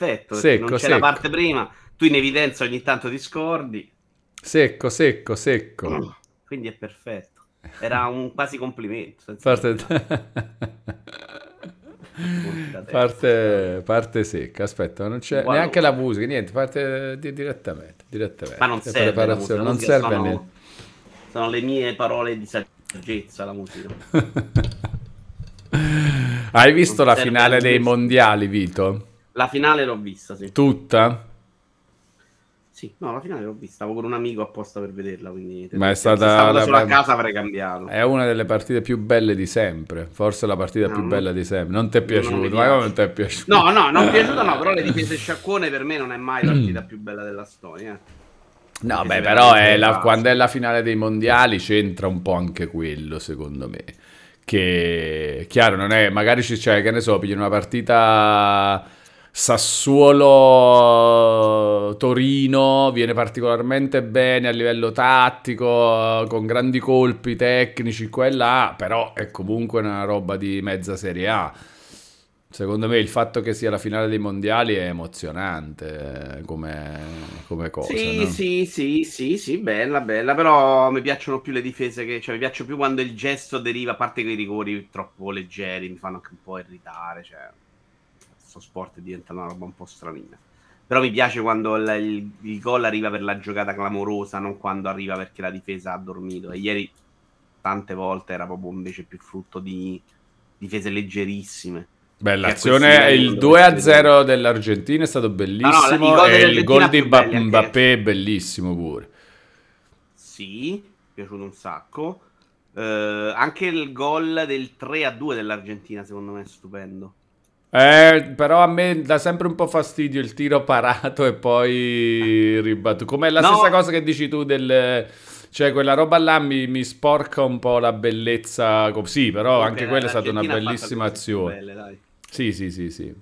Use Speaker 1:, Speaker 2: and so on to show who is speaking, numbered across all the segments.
Speaker 1: perfetto.
Speaker 2: Secco,
Speaker 1: non c'è
Speaker 2: secco.
Speaker 1: la parte prima, tu in evidenza ogni tanto ti scordi,
Speaker 2: Secco, secco, secco.
Speaker 1: quindi è perfetto. Era un quasi complimento.
Speaker 2: Parte... parte, parte secca, aspetta, non c'è
Speaker 1: Uguale.
Speaker 2: neanche la musica, niente, parte di- direttamente, direttamente.
Speaker 1: Ma non serve musica, la
Speaker 2: non
Speaker 1: musica
Speaker 2: serve
Speaker 1: sono,
Speaker 2: niente.
Speaker 1: sono le mie parole di saggezza, la musica.
Speaker 2: Hai visto
Speaker 1: Non
Speaker 2: la finale dei mondiali, Vito?
Speaker 1: La finale l'ho vista, sì.
Speaker 2: Tutta?
Speaker 1: Sì, no, la finale l'ho vista. Stavo con un amico apposta per vederla, quindi...
Speaker 2: Ma è
Speaker 1: se
Speaker 2: stata
Speaker 1: da
Speaker 2: la-
Speaker 1: a casa avrei cambiato.
Speaker 2: È una delle partite più belle di sempre, forse la partita
Speaker 1: No,
Speaker 2: più
Speaker 1: no.
Speaker 2: bella di sempre. Non ti è
Speaker 1: Non
Speaker 2: piaciuto?
Speaker 1: mi
Speaker 2: Ma come non ti è piaciuto?
Speaker 1: No, no, non è piaciuto no, però le difese sciacquone per me non è mai la partita più bella della storia.
Speaker 2: No, beh,
Speaker 1: se
Speaker 2: però è la- quando è la finale dei mondiali c'entra un po' anche quello, secondo me. Che chiaro, non è, magari ci c'è, che ne so, pigli una partita Sassuolo-Torino, viene particolarmente bene a livello tattico, con grandi colpi tecnici qua e là, però è comunque una roba di mezza Serie A. Secondo me il fatto che sia la finale dei mondiali è emozionante eh, come, come cosa.
Speaker 1: Sì,
Speaker 2: no?
Speaker 1: sì, sì, sì, sì, bella, bella, però mi piacciono più le difese che, cioè mi piace più quando il gesto deriva, a parte che i rigori troppo leggeri mi fanno anche un po' irritare, cioè questo sport diventa una roba un po' stranina. Però mi piace quando il, il, il gol arriva per la giocata clamorosa, non quando arriva perché la difesa ha dormito. E ieri tante volte era proprio invece più frutto di difese leggerissime.
Speaker 2: Beh,
Speaker 1: Che a
Speaker 2: l'azione,
Speaker 1: questi livelli
Speaker 2: il
Speaker 1: non
Speaker 2: 2 a
Speaker 1: dovesse
Speaker 2: 0 dell'Argentina è stato bellissimo
Speaker 1: No, no,
Speaker 2: e il gol di. Mbappé è bellissimo pure.
Speaker 1: Sì, mi è piaciuto un sacco. Eh, anche il gol del 3 a 2 dell'Argentina, secondo me, è stupendo.
Speaker 2: Eh, però a me dà sempre un po' fastidio il tiro parato e poi ribattuto. Come la
Speaker 1: No.
Speaker 2: stessa cosa che dici tu del... Cioè, quella roba là mi, mi sporca un po' la bellezza. Sì, però anche quella è stata una bellissima azione.
Speaker 1: belle, dai.
Speaker 2: Sì, sì, sì, sì.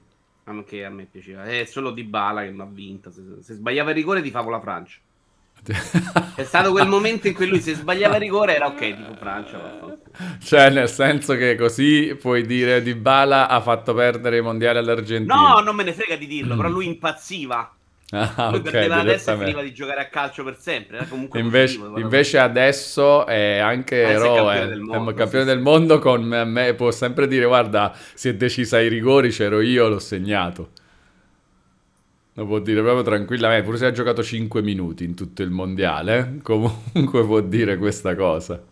Speaker 1: Anche a me piaceva. È solo Di Bala che non ha vinto. Se, se sbagliava il rigore, ti favo la Francia. È stato quel momento in cui lui, se sbagliava rigore, era ok, tipo Francia. vaffanculo.
Speaker 2: Cioè, nel senso che così puoi dire Di Bala ha fatto perdere i mondiali all'Argentina.
Speaker 1: No, non me ne frega di dirlo, però lui impazziva.
Speaker 2: Ah,
Speaker 1: Lui
Speaker 2: ok,
Speaker 1: perdeva la testa e finiva di giocare a calcio per sempre.
Speaker 2: Invece,
Speaker 1: però-
Speaker 2: invece adesso è anche
Speaker 1: Adesso è
Speaker 2: eroe,
Speaker 1: campione del mondo,
Speaker 2: è campione
Speaker 1: sì,
Speaker 2: del mondo con me, può sempre dire guarda, si è decisa ai rigori, c'ero io, l'ho segnato. Lo può dire proprio tranquillamente, pure se ha giocato 5 minuti in tutto il mondiale, eh, comunque può dire questa cosa.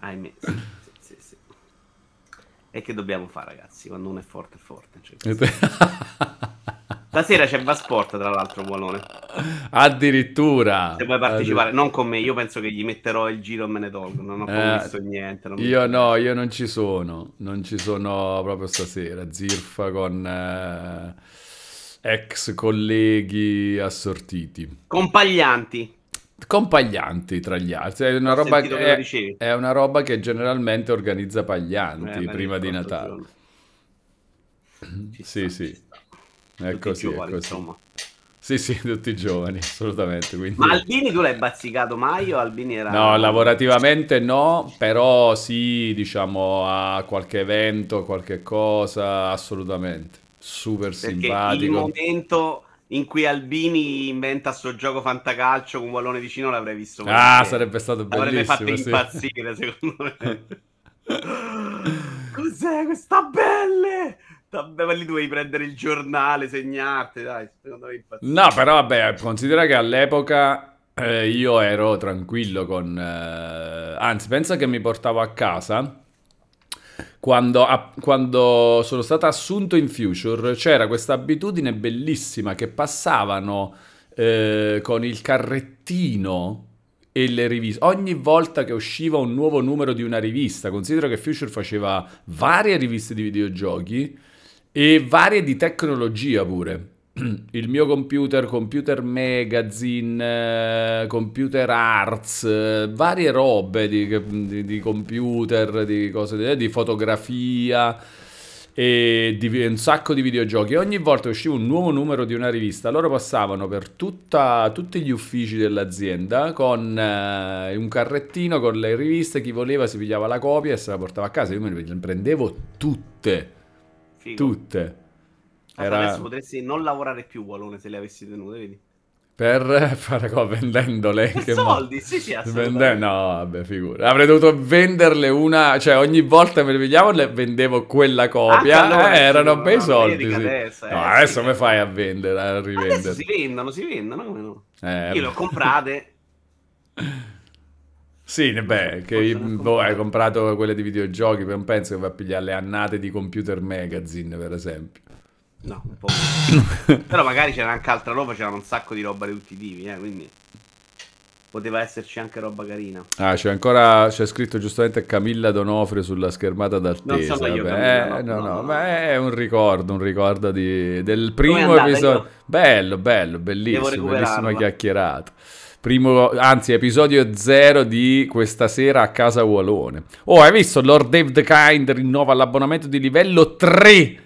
Speaker 1: Ahimè, sì, sì, sì. E che dobbiamo fare, ragazzi? Quando uno è forte, è forte. Cioè, Stasera c'è Vasport, tra l'altro, Buonone.
Speaker 2: Addirittura.
Speaker 1: Se vuoi partecipare, non con me, io penso che gli metterò il giro e me ne tolgo. Non ho
Speaker 2: Eh,
Speaker 1: promesso niente. mi
Speaker 2: Io no, io non ci sono, non ci sono proprio stasera. Zirfa con eh, ex colleghi assortiti.
Speaker 1: Compaglianti.
Speaker 2: Compaglianti tra gli altri, è una, roba che, è, è una roba che generalmente organizza Paglianti
Speaker 1: Eh,
Speaker 2: prima di Natale.
Speaker 1: Ci
Speaker 2: Sì,
Speaker 1: sta,
Speaker 2: sì.
Speaker 1: sta.
Speaker 2: È così, è
Speaker 1: giovani,
Speaker 2: così.
Speaker 1: insomma.
Speaker 2: Sì, sì, tutti giovani, assolutamente. Quindi...
Speaker 1: Ma Albini tu l'hai bazzicato mai o Albini era...
Speaker 2: No, lavorativamente no, però sì, diciamo a qualche evento, qualche cosa, assolutamente. Super
Speaker 1: Perché il
Speaker 2: simpatico.
Speaker 1: momento in cui Albini inventa sto gioco fantacalcio con un pallone vicino l'avrei visto.
Speaker 2: Ah, sarebbe stato
Speaker 1: fatto
Speaker 2: bellissimo, sì.
Speaker 1: impazzire, secondo me. Cos'è questa belle? Vabbè, ma lì dovevi prendere il giornale, segnarti, dai, secondo me impazzire.
Speaker 2: No, però vabbè, considera che all'epoca eh, io ero tranquillo con... eh, anzi, pensa che mi portavo a casa quando, a- quando sono stato assunto in Future c'era questa abitudine bellissima che passavano eh, con il carrettino e le riviste. Ogni volta che usciva un nuovo numero di una rivista, considero che Future faceva varie riviste di videogiochi e varie di tecnologia pure. Il mio computer, Computer Magazine, eh, Computer Arts, eh, varie robe di, di- di computer, di cose di, di fotografia e di un sacco di videogiochi. Ogni volta usciva un nuovo numero di una rivista, loro passavano per tutta- tutti gli uffici dell'azienda con eh, un carrettino con le riviste. Chi voleva si pigliava la copia e se la portava a casa. Io me ne prendevo tutte,
Speaker 1: Figo.
Speaker 2: tutte.
Speaker 1: Era... Adesso potresti non lavorare più, Walone, se le avessi tenute, vedi?
Speaker 2: Per fare cosa? Vendendole?
Speaker 1: Per che soldi, mo... sì, sì,
Speaker 2: Vende... No, vabbè, figura. Avrei dovuto venderle una... Cioè, ogni volta che le vediamo, le vendevo quella copia. Allora, eh, erano bei soldi, sì. Adesso, eh, no, adesso sì, mi fai a vendere, a rivendere. Adesso
Speaker 1: si vendono, si vendono, come no? Eh, Io le ho comprate.
Speaker 2: Sì, beh, che boh, hai comprato quelle di videogiochi, non penso che va a pigliare le annate di Computer Magazine, per esempio.
Speaker 1: No, un po'. Però magari c'era anche altra roba, c'era un sacco di roba di tutti i tipi, eh, quindi poteva esserci anche roba carina.
Speaker 2: Ah, c'è ancora c'è scritto giustamente Camilla Donofrio sulla schermata d'altesa. Non so io, Camilla, eh, no, no, no, no, ma è un ricordo, un ricordo di, del primo episodio. Io... Bello, bello, bellissimo, bellissima chiacchierata. Primo, anzi, episodio 0 di questa sera a casa Walone. Oh, hai visto? Lord Dave the Kind rinnova l'abbonamento di livello 3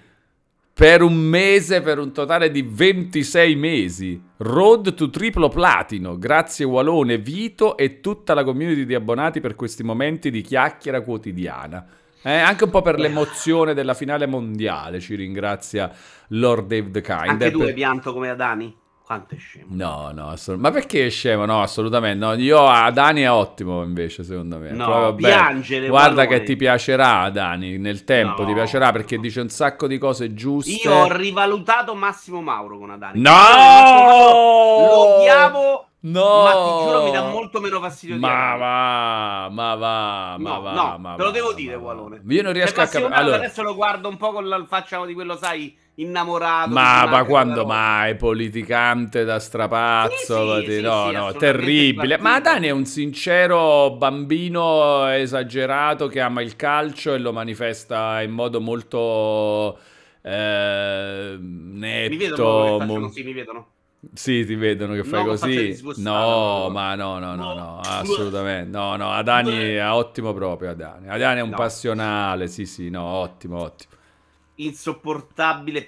Speaker 2: per un mese, per un totale di 26 mesi. Road to triplo platino. Grazie Walone, Vito e tutta la community di abbonati per questi momenti di chiacchiera quotidiana. Eh, anche un po' per l'emozione della finale mondiale ci ringrazia Lord Dave the Kind.
Speaker 1: Anche tu hai pianto come Adani? Quanto è scemo?
Speaker 2: No, no, assolut- ma perché è scemo? No, assolutamente. No. Io a Dani è ottimo invece, secondo me.
Speaker 1: No, Proprio piangere.
Speaker 2: Guarda che ti piacerà Dani, nel tempo no, ti piacerà perché no. dice un sacco di cose giuste.
Speaker 1: Io ho rivalutato Massimo Mauro con Adani.
Speaker 2: No!
Speaker 1: Lo odiavo No, ma ti giuro mi dà molto meno fastidio
Speaker 2: ma di va, ma va, ma
Speaker 1: no,
Speaker 2: va,
Speaker 1: no,
Speaker 2: ma
Speaker 1: te lo devo dire, Walone.
Speaker 2: Io non riesco a capire.
Speaker 1: Allora... Adesso lo guardo un po' con la faccia di quello, sai, innamorato.
Speaker 2: Ma, ma quando mai? Politicante da strapazzo. Sì, sì, sì, no, no, terribile. Ma Dani è un sincero bambino esagerato che ama il calcio e lo manifesta in modo molto eh, netto.
Speaker 1: Mi vedono, mo... così, mi vedono.
Speaker 2: Sì, ti vedono che fai no, così. No, ma no, no, no, no, assolutamente. No, no, Adani è ottimo proprio. Adani, Adani è un passionale. Sì, sì, no, ottimo, ottimo.
Speaker 1: Insopportabile.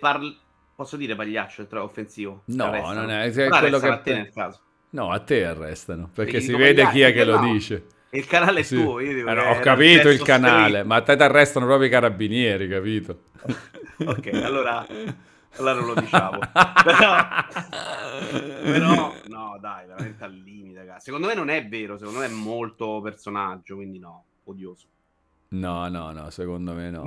Speaker 1: Posso dire pagliaccio, è offensivo?
Speaker 2: No, non è, è quello che. A te nel caso. No, a te arrestano perché si vede chi è che lo dice.
Speaker 1: Il canale è tuo. Io
Speaker 2: eh, ho capito il canale, ma a te ti arrestano proprio i carabinieri, capito?
Speaker 1: ok, allora allora non lo diciamo. però, però, no, dai, veramente al limite, ragazzi. Secondo me non è vero, secondo me è molto personaggio, quindi no, odioso.
Speaker 2: No, no, no, secondo me no.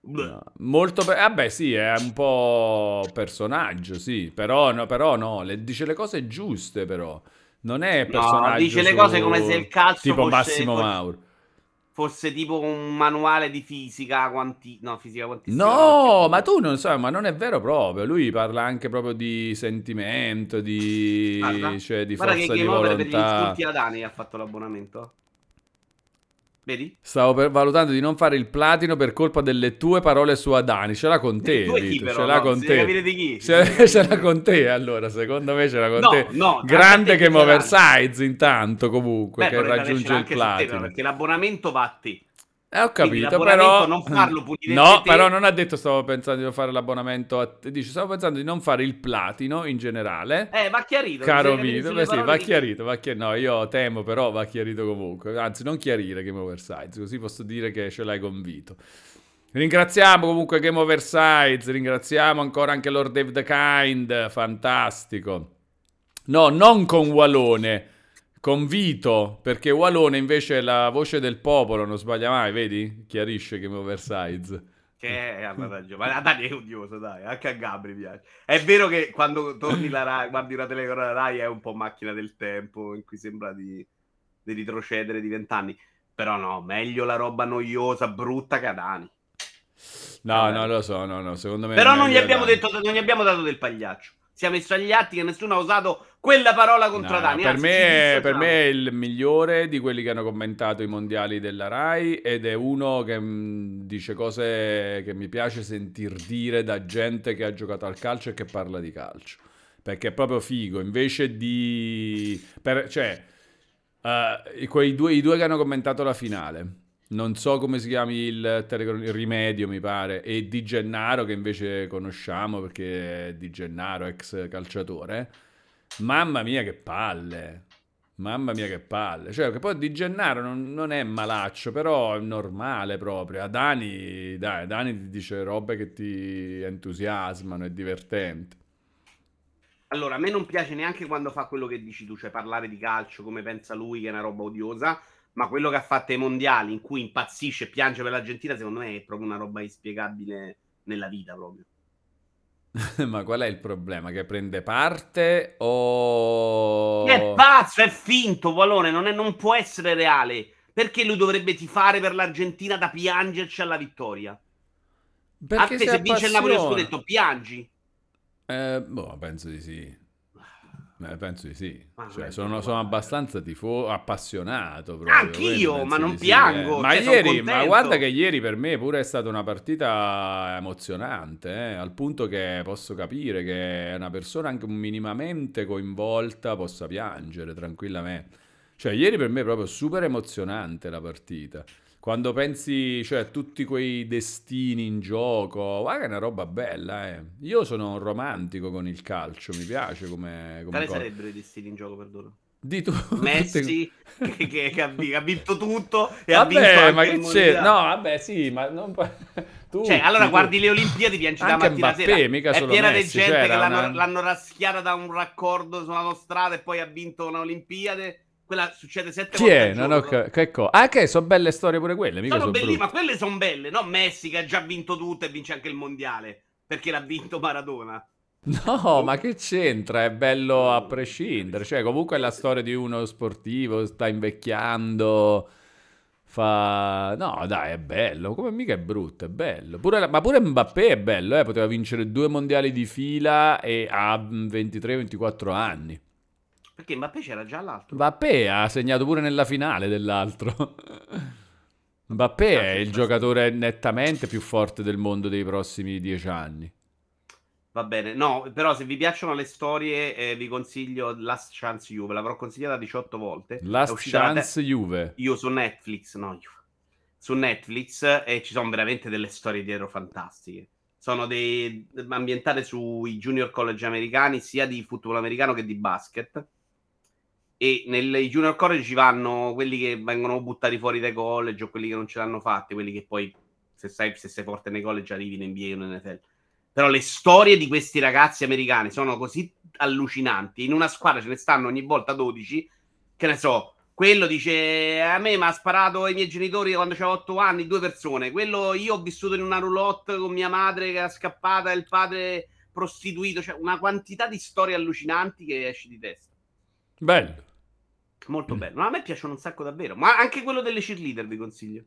Speaker 2: no. Molto, pe- vabbè, sì, è un po' personaggio, sì, però no, però no, le, dice le cose giuste, però. Non è personaggio. No,
Speaker 1: dice le cose come se il calcio
Speaker 2: tipo fosse, Massimo Mauro
Speaker 1: fosse tipo un manuale di fisica quanti... no, fisica quantistica.
Speaker 2: No, ma tu non sai, ma non è vero proprio. Lui parla anche proprio di sentimento, di, guarda, cioè, di guarda forza che di volontà. per gli
Speaker 1: insulti ad ha fatto l'abbonamento. Vedi?
Speaker 2: Stavo per, valutando di non fare il platino per colpa delle tue parole su Adani. Ce l'ha con te, Vito. Però, ce l'ha no, con te.
Speaker 1: Di chi.
Speaker 2: Ce, ce l'ha con te, allora, secondo me ce l'ha con no, te. No, Grande game oversize intanto comunque, Beh, che raggiunge il platino.
Speaker 1: Te, perché l'abbonamento va a te.
Speaker 2: Eh, ho capito, però...
Speaker 1: non farlo
Speaker 2: No, però non ha detto stavo pensando di fare l'abbonamento a. Dice, stavo pensando di non fare il platino in generale.
Speaker 1: Eh, va chiarito.
Speaker 2: Caro Vito, beh, sì, va chiarito, va chiarito. No, io temo, però va chiarito comunque. Anzi, non chiarire Game Oversize, così posso dire che ce l'hai con Vito. Ringraziamo comunque Game Oversize, ringraziamo ancora anche Lord Dave the Kind, fantastico. No, non con Walone Convito, perché Walone invece è la voce del popolo, non sbaglia mai, vedi? Chiarisce Game Oversize.
Speaker 1: Che è, hanno ragione. Ma Dani è odioso, dai, anche a Gabri piace. È vero che quando torni la Rai, guardi una telecamera Rai è un po' macchina del tempo, in cui sembra di, di retrocedere di vent'anni. Però no, meglio la roba noiosa, brutta che a Dani.
Speaker 2: No, no, lo so, no, no, secondo me...
Speaker 1: Però non gli, abbiamo detto, non gli abbiamo dato del pagliaccio sia messo agli atti che nessuno ha usato quella parola contro no, Dani.
Speaker 2: Per, me, per me, è il migliore di quelli che hanno commentato i mondiali della Rai ed è uno che mh, mm, dice cose che mi piace sentir dire da gente che ha giocato al calcio e che parla di calcio. Perché è proprio figo, invece di... Per, cioè, uh, quei due, i due che hanno commentato la finale non so come si chiami il, telecron- il Rimedio, mi pare, e Di Gennaro, che invece conosciamo perché è Di Gennaro, ex calciatore. Mamma mia, che palle! Mamma mia che palle. Cioè, che poi Di Gennaro non, non è malaccio, però è normale proprio. A Dani, dai, Dani ti dice robe che ti entusiasmano, è divertente.
Speaker 1: Allora, a me non piace neanche quando fa quello che dici tu, cioè parlare di calcio come pensa lui, che è una roba odiosa, ma quello che ha fatto ai mondiali, in cui impazzisce e piange per l'Argentina, secondo me è proprio una roba inspiegabile nella vita proprio.
Speaker 2: Ma qual è il problema? Che prende parte o...
Speaker 1: È pazzo, è finto, Valone, non, è, non può essere reale. Perché lui dovrebbe tifare per l'Argentina da piangerci alla vittoria? Perché A te se vince il Napoli scudetto, piangi?
Speaker 2: Eh, boh, penso di sì. Eh, penso di sì. Cioè, sono, sono, abbastanza tifo- appassionato. Proprio.
Speaker 1: Anch'io, ma non piango.
Speaker 2: Sì, eh. ma, cioè, ieri, ma guarda che ieri per me pure è stata una partita emozionante, eh, al punto che posso capire che una persona anche minimamente coinvolta possa piangere tranquillamente. Cioè, ieri per me è proprio super emozionante la partita. Quando pensi, cioè, a tutti quei destini in gioco, guarda che è una roba bella, eh. Io sono un romantico con il calcio, mi piace come, come
Speaker 1: Quali sarebbero i destini in gioco, perdono?
Speaker 2: Di tu.
Speaker 1: Messi che, che, che, ha, vinto tutto e
Speaker 2: vabbè,
Speaker 1: ha vinto
Speaker 2: ma che c'è? No, vabbè, sì, ma non...
Speaker 1: tu, cioè, allora guardi le Olimpiadi, piangi da mattina Mbappé, sera. Mica è piena di gente cioè, che l'hanno, una... l'hanno raschiata da un raccordo sulla strada e poi ha vinto un'Olimpiade quella succede sette
Speaker 2: Chi
Speaker 1: volte
Speaker 2: è? Non ho ca- che co- ah, che sono belle storie pure quelle. Mica
Speaker 1: sono,
Speaker 2: sono
Speaker 1: belli, ma quelle sono belle. No, Messi che ha già vinto tutto e vince anche il mondiale perché l'ha vinto Maradona.
Speaker 2: No, ma che c'entra? È bello a prescindere. Cioè, comunque è la storia di uno sportivo, sta invecchiando. Fa... No, dai, è bello. Come mica è brutto, è bello. Pure, ma pure Mbappé è bello, eh? Poteva vincere due mondiali di fila e ha 23-24 anni.
Speaker 1: Perché Mbappé c'era già l'altro.
Speaker 2: Mbappé ha segnato pure nella finale dell'altro. Mbappé ah, è il giocatore nettamente più forte del mondo dei prossimi dieci anni.
Speaker 1: Va bene, no, però se vi piacciono le storie eh, vi consiglio Last Chance Juve, l'avrò consigliata 18 volte.
Speaker 2: Last Chance te- Juve.
Speaker 1: Io su Netflix, no, io. Su Netflix e ci sono veramente delle storie dietro fantastiche. Sono dei, ambientate sui junior college americani, sia di football americano che di basket e nei junior college ci vanno quelli che vengono buttati fuori dai college o quelli che non ce l'hanno fatte, quelli che poi se, sei, se sei forte nei college arrivi in NBA o in NFL. Però le storie di questi ragazzi americani sono così allucinanti. In una squadra ce ne stanno ogni volta 12, che ne so, quello dice a me mi ha sparato i miei genitori quando avevo 8 anni, due persone. Quello io ho vissuto in una roulotte con mia madre che è scappata e il padre prostituito, cioè una quantità di storie allucinanti che esci di testa.
Speaker 2: Bello.
Speaker 1: Molto mm. bello. No, a me piacciono un sacco davvero. Ma anche quello delle cheerleader vi consiglio.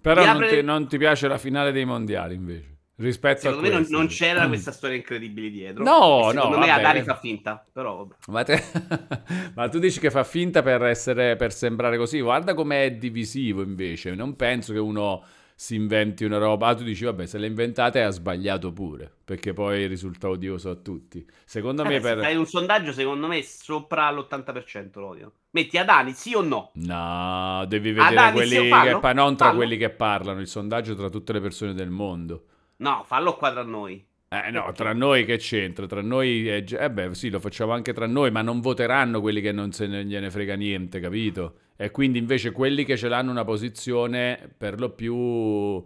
Speaker 2: Però non, apre... ti, non, ti, piace la finale dei mondiali invece. Rispetto
Speaker 1: secondo
Speaker 2: a
Speaker 1: me non, non, c'era questa storia incredibile dietro.
Speaker 2: No,
Speaker 1: secondo
Speaker 2: no.
Speaker 1: me vabbè. Adari fa finta. Però...
Speaker 2: Ma, te... Ma, tu dici che fa finta per, essere, per sembrare così. Guarda com'è divisivo invece. Non penso che uno si inventi una roba. Ah, tu dici, vabbè, se l'ha inventata ha sbagliato pure, perché poi risulta odioso a tutti. Secondo eh, me per...
Speaker 1: Hai un sondaggio, secondo me, sopra l'80% l'odio. Metti ad Ani, sì o no?
Speaker 2: No, devi vedere Adani, quelli che pa- non tra fallo. quelli che parlano, il sondaggio tra tutte le persone del mondo.
Speaker 1: No, fallo qua tra noi.
Speaker 2: Eh no, tra noi che c'entra? Tra noi, è... eh beh sì, lo facciamo anche tra noi, ma non voteranno quelli che non se ne gliene frega niente, capito? E quindi invece quelli che ce l'hanno una posizione per lo più...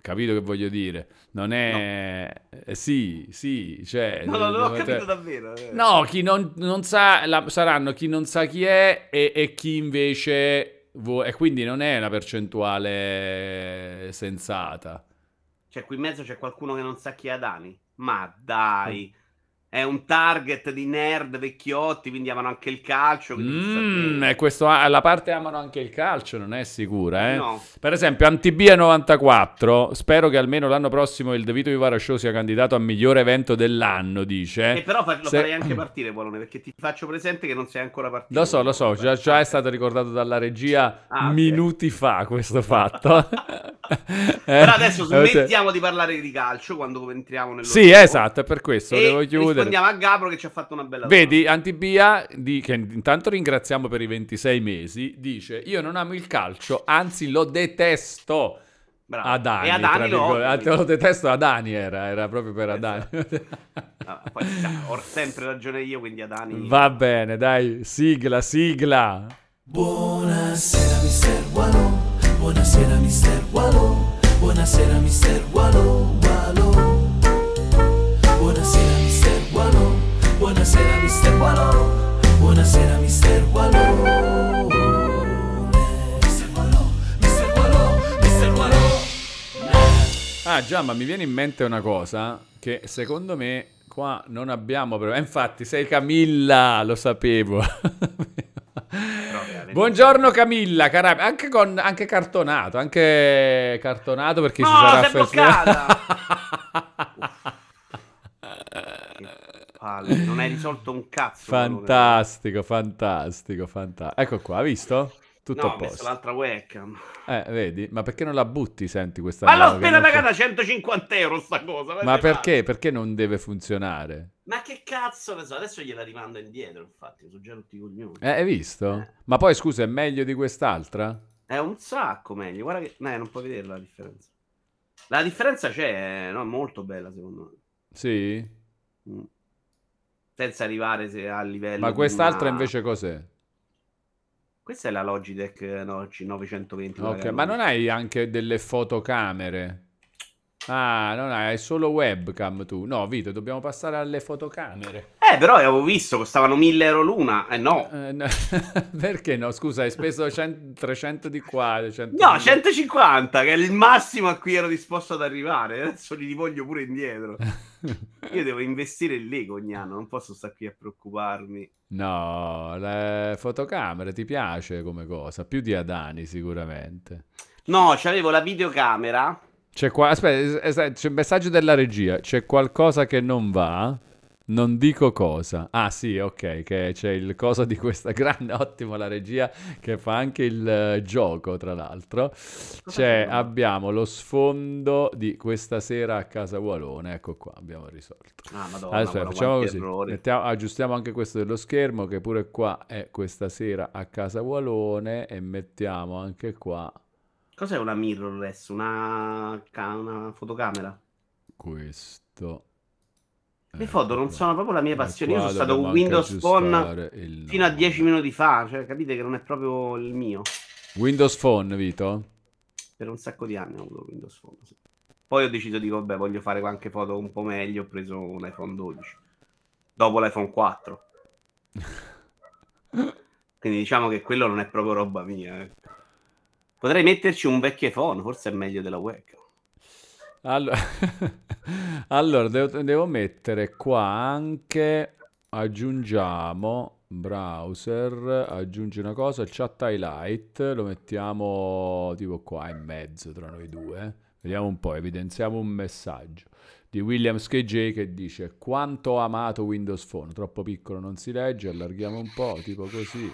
Speaker 2: Capito che voglio dire? Non è... No. Eh, sì, sì, cioè...
Speaker 1: No, no, non ho capito davvero. Eh.
Speaker 2: No, chi non, non sa... La... saranno chi non sa chi è e, e chi invece... Vo... e quindi non è una percentuale sensata.
Speaker 1: Cioè, qui in mezzo c'è qualcuno che non sa chi è Adani. Ma dai è un target di nerd vecchiotti, quindi amano anche il calcio.
Speaker 2: Mm, e questo, la parte amano anche il calcio, non è sicura, eh? No. Per esempio, Antibia 94, spero che almeno l'anno prossimo il De Vito Vivara Show sia candidato a migliore evento dell'anno, dice.
Speaker 1: E però lo Se... farei anche partire, Polone, perché ti faccio presente che non sei ancora partito.
Speaker 2: Lo so, lo so, già, già è stato ricordato dalla regia ah, minuti okay. fa questo fatto.
Speaker 1: eh, però adesso smettiamo di parlare di calcio quando entriamo nel
Speaker 2: Sì, esatto, è per questo, e devo chiudere
Speaker 1: rispondiamo a Gabro che ci ha fatto una bella
Speaker 2: Vedi, Antibia, di, che intanto ringraziamo per i 26 mesi, dice io non amo il calcio, anzi lo detesto. Bravo. Adani, e Adani lo, te lo detesto, Adani era, era proprio per Adani.
Speaker 1: no, poi, ho sempre ragione io, quindi Adani...
Speaker 2: Va bene, dai, sigla, sigla. Buonasera, mister Wallo. Buonasera, mister Wallo. Buonasera, mister Wallo, Wallo. Buonasera, mister Wallo. Buonasera, mister Wallo. Ah già, ma mi viene in mente una cosa che secondo me qua non abbiamo... Però... Infatti sei Camilla, lo sapevo. Buongiorno Camilla, cara... anche, con... anche cartonato, anche cartonato perché
Speaker 1: no,
Speaker 2: ci sarà...
Speaker 1: No, bloccata! non hai risolto un cazzo.
Speaker 2: Fantastico, fantastico, fantastico. Ecco qua, visto? Tutto
Speaker 1: no,
Speaker 2: a posto.
Speaker 1: l'altra webcam.
Speaker 2: Eh, vedi? Ma perché non la butti, senti, questa
Speaker 1: Ma l'ho appena pagata 150 euro sta cosa.
Speaker 2: Ma perché? Fare. Perché non deve funzionare?
Speaker 1: Ma che cazzo ne so, adesso gliela rimando indietro, infatti, sono già tutti coglioni.
Speaker 2: Eh, hai visto? Eh. Ma poi, scusa, è meglio di quest'altra?
Speaker 1: È un sacco meglio, guarda che... Eh, non puoi vedere la differenza. La differenza c'è, no? È molto bella, secondo me.
Speaker 2: Sì?
Speaker 1: Mm. Senza arrivare a livello...
Speaker 2: Ma quest'altra una... invece cos'è?
Speaker 1: Questa è la Logitech no, 920.
Speaker 2: Ok, ma non hai anche delle fotocamere? Ah, non hai, solo webcam tu. No, Vito, dobbiamo passare alle fotocamere.
Speaker 1: Eh, però avevo visto, costavano 1000 euro l'una. Eh, no.
Speaker 2: Eh, no. Perché no? Scusa, hai speso 100, 300 di qua. 100
Speaker 1: no, 150, che è il massimo a cui ero disposto ad arrivare. Adesso li voglio pure indietro. Io devo investire il Lego ogni anno, non posso stare qui a preoccuparmi.
Speaker 2: No, le fotocamere ti piace come cosa? Più di Adani sicuramente.
Speaker 1: No, c'avevo la videocamera.
Speaker 2: C'è qua, aspetta, c'è un messaggio della regia. C'è qualcosa che non va? Non dico cosa. Ah sì, ok, che c'è il cosa di questa grande, ottimo la regia che fa anche il uh, gioco, tra l'altro. C'è, abbiamo lo sfondo di questa sera a casa Walone, ecco qua, abbiamo risolto.
Speaker 1: Ah, madonna, Aspetta,
Speaker 2: facciamo così, Mettiamo, aggiustiamo anche questo dello schermo che pure qua è questa sera a casa Walone e mettiamo anche qua...
Speaker 1: Cos'è una mirrorless? Una, una fotocamera?
Speaker 2: Questo
Speaker 1: le foto non sono proprio la mia passione. Io sono stato con Windows Phone fino a 10 minuti fa. Cioè, capite che non è proprio il mio.
Speaker 2: Windows Phone, Vito?
Speaker 1: Per un sacco di anni ho avuto Windows Phone. Sì. Poi ho deciso di, vabbè, voglio fare anche foto un po' meglio. Ho preso un iPhone 12. Dopo l'iPhone 4. Quindi diciamo che quello non è proprio roba mia. Eh. Potrei metterci un vecchio iPhone, forse è meglio della webcam.
Speaker 2: Allora, allora devo, devo, mettere qua anche, aggiungiamo browser, aggiungi una cosa, il chat highlight, lo mettiamo tipo qua in mezzo tra noi due. Vediamo un po', evidenziamo un messaggio di Williams KJ che dice quanto ho amato Windows Phone, troppo piccolo non si legge, allarghiamo un po', tipo così.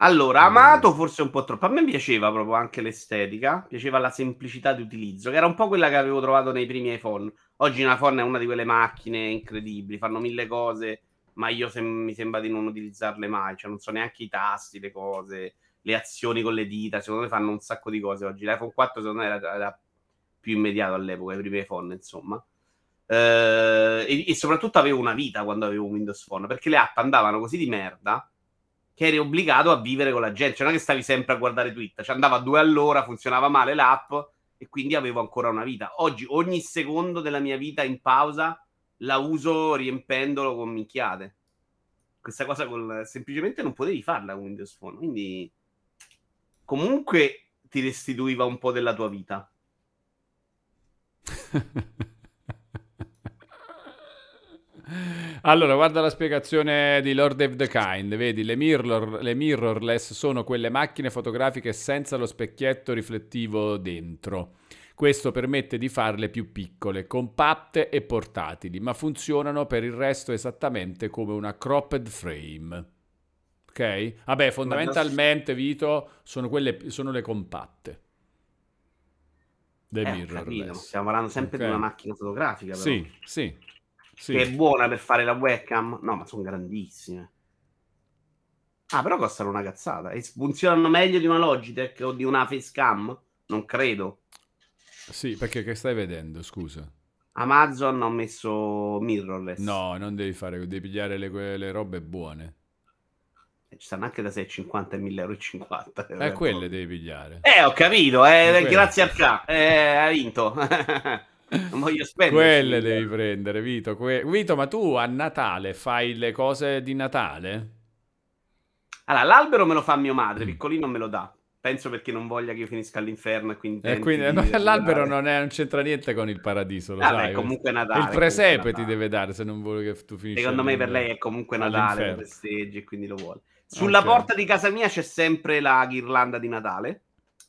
Speaker 1: Allora, amato forse un po' troppo. A me piaceva proprio anche l'estetica, piaceva la semplicità di utilizzo, che era un po' quella che avevo trovato nei primi iPhone. Oggi un iPhone è una di quelle macchine incredibili, fanno mille cose, ma io sem- mi sembra di non utilizzarle mai, cioè non so neanche i tasti, le cose, le azioni con le dita, secondo me fanno un sacco di cose oggi. L'iPhone 4 secondo me era, era più immediato all'epoca, i primi iPhone, insomma. Eh, e, e soprattutto avevo una vita quando avevo Windows Phone, perché le app andavano così di merda che eri obbligato a vivere con la gente. Cioè, non è che stavi sempre a guardare Twitter, cioè andava due all'ora, funzionava male l'app e quindi avevo ancora una vita. Oggi ogni secondo della mia vita in pausa la uso riempendolo con minchiate. Questa cosa col... semplicemente non potevi farla con Windows Phone, quindi comunque ti restituiva un po' della tua vita.
Speaker 2: Allora, guarda la spiegazione di Lord of the Kind. Vedi, le, mirror, le mirrorless sono quelle macchine fotografiche senza lo specchietto riflettivo dentro. Questo permette di farle più piccole, compatte e portatili, ma funzionano per il resto esattamente come una cropped frame. Ok? Vabbè, fondamentalmente, Vito, sono, quelle, sono le compatte.
Speaker 1: Le eh, mirrorless. Stiamo parlando sempre okay. di una macchina fotografica, però.
Speaker 2: Sì, sì
Speaker 1: sì. che è buona per fare la webcam. No, ma sono grandissime. Ah, però costano una cazzata. E funzionano meglio di una Logitech o di una Facecam? Non credo.
Speaker 2: Sì, perché che stai vedendo, scusa?
Speaker 1: Amazon ho messo mirrorless.
Speaker 2: No, non devi fare, devi pigliare le, le robe buone.
Speaker 1: Ci stanno anche da 6,50 e 1.050 euro.
Speaker 2: Eh, quelle devi pigliare.
Speaker 1: Eh, ho capito, eh, grazie al K, eh, hai vinto. non voglio spendere.
Speaker 2: Quelle devi prendere, Vito. Que... Vito, ma tu a Natale fai le cose di Natale?
Speaker 1: Allora, l'albero me lo fa mio madre, mm. piccolino me lo dà. Penso perché non voglia che io finisca all'inferno e quindi...
Speaker 2: E quindi l'albero non, è, non, c'entra niente con il paradiso, lo
Speaker 1: ah,
Speaker 2: sai.
Speaker 1: Beh, comunque Natale.
Speaker 2: Il presepe ti deve dare se non vuole che tu finisca
Speaker 1: Secondo me per lei è comunque Natale, festeggi e quindi lo vuole. Sulla okay. porta di casa mia c'è sempre la ghirlanda di Natale.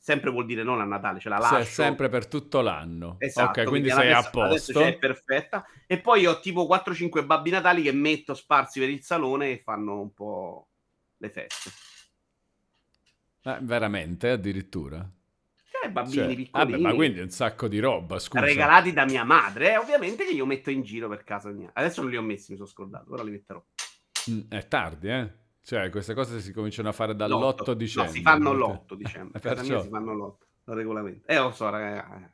Speaker 1: Sempre vuol dire non a Natale, ce la lascio.
Speaker 2: Sì, sempre per tutto l'anno.
Speaker 1: Esatto,
Speaker 2: ok, quindi, sei
Speaker 1: adesso,
Speaker 2: a posto.
Speaker 1: Adesso è perfetta. E poi ho tipo 4-5 babbi natali che metto sparsi per il salone e fanno un po' le feste.
Speaker 2: Eh, veramente, addirittura?
Speaker 1: Eh, bambini cioè, piccolini.
Speaker 2: Vabbè, ma quindi un sacco di roba, scusa.
Speaker 1: Regalati da mia madre, eh, ovviamente che io metto in giro per casa mia. Adesso non li ho messi, mi sono scordato, ora li metterò.
Speaker 2: Mm, è tardi, eh? Cioè, queste cose si cominciano a fare dall'8 dicembre.
Speaker 1: No, si fanno l'8 dicembre. Perciò... Casa mia si fanno l'8, il regolamento. Eh, lo so, ragazzi.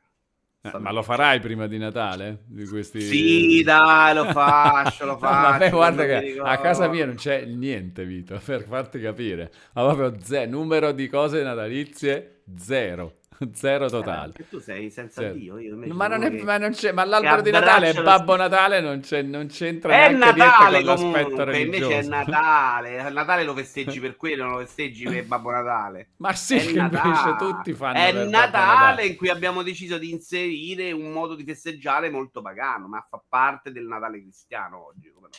Speaker 2: Eh, ma lo farai prima di Natale? Di questi...
Speaker 1: Sì, dai, lo faccio, lo faccio.
Speaker 2: Vabbè, guarda che a casa mia non c'è niente, Vito, per farti capire. Ma proprio zero, numero di cose natalizie, zero. Zero totale.
Speaker 1: Eh, tu sei senza zero. Dio. Io
Speaker 2: ma, non è, ma, non c'è, ma l'albero di Natale è Babbo lo... Natale, non, c'è, non c'entra
Speaker 1: è Natale,
Speaker 2: con l'aspetto religioso.
Speaker 1: Invece è Natale. Natale lo festeggi per quello, non lo festeggi per Babbo Natale.
Speaker 2: Ma sì, che invece tutti fanno
Speaker 1: È Natale, Natale in cui abbiamo deciso di inserire un modo di festeggiare molto pagano, ma fa parte del Natale cristiano oggi. Come no?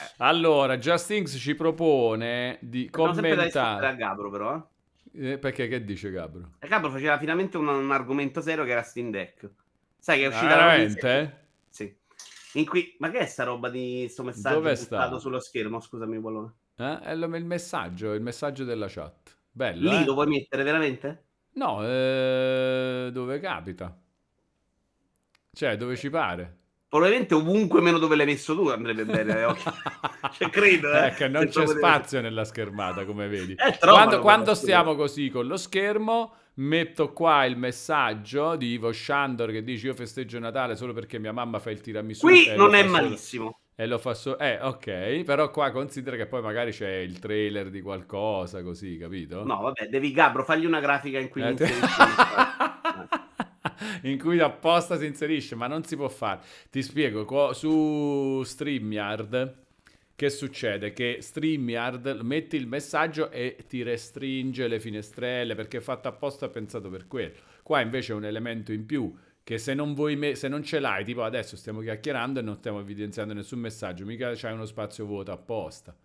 Speaker 2: Eh. Allora, Justings ci propone di
Speaker 1: non
Speaker 2: commentare.
Speaker 1: a Gabro, però. Eh?
Speaker 2: Eh, perché che dice Gabro?
Speaker 1: E Gabro faceva finalmente un, un, argomento serio che era Steam Deck. Sai che è uscita
Speaker 2: ah, veramente?
Speaker 1: Sì. In cui... Ma che è sta roba di sto messaggio
Speaker 2: Dove sta?
Speaker 1: sullo schermo? Scusami, Wallone.
Speaker 2: Eh? È il messaggio, il messaggio della chat. Bello,
Speaker 1: Lì
Speaker 2: eh?
Speaker 1: lo vuoi mettere veramente?
Speaker 2: No, eh... dove capita. Cioè, dove ci pare.
Speaker 1: Probabilmente ovunque meno dove l'hai messo tu andrebbe bene. Eh, cioè, credo. Eh.
Speaker 2: Ecco, non c'è spazio deve... nella schermata, come vedi.
Speaker 1: Eh,
Speaker 2: quando, quando stiamo così con lo schermo, metto qua il messaggio di Ivo Shandor che dice io festeggio Natale solo perché mia mamma fa il tiramisù.
Speaker 1: Qui non è malissimo. Solo...
Speaker 2: E lo fa solo... Eh, ok, però qua considera che poi magari c'è il trailer di qualcosa, così, capito?
Speaker 1: No, vabbè, devi Gabro, fagli una grafica in cui eh, te...
Speaker 2: in cui apposta si inserisce, ma non si può fare. Ti spiego, su StreamYard che succede? Che StreamYard metti il messaggio e ti restringe le finestrelle perché è fatto apposta e pensato per quello. Qua invece è un elemento in più che se non, vuoi me- se non ce l'hai, tipo adesso stiamo chiacchierando e non stiamo evidenziando nessun messaggio, mica c'hai uno spazio vuoto apposta.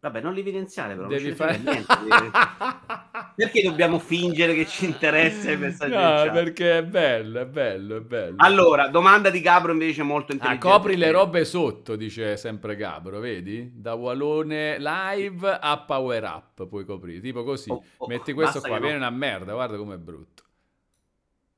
Speaker 1: Vabbè, non li evidenziare però.
Speaker 2: Devi fare niente.
Speaker 1: perché dobbiamo fingere che ci interessa il messaggio?
Speaker 2: No, perché è bello, è bello, è bello.
Speaker 1: Allora, domanda di Gabro invece molto intelligente.
Speaker 2: Ah, copri le robe sotto, dice sempre Gabro, vedi? Da Walone Live a Power Up puoi coprire, tipo così. Oh, oh, Metti questo qua, viene una merda, guarda com'è brutto.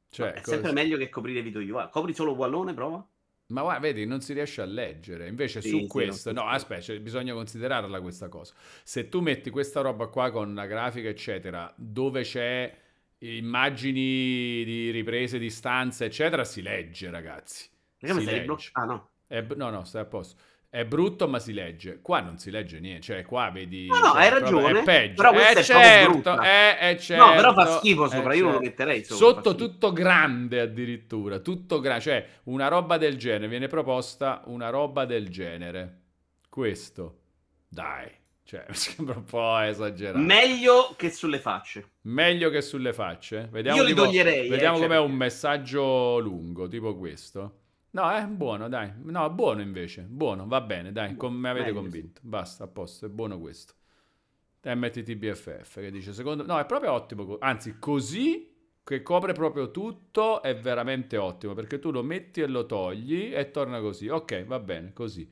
Speaker 1: Cioè, è così. sempre meglio che coprire video io. Copri solo Wallone, prova.
Speaker 2: Ma guarda, vedi, non si riesce a leggere. Invece sì, su sì, questo, no, aspetta, cioè, bisogna considerarla questa cosa. Se tu metti questa roba qua con la grafica, eccetera, dove c'è immagini di riprese di stanze, eccetera, si legge, ragazzi.
Speaker 1: Perché si legge. Ah, no.
Speaker 2: È, no, no, stai a posto. È brutto, ma si legge. Qua non si legge niente. Cioè, qua vedi.
Speaker 1: No, no,
Speaker 2: cioè,
Speaker 1: hai ragione.
Speaker 2: È peggio.
Speaker 1: Però questo
Speaker 2: è,
Speaker 1: è
Speaker 2: certo, è, è certo.
Speaker 1: No, però fa schifo sopra. Io non lo certo. metterei
Speaker 2: sopra. Sotto tutto grande, addirittura. Tutto grande. Cioè, una roba del genere. Viene proposta una roba del genere. Questo. Dai. Cioè, mi sembra un po' esagerato.
Speaker 1: Meglio che sulle facce.
Speaker 2: Meglio che sulle facce? Vediamo,
Speaker 1: Io li
Speaker 2: tipo,
Speaker 1: toglierei.
Speaker 2: Vediamo
Speaker 1: eh,
Speaker 2: com'è
Speaker 1: certo.
Speaker 2: un messaggio lungo, tipo questo. No, è buono, dai. No, buono invece. Buono, va bene, dai. Com- mi avete Meglio, convinto. Sì. Basta, a posto. È buono questo. MTTBFF che dice, secondo... No, è proprio ottimo. Anzi, così che copre proprio tutto è veramente ottimo perché tu lo metti e lo togli e torna così. Ok, va bene, così.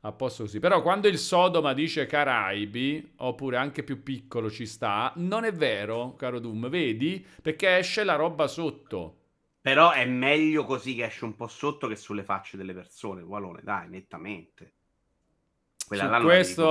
Speaker 2: A posto così. Però quando il Sodoma dice Caraibi, oppure anche più piccolo ci sta, non è vero, caro Doom, vedi? Perché esce la roba sotto.
Speaker 1: Però è meglio così che esce un po' sotto che sulle facce delle persone. Walone, dai, nettamente.
Speaker 2: Quella su questo,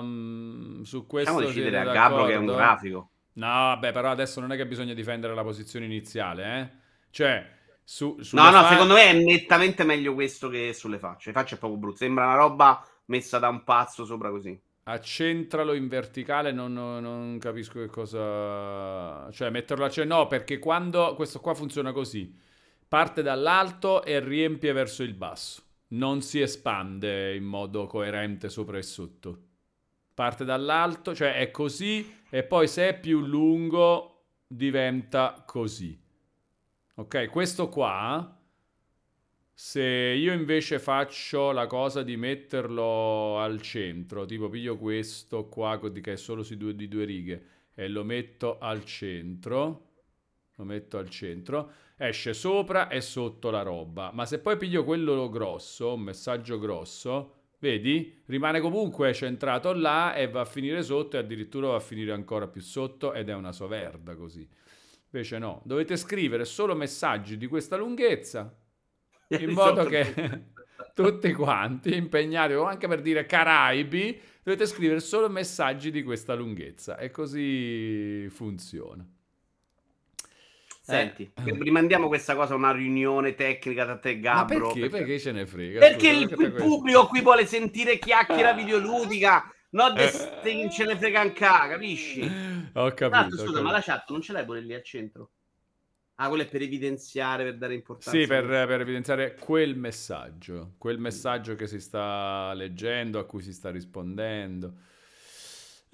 Speaker 2: uh, su questo
Speaker 1: diciamo decidere a Gabro che è un grafico.
Speaker 2: No, vabbè, però adesso non è che bisogna difendere la posizione iniziale, eh? Cioè, su,
Speaker 1: no, no, fa... secondo me è nettamente meglio questo che sulle facce. Le facce è proprio brutto. Sembra una roba messa da un pazzo sopra così.
Speaker 2: Accentralo in verticale, non, non, non capisco che cosa... Cioè, metterlo a centro... No, perché quando... Questo qua funziona così. Parte dall'alto e riempie verso il basso. Non si espande in modo coerente sopra e sotto. Parte dall'alto, cioè è così, e poi se è più lungo diventa così. Ok, questo qua, se io invece faccio la cosa di metterlo al centro, tipo piglio questo qua che è solo due, di due righe e lo metto al centro, lo metto al centro, esce sopra e sotto la roba. Ma se poi piglio quello grosso, un messaggio grosso, vedi? Rimane comunque centrato là e va a finire sotto e addirittura va a finire ancora più sotto ed è una soverda così. Invece no, dovete scrivere solo messaggi di questa lunghezza, in modo che tutti quanti impegnati, o anche per dire Caraibi, dovete scrivere solo messaggi di questa lunghezza e così funziona.
Speaker 1: Senti, eh. rimandiamo questa cosa a una riunione tecnica da te, Gabro.
Speaker 2: Ma perché? Perché, perché ce ne frega?
Speaker 1: Perché il, il pubblico qui vuole sentire chiacchiera videoludica No, eh. ce ne frega anche, capisci?
Speaker 2: Ho capito. Tanto,
Speaker 1: scusa, ma la chat non ce l'hai pure lì al centro? Ah, quello è per evidenziare, per dare importanza.
Speaker 2: Sì, per, per, evidenziare quel messaggio, quel messaggio che si sta leggendo, a cui si sta rispondendo.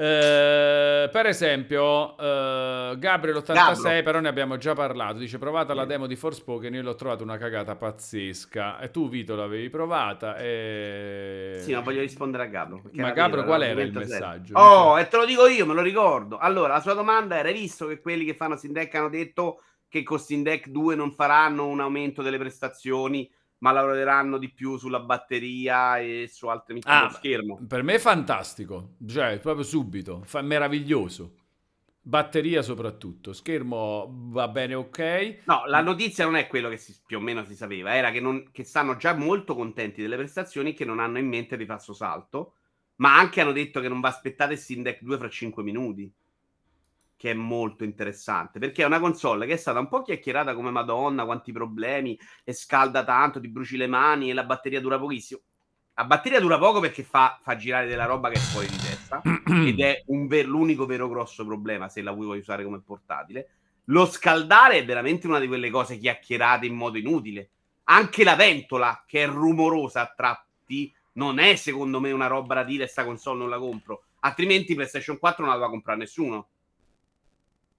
Speaker 2: Eh, per esempio, eh, Gabriel 86, Gabro. però ne abbiamo già parlato. Dice: Provata la demo di Forspoken. Io l'ho trovata una cagata pazzesca. E tu, Vito, l'avevi provata. E...
Speaker 1: Sì, ma voglio rispondere a Gabro.
Speaker 2: Ma Gabro, qual era il messaggio?
Speaker 1: Oh, e te lo dico io, me lo ricordo. Allora, la sua domanda era: hai visto che quelli che fanno Sindeck hanno detto che con Sindeck 2 non faranno un aumento delle prestazioni? ma lavoreranno di più sulla batteria e su altre micro ah, schermo.
Speaker 2: Per me è fantastico, cioè proprio subito, fa meraviglioso. Batteria soprattutto, schermo va bene ok.
Speaker 1: No, la notizia non è quello che si, più o meno si sapeva, era che, non, che stanno già molto contenti delle prestazioni che non hanno in mente di passo salto, ma anche hanno detto che non va aspettare Steam Deck 2 fra 5 minuti che è molto interessante perché è una console che è stata un po' chiacchierata come Madonna, quanti problemi, e scalda tanto, ti bruci le mani e la batteria dura pochissimo. La batteria dura poco perché fa, fa girare della roba che è fuori di testa ed è ver- l'unico vero grosso problema se la vuoi usare come portatile. Lo scaldare è veramente una di quelle cose chiacchierate in modo inutile. Anche la ventola, che è rumorosa a tratti, non è secondo me una roba da dire sta console non la compro. Altrimenti PlayStation 4 non la va a comprare nessuno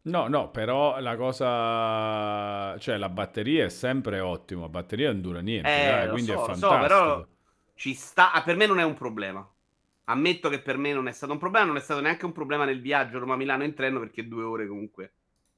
Speaker 2: No, no, però la cosa, cioè la batteria è sempre ottima, la batteria non dura niente, eh, dai, quindi so, è fantastico. So, però
Speaker 1: ci sta, ah, per me non è un problema. Ammetto che per me non è stato un problema, non è stato neanche un problema nel viaggio Roma-Milano in treno perché due ore comunque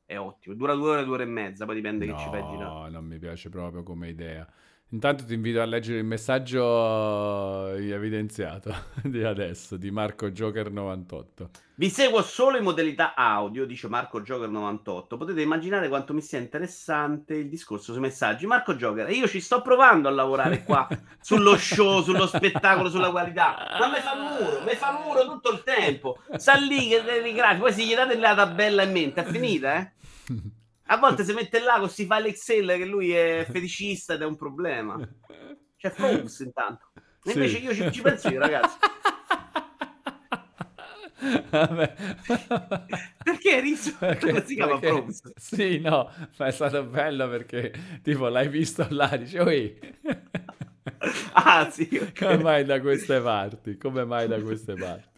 Speaker 1: è ottimo. Dura due ore, due ore e mezza, poi dipende no, che ci fai girare.
Speaker 2: No, non mi piace proprio come idea. Intanto ti invito a leggere il messaggio evidenziato di adesso di Marco Joker 98.
Speaker 1: Vi seguo solo in modalità audio, dice Marco Joker 98. Potete immaginare quanto mi sia interessante il discorso sui messaggi. Marco Joker, io ci sto provando a lavorare qua sullo show, sullo spettacolo, sulla qualità. Ma mi fa muro, mi fa muro tutto il tempo. Sa lì che dei grafici, poi se gli date la tabella in mente, è finita, eh? A volte si mette là, si fa l'Excel che lui è feticista ed è un problema. C'è Frogs intanto. E invece io ci, ci penso io, ragazzi. Vabbè. perché riso? Perché, si chiama Frogs?
Speaker 2: Sì, no, ma è stato bello perché tipo l'hai visto là, dice, oi.
Speaker 1: ah, sì. Okay.
Speaker 2: Come mai da queste parti? Come mai da queste parti?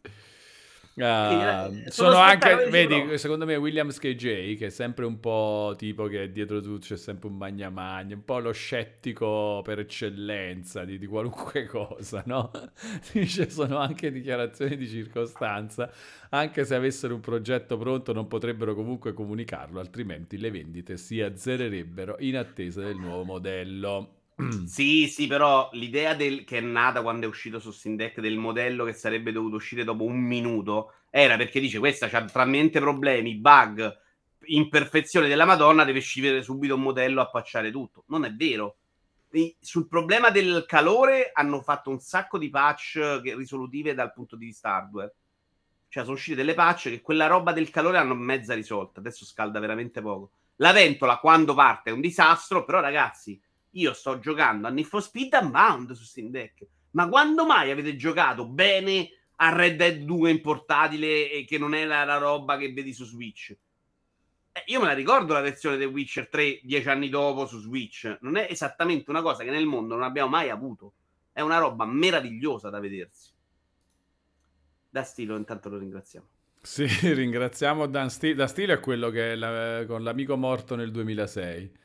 Speaker 2: Uh, sono anche, vedi, no. secondo me Williams KJ, che è sempre un po' tipo che dietro tutto c'è sempre un magna magna, un po' lo scettico per eccellenza di, di qualunque cosa, no? Dice, sono anche dichiarazioni di circostanza, anche se avessero un progetto pronto non potrebbero comunque comunicarlo, altrimenti le vendite si azzererebbero in attesa del nuovo modello.
Speaker 1: Sì, sì, però l'idea del, che è nata quando è uscito su Steam Deck del modello che sarebbe dovuto uscire dopo un minuto era perché dice questa c'ha talmente problemi, bug, imperfezioni della Madonna, deve uscire subito un modello a pacciare tutto. Non è vero. E sul problema del calore hanno fatto un sacco di patch risolutive dal punto di vista hardware. Cioè, sono uscite delle patch che quella roba del calore hanno mezza risolta. Adesso scalda veramente poco. La ventola quando parte è un disastro, però ragazzi, io sto giocando a Need for Speed Unbound su Steam Deck. Ma quando mai avete giocato bene a Red Dead 2 in portatile e che non è la, la roba che vedi su Switch? Eh, io me la ricordo la versione The Witcher 3 dieci anni dopo su Switch. Non è esattamente una cosa che nel mondo non abbiamo mai avuto. È una roba meravigliosa da vedersi. Da Stilo, intanto lo ringraziamo.
Speaker 2: Sì, ringraziamo Dan Stilo. Dan Stilo è quello che la, con l'amico morto nel 2006.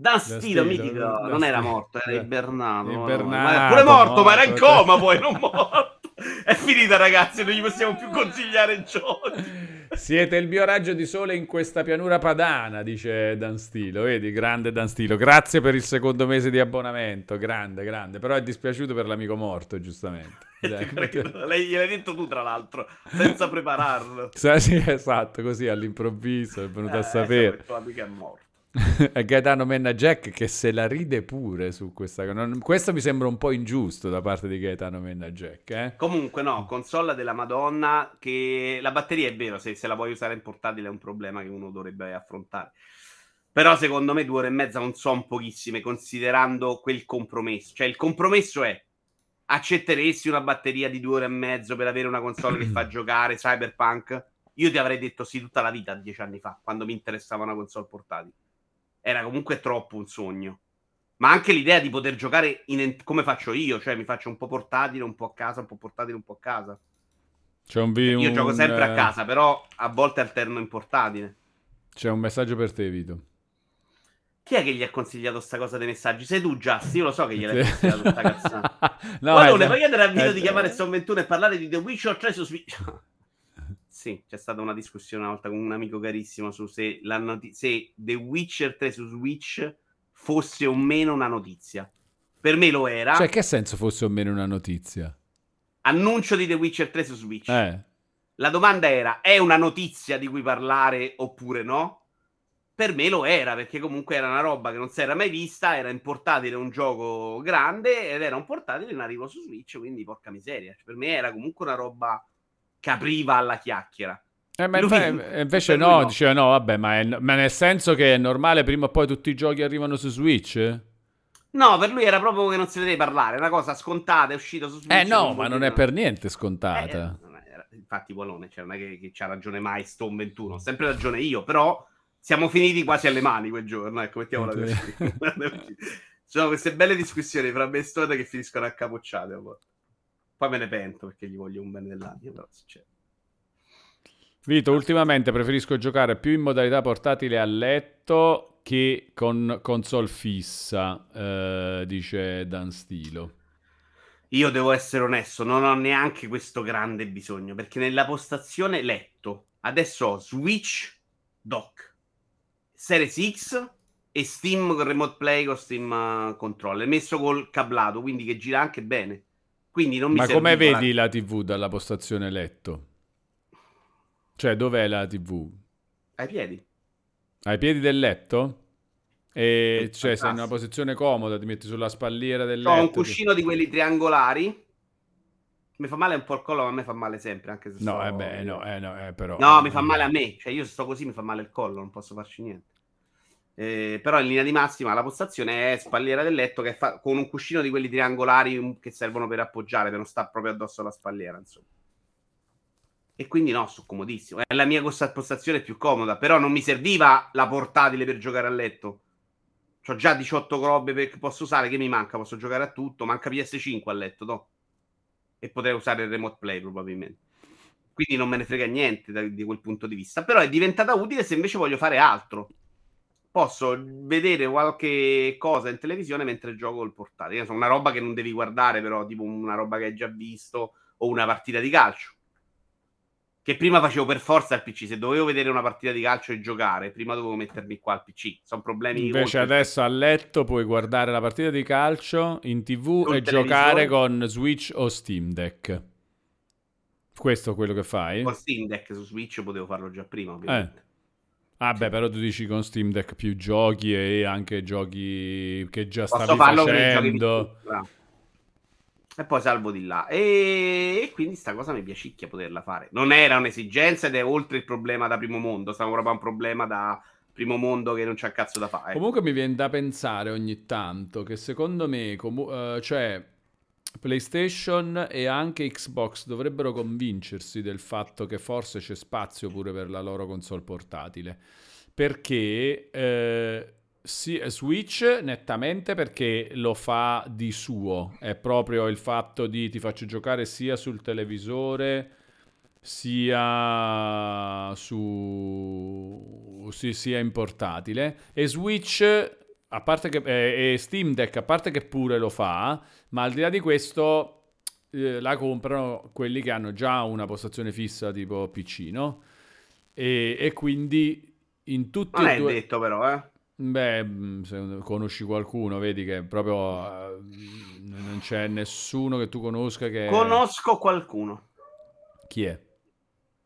Speaker 1: Dan Stilo, mitico, non Stilo. era morto, era ibernato.
Speaker 2: ibernato
Speaker 1: pure morto, morto, ma era in coma poi, non morto. È finita ragazzi, non gli possiamo più consigliare giochi.
Speaker 2: Siete il mio raggio di sole in questa pianura padana, dice Dan Stilo. Vedi, grande Dan Stilo. Grazie per il secondo mese di abbonamento, grande, grande. Però è dispiaciuto per l'amico morto, giustamente.
Speaker 1: Lei gliel'hai detto tu, tra l'altro, senza prepararlo.
Speaker 2: Sì, esatto, così all'improvviso è venuto eh, a sapere.
Speaker 1: L'amico è morto.
Speaker 2: Gaetano Menna Jack che se la ride pure su questa cosa. Questo mi sembra un po' ingiusto da parte di Gaetano Menna Jack. Eh?
Speaker 1: Comunque, no, console della Madonna. Che la batteria è vero, se, se la vuoi usare in portatile è un problema che uno dovrebbe affrontare. Però secondo me due ore e mezza non sono pochissime, considerando quel compromesso. Cioè, il compromesso è accetteresti una batteria di due ore e mezzo per avere una console che fa giocare Cyberpunk? Io ti avrei detto sì tutta la vita dieci anni fa, quando mi interessava una console portatile era comunque troppo un sogno. Ma anche l'idea di poter giocare in, come faccio io, cioè mi faccio un po' portatile, un po' a casa, un po' portatile, un po' a casa.
Speaker 2: C'è un,
Speaker 1: vi- io
Speaker 2: un,
Speaker 1: gioco sempre a casa, però a volte alterno in portatile.
Speaker 2: C'è un messaggio per te, Vito.
Speaker 1: Chi è che gli ha consigliato sta cosa dei messaggi? Sei tu, Just? Io lo so che gliel'hai consigliato sta cazzata. no, Guardone, puoi chiedere a Vito di chiamare Son 21 e parlare di The Witcher 3 su Switch? Sì, c'è stata una discussione una volta con un amico carissimo su se, not- se The Witcher 3 su Switch fosse o meno una notizia. Per me lo era.
Speaker 2: Cioè, che senso fosse o meno una notizia?
Speaker 1: Annuncio di The Witcher 3 su Switch.
Speaker 2: Eh.
Speaker 1: La domanda era: è una notizia di cui parlare oppure no? Per me lo era, perché comunque era una roba che non si era mai vista, era in portatile un gioco grande ed era un portatile in arrivo su Switch, quindi porca miseria. Cioè, per me era comunque una roba capriva alla chiacchiera.
Speaker 2: Eh, ma Lui, invece no, no, diceva no, vabbè, ma, è, ma, nel senso che è normale prima o poi tutti i giochi arrivano su Switch?
Speaker 1: No, per lui era proprio che non si vedeva parlare, è una cosa scontata, è uscita su Switch.
Speaker 2: Eh no, ma non è per niente scontata.
Speaker 1: Eh, infatti, Polone, cioè, non è che, che c'ha ragione mai Stone 21, ho sempre ragione io, però siamo finiti quasi alle mani quel giorno, ecco, mettiamola così. Sono queste belle discussioni fra me e Stone che finiscono a capocciate. Poi me ne pento perché gli voglio un bene dell'anno, però succede.
Speaker 2: Vito, ultimamente preferisco giocare più in modalità portatile a letto che con console fissa, eh, dice Dan Stilo.
Speaker 1: Io devo essere onesto, non ho neanche questo grande bisogno, perché nella postazione letto adesso ho Switch Dock, Series X e Steam con Remote Play con Steam uh, Controller, messo col cablato, quindi che gira anche bene. Quindi non mi
Speaker 2: Ma come vedi la... la TV dalla postazione letto? Cioè, dov'è la TV?
Speaker 1: Ai piedi.
Speaker 2: Ai piedi del letto? E cioè, sei in una posizione comoda, ti metti sulla spalliera del letto.
Speaker 1: Ho un cuscino di quelli triangolari. Mi fa male un po' il collo, ma a me fa male sempre, anche se
Speaker 2: No, eh beh, no, eh, no, eh, però...
Speaker 1: No, mi fa male a me. Cioè, io se sto così mi fa male il collo, non posso farci niente. Eh, però in linea di massima la postazione è spalliera del letto che fa- con un cuscino di quelli triangolari che servono per appoggiare, per non stare proprio addosso alla spalliera, insomma. E quindi no, sono comodissimo. È la mia postazione più comoda, però non mi serviva la portatile per giocare a letto. Ho già 18 robe che posso usare, che mi manca? Posso giocare a tutto, manca PS5 a letto, no? E potrei usare il remote play probabilmente. Quindi non me ne frega niente da, di quel punto di vista. Però è diventata utile se invece voglio fare altro posso vedere qualche cosa in televisione mentre gioco il portatile. Una roba che non devi guardare, però, tipo una roba che hai già visto o una partita di calcio. Che prima facevo per forza al PC. Se dovevo vedere una partita di calcio e giocare, prima dovevo mettermi qua al PC. Sono problemi.
Speaker 2: Invece adesso a letto puoi guardare la partita di calcio in tv con e giocare con Switch o Steam Deck. Questo è quello che fai?
Speaker 1: Con Steam Deck su Switch potevo farlo già prima, ovviamente.
Speaker 2: Eh. Ah beh, però tu dici con Steam Deck più giochi e anche giochi che già Posso stavi facendo.
Speaker 1: e poi salvo di là. E, e quindi sta cosa mi piacicchia poterla fare. Non era un'esigenza ed è oltre il problema da primo mondo, stava proprio un problema da primo mondo che non c'ha cazzo da fare.
Speaker 2: Comunque mi viene da pensare ogni tanto che secondo me, comu- uh, cioè PlayStation e anche Xbox dovrebbero convincersi del fatto che forse c'è spazio pure per la loro console portatile. Perché eh, sì, Switch nettamente perché lo fa di suo, è proprio il fatto di ti faccio giocare sia sul televisore sia su sì, sia in portatile e Switch a parte che eh, e Steam Deck a parte che pure lo fa, ma al di là di questo eh, la comprano quelli che hanno già una postazione fissa tipo PC, no? E, e quindi in tutti
Speaker 1: non
Speaker 2: e due...
Speaker 1: è detto però, eh.
Speaker 2: Beh, mm, se conosci qualcuno, vedi che proprio uh, non c'è nessuno che tu conosca che...
Speaker 1: Conosco qualcuno.
Speaker 2: Chi è?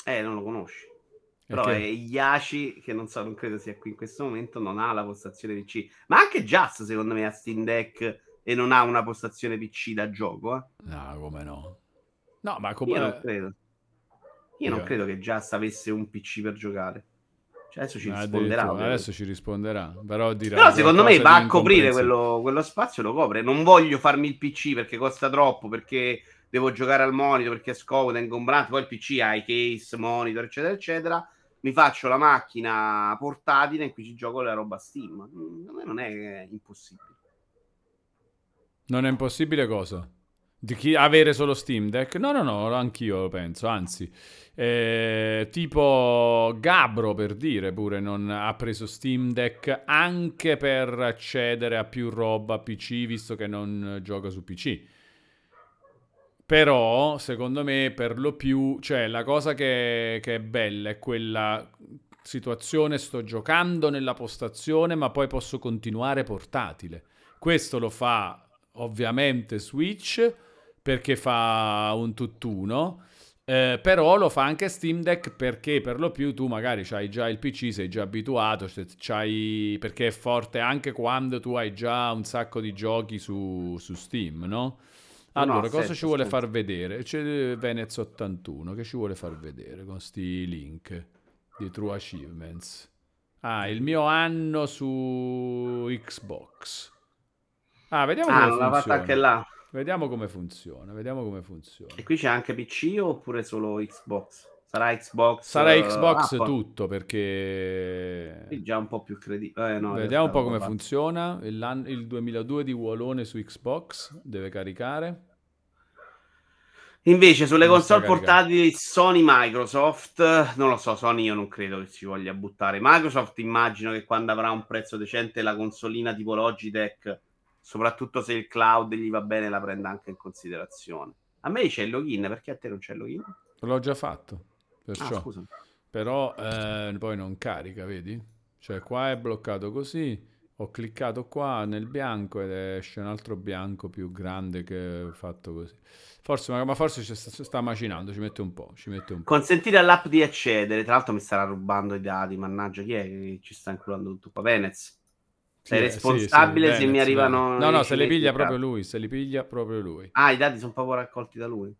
Speaker 1: Eh, non lo conosci. Però è Yashi, che non so, non credo sia qui in questo momento, non ha la postazione PC. Ma anche Just, secondo me, ha Steam Deck e non ha una postazione PC da gioco. Eh?
Speaker 2: No, come no? No, ma come...
Speaker 1: Io non credo. Io, Io non credo che Just avesse un PC per giocare. Cioè adesso ci no, risponderà.
Speaker 2: Adesso ci risponderà. Però, dirà
Speaker 1: però secondo me va a coprire quello, quello, spazio, lo copre. Non voglio farmi il PC perché costa troppo, perché devo giocare al monitor, perché è scomodo, è ingombrante. Poi il PC ha i case, monitor, eccetera, eccetera mi faccio la macchina portatile in cui ci gioco la roba Steam. Me non è impossibile.
Speaker 2: Non è impossibile cosa? Di chi avere solo Steam Deck? No, no, no, anch'io lo penso, anzi, eh, tipo Gabro per dire pure non ha preso Steam Deck anche per accedere a più roba PC visto che non gioca su PC. Però, secondo me, per lo più, cioè, la cosa che, che è bella è quella situazione, sto giocando nella postazione, ma poi posso continuare portatile. Questo lo fa ovviamente Switch perché fa un tutt'uno. Eh, però lo fa anche Steam Deck perché per lo più tu magari hai già il PC, sei già abituato, perché è forte anche quando tu hai già un sacco di giochi su, su Steam, no? Allora, no, cosa ci vuole far vedere? C'è Venez 81 che ci vuole far vedere con sti link di True Achievements. Ah, il mio anno su Xbox. Ah, vediamo ah, come funziona. anche là. Vediamo come funziona, vediamo come funziona.
Speaker 1: E qui c'è anche PC oppure solo Xbox? Sarà Xbox?
Speaker 2: Sarà eh, Xbox uh, tutto perché...
Speaker 1: È già un po' più credibile. Eh, no,
Speaker 2: Vediamo un po' come funziona. Il, il 2002 di Wallone su Xbox deve caricare.
Speaker 1: Invece sulle non console portatili Sony Microsoft, non lo so, Sony io non credo che si voglia buttare. Microsoft immagino che quando avrà un prezzo decente la consolina tipo Logitech, soprattutto se il cloud gli va bene, la prenda anche in considerazione. A me c'è il login, perché a te non c'è il login?
Speaker 2: L'ho già fatto. Perciò. Ah, Però eh, poi non carica, vedi? Cioè qua è bloccato così, ho cliccato qua nel bianco ed esce un altro bianco più grande che fatto così. Forse, ma, forse ci sta, sta, macinando, ci mette un po', ci mette un po'.
Speaker 1: Consentire all'app di accedere, tra l'altro mi starà rubando i dati, mannaggia, chi è che ci sta inculando tutto qua? Venez. Sei sì, responsabile sì, sì, se Venez, mi arrivano...
Speaker 2: No, no, se li piglia proprio lui, se li piglia proprio lui.
Speaker 1: Ah, i dati sono proprio raccolti da lui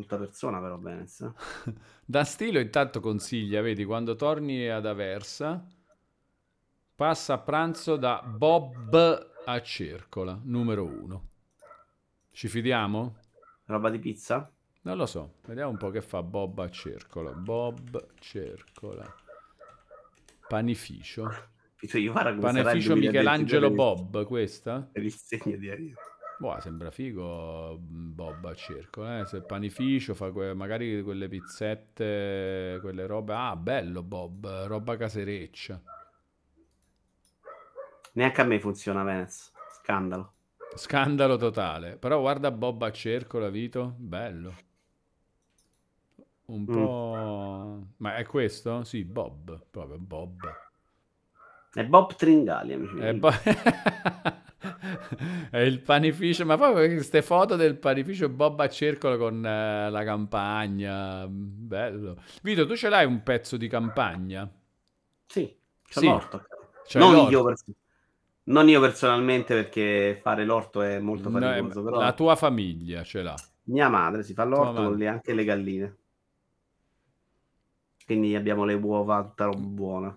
Speaker 1: brutta persona però Benez.
Speaker 2: da Stilo intanto consiglia, vedi, quando torni ad Aversa, passa a pranzo da Bob a Cercola, numero uno. Ci fidiamo?
Speaker 1: Roba di pizza?
Speaker 2: Non lo so, vediamo un po' che fa Bob a Cercola. Bob Cercola. Panificio. Panificio Michelangelo Bob, questa?
Speaker 1: Per il segno di arrivo.
Speaker 2: Boh, sembra figo mm, Bob a circo, eh? Se panificio, fa que- magari quelle pizzette, quelle robe. Ah, bello Bob, roba casereccia.
Speaker 1: Neanche a me funziona Venez. Scandalo.
Speaker 2: Scandalo totale. Però guarda Bob a cerco, la Vito, bello. Un mm. po'... Ma è questo? Sì, Bob, proprio Bob.
Speaker 1: È Bob Tringali, amici miei. Bo-
Speaker 2: è il panificio, ma poi queste foto del panificio Bob a circolo con eh, la campagna, bello. Vito, tu ce l'hai un pezzo di campagna?
Speaker 1: Sì, c'è sì. morto. C'è non l'orto. io, per... Non io personalmente perché fare l'orto è molto faticoso.
Speaker 2: No, però... La tua famiglia ce l'ha.
Speaker 1: Mia madre si fa l'orto con le, anche le galline. Quindi abbiamo le uova, tutta buona.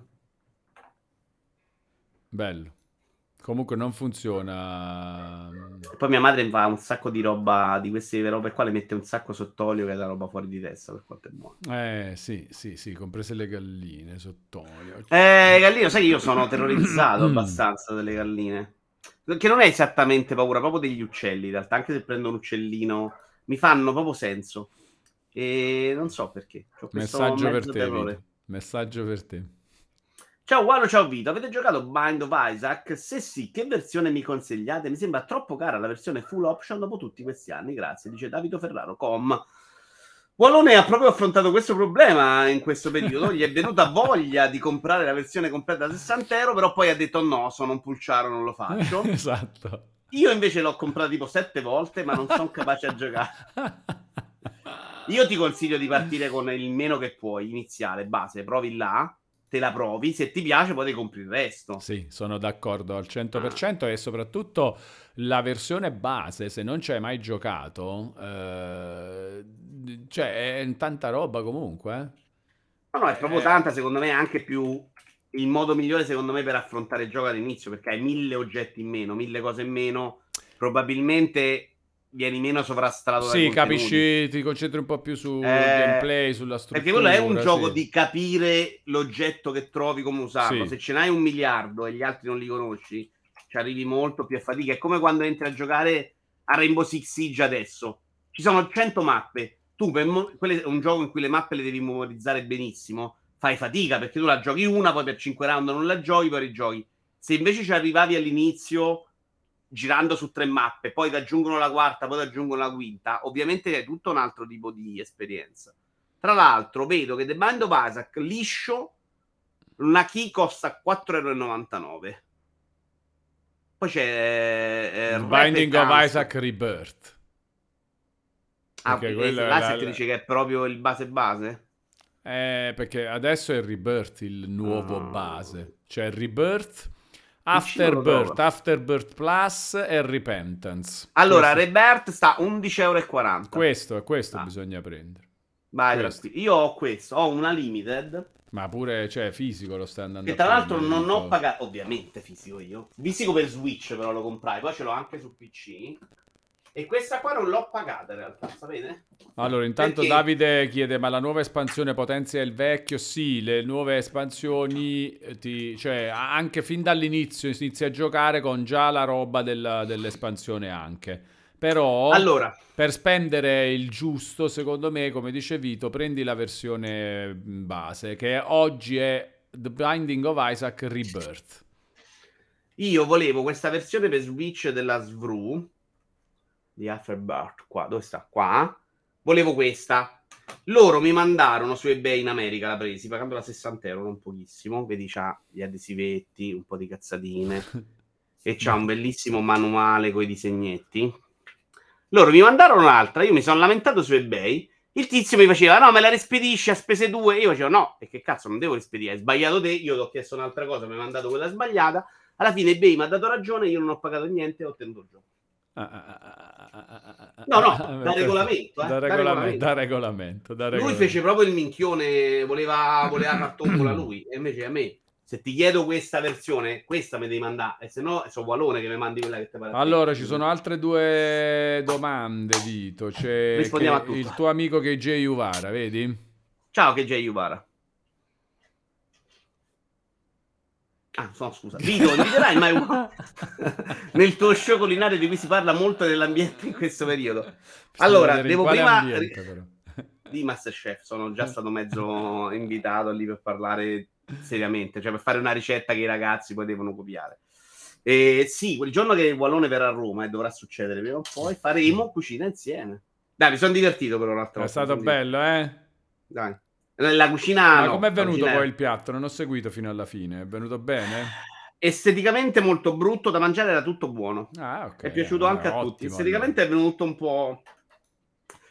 Speaker 2: Bello. Comunque non funziona.
Speaker 1: E poi mia madre fa un sacco di roba di queste robe qua, le mette un sacco sott'olio che è la roba fuori di testa per quanto è buono.
Speaker 2: Eh sì, sì, sì, comprese le galline sott'olio.
Speaker 1: Eh, gallino, sai che io sono terrorizzato abbastanza delle galline. Che non è esattamente paura, proprio degli uccelli in realtà, anche se prendo un uccellino, mi fanno proprio senso. E non so perché.
Speaker 2: Messaggio per te. Messaggio per te.
Speaker 1: Ciao Wano, ciao Vito, avete giocato Bind of Isaac? Se sì, che versione mi consigliate? Mi sembra troppo cara la versione full option dopo tutti questi anni, grazie, dice Davito Ferraro, com. Wallone ha proprio affrontato questo problema in questo periodo, gli è venuta voglia di comprare la versione completa da 60 euro, però poi ha detto no, sono un pulciaro, non lo faccio.
Speaker 2: esatto.
Speaker 1: Io invece l'ho comprato tipo sette volte, ma non sono capace a giocare. Io ti consiglio di partire con il meno che puoi, iniziale, base, provi là te la provi, se ti piace poi ti compri il resto.
Speaker 2: Sì, sono d'accordo al 100% ah. e soprattutto la versione base, se non ci hai mai giocato, eh, cioè è tanta roba comunque. Eh.
Speaker 1: No, no, è proprio eh. tanta, secondo me anche più il modo migliore secondo me per affrontare il gioco all'inizio, perché hai mille oggetti in meno, mille cose in meno, probabilmente vieni meno sovrastrato
Speaker 2: sì, capisci, ti concentri un po' più sul eh, gameplay, sulla struttura.
Speaker 1: Perché quello è un sì. gioco di capire l'oggetto che trovi, come usarlo. Sì. Se ce n'hai un miliardo e gli altri non li conosci, ci arrivi molto più a fatica. È come quando entri a giocare a Rainbow Six Siege adesso. Ci sono 100 mappe. Tu, per mo- è un gioco in cui le mappe le devi memorizzare benissimo, fai fatica perché tu la giochi una, poi per 5 round non la giochi, poi rigiochi. Se invece ci arrivavi all'inizio girando su tre mappe, poi ti aggiungono la quarta, poi ti aggiungono la quinta, ovviamente è tutto un altro tipo di esperienza. Tra l'altro, vedo che The Bind of Isaac liscio, una key costa 4,99€. Poi c'è
Speaker 2: eh, Binding of Isaac Rebirth.
Speaker 1: Ah, perché quello là la, dice che è proprio il base base?
Speaker 2: Eh, perché adesso è il Rebirth il nuovo oh. base. Cioè il Rebirth Afterbirth, Afterbirth Plus e Repentance.
Speaker 1: Allora, questo. Rebirth sta 11,40€.
Speaker 2: Questo, questo ah. bisogna prendere.
Speaker 1: Vai, questo. io ho questo, ho una limited.
Speaker 2: Ma pure, cioè, fisico lo stai andando
Speaker 1: Che tra l'altro non ho pagato, ovviamente fisico io. Fisico per Switch però lo comprai, poi ce l'ho anche su PC. E questa qua non l'ho pagata in realtà, sapete?
Speaker 2: Allora, intanto Perché... Davide chiede: ma la nuova espansione potenzia il vecchio? Sì, le nuove espansioni, eh, ti, cioè anche fin dall'inizio inizi a giocare con già la roba del, dell'espansione anche. Però allora. per spendere il giusto, secondo me, come dice Vito, prendi la versione base, che oggi è The Binding of Isaac Rebirth.
Speaker 1: Io volevo questa versione per Switch della Svru di Afterbirth qua, dove sta? Qua. Volevo questa. Loro mi mandarono su eBay in America, la presi, pagandola 60 euro, non pochissimo. Vedi, c'ha gli adesivetti, un po' di cazzatine. e c'ha un bellissimo manuale con i disegnetti. Loro mi mandarono un'altra, io mi sono lamentato su eBay. Il tizio mi faceva, no, me la rispedisci a spese due. Io facevo, no, e che cazzo, non devo rispedire, hai sbagliato te. Io ti ho chiesto un'altra cosa, mi hai mandato quella sbagliata. Alla fine eBay mi ha dato ragione, io non ho pagato niente e ho ottenuto il gioco. No, no, da regolamento, eh,
Speaker 2: da, regolamento, da, regolamento, da regolamento.
Speaker 1: Lui fece proprio il minchione, voleva, voleva far tombola lui, e invece a me, se ti chiedo questa versione, questa mi devi mandare, e se no, so Wallone che mi mandi quella che ti pare.
Speaker 2: Allora, ci sono altre due domande, Vito. C'è il tuo amico che è Jay Uvara, vedi?
Speaker 1: Ciao, che è Ah, no, scusa. Vito, inviterai mai un... nel tuo show culinario di cui si parla molto dell'ambiente in questo periodo. Allora, devo prima di Masterchef, sono già stato mezzo invitato lì per parlare seriamente, cioè per fare una ricetta che i ragazzi poi devono copiare. E sì, quel giorno che Wallone verrà a Roma e dovrà succedere prima o poi, faremo cucina insieme. Dai, mi sono divertito però l'altra
Speaker 2: volta. È stato bello, eh?
Speaker 1: Dai. La cucina.
Speaker 2: Ma no, com'è venuto poi il piatto? Non ho seguito fino alla fine. È venuto bene?
Speaker 1: Esteticamente molto brutto, da mangiare era tutto buono. Ah, okay. È piaciuto anche a tutti. Esteticamente allora. è venuto un po'.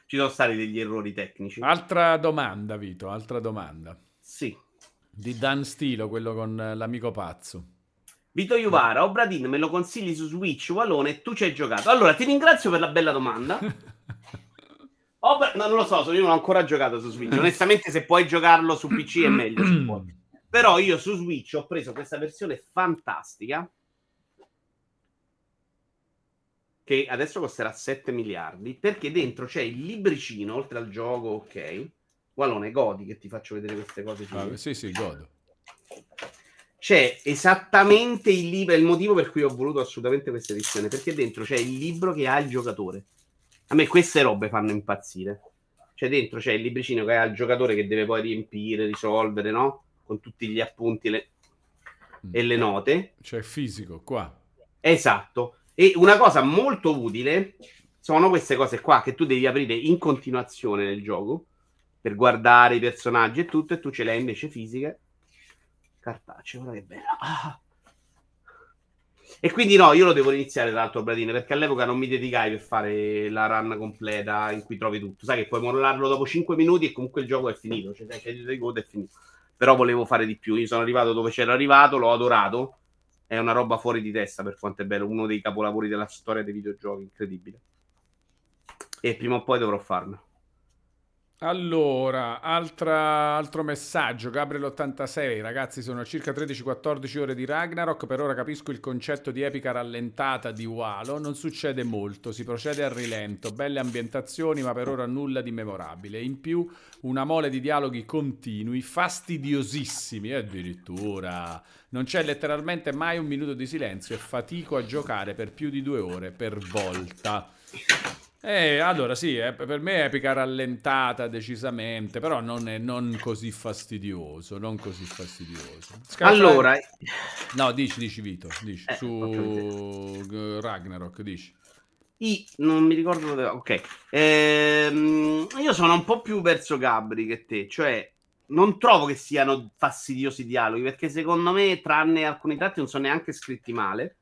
Speaker 1: Ci sono stati degli errori tecnici.
Speaker 2: Altra domanda, Vito, altra domanda.
Speaker 1: Sì.
Speaker 2: Di Dan Stilo, quello con l'amico pazzo.
Speaker 1: Vito Iuvara, Obradin me lo consigli su Switch, Walone, tu ci hai giocato. Allora, ti ringrazio per la bella domanda. Obra... No, non lo so, io non ho ancora giocato su Switch. Onestamente, se puoi giocarlo su PC è meglio. Però io su Switch ho preso questa versione fantastica che adesso costerà 7 miliardi perché dentro c'è il libricino oltre al gioco, ok. Walone, godi che ti faccio vedere queste cose.
Speaker 2: Ah, sì, sì, godo
Speaker 1: c'è esattamente il libro, il motivo per cui ho voluto assolutamente questa edizione, perché dentro c'è il libro che ha il giocatore. A me queste robe fanno impazzire. Cioè dentro c'è il libricino che ha il giocatore che deve poi riempire, risolvere, no? Con tutti gli appunti le... e le note.
Speaker 2: C'è fisico qua.
Speaker 1: Esatto. E una cosa molto utile sono queste cose qua che tu devi aprire in continuazione nel gioco per guardare i personaggi e tutto, e tu ce le hai invece fisiche cartaceo, guarda che bello. Ah. E quindi no, io lo devo iniziare tra l'altro Bradine, perché all'epoca non mi dedicai per fare la run completa in cui trovi tutto. Sai che puoi mollarlo dopo 5 minuti e comunque il gioco è finito, cioè c'è il code è finito. Però volevo fare di più, io sono arrivato dove c'ero arrivato, l'ho adorato. È una roba fuori di testa per quanto è bello, uno dei capolavori della storia dei videogiochi, incredibile. E prima o poi dovrò farlo.
Speaker 2: Allora, altra, altro messaggio, Gabriel86, ragazzi sono circa 13-14 ore di Ragnarok, per ora capisco il concetto di epica rallentata di Walo, non succede molto, si procede a rilento, belle ambientazioni ma per ora nulla di memorabile, in più una mole di dialoghi continui, fastidiosissimi. Addirittura, non c'è letteralmente mai un minuto di silenzio e fatico a giocare per più di due ore per volta. Eh, allora sì, eh, per me è epica rallentata decisamente, però non, è, non così fastidioso, non così fastidioso.
Speaker 1: Scarpa... Allora...
Speaker 2: No, dici, dici Vito, dici, eh, su Ragnarok, dici.
Speaker 1: I, non mi ricordo dove... Ok. Ehm, io sono un po' più verso Gabri che te, cioè non trovo che siano fastidiosi i dialoghi, perché secondo me, tranne alcuni tratti, non sono neanche scritti male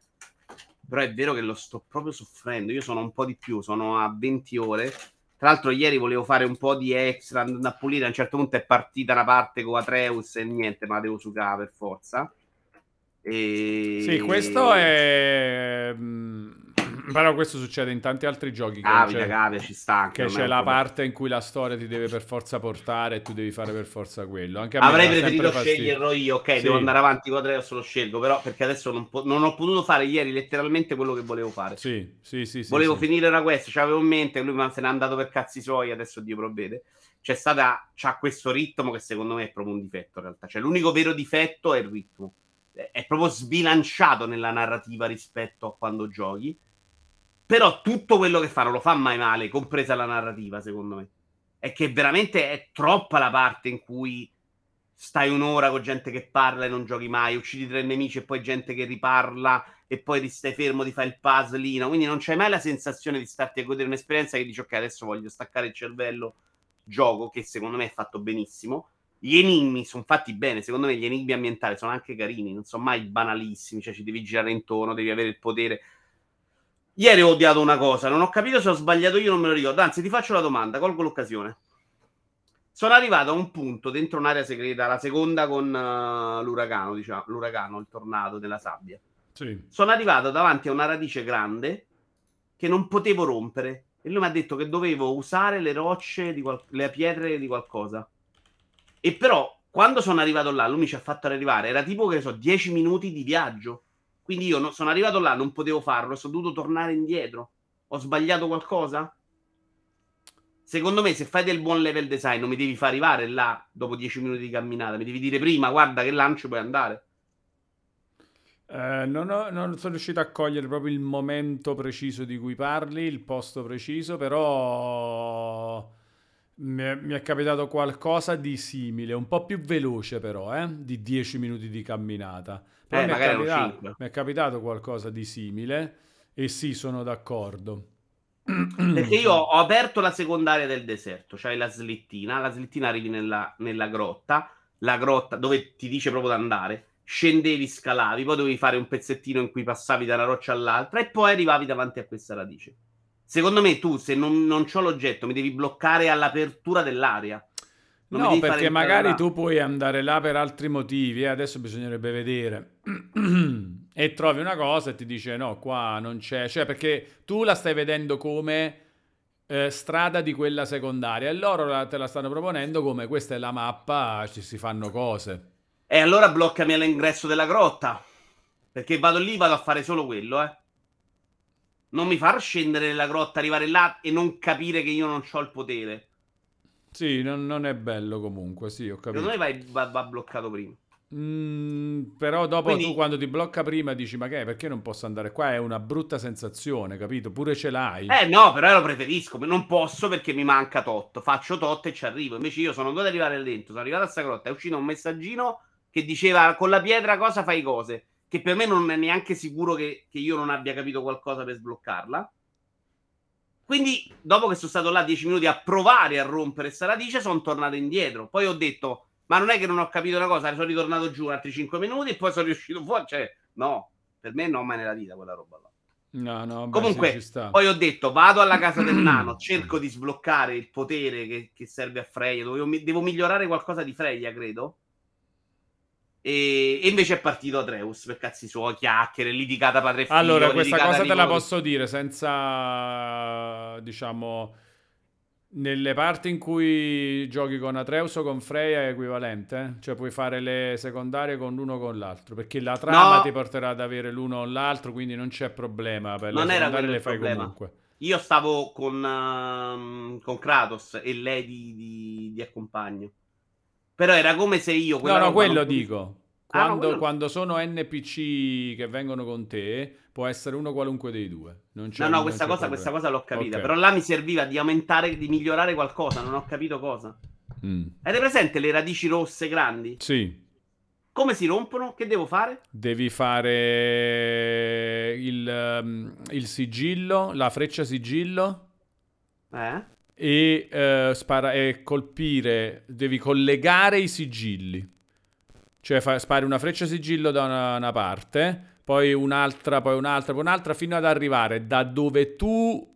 Speaker 1: però è vero che lo sto proprio soffrendo. Io sono un po' di più, sono a 20 ore. Tra l'altro, ieri volevo fare un po' di extra, andando a pulire. A un certo punto è partita una parte con Atreus e niente, ma la devo sucare per forza.
Speaker 2: E... Sì, questo è. Però questo succede in tanti altri giochi.
Speaker 1: Cavia, cavia, ci sta.
Speaker 2: Che c'è la parte in cui la storia ti deve per forza portare e tu devi fare per forza quello. Anche
Speaker 1: Avrei preferito sceglierlo io, ok, sì. devo andare avanti con adesso lo scelgo, però perché adesso non, po- non, ho potuto fare ieri letteralmente quello che volevo fare.
Speaker 2: Sì, sì, sì.
Speaker 1: Volevo
Speaker 2: sì,
Speaker 1: finire da questo, c'avevo in mente, lui se n'è andato per cazzi suoi, adesso Dio provvede. C'è stata, c'ha questo ritmo che secondo me è proprio un difetto in realtà. Cioè l'unico vero difetto è il ritmo. È proprio sbilanciato nella narrativa rispetto a quando giochi però tutto quello che fa non lo fa mai male, compresa la narrativa, secondo me. È che veramente è troppa la parte in cui stai un'ora con gente che parla e non giochi mai, uccidi tre nemici e poi gente che riparla e poi ti stai fermo, ti fai il puzzlino. Quindi non c'è mai la sensazione di starti a godere un'esperienza che dici ok, adesso voglio staccare il cervello, gioco, che secondo me è fatto benissimo. Gli enigmi sono fatti bene, secondo me gli enigmi ambientali sono anche carini, non sono mai banalissimi, cioè ci devi girare intorno, devi avere il potere Ieri ho odiato una cosa, non ho capito se ho sbagliato io, non me lo ricordo. Anzi, ti faccio la domanda, colgo l'occasione. Sono arrivato a un punto dentro un'area segreta, la seconda con uh, l'uragano, diciamo, l'uragano, il tornado della sabbia.
Speaker 2: Sì.
Speaker 1: Sono arrivato davanti a una radice grande che non potevo rompere. E lui mi ha detto che dovevo usare le rocce, di qual- le pietre di qualcosa. E però, quando sono arrivato là, lui mi ci ha fatto arrivare, era tipo, che so, 10 minuti di viaggio. Quindi io no, sono arrivato là, non potevo farlo, sono dovuto tornare indietro. Ho sbagliato qualcosa? Secondo me, se fai del buon level design, non mi devi far arrivare là dopo 10 minuti di camminata. Mi devi dire prima, guarda che lancio puoi andare.
Speaker 2: Eh, non, ho, non, sono riuscito a cogliere proprio il momento preciso di cui parli, il posto preciso, però mi è, mi è capitato qualcosa di simile, un po' più veloce però, eh? di 10 minuti di camminata. Però eh, mi, è capitato, mi è capitato qualcosa di simile e sì, sono d'accordo.
Speaker 1: Perché io ho aperto la secondaria del deserto, cioè la slittina, la slittina arrivi nella, nella grotta, la grotta dove ti dice proprio di andare, scendevi, scalavi, poi dovevi fare un pezzettino in cui passavi da una roccia all'altra e poi arrivavi davanti a questa radice. Secondo me tu, se non, non c'ho l'oggetto, mi devi bloccare all'apertura dell'area.
Speaker 2: Non no, perché magari tu puoi andare là per altri motivi, eh? adesso bisognerebbe vedere. e trovi una cosa e ti dice no, qua non c'è, cioè perché tu la stai vedendo come eh, strada di quella secondaria e loro la, te la stanno proponendo come questa è la mappa, ci si fanno cose.
Speaker 1: E allora bloccami all'ingresso della grotta, perché vado lì, vado a fare solo quello, eh. Non mi far scendere nella grotta, arrivare là e non capire che io non ho il potere.
Speaker 2: Sì, non, non è bello comunque, sì, ho capito.
Speaker 1: Secondo me va, va bloccato prima.
Speaker 2: Mm, però dopo Quindi... tu quando ti blocca prima dici ma che? Perché non posso andare qua? È una brutta sensazione, capito? Pure ce l'hai.
Speaker 1: Eh no, però lo preferisco. Non posso perché mi manca tot. Faccio tot e ci arrivo. Invece io sono dovuto arrivare lento. Sono arrivato a sta grotta. È uscito un messaggino che diceva con la pietra cosa fai cose. Che per me non è neanche sicuro che, che io non abbia capito qualcosa per sbloccarla. Quindi, dopo che sono stato là 10 minuti a provare a rompere questa radice, sono tornato indietro. Poi ho detto ma non è che non ho capito una cosa, sono ritornato giù altri 5 minuti e poi sono riuscito fuori. Cioè, no, per me non mai nella vita quella roba là.
Speaker 2: No, no,
Speaker 1: beh, Comunque, poi ho detto, vado alla casa del nano, cerco di sbloccare il potere che, che serve a Freya. Devo, devo, migliorare qualcosa di Freya, credo. E, e, invece è partito Atreus per cazzi suoi, chiacchiere, litigata padre e figlio.
Speaker 2: Allora, questa cosa te la posso dire senza, diciamo nelle parti in cui giochi con Atreus o con Freya è equivalente, eh? cioè puoi fare le secondarie con l'uno o con l'altro, perché la trama no. ti porterà ad avere l'uno o l'altro, quindi non c'è problema, per non le secondarie le fai problema. comunque.
Speaker 1: Io stavo con, uh, con Kratos e lei di, di, di, accompagno. Però era come se io...
Speaker 2: No, no, quello non... dico. Quando, ah, no, quando, sono NPC che vengono con te, può essere uno qualunque dei due.
Speaker 1: no, no, questa cosa, questa cosa, l'ho capita. Okay. Però là mi serviva di aumentare, di migliorare qualcosa. Non ho capito cosa. Mm. Avete presente le radici rosse grandi?
Speaker 2: Sì.
Speaker 1: Come si rompono? Che devo fare?
Speaker 2: Devi fare il, um, il sigillo, la freccia sigillo.
Speaker 1: Eh?
Speaker 2: E, uh, spara- e colpire, devi collegare i sigilli. Cioè fa, spari una freccia sigillo da una, una, parte, poi un'altra, poi un'altra, poi un'altra, fino ad arrivare da dove tu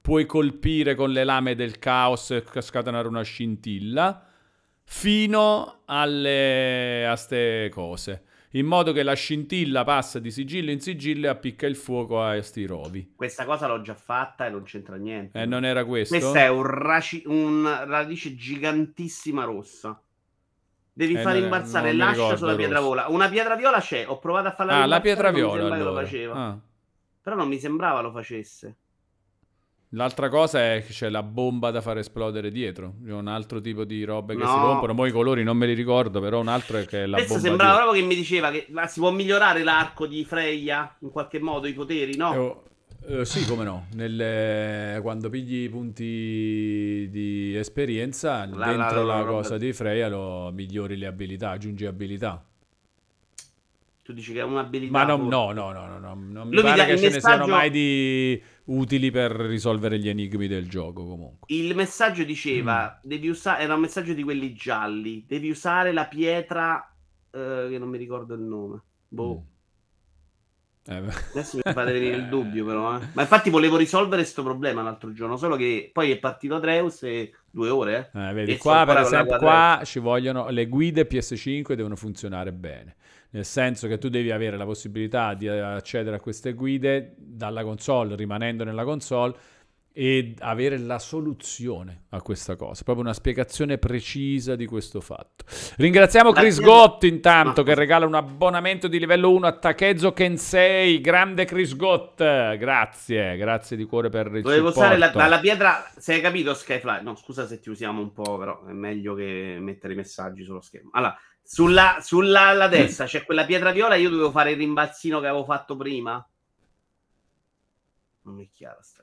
Speaker 2: puoi colpire con le lame del caos e scatenare una scintilla, fino alle, a ste cose. In modo che la scintilla passa di sigillo in sigillo e appicca il fuoco a sti rovi.
Speaker 1: Questa cosa l'ho già fatta e non c'entra niente.
Speaker 2: E eh, non era questo?
Speaker 1: Questa è un, raci- un radice gigantissima rossa. Devi eh, fare imbalzare l'ascia sulla pietra viola. Una pietra viola c'è, ho provato a farla
Speaker 2: Ah, la pietra viola allora. lo faceva.
Speaker 1: Ah. Però non mi sembrava lo facesse.
Speaker 2: L'altra cosa è che c'è la bomba da far esplodere dietro. C'è un altro tipo di robe che no. si rompono. Poi i colori non me li ricordo, però un altro è che è la
Speaker 1: Questo
Speaker 2: bomba.
Speaker 1: sembrava dietro. proprio che mi diceva che si può migliorare l'arco di Freya in qualche modo, i poteri, no?
Speaker 2: Io Uh, sì, come no. Nelle... Quando pigli i punti di esperienza, la, dentro la, la, la cosa di Freya lo migliori le abilità, aggiungi abilità.
Speaker 1: Tu dici che è un'abilità.
Speaker 2: Ma non, no, no, no, no, no, non mi pare che ce messaggio... ne siano mai di utili per risolvere gli enigmi del gioco. Comunque,
Speaker 1: il messaggio diceva: mm. devi usare. Era un messaggio di quelli gialli. Devi usare la pietra. Uh, che non mi ricordo il nome. Boh. Mm. Eh Adesso mi fate venire il dubbio, però. Eh. Ma infatti volevo risolvere questo problema l'altro giorno. Solo che poi è partito Atreus e due ore.
Speaker 2: Eh. vedi, qua per esempio, qua ci vogliono le guide PS5 devono funzionare bene. Nel senso che tu devi avere la possibilità di accedere a queste guide dalla console, rimanendo nella console e avere la soluzione a questa cosa, proprio una spiegazione precisa di questo fatto. Ringraziamo Chris Gott intanto che regala un abbonamento di livello 1 a Takezo Kensei, grande Chris Gott, grazie, grazie di cuore per il Volevo usare
Speaker 1: la, la, pietra, se hai capito Skyfly, no scusa se ti usiamo un po' però è meglio che mettere i messaggi sullo schermo. Allora, sulla, sulla destra c'è quella pietra viola, io dovevo fare il rimbalzino che avevo fatto prima. Non è chiara sta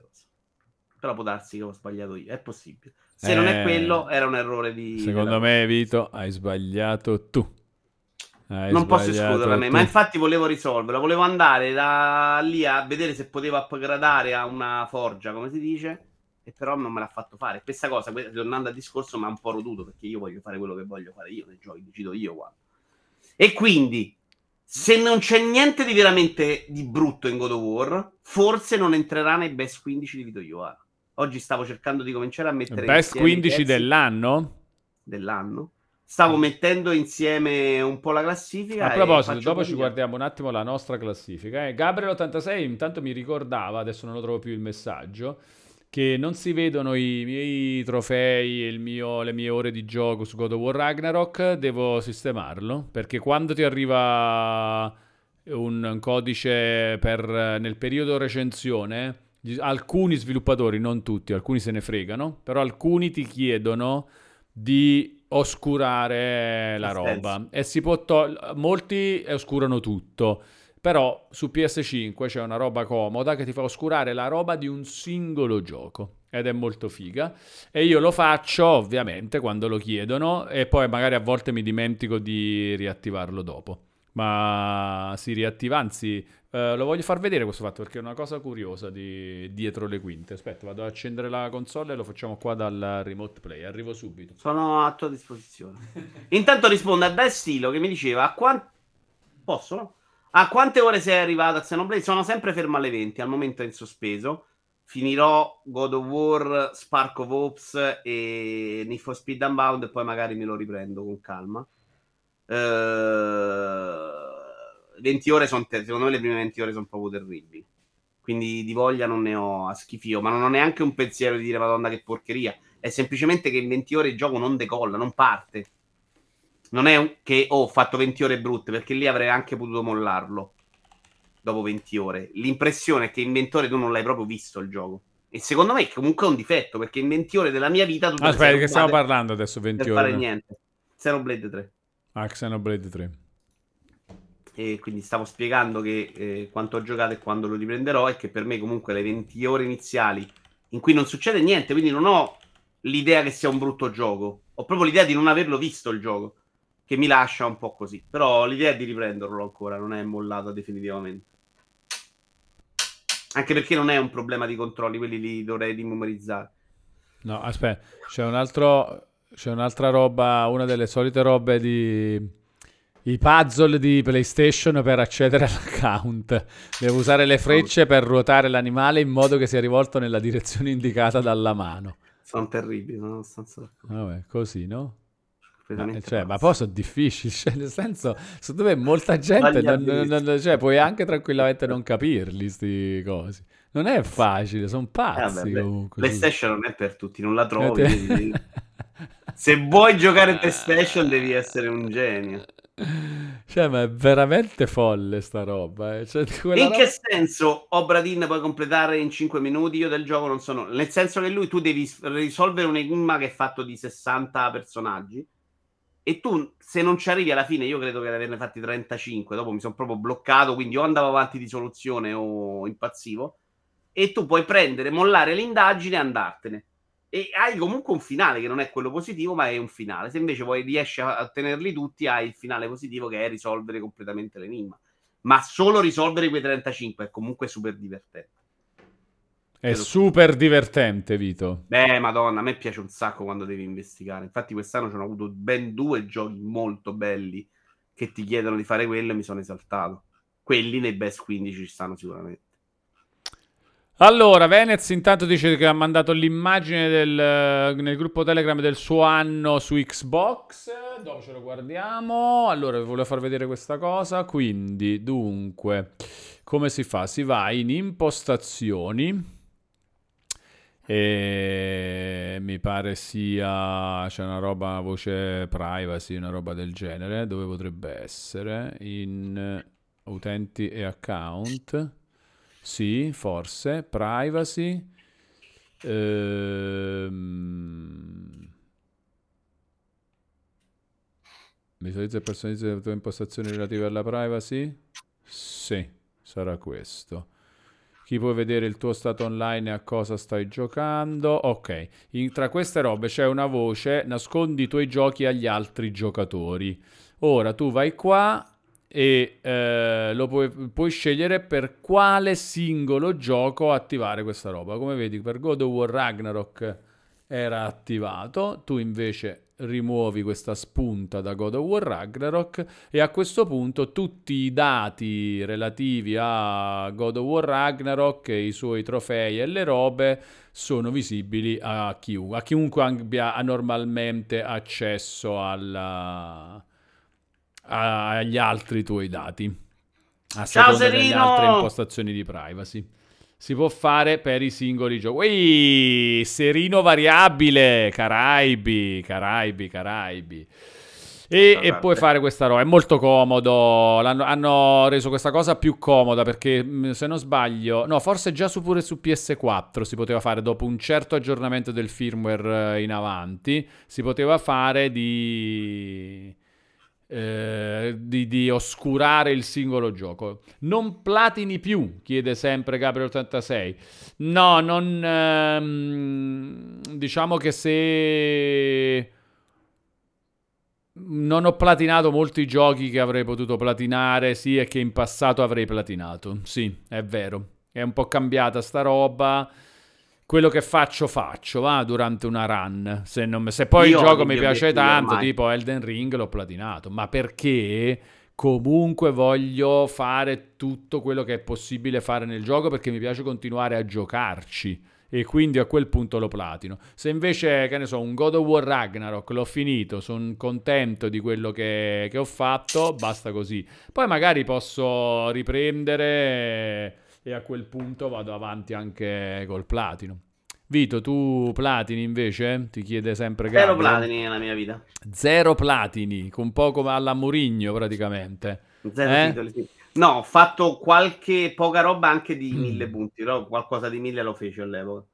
Speaker 1: però può darsi che ho sbagliato io, è possibile. Se eh, non è eh, quello, era un errore di...
Speaker 2: Secondo me, Vito, hai sbagliato tu.
Speaker 1: Hai non posso escludere a me, tu. ma infatti volevo risolverlo, volevo andare da lì a vedere se potevo upgradare a una forgia, come si dice, e però non me l'ha fatto fare. Questa cosa, tornando al discorso, mi ha un po' roduto, perché io voglio fare quello che voglio fare io nei giochi, decido io qua. E quindi, se non c'è niente di veramente di brutto in God of War, forse non entrerà nei best 15 di Vito Ioara. Oggi stavo cercando di cominciare a mettere
Speaker 2: Best 15 dell'anno?
Speaker 1: Dell'anno. stavo mettendo insieme un po' la classifica.
Speaker 2: A proposito, dopo ci guardiamo un attimo la nostra classifica. Eh. Gabriel86 intanto mi ricordava, adesso non lo trovo più il messaggio, che non si vedono i miei trofei, mio, le mie ore di gioco su God of War Ragnarok. Devo sistemarlo perché quando ti arriva un codice per, nel periodo recensione alcuni sviluppatori, non tutti, alcuni se ne fregano, però alcuni ti chiedono di oscurare la roba. e si può togliere, molti oscurano tutto. Però su PS5 c'è una roba comoda che ti fa oscurare la roba di un singolo gioco ed è molto figa. E io lo faccio ovviamente quando lo chiedono e poi magari a volte mi dimentico di riattivarlo dopo ma si riattiva, anzi eh, lo voglio far vedere questo fatto perché è una cosa curiosa di dietro le quinte. Aspetta, vado ad accendere la console e lo facciamo qua dal remote play, arrivo subito.
Speaker 1: Sono a tua disposizione. Intanto rispondo a Destilo che mi diceva a quanto... Posso no? A quante ore sei arrivato a Xenoblade? Sono sempre fermo alle 20, al momento è in sospeso. Finirò God of War, Spark of Ops e Need for Speed Unbound e poi magari me lo riprendo con calma. 20 eh, ore sono, secondo me le prime 20 ore sono proprio terribili. Quindi di voglia non ne ho a schifio, ma non ho neanche un pensiero di dire Madonna che porcheria. È semplicemente che in 20 ore il gioco non decolla, non parte. Non è un... che oh, ho fatto 20 ore brutte, perché lì avrei anche potuto mollarlo dopo 20 ore. L'impressione è che in 20 ore tu non l'hai proprio visto il gioco. E secondo me è comunque un difetto, perché in 20 ore della mia vita...
Speaker 2: Tu Aspetta, che stiamo parlando adesso 20
Speaker 1: per
Speaker 2: ore?
Speaker 1: fare niente. Xenoblade 3.
Speaker 2: Ah, Xenoblade 3.
Speaker 1: E quindi stavo spiegando che eh, quanto ho giocato e quando lo riprenderò e che per me comunque le 20 ore iniziali in cui non succede niente, quindi non ho l'idea che sia un brutto gioco, ho proprio l'idea di non averlo visto il gioco, che mi lascia un po' così. Però l'idea è di riprenderlo ancora, non è mollato definitivamente. Anche perché non è un problema di controlli, quelli li dovrei dimemorizzare.
Speaker 2: No, aspetta, c'è un altro c'è un'altra roba, una delle solite robe di... I puzzle di PlayStation per accedere all'account. Devo usare le frecce per ruotare l'animale in modo che sia rivolto nella direzione indicata dalla mano.
Speaker 1: Sono terribili, sono abbastanza
Speaker 2: Vabbè, così, no? Ma, cioè, ma poi sono difficili, cioè, nel senso, su dove molta gente, non, non, non, cioè, puoi anche tranquillamente non capirli, questi cosi. Non è facile, sono pazzi eh, vabbè,
Speaker 1: PlayStation non è per tutti, non la trovi. Se vuoi giocare PlayStation devi essere un genio.
Speaker 2: Cioè, ma è veramente folle sta roba. Eh. Cioè,
Speaker 1: in roba... che senso Obradin puoi completare in 5 minuti? Io del gioco non sono. Nel senso che lui tu devi risolvere un enigma che è fatto di 60 personaggi. E tu, se non ci arrivi alla fine, io credo che ne averne fatti 35. Dopo mi sono proprio bloccato. Quindi o andavo avanti di soluzione o impazzivo. E tu puoi prendere, mollare l'indagine e andartene e hai comunque un finale che non è quello positivo, ma è un finale. Se invece poi riesci a tenerli tutti, hai il finale positivo che è risolvere completamente l'enigma. Ma solo risolvere quei 35 è comunque super divertente.
Speaker 2: È super divertente, Vito.
Speaker 1: Beh, madonna, a me piace un sacco quando devi investigare. Infatti, quest'anno ci ho avuto ben due giochi molto belli che ti chiedono di fare quello e mi sono esaltato. Quelli nei best 15 ci stanno sicuramente.
Speaker 2: Allora, Venez intanto dice che ha mandato l'immagine del, nel gruppo Telegram del suo anno su Xbox. Dopo ce lo guardiamo. Allora, vi volevo far vedere questa cosa. Quindi, dunque, come si fa? Si va in impostazioni. E mi pare sia c'è una roba voce privacy, una roba del genere, dove potrebbe essere in utenti e account. Sì, forse. Privacy. Ehm... Visualizza e personalizza le tue impostazioni relative alla privacy? Sì, sarà questo. Chi può vedere il tuo stato online e a cosa stai giocando? Ok, In, tra queste robe c'è una voce, nascondi i tuoi giochi agli altri giocatori. Ora tu vai qua e eh, lo puoi, puoi, scegliere per quale singolo gioco attivare questa roba. Come vedi, per God of War Ragnarok era attivato, tu invece rimuovi questa spunta da God of War Ragnarok e a questo punto tutti i dati relativi a God of War Ragnarok i suoi trofei e le robe sono visibili a chiunque, a chiunque abbia normalmente accesso alla, agli altri tuoi dati a
Speaker 1: Ciao
Speaker 2: seconda delle
Speaker 1: Serino!
Speaker 2: altre impostazioni di privacy. Si può fare per i singoli giochi. Ui, serino variabile, Caraibi, Caraibi, Caraibi. E, e puoi fare questa roba, è molto comodo. L'hanno, hanno reso questa cosa più comoda perché, mh, se non sbaglio, no, forse già su, pure su PS4 si poteva fare dopo un certo aggiornamento del firmware eh, in avanti. Si poteva fare di eh, di, di oscurare il singolo gioco. Non platini più, chiede sempre Gabriel86. No, non... ehm, diciamo che se... Non ho platinato molti giochi che avrei potuto platinare, sì, e che in passato avrei platinato. Sì, è vero. È un po' cambiata sta roba quello che faccio faccio va durante una run. Se, non, se poi
Speaker 1: Io
Speaker 2: il gioco mi piace tanto
Speaker 1: ormai.
Speaker 2: tipo Elden Ring l'ho platinato. Ma perché comunque voglio fare tutto quello che è possibile fare nel gioco perché mi piace continuare a giocarci. E quindi a quel punto lo platino. Se invece che ne so un God of War Ragnarok l'ho finito sono contento di quello che, che ho fatto basta così. Poi magari posso riprendere e a quel punto vado avanti anche col platino. Vito, tu platini invece? Ti chiede sempre
Speaker 1: Zero
Speaker 2: Gabriel.
Speaker 1: platini nella mia vita.
Speaker 2: Zero platini, con poco alla Murigno praticamente.
Speaker 1: Zero
Speaker 2: Eh?
Speaker 1: titoli, sì. No, ho fatto qualche poca roba anche di
Speaker 2: Mm.
Speaker 1: mille punti, però qualcosa di mille lo feci all'epoca.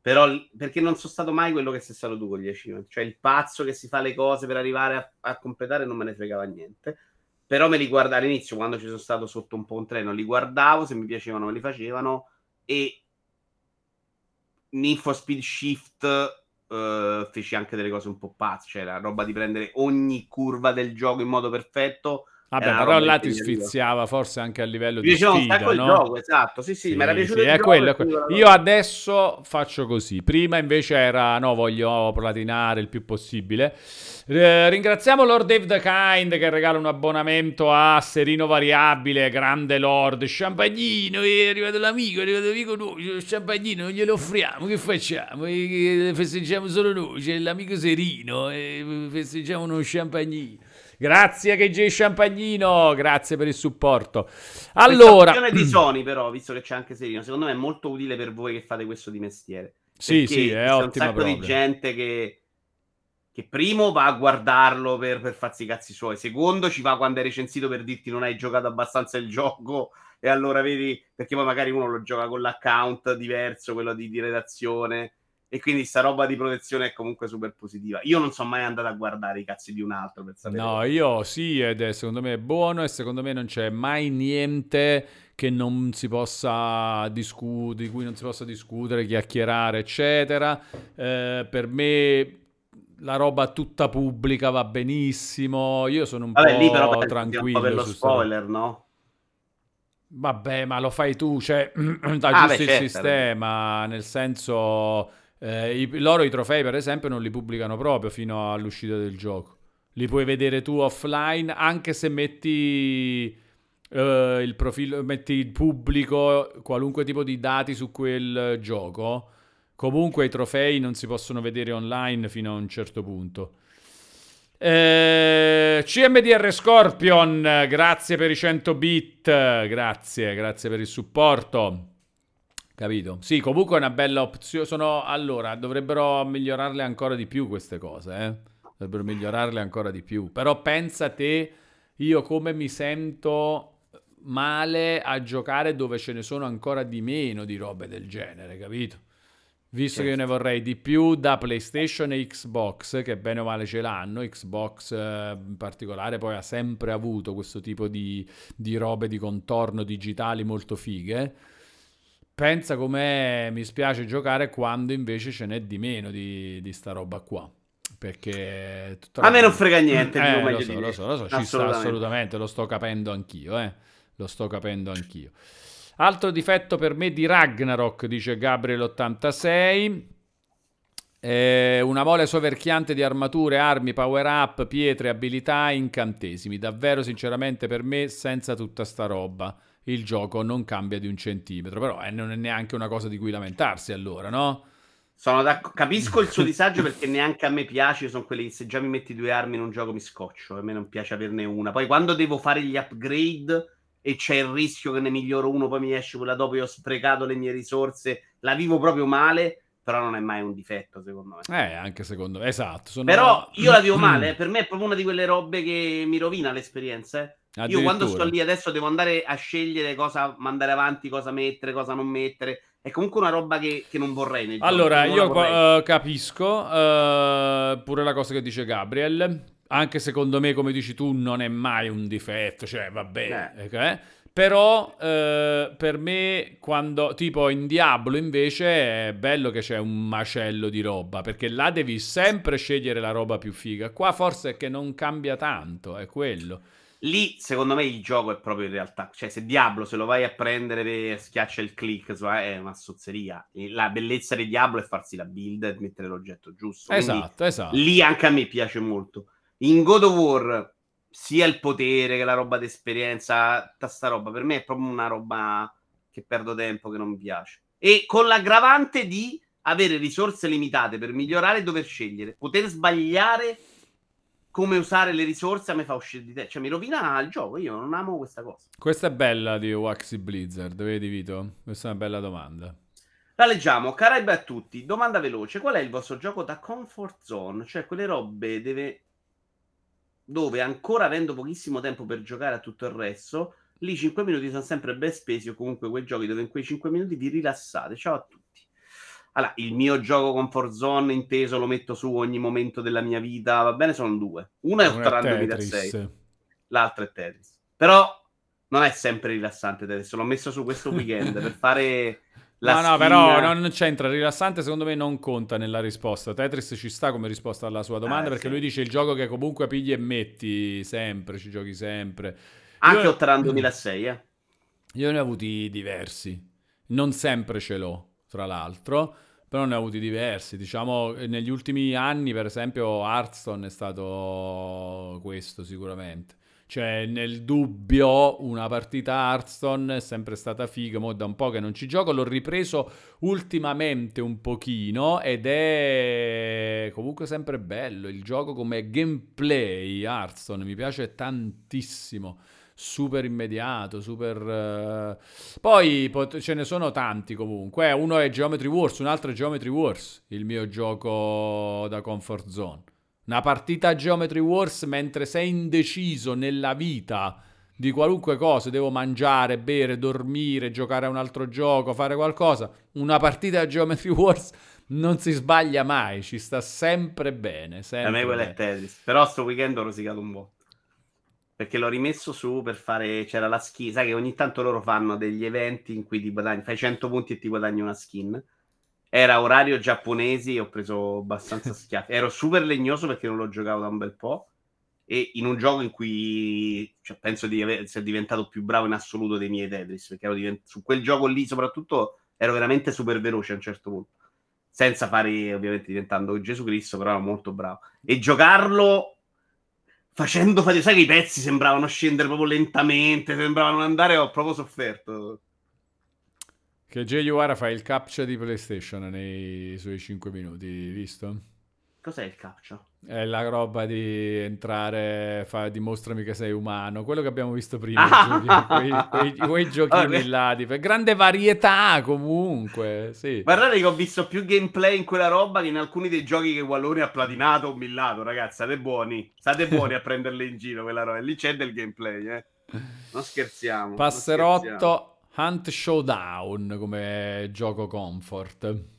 Speaker 1: Però perché non sono stato mai quello che sei stato tu con gli achievement, cioè il pazzo che si fa le cose per arrivare a, a completare non me ne fregava niente. Però me li guardavo all'inizio quando ci sono stato sotto un po' un treno, li guardavo, se mi piacevano me li facevano e for Speed Shift eh, feci anche delle cose un po' pazze, cioè la roba di prendere ogni curva del gioco in modo perfetto.
Speaker 2: Vabbè, però là ti sfiziava forse anche a livello
Speaker 1: Mi
Speaker 2: di
Speaker 1: un
Speaker 2: sfida, no?
Speaker 1: gioco, esatto. Sì, sì,
Speaker 2: Sì,
Speaker 1: mi era piaciuto
Speaker 2: sì, è quello, è quello. Io adesso faccio così. Prima invece era no, voglio platinare il più possibile. Eh, ringraziamo Lord Dave the Kind che regala un abbonamento a Serino Variabile, grande Lord. Champagnino, è arrivato l'amico, è arrivato l'amico nuovo. Champagnino non glielo offriamo, che facciamo? Eh, Festeggiamo solo noi, c'è l'amico Serino, e festeggiamo uno champagnino. Grazie KJ Champagnino, grazie per il supporto. Allora,
Speaker 1: opzione di Sony, però, visto che c'è anche Serino, secondo me è molto utile per voi che fate questo di mestiere.
Speaker 2: Sì, sì, è
Speaker 1: c'è un sacco di
Speaker 2: proprio.
Speaker 1: gente che, che primo va a guardarlo per, per farsi i cazzi suoi, secondo ci va quando è recensito per dirti non hai giocato abbastanza il gioco e allora vedi, perché poi magari uno lo gioca con l'account diverso, quello di, di redazione, e quindi sta roba di protezione è comunque super positiva. Io non sono mai andato a guardare i cazzi di un altro per sapere.
Speaker 2: No, io sì, ed è secondo me buono e secondo me non c'è mai niente che non si possa discutere, di cui non si possa discutere, chiacchierare, eccetera. Eh, per me la roba tutta pubblica va benissimo. Io sono un
Speaker 1: Vabbè,
Speaker 2: po'
Speaker 1: lì però
Speaker 2: tranquillo
Speaker 1: per lo
Speaker 2: roba.
Speaker 1: spoiler, no?
Speaker 2: Vabbè, ma lo fai tu, cioè, da
Speaker 1: Ah,
Speaker 2: giusto
Speaker 1: beh,
Speaker 2: il
Speaker 1: certo.
Speaker 2: sistema, nel senso, eh, i- loro i trofei, per esempio, non li pubblicano proprio fino all'uscita del gioco. Li puoi vedere tu offline, anche se metti eh, il profilo, metti il pubblico, qualunque tipo di dati su quel gioco. Comunque i trofei non si possono vedere online fino a un certo punto. Eh, CMDR Scorpion, grazie per i 100 bit, grazie, grazie per il supporto. Capito? Sì, comunque è una bella opzione. Sono allora, dovrebbero migliorarle ancora di più queste cose, eh? Dovrebbero migliorarle ancora di più. Però pensa te, io come mi sento male a giocare dove ce ne sono ancora di meno di robe del genere, capito? Visto che io ne vorrei di più da PlayStation e Xbox, che bene o male ce l'hanno, Xbox eh, in particolare poi ha sempre avuto questo tipo di, di robe di contorno digitali molto fighe. Pensa come mi spiace giocare quando invece ce n'è di meno di, di sta roba qua. Perché
Speaker 1: A me non frega niente,
Speaker 2: Eh, lo so, lo so, lo so, ci sta
Speaker 1: Assolutamente.
Speaker 2: lo sto capendo anch'io, eh. Lo sto capendo anch'io. Altro difetto per me di Ragnarok, dice Gabriel86. Eh, una mole soverchiante di armature, armi, power up, pietre, abilità, incantesimi. Davvero, sinceramente, per me, senza tutta sta roba, il gioco non cambia di un centimetro. Però eh, non è neanche una cosa di cui lamentarsi, allora, no?
Speaker 1: Sono Capisco il suo disagio perché neanche a me piace. Sono quelli che se già mi metti due armi in un gioco mi scoccio. A me non piace averne una. Poi quando devo fare gli upgrade e c'è il rischio che ne miglioro uno, poi mi esce quella dopo e ho sprecato le mie risorse, la vivo proprio male. Però non è mai un difetto, secondo me.
Speaker 2: Eh, anche secondo me, esatto.
Speaker 1: Sono... Però io la vivo male. Eh. Per me è proprio una di quelle robe che mi rovina l'esperienza. Eh. Io quando sto lì adesso devo andare a scegliere cosa mandare avanti, cosa mettere, cosa non mettere è comunque una roba che, che non vorrei
Speaker 2: Allora, io uh, capisco uh, pure la cosa che dice Gabriel. Anche secondo me, come dici tu, non è mai un difetto, cioè vabbè. Eh. Okay? Però eh, per me, quando tipo in Diablo invece è bello che c'è un macello di roba, perché là devi sempre scegliere la roba più figa. Qua forse è che non cambia tanto, è quello.
Speaker 1: Lì, secondo me, il gioco è proprio in realtà. Cioè, se Diablo se lo vai a prendere per schiaccia il click, è una sozzeria. La bellezza di Diablo è farsi la build e mettere l'oggetto giusto.
Speaker 2: Quindi, esatto, esatto.
Speaker 1: Lì anche a me piace molto. In God of War, sia il potere che la roba d'esperienza, tutta sta roba, per me è proprio una roba che perdo tempo, che non mi piace. E con l'aggravante di avere risorse limitate per migliorare e dover scegliere. Poter sbagliare come usare le risorse a me fa uscire di te. Cioè, mi rovina il gioco. Io non amo questa cosa.
Speaker 2: Questa è bella di Waxy Blizzard, vedi, Vito? Questa è una bella domanda.
Speaker 1: La leggiamo. Caraiba a tutti. Domanda veloce: qual è il vostro gioco da comfort zone? Cioè, quelle robe deve... dove ancora avendo pochissimo tempo per giocare a tutto il resto, lì 5 minuti sono sempre ben spesi. O comunque quei giochi dove in quei 5 minuti vi rilassate. Ciao a tutti. Allora, il mio gioco comfort zone inteso lo metto su ogni momento della mia vita, va bene, sono due. Uno è Outrun 2006, l'altro è Tetris. Però non è sempre rilassante Tetris, l'ho messo su questo weekend per fare la No,
Speaker 2: skin... no, però non c'entra, rilassante secondo me non conta nella risposta. Tetris ci sta come risposta alla sua domanda ah, perché sì. lui dice il gioco che comunque pigli e metti sempre, ci giochi sempre.
Speaker 1: Anche Io... Outrun 2006, eh.
Speaker 2: Io ne ho avuti diversi. Non sempre ce l'ho, tra l'altro però ne ho avuti diversi. Diciamo, negli ultimi anni, per esempio, Hearthstone è stato questo sicuramente. Cioè, nel dubbio, una partita Hearthstone è sempre stata figa. Mo da un po' che non ci gioco. L'ho ripreso ultimamente un pochino ed è comunque sempre bello. Il gioco come gameplay Hearthstone mi piace tantissimo super immediato, super... Uh... Poi pot- ce ne sono tanti comunque. Eh, uno è Geometry Wars, un altro è Geometry Wars, il mio gioco da comfort zone. Una partita a Geometry Wars mentre sei indeciso nella vita di qualunque cosa, devo mangiare, bere, dormire, giocare a un altro gioco, fare qualcosa. Una partita a Geometry Wars non si sbaglia mai, ci sta sempre bene. Sempre
Speaker 1: a me quella è Tetris, però sto weekend ho rosicato un po' perché l'ho rimesso su per fare c'era la skin sai che ogni tanto loro fanno degli eventi in cui ti guadagni fai 100 punti e ti guadagni una skin. Era orario giapponesi e ho preso abbastanza schiaffi. Ero super legnoso perché non l'ho giocato da un bel po' e in un gioco in cui cioè, penso di essere diventato più bravo in assoluto dei miei Tetris perché ero divent- su quel gioco lì soprattutto ero veramente super veloce a un certo punto. Senza fare ovviamente diventando Gesù Cristo però ero molto bravo. E giocarlo facendo fatica, sai che i pezzi sembravano scendere proprio lentamente, sembravano andare, ho proprio sofferto.
Speaker 2: Che JUR fa il captcha di PlayStation nei suoi 5 minuti, visto?
Speaker 1: Cos'è il captcha?
Speaker 2: È la roba di entrare, fa, dimostrami che sei umano, quello che abbiamo visto prima, ah! quei, quei, quei, giochini là, di, grande varietà comunque, sì.
Speaker 1: Guardate che ho visto più gameplay in quella roba che in alcuni dei giochi che Wallone ha platinato o millato, ragazzi, state buoni, state buoni a prenderle in giro quella roba, lì c'è del gameplay, eh. Non scherziamo.
Speaker 2: Passerotto non scherziamo. Hunt Showdown come gioco comfort.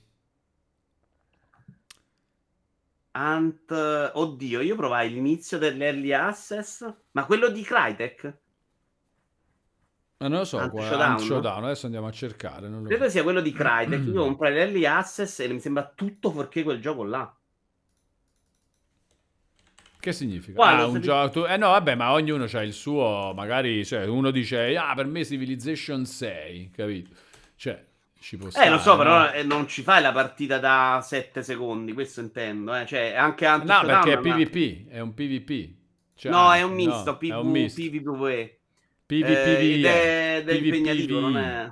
Speaker 1: Ant... Oddio, io provai l'inizio dell'Early Access, ma quello di Crytek?
Speaker 2: Ma non lo so, Ant Showdown. Ant Showdown, adesso andiamo a cercare. Non
Speaker 1: Credo so. sia quello di Crytek. io comprai l'Early Access e mi sembra tutto fuorché quel gioco là.
Speaker 2: Che significa? Quale, ah, un gioco... Eh no, vabbè, ma ognuno ha il suo... Magari, cioè, uno dice, ah, per me Civilization 6, capito? Cioè, Ci può
Speaker 1: Eh,
Speaker 2: stare,
Speaker 1: lo so,
Speaker 2: no?
Speaker 1: però eh, non ci fai la partita da 7 secondi, questo intendo, eh. Cioè, anche Hunter
Speaker 2: No,
Speaker 1: Showdown
Speaker 2: perché è PvP, è un PvP. Cioè,
Speaker 1: No, è un
Speaker 2: no,
Speaker 1: misto,
Speaker 2: è un misto.
Speaker 1: PvPvE.
Speaker 2: PvPvE.
Speaker 1: Eh, ed è, è
Speaker 2: PvPvE.
Speaker 1: impegnativo, non è...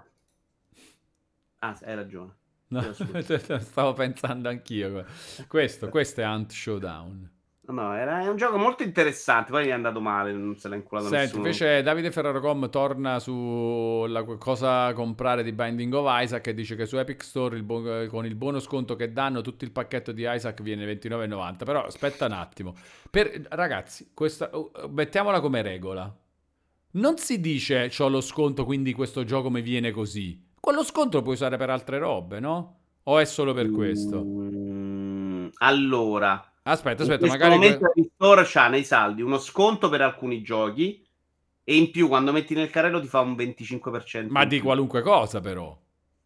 Speaker 1: Ah, hai ragione.
Speaker 2: No, stavo pensando anch'io. Questo, questo è Hunt Showdown.
Speaker 1: No, era, è un gioco molto interessante, poi è andato male, non se l'ha inculato
Speaker 2: Senti,
Speaker 1: nessuno.
Speaker 2: invece Davide Ferrarocom torna su la- cosa comprare di Binding of Isaac e dice che su Epic Store il bu- con il buono sconto che danno tutto il pacchetto di Isaac viene 29,90. Però aspetta un attimo. Per- ragazzi, questa, uh, mettiamola come regola. Non si dice c'ho lo sconto quindi questo gioco mi viene così. Quello sconto lo puoi usare per altre robe, no? O è solo per questo?
Speaker 1: Mm, allora,
Speaker 2: Aspetta,
Speaker 1: in
Speaker 2: aspetta,
Speaker 1: questo
Speaker 2: magari...
Speaker 1: momento il store c'ha nei saldi uno sconto per alcuni giochi e in più quando metti nel carrello ti fa un 25%.
Speaker 2: Ma
Speaker 1: in
Speaker 2: di qualunque cosa però.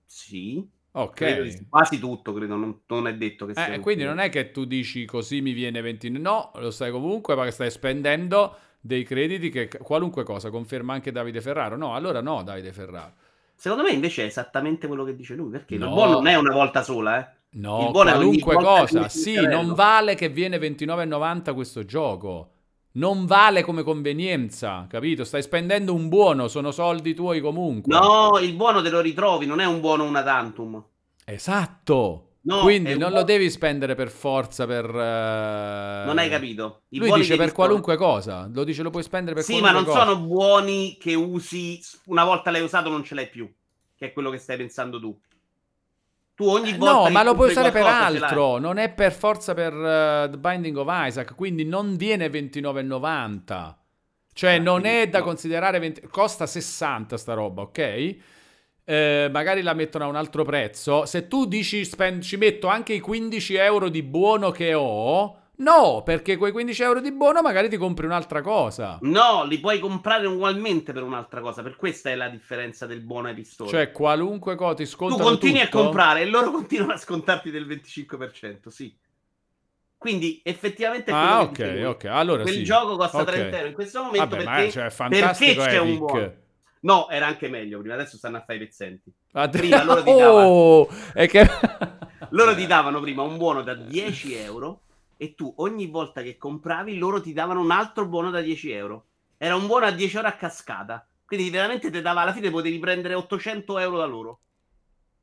Speaker 1: Sì,
Speaker 2: Ok.
Speaker 1: quasi tutto, credo, non, non è detto che sia
Speaker 2: Eh, quindi non è che tu dici così mi viene 20, no, lo sai comunque perché stai spendendo dei crediti che qualunque cosa conferma anche Davide Ferraro. No, allora no, Davide Ferraro.
Speaker 1: Secondo me invece è esattamente quello che dice lui, perché
Speaker 2: No.
Speaker 1: il buono non è una volta sola, eh.
Speaker 2: No,
Speaker 1: Il buono
Speaker 2: qualunque cosa. Sì, non vale che viene 29,90 questo gioco. Non vale come convenienza, capito? Stai spendendo un buono, sono soldi tuoi comunque.
Speaker 1: No, il buono te lo ritrovi, non è un buono una tantum.
Speaker 2: Esatto.
Speaker 1: No,
Speaker 2: Quindi non lo
Speaker 1: buono-
Speaker 2: devi spendere per forza per... eh,
Speaker 1: Non hai capito. I
Speaker 2: Lui dice per qualunque cosa. Lo dice lo puoi spendere per
Speaker 1: Sì, ma
Speaker 2: qualunque
Speaker 1: non
Speaker 2: cosa.
Speaker 1: sono buoni che usi una volta l'hai usato non ce l'hai più, che è quello che stai pensando tu. Tu ogni
Speaker 2: Eh,
Speaker 1: volta
Speaker 2: No, ma lo puoi usare per altro, non è per forza per eh, The Binding of Isaac, quindi non viene 29,90. Cioè
Speaker 1: Ah,
Speaker 2: non è da
Speaker 1: no.
Speaker 2: considerare 20 costa 60 sta roba, ok? Eh, magari la mettono a un altro prezzo. Se tu dici spend- ci metto anche i 15 euro di buono che ho, no, perché quei 15 euro di buono magari ti compri un'altra cosa.
Speaker 1: No, li puoi comprare ugualmente per un'altra cosa, per questa è la differenza del buono ai pistoli.
Speaker 2: Cioè qualunque cosa ti
Speaker 1: tu
Speaker 2: scontano
Speaker 1: continui
Speaker 2: tutto.
Speaker 1: a comprare e loro continuano a scontarti del 25%, sì. Quindi effettivamente
Speaker 2: Ah, ok, ok. Allora
Speaker 1: Quel
Speaker 2: sì.
Speaker 1: gioco costa
Speaker 2: Ok.
Speaker 1: 30 euro in questo momento
Speaker 2: Vabbè, ma
Speaker 1: perché,
Speaker 2: cioè, è fantastico
Speaker 1: perché c'è un buono. No, era anche meglio prima, adesso stanno a fare i pezzenti.
Speaker 2: Ah,
Speaker 1: Prima loro ti
Speaker 2: oh, è che...
Speaker 1: Loro ti davano prima un buono da 10 euro e tu ogni volta che compravi loro ti davano un altro buono da 10 euro. Era un buono a 10 euro a cascata. Quindi veramente ti dava alla fine potevi prendere 800 euro da loro.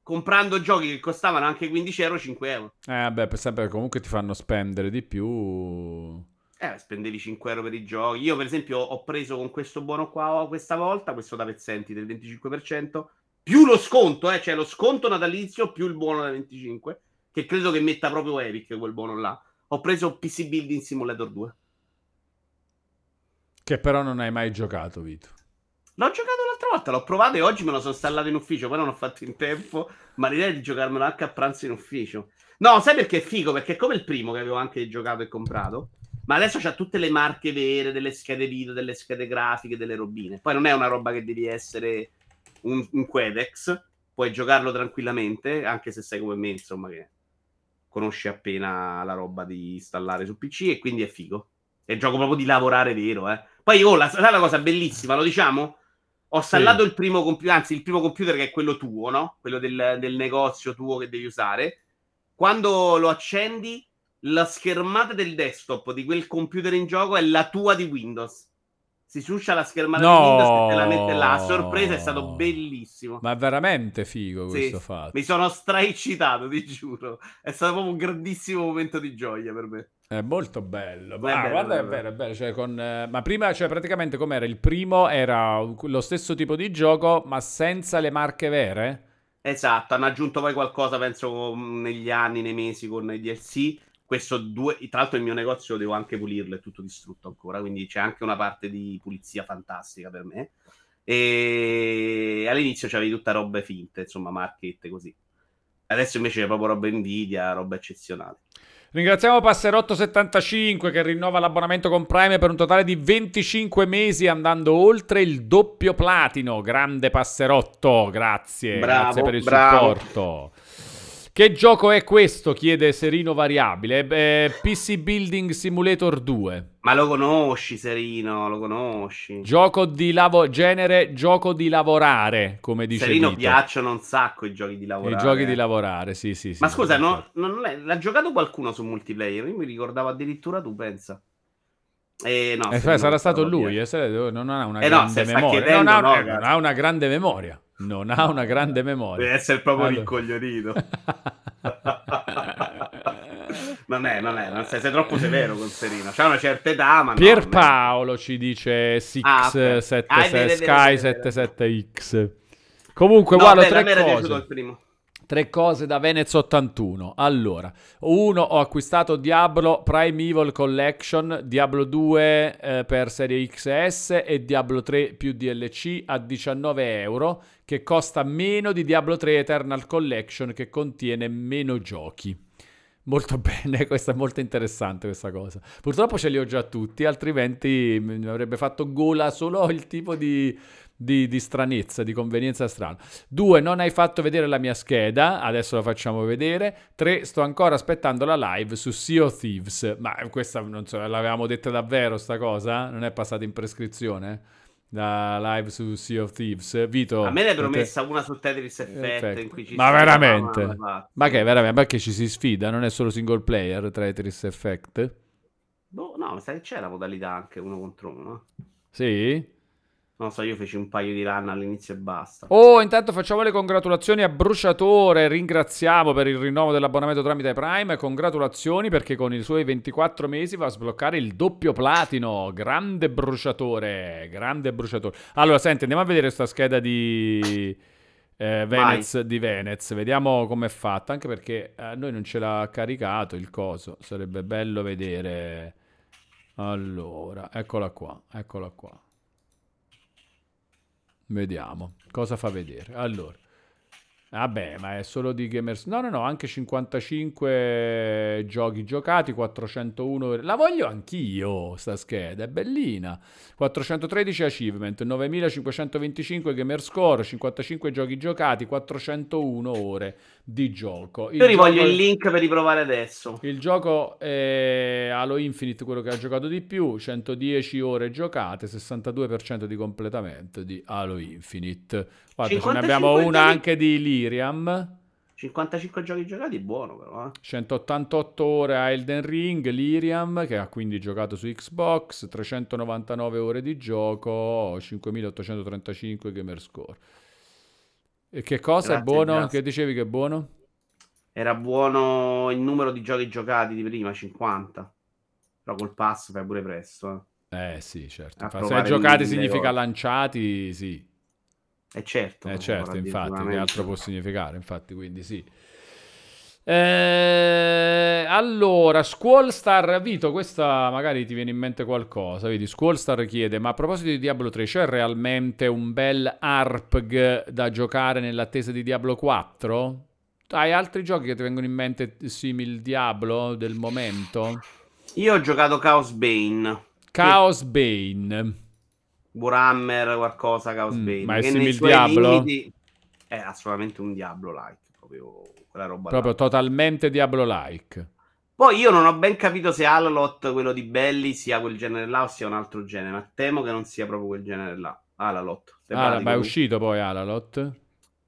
Speaker 1: Comprando giochi che costavano anche 15 euro, 5 euro.
Speaker 2: Eh, vabbè, per sempre comunque ti fanno spendere di più.
Speaker 1: Eh, spendevi 5 euro per i giochi. Io, per esempio, ho preso con questo buono qua questa volta, questo da pezzenti del 25%, più lo sconto, eh, cioè lo sconto natalizio più il buono da 25, che credo che metta proprio Epic quel buono là. Ho preso PC Building Simulator 2.
Speaker 2: Che però non hai mai giocato, Vito.
Speaker 1: L'ho giocato l'altra volta, l'ho provato e oggi me lo sono installato in ufficio, poi non ho fatto in tempo, ma l'idea è di giocarmelo anche a pranzo in ufficio. No, sai perché è figo? Perché è come il primo che avevo anche giocato e comprato, ma adesso c'ha tutte le marche vere, delle schede video, delle schede grafiche, delle robine. Poi non è una roba che devi essere un, un Quedex, puoi giocarlo tranquillamente, anche se sei come me, insomma, che conosci appena la roba di installare su PC e quindi è figo. È il gioco proprio di lavorare vero, eh. Poi, oh, la, la cosa bellissima, lo diciamo? Ho installato il primo computer, anzi il primo computer che è quello tuo, no? Quello del, del negozio tuo che devi usare. Quando lo accendi, la schermata del desktop di quel computer in gioco è la tua di Windows. Si suscia la schermata
Speaker 2: No.
Speaker 1: di Windows e la mette là. A sorpresa è stato bellissimo.
Speaker 2: Ma è veramente figo
Speaker 1: Sì,
Speaker 2: questo fatto.
Speaker 1: Mi sono straeccitato, ti giuro. È stato proprio un grandissimo momento di gioia per me.
Speaker 2: È molto bello.
Speaker 1: È
Speaker 2: Ma
Speaker 1: bello,
Speaker 2: guarda, è
Speaker 1: bello.
Speaker 2: vero, è bello. Cioè, con, eh, ma prima, cioè, praticamente com'era? Il primo era lo stesso tipo di gioco, ma senza le marche vere?
Speaker 1: Esatto, hanno aggiunto poi qualcosa, penso, negli anni, nei mesi con i DLC. Questo due, tra l'altro il mio negozio devo anche pulirlo, è tutto distrutto ancora, quindi c'è anche una parte di pulizia fantastica per me. E all'inizio c'avevi tutta robe finte, insomma, marchette così. Adesso invece c'è proprio roba Nvidia, roba eccezionale.
Speaker 2: Ringraziamo Passerotto75 che rinnova l'abbonamento con Prime per un totale di 25 mesi andando oltre il doppio platino. Grande Passerotto, grazie.
Speaker 1: Bravo,
Speaker 2: grazie per il
Speaker 1: bravo.
Speaker 2: supporto. Che gioco è questo? chiede Serino Variabile. Eh, PC Building Simulator 2.
Speaker 1: Ma lo conosci, Serino, lo conosci.
Speaker 2: Gioco di lavo- genere gioco di lavorare, come dice
Speaker 1: Serino
Speaker 2: Vito.
Speaker 1: piacciono un sacco i giochi di lavorare.
Speaker 2: I giochi di lavorare, sì, sì, sì.
Speaker 1: Ma scusa, no, non l'ha giocato qualcuno su multiplayer? Io mi ricordavo addirittura tu, pensa. Eh, no,
Speaker 2: Eh, sarà
Speaker 1: non
Speaker 2: stato lui, eh, non ha una
Speaker 1: Eh
Speaker 2: grande memoria. non, ha,
Speaker 1: no,
Speaker 2: non
Speaker 1: cazzo.
Speaker 2: ha una grande memoria. Non ha una grande memoria.
Speaker 1: Deve essere proprio
Speaker 2: Allora.
Speaker 1: rincoglionito. non è, non è, non sei, sei troppo severo con Serino. C'ha una certa età, ma
Speaker 2: Pierpaolo ci dice Six
Speaker 1: Ah, ok.
Speaker 2: 7,
Speaker 1: Ah,
Speaker 2: Sky
Speaker 1: è vero, è
Speaker 2: 77X. Comunque, guarda, tre cose. Tre cose da Venez 81. Allora, uno, ho acquistato Diablo Prime Evil Collection, Diablo 2 eh, per serie XS e Diablo 3 più DLC a 19 euro, che costa meno di Diablo 3 Eternal Collection, che contiene meno giochi. Molto bene, questa è molto interessante questa cosa. Purtroppo ce li ho già tutti, altrimenti mi avrebbe fatto gola solo il tipo di, di, di stranezza, di convenienza strana. Due, non hai fatto vedere la mia scheda, adesso la facciamo vedere. Tre, sto ancora aspettando la live su Sea of Thieves, ma questa non so, l'avevamo detta davvero sta cosa? Non è passata in prescrizione? La live su Sea of Thieves. Vito,
Speaker 1: A me ne hai
Speaker 2: te-
Speaker 1: promessa una su Tetris Effect
Speaker 2: Effect.
Speaker 1: in cui ci
Speaker 2: Ma veramente?
Speaker 1: ma-
Speaker 2: Ma che veramente? Ma che ci si sfida? Non è solo single player Tetris Effect?
Speaker 1: Boh, no, mi sa che c'è la modalità anche uno contro uno.
Speaker 2: Sì?
Speaker 1: Non so, io feci un paio di run all'inizio e basta.
Speaker 2: Oh, intanto facciamo le congratulazioni a Bruciatore. Ringraziamo per il rinnovo dell'abbonamento tramite Prime. Congratulazioni perché con i suoi 24 mesi va a sbloccare il doppio platino. Grande Bruciatore. Grande Bruciatore. Allora, senti, andiamo a vedere questa scheda di. eh, Venez, di Venez, vediamo com'è fatta. Anche perché a noi non ce l'ha caricato il coso. Sarebbe bello vedere. Allora, eccola qua, eccola qua. Vediamo cosa fa vedere. Allora, vabbè, ma è solo di Gamers. No, no, no, anche 55 giochi giocati, 401. ore- La voglio anch'io, sta scheda, è bellina. 413 achievement, 9525 gamer score, 55 giochi giocati, 401 ore di gioco. Il
Speaker 1: Io rivoglio
Speaker 2: gioco-
Speaker 1: il link per riprovare adesso.
Speaker 2: il gioco è Halo Infinite, quello che ha giocato di più, 110 ore giocate, 62% di completamento di Halo Infinite. Guarda, ce ne
Speaker 1: 55
Speaker 2: abbiamo una
Speaker 1: giochi-
Speaker 2: anche di Liriam,
Speaker 1: 55 giochi giocati, buono però, eh.
Speaker 2: 188 ore a Elden Ring, Liriam, che ha quindi giocato su Xbox, 399 ore di gioco, 5835 gamer score. E che cosa è
Speaker 1: Grazie,
Speaker 2: buono?
Speaker 1: grazie.
Speaker 2: Che dicevi che è buono?
Speaker 1: Era buono il numero di giochi giocati di prima, 50. Però col pass fai pure presto, eh.
Speaker 2: Eh sì, certo. Se giocati significa
Speaker 1: ore.
Speaker 2: lanciati, sì.
Speaker 1: E certo.
Speaker 2: Eh certo, infatti, che altro può significare? Infatti, quindi sì. Eh, allora, Squallstar, Vito, questa magari ti viene in mente qualcosa. Vedi, Squallstar chiede, ma a proposito di Diablo 3, c'è realmente un bel ARPG da giocare nell'attesa di Diablo 4? Hai altri giochi che ti vengono in mente simil Diablo del momento?
Speaker 1: Io ho giocato Chaos Bane.
Speaker 2: Chaos Bane.
Speaker 1: Warhammer, qualcosa, Chaos
Speaker 2: Mm,
Speaker 1: Bane.
Speaker 2: ma è
Speaker 1: che
Speaker 2: simil
Speaker 1: nei suoi
Speaker 2: Diablo?
Speaker 1: limiti È assolutamente un Diablo-like. Proprio quella roba là.
Speaker 2: Proprio totalmente Diablo-like.
Speaker 1: Poi io non ho ben capito se Alalot, quello di Belli, sia quel genere là o sia un altro genere, ma temo che non sia proprio quel genere là. Alalot.
Speaker 2: Ah, ma è uscito poi Alalot?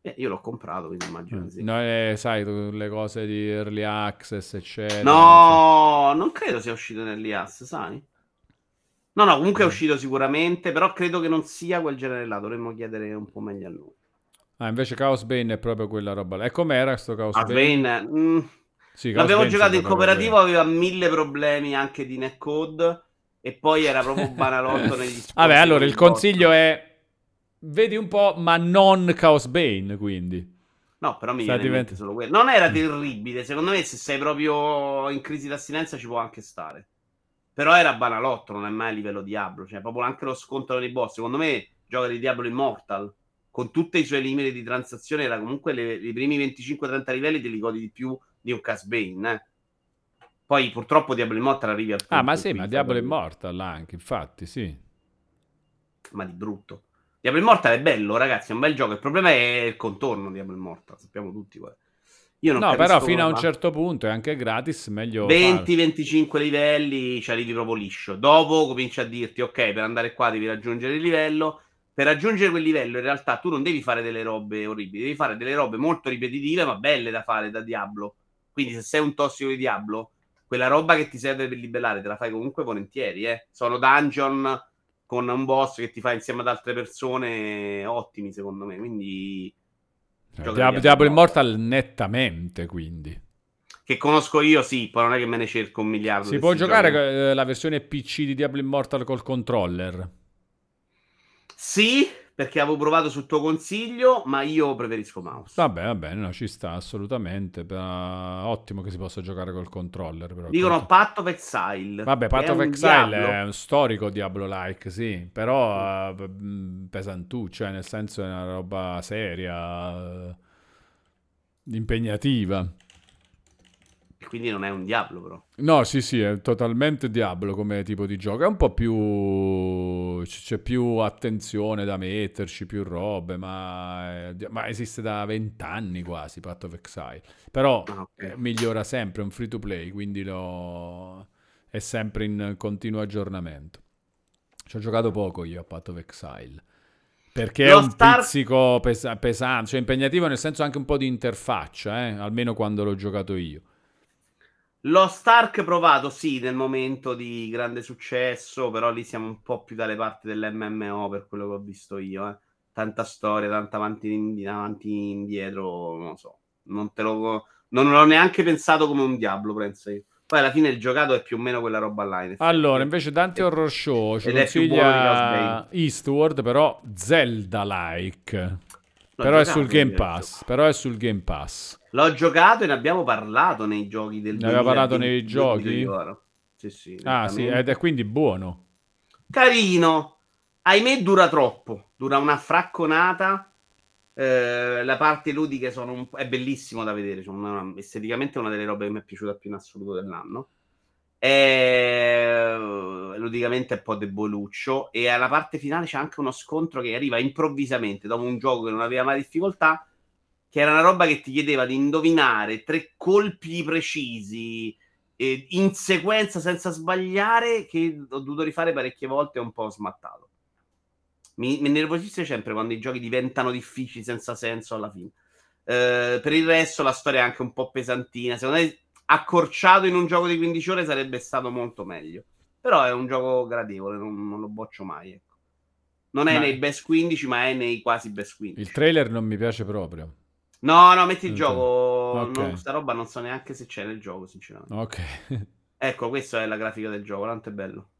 Speaker 1: Eh, io l'ho comprato, quindi immagino di sì.
Speaker 2: No, eh, sai, le cose di early access, eccetera.
Speaker 1: No, non credo sia uscito nell'IAS, sai? No, no, comunque è
Speaker 2: Mm.
Speaker 1: uscito sicuramente, però credo che non sia quel genere là, dovremmo chiedere un po' meglio a noi.
Speaker 2: Ah, invece Chaos Bane è proprio quella roba là. E com'era sto Chaos
Speaker 1: Ah,
Speaker 2: Bane?
Speaker 1: Bane, mm,
Speaker 2: Sì, Chaos
Speaker 1: l'abbiamo
Speaker 2: Bane
Speaker 1: giocato in cooperativo,
Speaker 2: proprio
Speaker 1: aveva mille problemi anche di netcode e poi era proprio banalotto negli scontri
Speaker 2: Vabbè, allora il consiglio è vedi un po', ma non Chaos Bane, quindi.
Speaker 1: No, però mi
Speaker 2: Sta
Speaker 1: viene
Speaker 2: divent-
Speaker 1: solo quello. Non era terribile, secondo me se sei proprio in crisi d'astinenza ci può anche stare. Però era banalotto, non è mai a livello Diablo, cioè proprio anche lo scontro dei boss. Secondo me gioca di Diablo Immortal, con tutti i suoi limiti di transazione, era comunque le- i primi 25-30 livelli te li godi di più di un Casbane, eh. Poi purtroppo Diablo Immortal arrivi al
Speaker 2: Ah,
Speaker 1: punto
Speaker 2: ma
Speaker 1: in
Speaker 2: sì, ma Diablo Immortal anche, infatti, sì.
Speaker 1: Ma di brutto. Diablo Immortal è bello, ragazzi, è un bel gioco. Il problema è il contorno di Diablo Immortal, sappiamo tutti. guarda. Io non
Speaker 2: No, però fino a un certo punto è anche gratis, meglio farlo.
Speaker 1: 20-25 livelli ci arrivi proprio liscio. Dopo cominci a dirti, ok, per andare qua devi raggiungere il livello. Per raggiungere quel livello, in realtà, tu non devi fare delle robe orribili, devi fare delle robe molto ripetitive, ma belle da fare da Diablo. Quindi, se sei un tossico di Diablo, quella roba che ti serve per libellare te la fai comunque volentieri. Eh. Sono dungeon con un boss che ti fa insieme ad altre persone ottimi, secondo me. Quindi,
Speaker 2: Cioè, Diablo,
Speaker 1: di
Speaker 2: Diablo. Immortal nettamente, quindi.
Speaker 1: che conosco io, sì, poi non è che me ne cerco un miliardo.
Speaker 2: Si può giocare
Speaker 1: giochi.
Speaker 2: eh, la versione PC di Diablo Immortal col controller.
Speaker 1: Sì, perché avevo provato sul tuo consiglio, ma io preferisco mouse.
Speaker 2: Vabbè, va bene, no, ci sta assolutamente. Ottimo che si possa giocare col controller. Però.
Speaker 1: Dicono Path of Exile.
Speaker 2: Vabbè, Path of Exile
Speaker 1: Diablo.
Speaker 2: è un storico Diablo-like, sì, però eh, mh, pesantuccio, cioè nel senso è una roba seria, eh, impegnativa.
Speaker 1: Quindi non è un Diablo, però.
Speaker 2: No, sì, sì, è totalmente Diablo come tipo di gioco. È un po' più. c'è più attenzione da metterci, più robe, ma, è- ma esiste da vent'anni quasi Path of Exile. Però
Speaker 1: Ah, ok.
Speaker 2: eh, migliora sempre, è un free to play, quindi lo... è sempre in continuo aggiornamento. Ci ho giocato poco io a Path of Exile. Perché è
Speaker 1: Lo
Speaker 2: un
Speaker 1: Star-
Speaker 2: pizzico pesa- pesante, cioè impegnativo nel senso anche un po' di interfaccia, eh, almeno quando l'ho giocato io.
Speaker 1: Lo Stark provato, sì, nel momento di grande successo, però lì siamo un po' più dalle parti dell'MMO per quello che ho visto io. Eh. Tanta storia, tanta avanti in, avanti e indietro, non lo so. Non te lo... Non l'ho neanche pensato come un Diablo, penso io. Poi alla fine il giocato è più o meno quella roba là. in.
Speaker 2: Allora, invece Dante Horror Show ci
Speaker 1: Ed è più buono di
Speaker 2: consiglia Eastward, però Zelda-like.
Speaker 1: L'ho
Speaker 2: Però è sul Game Pass. Però è sul Game Pass.
Speaker 1: L'ho giocato e ne abbiamo parlato nei giochi del
Speaker 2: Ne aveva parlato
Speaker 1: 2020,
Speaker 2: nei giochi?
Speaker 1: Sì, sì.
Speaker 2: Ah, sì, ed è quindi buono.
Speaker 1: Carino. Ahimè, dura troppo. Dura una fracconata. Eh, la parte ludiche sono un... è bellissimo da vedere. Cioè, una- esteticamente è una delle robe che mi è piaciuta più in assoluto dell'anno. E... Ludicamente è un po' deboluccio. E alla parte finale c'è anche uno scontro che arriva improvvisamente dopo un gioco che non aveva mai difficoltà. Che era una roba che ti chiedeva di indovinare tre colpi precisi eh, in sequenza senza sbagliare che ho dovuto rifare parecchie volte e un po' smattato. Mi, mi nervosisce sempre quando i giochi diventano difficili senza senso alla fine. Eh, per il resto la storia è anche un po' pesantina. Secondo me accorciato in un gioco di 15 ore sarebbe stato molto meglio. Però è un gioco gradevole, non, non lo boccio mai. Ecco. Non è
Speaker 2: Ma-
Speaker 1: nei best 15, ma è nei quasi best 15.
Speaker 2: Il trailer non mi piace proprio.
Speaker 1: No, no, metti il
Speaker 2: Ok.
Speaker 1: gioco.
Speaker 2: Ok.
Speaker 1: non- sta roba non so neanche se c'è nel gioco, sinceramente.
Speaker 2: Ok.
Speaker 1: Ecco, questa è la grafica del gioco, tanto è bello.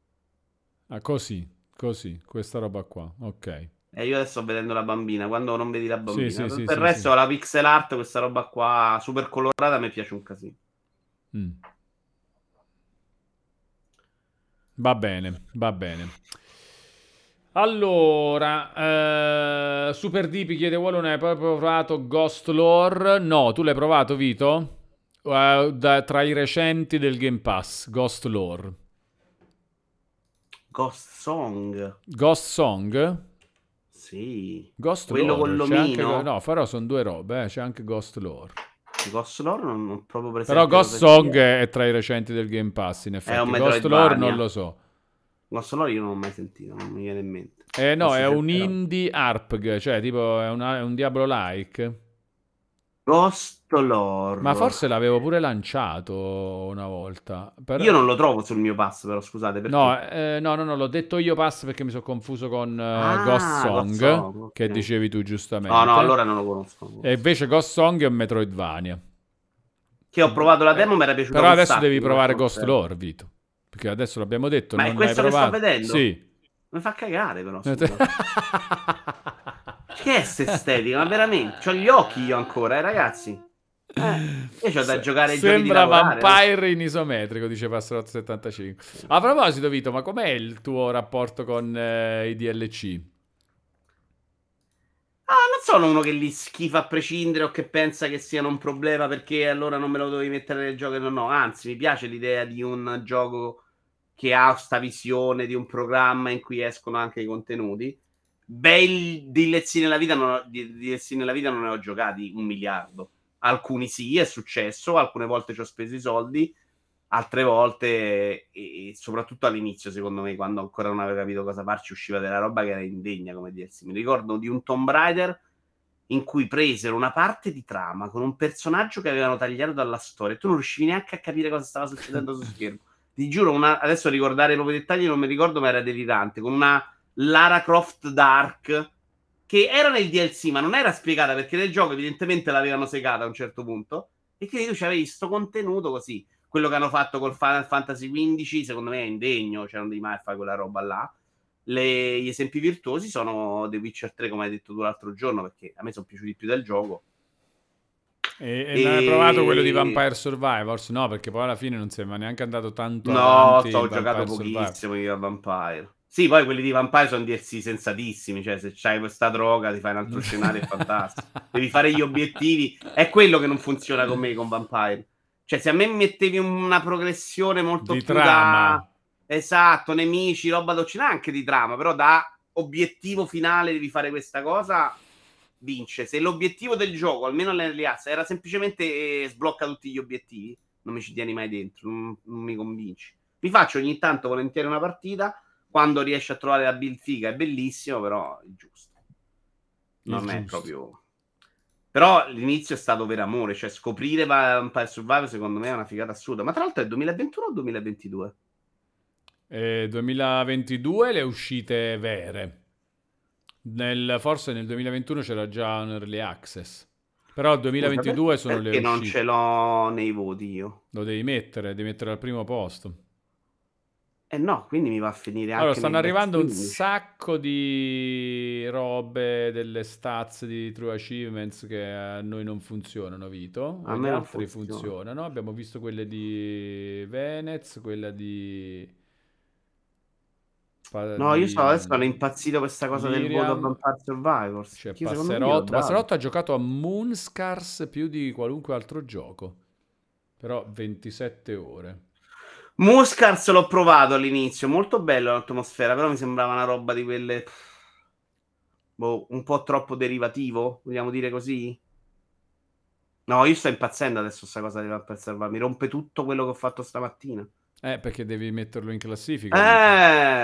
Speaker 2: ah, così, così, questa roba qua. Ok.
Speaker 1: E io adesso sto vedendo la bambina, quando non vedi la bambina.
Speaker 2: sì, sì,
Speaker 1: per il
Speaker 2: sì,
Speaker 1: resto la pixel art, questa roba qua super colorata, mi piace un casino.
Speaker 2: Mm. Va bene, va bene. Allora, eh, Super Deep chiede non hai proprio provato Ghost Lore? No, tu l'hai provato, Vito? Eh, da- tra i recenti del Game Pass, Ghost Lore.
Speaker 1: Ghost Song.
Speaker 2: Ghost Song?
Speaker 1: Sì.
Speaker 2: Ghost
Speaker 1: Quello
Speaker 2: Lore.
Speaker 1: con
Speaker 2: c'è anche-
Speaker 1: l'omino?
Speaker 2: no, però sono due robe, eh, c'è anche Ghost Lore.
Speaker 1: Ghost Lore non, non ho proprio presente.
Speaker 2: Però Ghost Song
Speaker 1: sia.
Speaker 2: è tra i recenti del Game Pass, in effetti.
Speaker 1: un
Speaker 2: Ghost Lore non lo so.
Speaker 1: Ghost Lore io non l'ho mai sentito, non mi viene in mente.
Speaker 2: Eh no, è un indie ARPG, cioè tipo è, una- è un Diablo-like.
Speaker 1: Ghost Lore.
Speaker 2: Ma forse l'avevo pure lanciato una volta. però-
Speaker 1: Io non lo trovo sul mio pass, però scusate. Perché...
Speaker 2: No, eh, no, no, no, l'ho detto io pass perché mi sono confuso con eh,
Speaker 1: Ah,
Speaker 2: Ghost
Speaker 1: Ghost
Speaker 2: Song,
Speaker 1: Song, ok.
Speaker 2: che dicevi tu giustamente.
Speaker 1: no, no, allora non lo conosco.
Speaker 2: E invece Ghost Song è un Metroidvania.
Speaker 1: Che ho provato la demo, mi era piaciuta
Speaker 2: Però adesso
Speaker 1: sacco,
Speaker 2: devi provare Ghost. Lore, Vito. Perché adesso l'abbiamo detto,
Speaker 1: Ma è
Speaker 2: non
Speaker 1: questo
Speaker 2: l'hai
Speaker 1: che sto vedendo?
Speaker 2: Sì.
Speaker 1: Mi fa cagare, però. scusa. Che è sta estetica? Ma veramente? C'ho gli occhi io ancora, eh, ragazzi. Eh, io c'ho da giocare di
Speaker 2: Sembra
Speaker 1: lavorare,
Speaker 2: Vampire in isometrico, dice Passerotto75. A proposito, Vito, ma com'è il tuo rapporto con eh, i DLC?
Speaker 1: Ah, non sono uno che li schifa a prescindere o che pensa che siano un problema perché allora non me lo dovevi mettere nel gioco. No, no, anzi, mi piace l'idea di un gioco che ha sta visione di un programma in cui escono anche i contenuti. Bei DLC nella vita, non ho, di, DLC nella vita non ne ho giocati un miliardo. Alcuni sì, è successo, alcune volte ci ho speso i soldi, altre volte, e, soprattutto all'inizio, secondo me, quando ancora non avevo capito cosa farci, usciva della roba che era indegna, come dirsi. Mi ricordo di un Tomb Raider in cui presero una parte di trama con un personaggio che avevano tagliato dalla storia e tu non riuscivi neanche a capire cosa stava succedendo su schermo. Ti giuro, una... adesso ricordare i propri dettagli non mi ricordo, ma era delirante. Con una Lara Croft Dark che era nel DLC, ma non era spiegata perché nel gioco evidentemente l'avevano segata a un certo punto. E quindi tu c'avevi questo contenuto così. Quello che hanno fatto col Final Fantasy XV, secondo me è indegno, cioè non devi mai fare quella roba là. Le, gli esempi virtuosi sono The Witcher 3, come hai detto tu l'altro giorno, perché a me sono piaciuti più del gioco.
Speaker 2: E, e, e... non hai provato quello di Vampire Survivors? No, perché poi alla fine non sembra neanche andato tanto.
Speaker 1: No, ho giocato pochissimo di Vampire. Sì, poi quelli di Vampire sono DLC sensatissimi, cioè se c'hai questa droga ti fai un altro scenario, fantastico. Devi fare gli obiettivi, è quello che non funziona con me con Vampire. Cioè se a me mettevi una progressione molto
Speaker 2: di più trama. da...
Speaker 1: Esatto, nemici, roba docina, anche di trama, però da obiettivo finale devi fare questa cosa, vince. Se l'obiettivo del gioco, almeno nell'early access, era semplicemente eh, sblocca tutti gli obiettivi, non mi ci tieni mai dentro, non, non mi convinci. Mi faccio ogni tanto volentieri una partita quando riesci a trovare la build figa è bellissimo, però è giusto. Non è, è proprio... Però l'inizio è stato per amore, cioè scoprire Vampire Survivor secondo me è una figata assurda. Ma tra l'altro è 2021 o 2022?
Speaker 2: Eh, 2022 le uscite vere. Nel, forse nel 2021 c'era già un early access. Però il 2022 sono le uscite.
Speaker 1: Perché non ce l'ho nei voti io?
Speaker 2: Lo devi mettere, devi mettere al primo posto.
Speaker 1: Eh no, quindi mi va a finire anche
Speaker 2: Allora, stanno arrivando un sacco di robe delle stats di True Achievements che a noi non funzionano, Vito.
Speaker 1: A me
Speaker 2: altri
Speaker 1: funziona.
Speaker 2: funzionano. Abbiamo visto quelle di Venez, quella di...
Speaker 1: No, io so, adesso sono impazzito questa cosa Miriam. del voto Vampire Survivors.
Speaker 2: Cioè, Passerotto. Passerotto ha giocato a Moonscars più di qualunque altro gioco. Però 27 ore.
Speaker 1: Muscars l'ho provato all'inizio, molto bello l'atmosfera, però mi sembrava una roba di quelle... Boh, un po' troppo derivativo, vogliamo dire così? No, io sto impazzendo adesso questa cosa di Vampire Survivor, mi rompe tutto quello che ho fatto stamattina.
Speaker 2: Eh, perché devi metterlo in classifica.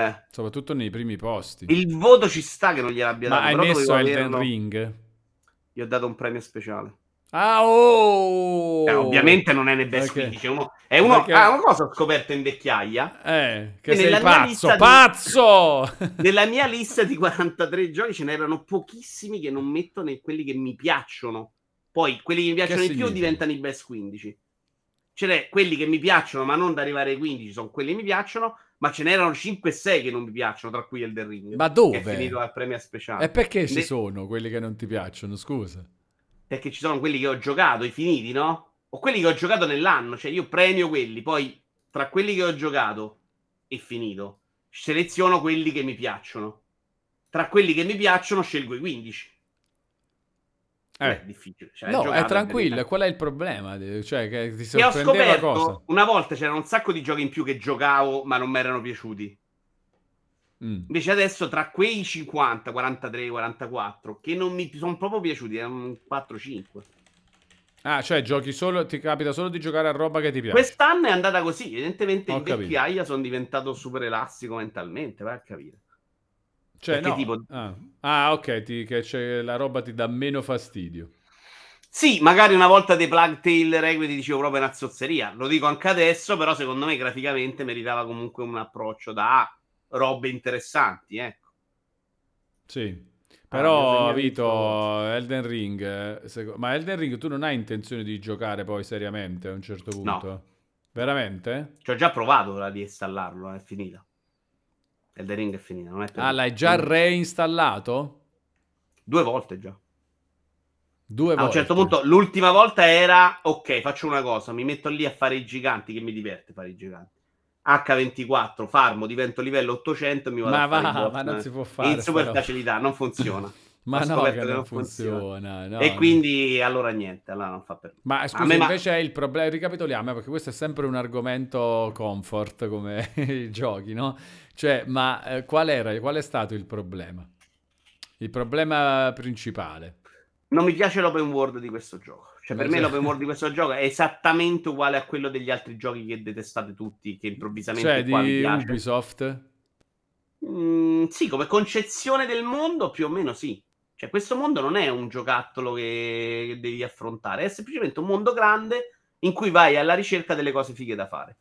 Speaker 1: Eh!
Speaker 2: Soprattutto nei primi posti.
Speaker 1: Il voto ci sta che non gliel'abbia dato.
Speaker 2: Ma hai messo Elden averlo... Ring?
Speaker 1: Gli ho dato un premio speciale.
Speaker 2: Ah, oh!
Speaker 1: Eh, ovviamente non è nel best okay. 15, è uno, è uno Perché... ah, una cosa ho scoperto in vecchiaia.
Speaker 2: Eh, che e sei pazzo, pazzo!
Speaker 1: Di... nella mia lista di 43 giochi ce n'erano pochissimi che non metto nei quelli che mi piacciono. Poi quelli che mi piacciono che di più diventano i best 15. Ce n'è quelli che mi piacciono, ma non da arrivare ai 15, sono quelli che mi piacciono, ma ce n'erano 5-6 che non mi piacciono, tra cui il The Ring.
Speaker 2: Ma dove?
Speaker 1: Che è finito al premio speciale.
Speaker 2: E perché ne... ci sono quelli che non ti piacciono, scusa?
Speaker 1: Perché ci sono quelli che ho giocato, i finiti, no? O quelli che ho giocato nell'anno, cioè io premio quelli, poi tra quelli che ho giocato e finito, seleziono quelli che mi piacciono. Tra quelli che mi piacciono scelgo i 15.
Speaker 2: Eh. È difficile. Cioè, no, è tranquillo. Qual è il problema? Cioè, che ti
Speaker 1: e ho scoperto, cosa? una volta c'erano un sacco di giochi in più che giocavo, ma non mi erano piaciuti. Mm. Invece adesso tra quei 50, 43, 44 che non mi sono proprio piaciuti, erano 4-5.
Speaker 2: Ah, cioè giochi solo, ti capita solo di giocare a roba che ti piace.
Speaker 1: Quest'anno è andata così, evidentemente Ho in capito. vecchiaia sono diventato super elastico mentalmente, vai a capire.
Speaker 2: Cioè, no. tipo... ah. ah. ok, ti, che la roba ti dà meno fastidio.
Speaker 1: Sì, magari una volta dei Plug Tail Requiem dicevo proprio una zozzeria. Lo dico anche adesso, però secondo me graficamente meritava comunque un approccio da robe interessanti, ecco.
Speaker 2: Sì. Però, ah, Vito, Elden Ring, eh, sec- ma Elden Ring tu non hai intenzione di giocare poi seriamente a un certo punto? No. Veramente?
Speaker 1: Ci ho già provato ora di installarlo, è finita. Elden Ring è finita. Non è
Speaker 2: ah, l'hai già reinstallato?
Speaker 1: Due volte già.
Speaker 2: Due volte.
Speaker 1: A un certo punto, l'ultima volta era, ok, faccio una cosa, mi metto lì a fare i giganti, che mi diverte fare i giganti. H24 farmo divento livello 800 e mi vado
Speaker 2: ma va, ma non si può fare
Speaker 1: in super facilità non funziona.
Speaker 2: Ma no che, non funziona, funziona. No,
Speaker 1: e quindi allora niente allora non fa per me.
Speaker 2: Ma scusa invece ma... il problema ricapitoliamo perché questo è sempre un argomento comfort come i giochi no? cioè ma eh, qual era qual è stato il problema? Il problema principale?
Speaker 1: Non mi piace l'open world di questo gioco Cioè, per me l'open world di questo gioco è esattamente uguale a quello degli altri giochi che detestate tutti, che improvvisamente
Speaker 2: cioè, di Ubisoft?
Speaker 1: Mm, sì, come concezione del mondo, più o meno sì. Cioè, questo mondo non è un giocattolo che devi affrontare, è semplicemente un mondo grande in cui vai alla ricerca delle cose fighe da fare.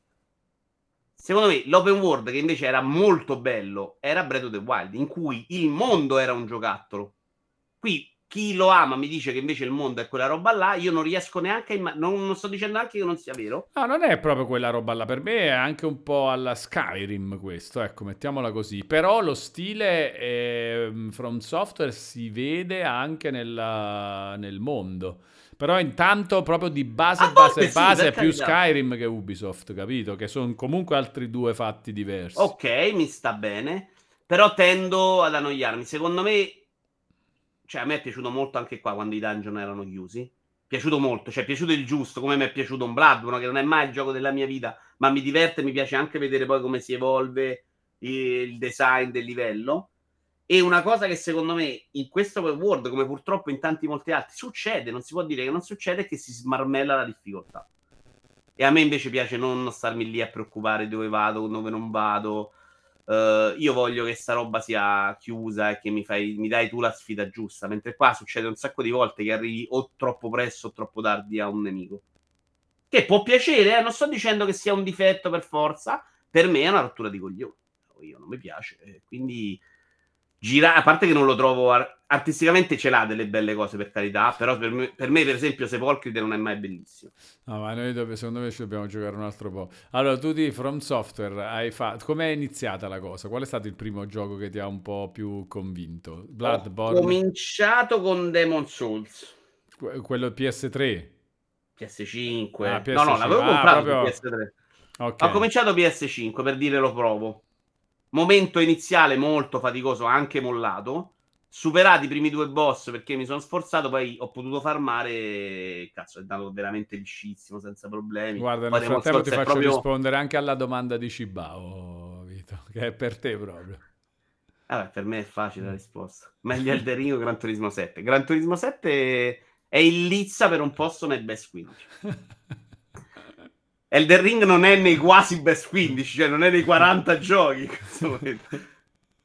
Speaker 1: Secondo me, l'open world, che invece era molto bello, era Breath of the Wild, in cui il mondo era un giocattolo. Qui chi lo ama mi dice che invece il mondo è quella roba là, io non riesco neanche a immaginare, non, non, sto dicendo anche che non sia vero.
Speaker 2: No, non è proprio quella roba là, per me è anche un po' alla Skyrim questo, ecco, mettiamola così. Però lo stile eh, From Software si vede anche nella, nel mondo. Però intanto proprio di base, base, sì, base è più Skyrim che Ubisoft, capito? Che sono comunque altri due fatti diversi.
Speaker 1: Ok, mi sta bene. Però tendo ad annoiarmi. Secondo me cioè a me è piaciuto molto anche qua quando i dungeon erano chiusi. Piaciuto molto, cioè è piaciuto il giusto, come mi è piaciuto un Bloodborne, che non è mai il gioco della mia vita, ma mi diverte, mi piace anche vedere poi come si evolve il design del livello. E una cosa che secondo me in questo world, come purtroppo in tanti molti altri, succede, non si può dire che non succede, è che si smarmella la difficoltà. E a me invece piace non starmi lì a preoccupare dove vado, dove non vado, Uh, io voglio che sta roba sia chiusa e che mi, fai, mi dai tu la sfida giusta. Mentre qua succede un sacco di volte che arrivi o troppo presto o troppo tardi a un nemico. Che può piacere, eh? non sto dicendo che sia un difetto per forza. Per me è una rottura di coglioni. Io non mi piace. Quindi gira, a parte che non lo trovo ar- artisticamente ce l'ha delle belle cose per carità, però per me, per, me, per esempio Sepolcride non è mai bellissimo.
Speaker 2: No, ma noi dove, secondo me ci dobbiamo giocare un altro po'. Allora, tu di From Software hai fatto come è iniziata la cosa? Qual è stato il primo gioco che ti ha un po' più convinto?
Speaker 1: Bloodborne. Ho cominciato con Demon Souls.
Speaker 2: Que- quello PS3.
Speaker 1: PS5. Ah, PS5. No, no, l'avevo comprato ah, proprio... PS3. Okay. Ho cominciato PS5 per dire lo provo momento iniziale molto faticoso, anche mollato. Superati i primi due boss perché mi sono sforzato, poi ho potuto farmare. Cazzo, è andato veramente liscissimo, senza problemi.
Speaker 2: Guarda, nel frattempo ti faccio proprio... rispondere anche alla domanda di Cibao, Vito, che è per te proprio.
Speaker 1: Vabbè, per me è facile la risposta. Meglio Elden Ring o Gran Turismo 7. Gran Turismo 7 è in lizza per un posto nel best 15. Elden Ring non è nei quasi best 15, cioè non è nei 40 giochi.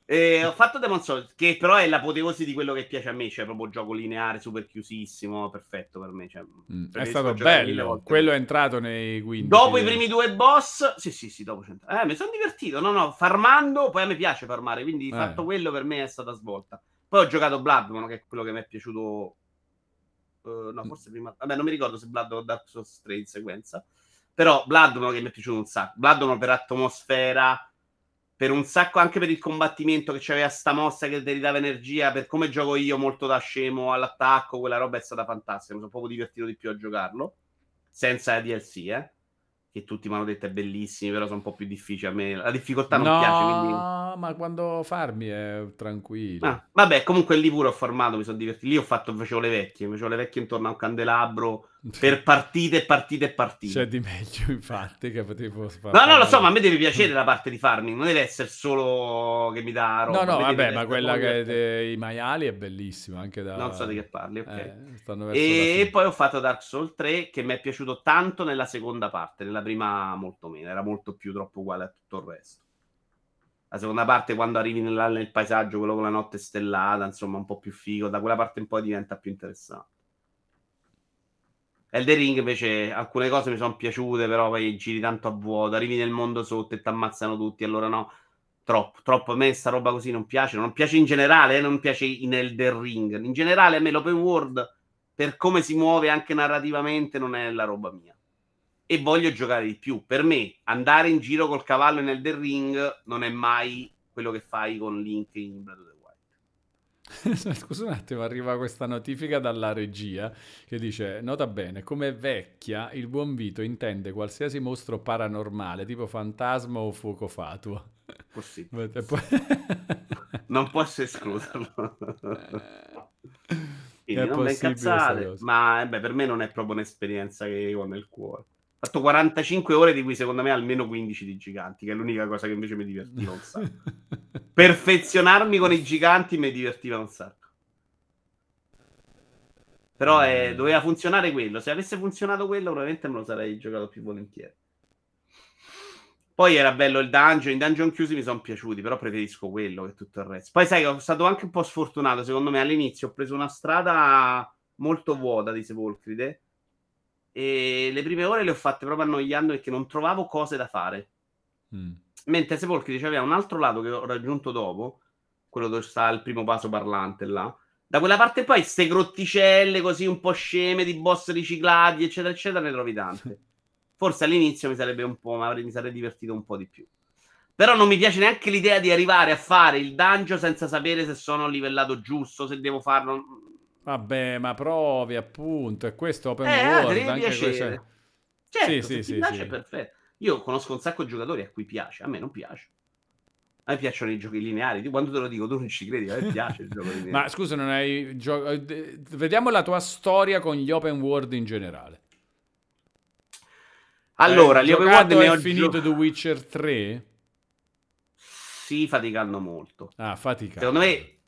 Speaker 1: E ho fatto Demon Souls, che però è l'apoteosi di quello che piace a me, cioè proprio gioco lineare, super chiusissimo, perfetto per me. Cioè,
Speaker 2: mm, è stato bello, quello è entrato nei 15.
Speaker 1: Dopo i primi due boss, sì sì sì, dopo c'è Eh, mi sono divertito, no no, farmando, poi a me piace farmare, quindi eh. fatto quello per me è stata svolta. Poi ho giocato Bloodborne, che è quello che mi è piaciuto... Uh, no, forse prima... Vabbè, non mi ricordo se Bloodborne o Dark Souls 3 in sequenza. Però Bloodborne che mi è piaciuto un sacco. Bloodborne per atmosfera, per un sacco anche per il combattimento che c'aveva sta mossa che ti ridava energia, per come gioco io molto da scemo all'attacco, quella roba è stata fantastica. Mi sono proprio divertito di più a giocarlo. Senza DLC, eh che tutti mi hanno detto è bellissimo, però sono un po' più difficili a me. La difficoltà non
Speaker 2: no,
Speaker 1: piace, quindi...
Speaker 2: ma quando farmi è tranquillo. Ah,
Speaker 1: vabbè, comunque lì pure ho formato, mi sono divertito. Lì ho fatto, facevo le vecchie, facevo le vecchie intorno a un candelabro per partite e partite e partite.
Speaker 2: C'è di meglio, infatti, che potevo
Speaker 1: fare. No, no, lo so, ma a me deve piacere la parte di farming, non deve essere solo che mi dà roba.
Speaker 2: No, no, vabbè, ma quella che dei maiali è bellissima, anche da...
Speaker 1: Non so di che parli, ok. Eh, e poi ho fatto Dark Souls 3, che mi è piaciuto tanto nella seconda parte, nella prima molto meno, era molto più troppo uguale a tutto il resto. La seconda parte, quando arrivi nel, nel paesaggio, quello con la notte stellata, insomma, un po' più figo, da quella parte in poi diventa più interessante. Elden Ring invece alcune cose mi sono piaciute, però poi giri tanto a vuoto, arrivi nel mondo sotto e ti ammazzano tutti, allora no, troppo, troppo. A me sta roba così non piace, non piace in generale, eh, non piace in Elden Ring. In generale a me l'open world, per come si muove anche narrativamente, non è la roba mia. E voglio giocare di più. Per me, andare in giro col cavallo in Elden Ring non è mai quello che fai con Link in Breath
Speaker 2: Scusa un attimo, arriva questa notifica dalla regia che dice: Nota bene, come vecchia, il buon Vito intende qualsiasi mostro paranormale, tipo fantasma o fuoco fatua.
Speaker 1: Possibile. non posso escluderlo. Quindi non mi incazzate, ma eh beh, per me non è proprio un'esperienza che ho nel cuore. Fatto 45 ore di cui secondo me almeno 15 di giganti, che è l'unica cosa che invece mi divertiva un sacco. Perfezionarmi con i giganti mi divertiva un sacco. Però eh, doveva funzionare quello. Se avesse funzionato quello, probabilmente me lo sarei giocato più volentieri. Poi era bello il dungeon, i dungeon chiusi mi sono piaciuti, però preferisco quello che tutto il resto. Poi sai che sono stato anche un po' sfortunato, secondo me all'inizio ho preso una strada molto vuota di Sepolcride e le prime ore le ho fatte proprio annoiando perché non trovavo cose da fare. Mm. Mentre Sepolcride c'aveva un altro lato che ho raggiunto dopo, quello dove sta il primo vaso parlante là. Da quella parte poi, ste grotticelle così un po' sceme di boss riciclati, eccetera, eccetera, ne trovi tante. Forse all'inizio mi sarebbe un po', mi sarei divertito un po' di più. Però non mi piace neanche l'idea di arrivare a fare il dungeon senza sapere se sono livellato giusto, se devo farlo.
Speaker 2: Vabbè, ma provi appunto, è questo open eh, world. Deve
Speaker 1: anche piacere. Certo, sì, sì, sì, piace sì. perfetto. Io conosco un sacco di giocatori a cui piace, a me non piace. A me piacciono i giochi lineari. quando te lo dico, tu non ci credi, a me piace il gioco lineare.
Speaker 2: Ma scusa, non hai gio... Vediamo la tua storia con gli open world in generale.
Speaker 1: Allora, gli open world
Speaker 2: ne ho finito gio... The Witcher 3?
Speaker 1: Sì, faticando molto.
Speaker 2: Ah, faticando.
Speaker 1: Secondo me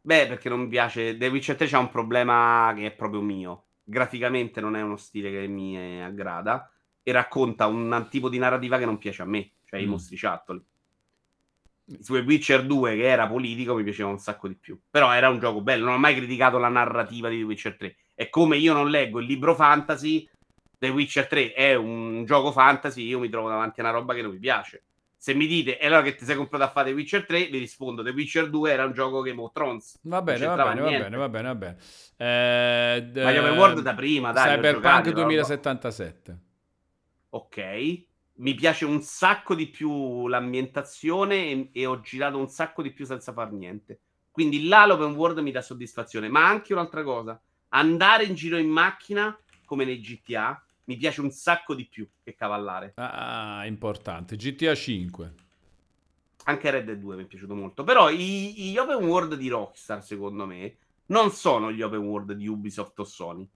Speaker 1: Beh, perché non mi piace. The Witcher 3 c'ha un problema che è proprio mio. Graficamente non è uno stile che mi aggrada e racconta un tipo di narrativa che non piace a me, cioè mm. i mostriciattoli. Su The Witcher 2, che era politico, mi piaceva un sacco di più. Però era un gioco bello, non ho mai criticato la narrativa di The Witcher 3. È come io non leggo il libro fantasy, The Witcher 3 è un gioco fantasy, io mi trovo davanti a una roba che non mi piace. Se mi dite, e allora che ti sei comprato a fare The Witcher 3, vi rispondo, The Witcher 2 era un gioco Game of Thrones.
Speaker 2: Va bene, va bene, va bene, va bene, va bene. Eh,
Speaker 1: d- Ma gli open world da prima, dai.
Speaker 2: Cyberpunk 2077.
Speaker 1: Ok. Mi piace un sacco di più l'ambientazione e, e ho girato un sacco di più senza far niente. Quindi là l'open world mi dà soddisfazione. Ma anche un'altra cosa, andare in giro in macchina, come nei GTA, mi piace un sacco di più che cavallare.
Speaker 2: Ah, importante. GTA 5.
Speaker 1: Anche Red Dead 2 mi è piaciuto molto. Però i, gli open world di Rockstar, secondo me, non sono gli open world di Ubisoft o Sony.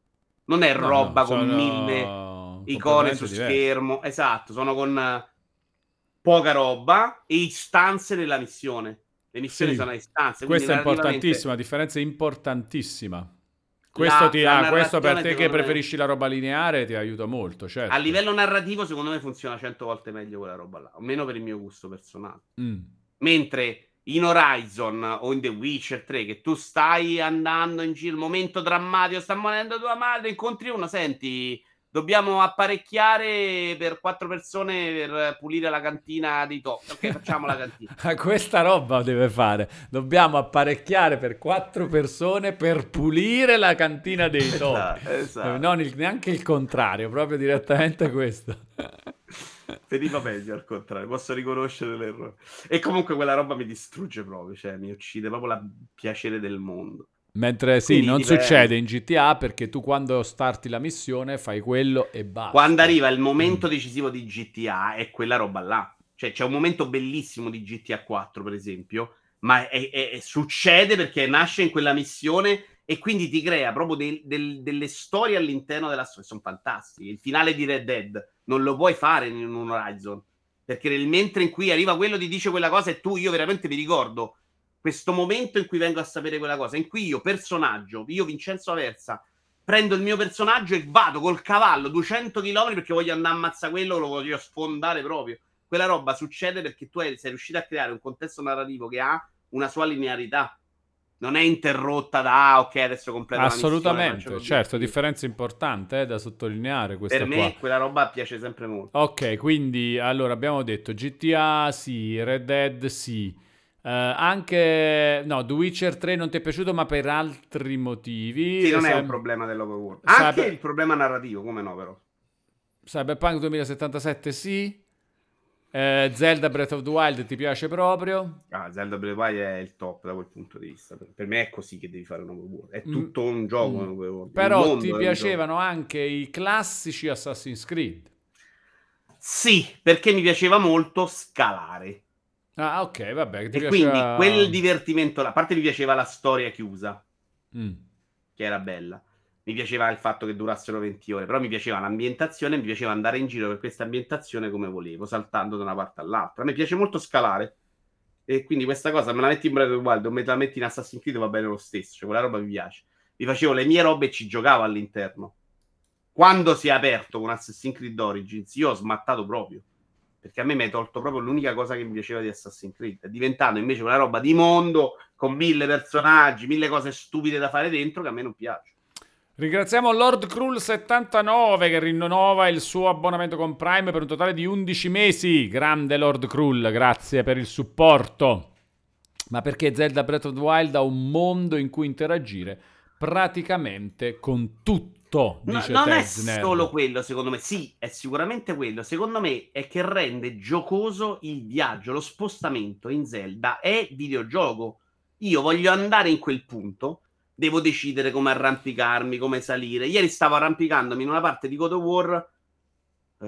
Speaker 1: Non è no, roba no, con mille icone su diverse. schermo. Esatto, sono con poca roba e istanze nella missione. Le missioni sì. sono a istanze.
Speaker 2: Questa è importantissima, differenza importantissima. Questo, la, ti, la questo per te che preferisci la roba lineare ti aiuta molto. Certo.
Speaker 1: A livello narrativo, secondo me funziona cento volte meglio quella roba là, almeno per il mio gusto personale. Mm. Mentre in Horizon o in The Witcher 3, che tu stai andando in giro, momento drammatico, sta morendo tua madre, incontri uno, senti Dobbiamo apparecchiare per quattro persone per pulire la cantina dei top. Ok, facciamo la cantina.
Speaker 2: Questa roba deve fare. Dobbiamo apparecchiare per quattro persone per pulire la cantina dei top. Esatto, esatto. Non il, neanche il contrario, proprio direttamente questo.
Speaker 1: Veniva meglio al contrario, posso riconoscere l'errore. E comunque quella roba mi distrugge proprio, cioè mi uccide proprio il piacere del mondo.
Speaker 2: Mentre sì, Quindi non dipende. succede in GTA perché tu quando starti la missione fai quello e basta.
Speaker 1: Quando arriva il momento mm. decisivo di GTA è quella roba là. Cioè c'è un momento bellissimo di GTA 4 per esempio, ma è, è, è, succede perché nasce in quella missione e quindi ti crea proprio del, del, delle storie all'interno della storia. Sono fantastiche. Il finale di Red Dead non lo puoi fare in un Horizon perché nel mentre in cui arriva quello ti dice quella cosa e tu, io veramente mi ricordo questo momento in cui vengo a sapere quella cosa, in cui io, personaggio, io Vincenzo Aversa, prendo il mio personaggio e vado col cavallo 200 km perché voglio andare a ammazzare quello, lo voglio sfondare proprio. Quella roba succede perché tu sei riuscito a creare un contesto narrativo che ha una sua linearità. Non è interrotta da ah, ok, adesso completa
Speaker 2: Assolutamente, missione, certo, differenza importante eh, da sottolineare. Per me qua.
Speaker 1: quella roba piace sempre molto.
Speaker 2: Ok, quindi allora abbiamo detto GTA sì, Red Dead sì. Uh, anche no, The Witcher 3 non ti è piaciuto, ma per altri motivi.
Speaker 1: Sì, non è un problema dell'overworld. Anche Cyber... il problema narrativo, come no, però.
Speaker 2: Cyberpunk 2077 sì. Uh, Zelda Breath of the Wild ti piace proprio?
Speaker 1: Ah, Zelda Breath of the Wild è il top da quel punto di vista. Per me è così che devi fare un overworld. È mm. tutto mm. un gioco. Mm. Un
Speaker 2: però ti piacevano anche i classici Assassin's Creed.
Speaker 1: Sì, perché mi piaceva molto scalare.
Speaker 2: Ah, ok, vabbè.
Speaker 1: e piaceva... quindi quel divertimento là, a parte mi piaceva la storia chiusa, mm. che era bella. Mi piaceva il fatto che durassero 20 ore, però mi piaceva l'ambientazione, mi piaceva andare in giro per questa ambientazione come volevo, saltando da una parte all'altra. A me piace molto scalare. E quindi questa cosa me la metti in Breath of Wild o me la metti in Assassin's Creed va bene lo stesso, cioè quella roba mi piace. vi facevo le mie robe e ci giocavo all'interno. Quando si è aperto con Assassin's Creed Origins, io ho smattato proprio. Perché a me mi hai tolto proprio l'unica cosa che mi piaceva di Assassin's Creed. Diventando invece una roba di mondo con mille personaggi, mille cose stupide da fare dentro che a me non piace.
Speaker 2: Ringraziamo Lord Krull79 che rinnova il suo abbonamento con Prime per un totale di 11 mesi. Grande Lord Krull, grazie per il supporto. Ma perché Zelda Breath of the Wild ha un mondo in cui interagire praticamente con tutto. Dice
Speaker 1: no, non
Speaker 2: Tezner.
Speaker 1: è solo quello, secondo me. Sì, è sicuramente quello. Secondo me è che rende giocoso il viaggio, lo spostamento in Zelda è videogioco. Io voglio andare in quel punto devo decidere come arrampicarmi, come salire. Ieri stavo arrampicandomi in una parte di God of War. Uh,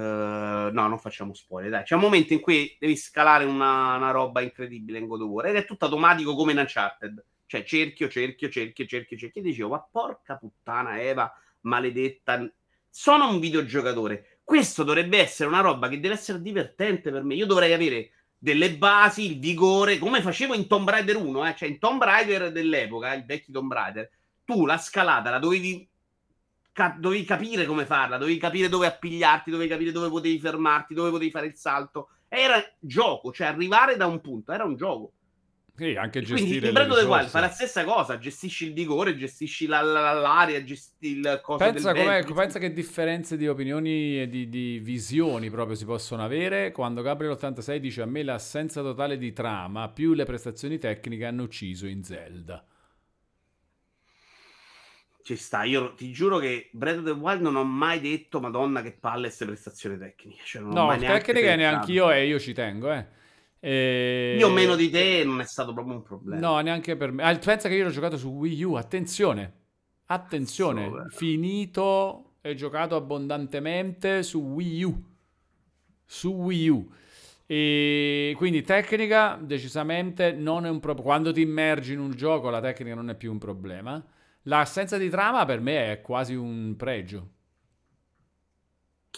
Speaker 1: no, non facciamo spoiler, dai. C'è un momento in cui devi scalare una, una, roba incredibile in God of War ed è tutto automatico come in Uncharted. Cioè, cerchio, cerchio, cerchio, cerchio, cerchio. E dicevo, ma porca puttana Eva, maledetta. Sono un videogiocatore. Questo dovrebbe essere una roba che deve essere divertente per me. Io dovrei avere delle basi, il vigore, come facevo in Tomb Raider 1, eh? cioè in Tomb Raider dell'epoca, il vecchio Tomb Raider, tu la scalata la dovevi, ca- dovevi capire come farla, dovevi capire dove appigliarti, dovevi capire dove potevi fermarti, dove potevi fare il salto. Era gioco, cioè arrivare da un punto, era un gioco.
Speaker 2: Sì, anche gestire
Speaker 1: Quindi il Breath del Wild fa la stessa cosa, gestisci il vigore, gestisci la, la, l'aria, gestisci il coso
Speaker 2: pensa, vento. pensa che differenze di opinioni e di, di, visioni proprio si possono avere quando Gabriel86 dice a me l'assenza totale di trama più le prestazioni tecniche hanno ucciso in Zelda.
Speaker 1: Ci sta, io ti giuro che Breath of the Wild non ho mai detto madonna che palle queste prestazioni tecniche. Cioè, non
Speaker 2: no, tecniche neanche io e io ci tengo, eh.
Speaker 1: E... Io meno di te non è stato proprio un problema.
Speaker 2: No, neanche per me. Ah, pensa che io l'ho giocato su Wii U, attenzione. Attenzione, so, finito e giocato abbondantemente su Wii U. Su Wii U. E quindi tecnica decisamente non è un problema. Quando ti immergi in un gioco la tecnica non è più un problema. L'assenza di trama per me è quasi un pregio.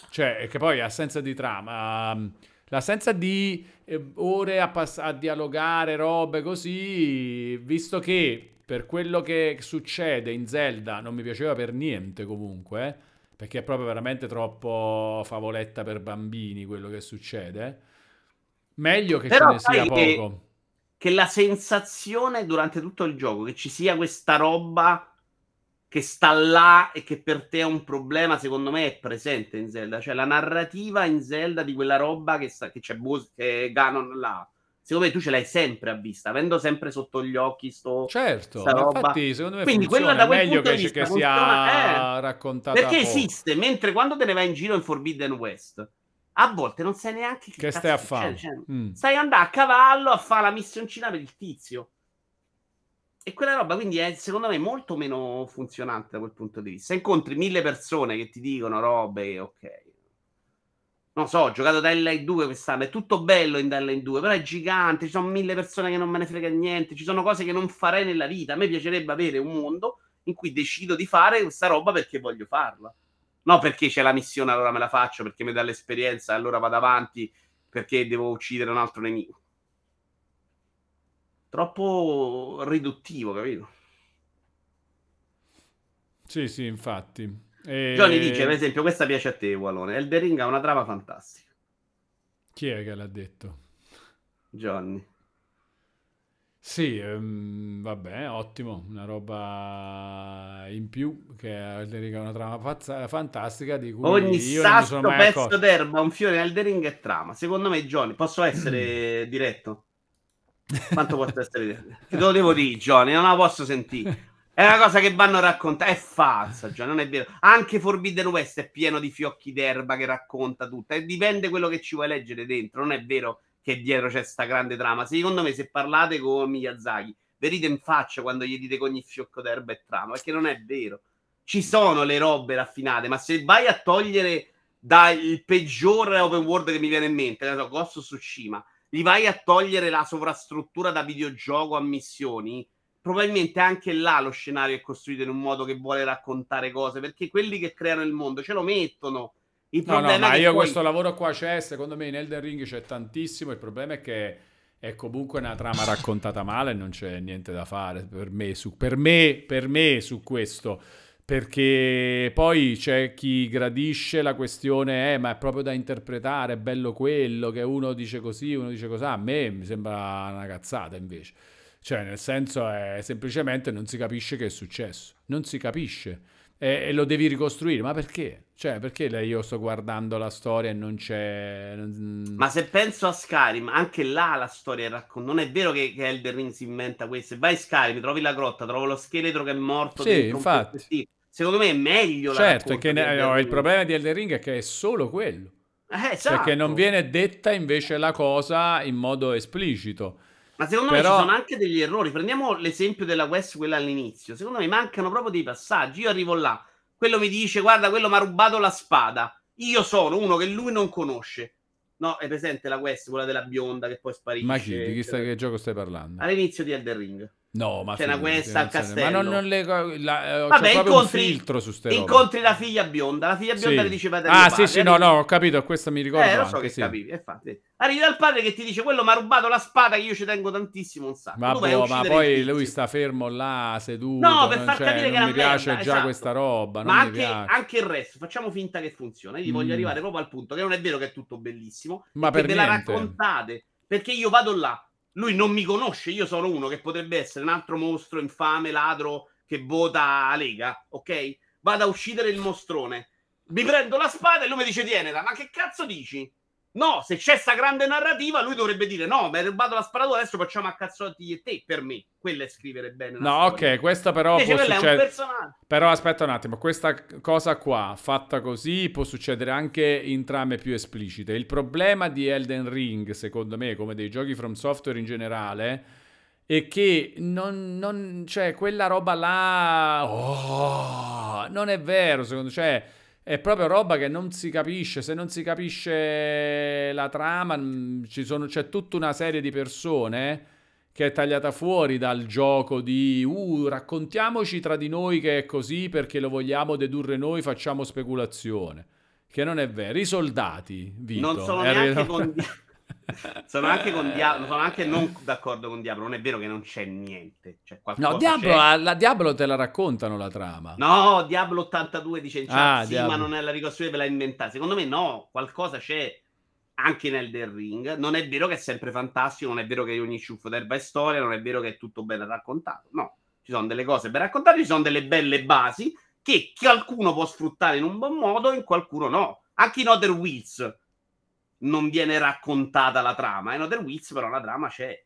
Speaker 2: Cioè, che poi assenza di trama... L'assenza di eh, ore a, pass- a dialogare, robe così, visto che per quello che succede in Zelda non mi piaceva per niente comunque, eh, perché è proprio veramente troppo favoletta per bambini quello che succede. Meglio che Però ce ne sia poco.
Speaker 1: Che, che la sensazione durante tutto il gioco che ci sia questa roba che sta là e che per te è un problema, secondo me è presente in Zelda. Cioè la narrativa in Zelda di quella roba che, sta, che c'è Bos- che Ganon là. Secondo me tu ce l'hai sempre a vista, avendo sempre sotto gli occhi sto
Speaker 2: Certo, infatti secondo me Quindi funziona, quella da quel meglio che, che sia eh, raccontata
Speaker 1: Perché esiste, mentre quando te ne vai in giro in Forbidden West, a volte non sai neanche
Speaker 2: che, che stai a fare.
Speaker 1: Cioè, mm. Stai andando a cavallo a fare la missioncina per il tizio. E quella roba quindi è secondo me molto meno funzionante da quel punto di vista. Incontri mille persone che ti dicono robe, ok. Non so, ho giocato da LA 2 quest'anno, è tutto bello in LA 2, però è gigante, ci sono mille persone che non me ne frega niente, ci sono cose che non farei nella vita. A me piacerebbe avere un mondo in cui decido di fare questa roba perché voglio farla. No perché c'è la missione, allora me la faccio, perché mi dà l'esperienza, allora vado avanti, perché devo uccidere un altro nemico troppo riduttivo, capito?
Speaker 2: Sì, sì, infatti. E...
Speaker 1: Johnny dice, per esempio, questa piace a te, Wallone. Elder Ring ha una trama fantastica.
Speaker 2: Chi è che l'ha detto?
Speaker 1: Johnny.
Speaker 2: Sì, um, vabbè, ottimo, una roba in più che Elder Ring ha una trama pazza, fantastica di cui
Speaker 1: Ogni sasso, pezzo d'erba, un fiore in Elder Ring è trama. Secondo me, Johnny, posso essere diretto? Quanto posso essere? Te lo devo dire, Johnny, non la posso sentire. È una cosa che vanno a raccontare. È falsa, Johnny, non è vero. Anche Forbidden West è pieno di fiocchi d'erba che racconta tutto. E dipende quello che ci vuoi leggere dentro. Non è vero che dietro c'è sta grande trama. Secondo me, se parlate con Miyazaki, vedete in faccia quando gli dite che ogni fiocco d'erba è trama, perché non è vero. Ci sono le robe raffinate, ma se vai a togliere dal peggiore open world che mi viene in mente, Ghost of Tsushima, gli vai a togliere la sovrastruttura da videogioco a missioni, probabilmente anche là lo scenario è costruito in un modo che vuole raccontare cose, perché quelli che creano il mondo ce lo mettono.
Speaker 2: Il no, no, ma io poi... questo lavoro qua c'è, secondo me in Elden Ring c'è tantissimo, il problema è che è comunque una trama raccontata male, non c'è niente da fare per me su, per me, per me su questo. Perché poi c'è chi gradisce la questione, eh, ma è proprio da interpretare, è bello quello, che uno dice così, uno dice così. A me mi sembra una cazzata invece. Cioè, nel senso, è semplicemente non si capisce che è successo. Non si capisce e, e, lo devi ricostruire. Ma perché? Cioè, perché io sto guardando la storia e non c'è.
Speaker 1: Ma se penso a Skyrim, anche là la storia racconta. Non è vero che, che Elder Ring si inventa questo. Se vai a Skyrim, trovi la grotta, trovi lo scheletro che è morto.
Speaker 2: Sì, infatti.
Speaker 1: Secondo me è meglio.
Speaker 2: Certo, è che ne, no, il problema di Elder Ring è che è solo quello.
Speaker 1: Eh, esatto.
Speaker 2: Perché non viene detta invece la cosa in modo esplicito.
Speaker 1: Ma secondo Però... me ci sono anche degli errori. Prendiamo l'esempio della quest, quella all'inizio. Secondo me mancano proprio dei passaggi. Io arrivo là, quello mi dice: Guarda, quello mi ha rubato la spada. Io sono uno che lui non conosce. No, è presente la quest, quella della bionda che poi sparisce.
Speaker 2: Ma chi? Di chi stai, che gioco stai parlando?
Speaker 1: All'inizio di Elder Ring.
Speaker 2: No, ma
Speaker 1: c'è una questa al castello.
Speaker 2: Ma non, non le, la, eh, Vabbè, incontri, filtro su ste
Speaker 1: Incontri la figlia bionda. La figlia bionda
Speaker 2: sì.
Speaker 1: ti dice padre.
Speaker 2: Ah, sì, sì, no, no, ho capito. Questo mi ricordo.
Speaker 1: Eh, lo
Speaker 2: anche,
Speaker 1: so che
Speaker 2: sì.
Speaker 1: capivi. Infatti. Arrivi dal padre che ti dice: Quello mi ha rubato la spada. Che io ci tengo tantissimo. Un sacco.
Speaker 2: Ma, boh, ma poi lui sta fermo là, seduto.
Speaker 1: No, per far capire che
Speaker 2: non mi piace
Speaker 1: merda,
Speaker 2: già
Speaker 1: esatto.
Speaker 2: questa roba.
Speaker 1: Ma anche, anche, il resto, facciamo finta che funziona. Io mm. voglio arrivare proprio al punto che non è vero che è tutto bellissimo.
Speaker 2: Ma per
Speaker 1: ve
Speaker 2: niente.
Speaker 1: la raccontate. Perché io vado là lui non mi conosce, io sono uno che potrebbe essere un altro mostro infame, ladro che vota a Lega, ok? Vado a uccidere il mostrone. Mi prendo la spada e lui mi dice tienela. Ma che cazzo dici? No, se c'è sta grande narrativa, lui dovrebbe dire: No, mi hai rubato la sparatura, adesso facciamo a cazzotti e te. Per me, quello è scrivere bene.
Speaker 2: No,
Speaker 1: storia.
Speaker 2: ok, questa però
Speaker 1: Invece
Speaker 2: può succedere. Però aspetta un attimo, questa cosa qua, fatta così, può succedere anche in trame più esplicite. Il problema di Elden Ring, secondo me, come dei giochi from software in generale, è che non, non cioè, quella roba là. Oh, non è vero, secondo me. Cioè, è proprio roba che non si capisce. Se non si capisce la trama, mm, sono, c'è tutta una serie di persone che è tagliata fuori dal gioco di uh, raccontiamoci tra di noi che è così perché lo vogliamo dedurre noi, facciamo speculazione. Che non è vero. I soldati, Vito,
Speaker 1: non sono neanche con sono anche con Diablo, sono anche non d'accordo con Diablo. Non è vero che non c'è niente. C'è
Speaker 2: no, Diablo, c'è. La, Diablo te la raccontano la trama.
Speaker 1: No, Diablo 82 dice in chat, ah, sì, Diablo. ma non è la ricostruzione, ve la inventata. Secondo me no, qualcosa c'è anche nel The Ring. Non è vero che è sempre fantastico, non è vero che ogni ciuffo d'erba è storia, non è vero che è tutto ben raccontato. No, ci sono delle cose ben raccontate, ci sono delle belle basi che qualcuno può sfruttare in un buon modo, in qualcuno no. Anche in Other Wheels non viene raccontata la trama. In Other Wheels, però, la trama c'è.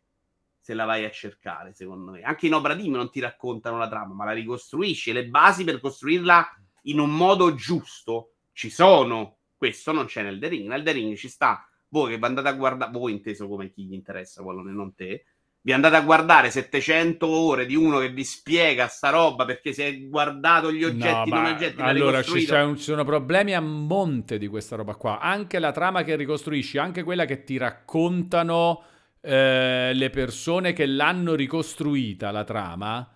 Speaker 1: Se la vai a cercare, secondo me. Anche in Obra Dim non ti raccontano la trama, ma la ricostruisci. Le basi per costruirla in un modo giusto ci sono. Questo non c'è nel The Ring. Nel The Ring ci sta. Voi che andate a guardare, voi inteso come chi gli interessa, quello non te vi andate a guardare 700 ore di uno che vi spiega sta roba perché si è guardato gli oggetti no, non oggetti
Speaker 2: allora ci, sono problemi a monte di questa roba qua. Anche la trama che ricostruisci anche quella che ti raccontano eh, le persone che l'hanno ricostruita la trama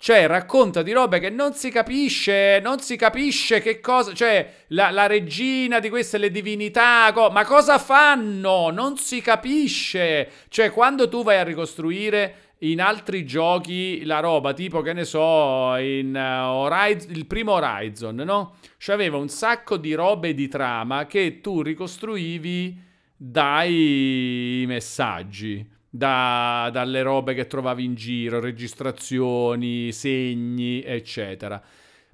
Speaker 2: cioè, racconta di robe che non si capisce, non si capisce che cosa... Cioè, la, la regina di queste, le divinità, co- ma cosa fanno? Non si capisce. Cioè, quando tu vai a ricostruire in altri giochi la roba, tipo che ne so, in uh, Horizon, il primo Horizon, no? Cioè aveva un sacco di robe di trama che tu ricostruivi dai messaggi da, dalle robe che trovavi in giro, registrazioni, segni, eccetera.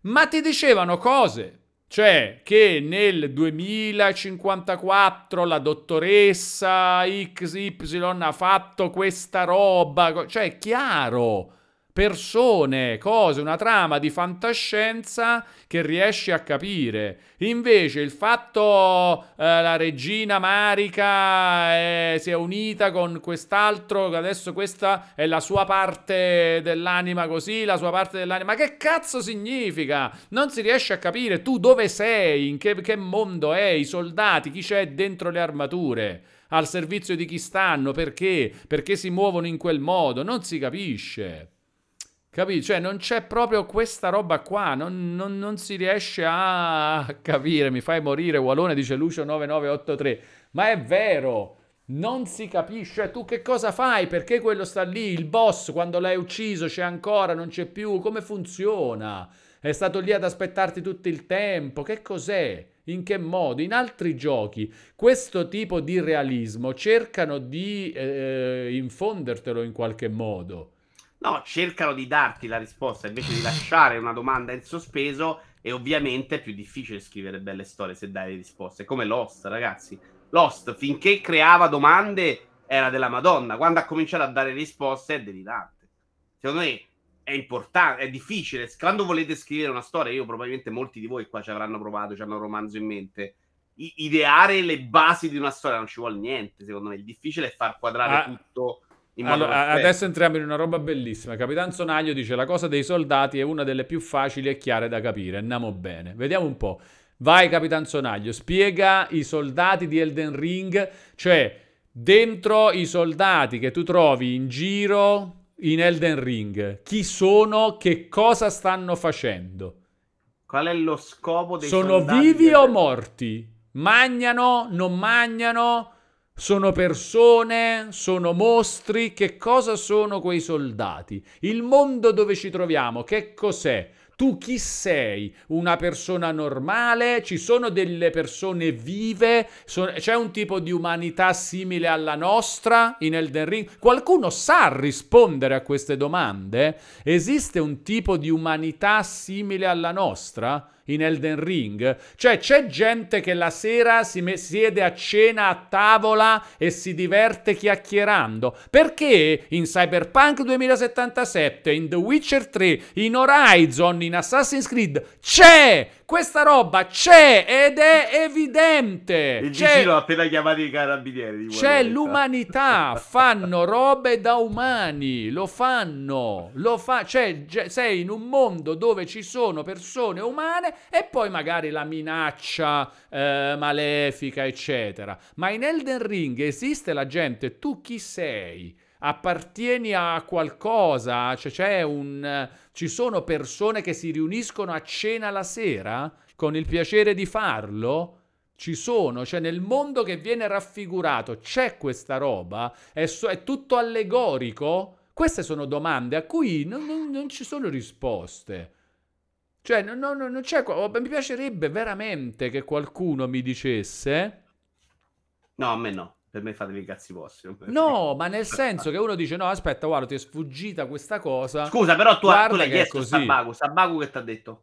Speaker 2: Ma ti dicevano cose, cioè che nel 2054 la dottoressa XY ha fatto questa roba, cioè è chiaro persone, cose, una trama di fantascienza che riesci a capire. Invece il fatto eh, la regina Marica eh, si è unita con quest'altro, adesso questa è la sua parte dell'anima così, la sua parte dell'anima. Ma che cazzo significa? Non si riesce a capire tu dove sei, in che, che mondo è, i soldati, chi c'è dentro le armature al servizio di chi stanno, perché? Perché si muovono in quel modo, non si capisce. Capito? Cioè, non c'è proprio questa roba qua, non, non, non, si riesce a capire. Mi fai morire, Walone dice Lucio 9983. Ma è vero, Non si capisce tu che cosa fai, perché quello sta lì, il boss quando l'hai ucciso c'è ancora, non c'è più, come funziona? È stato lì ad aspettarti tutto il tempo, che cos'è? In che modo? In altri giochi questo tipo di realismo cercano di eh, infondertelo in qualche modo.
Speaker 1: No, cercano di darti la risposta invece di lasciare una domanda in sospeso e ovviamente è più difficile scrivere belle storie se dai risposte. Come Lost, ragazzi Lost, finché creava domande, era della Madonna. Quando ha cominciato a dare risposte, è delirante. Secondo me è importante, è difficile. Quando volete scrivere una storia, io probabilmente molti di voi qua ci avranno provato, ci hanno un romanzo in mente. ideare le basi di una storia non ci vuole niente, secondo me. Il difficile è far quadrare ah. tutto.
Speaker 2: Allora, adesso entriamo in una roba bellissima. Capitan Sonaglio dice: La cosa dei soldati è una delle più facili e chiare da capire. Andiamo bene. Vediamo un po'. Vai Capitan Sonaglio, spiega i soldati di Elden Ring, cioè dentro i soldati che tu trovi in giro in Elden Ring, chi sono, che cosa stanno facendo?
Speaker 1: Qual è lo scopo dei
Speaker 2: sono soldati? Sono vivi o morti? Magnano, non magnano? Sono persone? Sono mostri? Che cosa sono quei soldati? Il mondo dove ci troviamo, che cos'è? Tu chi sei? Una persona normale? Ci sono delle persone vive? C'è un tipo di umanità simile alla nostra in Elden Ring? Qualcuno sa rispondere a queste domande? Esiste un tipo di umanità simile alla nostra? In Elden Ring. Cioè c'è gente che la sera si me- siede a cena a tavola e si diverte chiacchierando. Perché in Cyberpunk 2077, in The Witcher 3, in Horizon, in Assassin's Creed c'è questa roba c'è ed è evidente.
Speaker 1: Il c'è, vicino ha appena chiamato i carabinieri.
Speaker 2: C'è l'umanità, fanno robe da umani, lo fanno, lo fa, cioè sei in un mondo dove ci sono persone umane e poi magari la minaccia eh, malefica, eccetera. Ma in Elden Ring esiste la gente, tu chi sei? Appartieni a qualcosa, cioè un, ci sono persone che si riuniscono a cena la sera con il piacere di farlo. Ci sono, cioè nel mondo che viene raffigurato c'è questa roba, è, so, è tutto allegorico. Queste sono domande a cui non, non, non ci sono risposte. Cioè, non, non c'è. Mi piacerebbe veramente che qualcuno mi dicesse.
Speaker 1: No, a me no per me fatevi i cazzi vostri.
Speaker 2: No, ma nel senso che uno dice: No, aspetta, guarda, ti è sfuggita questa cosa.
Speaker 1: Scusa, però tu, tu l'hai chiesto a Sabaku. Sabaku che ti ha detto?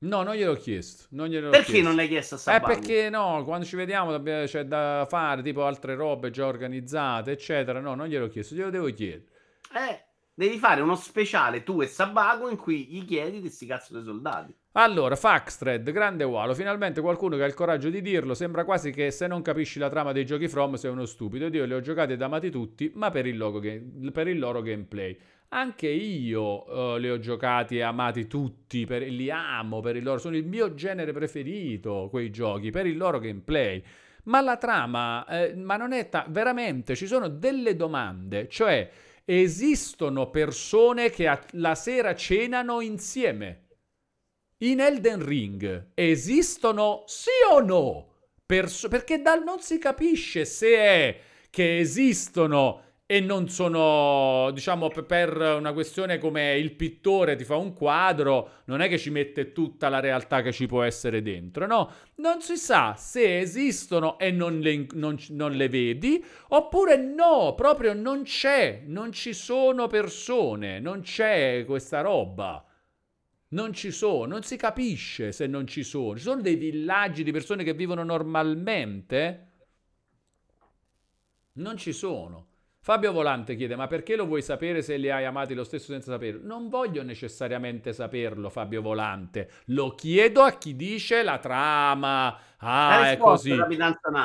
Speaker 2: No, non gliel'ho chiesto. Non gliel'ho
Speaker 1: perché
Speaker 2: chiesto.
Speaker 1: non l'hai chiesto a Sabaku?
Speaker 2: Eh, perché no, quando ci vediamo c'è da fare tipo altre robe già organizzate, eccetera. No, non gliel'ho chiesto, glielo devo chiedere.
Speaker 1: Eh, devi fare uno speciale tu e Sabaku in cui gli chiedi di sti cazzo dei soldati.
Speaker 2: Allora, Faxthread, grande ualo, finalmente qualcuno che ha il coraggio di dirlo, sembra quasi che se non capisci la trama dei giochi From sei uno stupido. Io li ho giocati ed amati tutti, ma per il, ga- per il loro gameplay. Anche io uh, li ho giocati e amati tutti, per, li amo per il loro, sono il mio genere preferito quei giochi, per il loro gameplay. Ma la trama, eh, ma non è ta- veramente, ci sono delle domande, cioè esistono persone che a- la sera cenano insieme in Elden Ring esistono sì o no? Perso- perché dal non si capisce se è che esistono e non sono, diciamo, per una questione come il pittore ti fa un quadro, non è che ci mette tutta la realtà che ci può essere dentro, no? Non si sa se esistono e non le, non, non le vedi, oppure no, proprio non c'è, non ci sono persone, non c'è questa roba. Non ci sono, non si capisce se non ci sono. Ci sono dei villaggi di persone che vivono normalmente? Non ci sono. Fabio Volante chiede: Ma perché lo vuoi sapere se li hai amati lo stesso senza saperlo? Non voglio necessariamente saperlo, Fabio Volante. Lo chiedo a chi dice la trama. Ah, è così.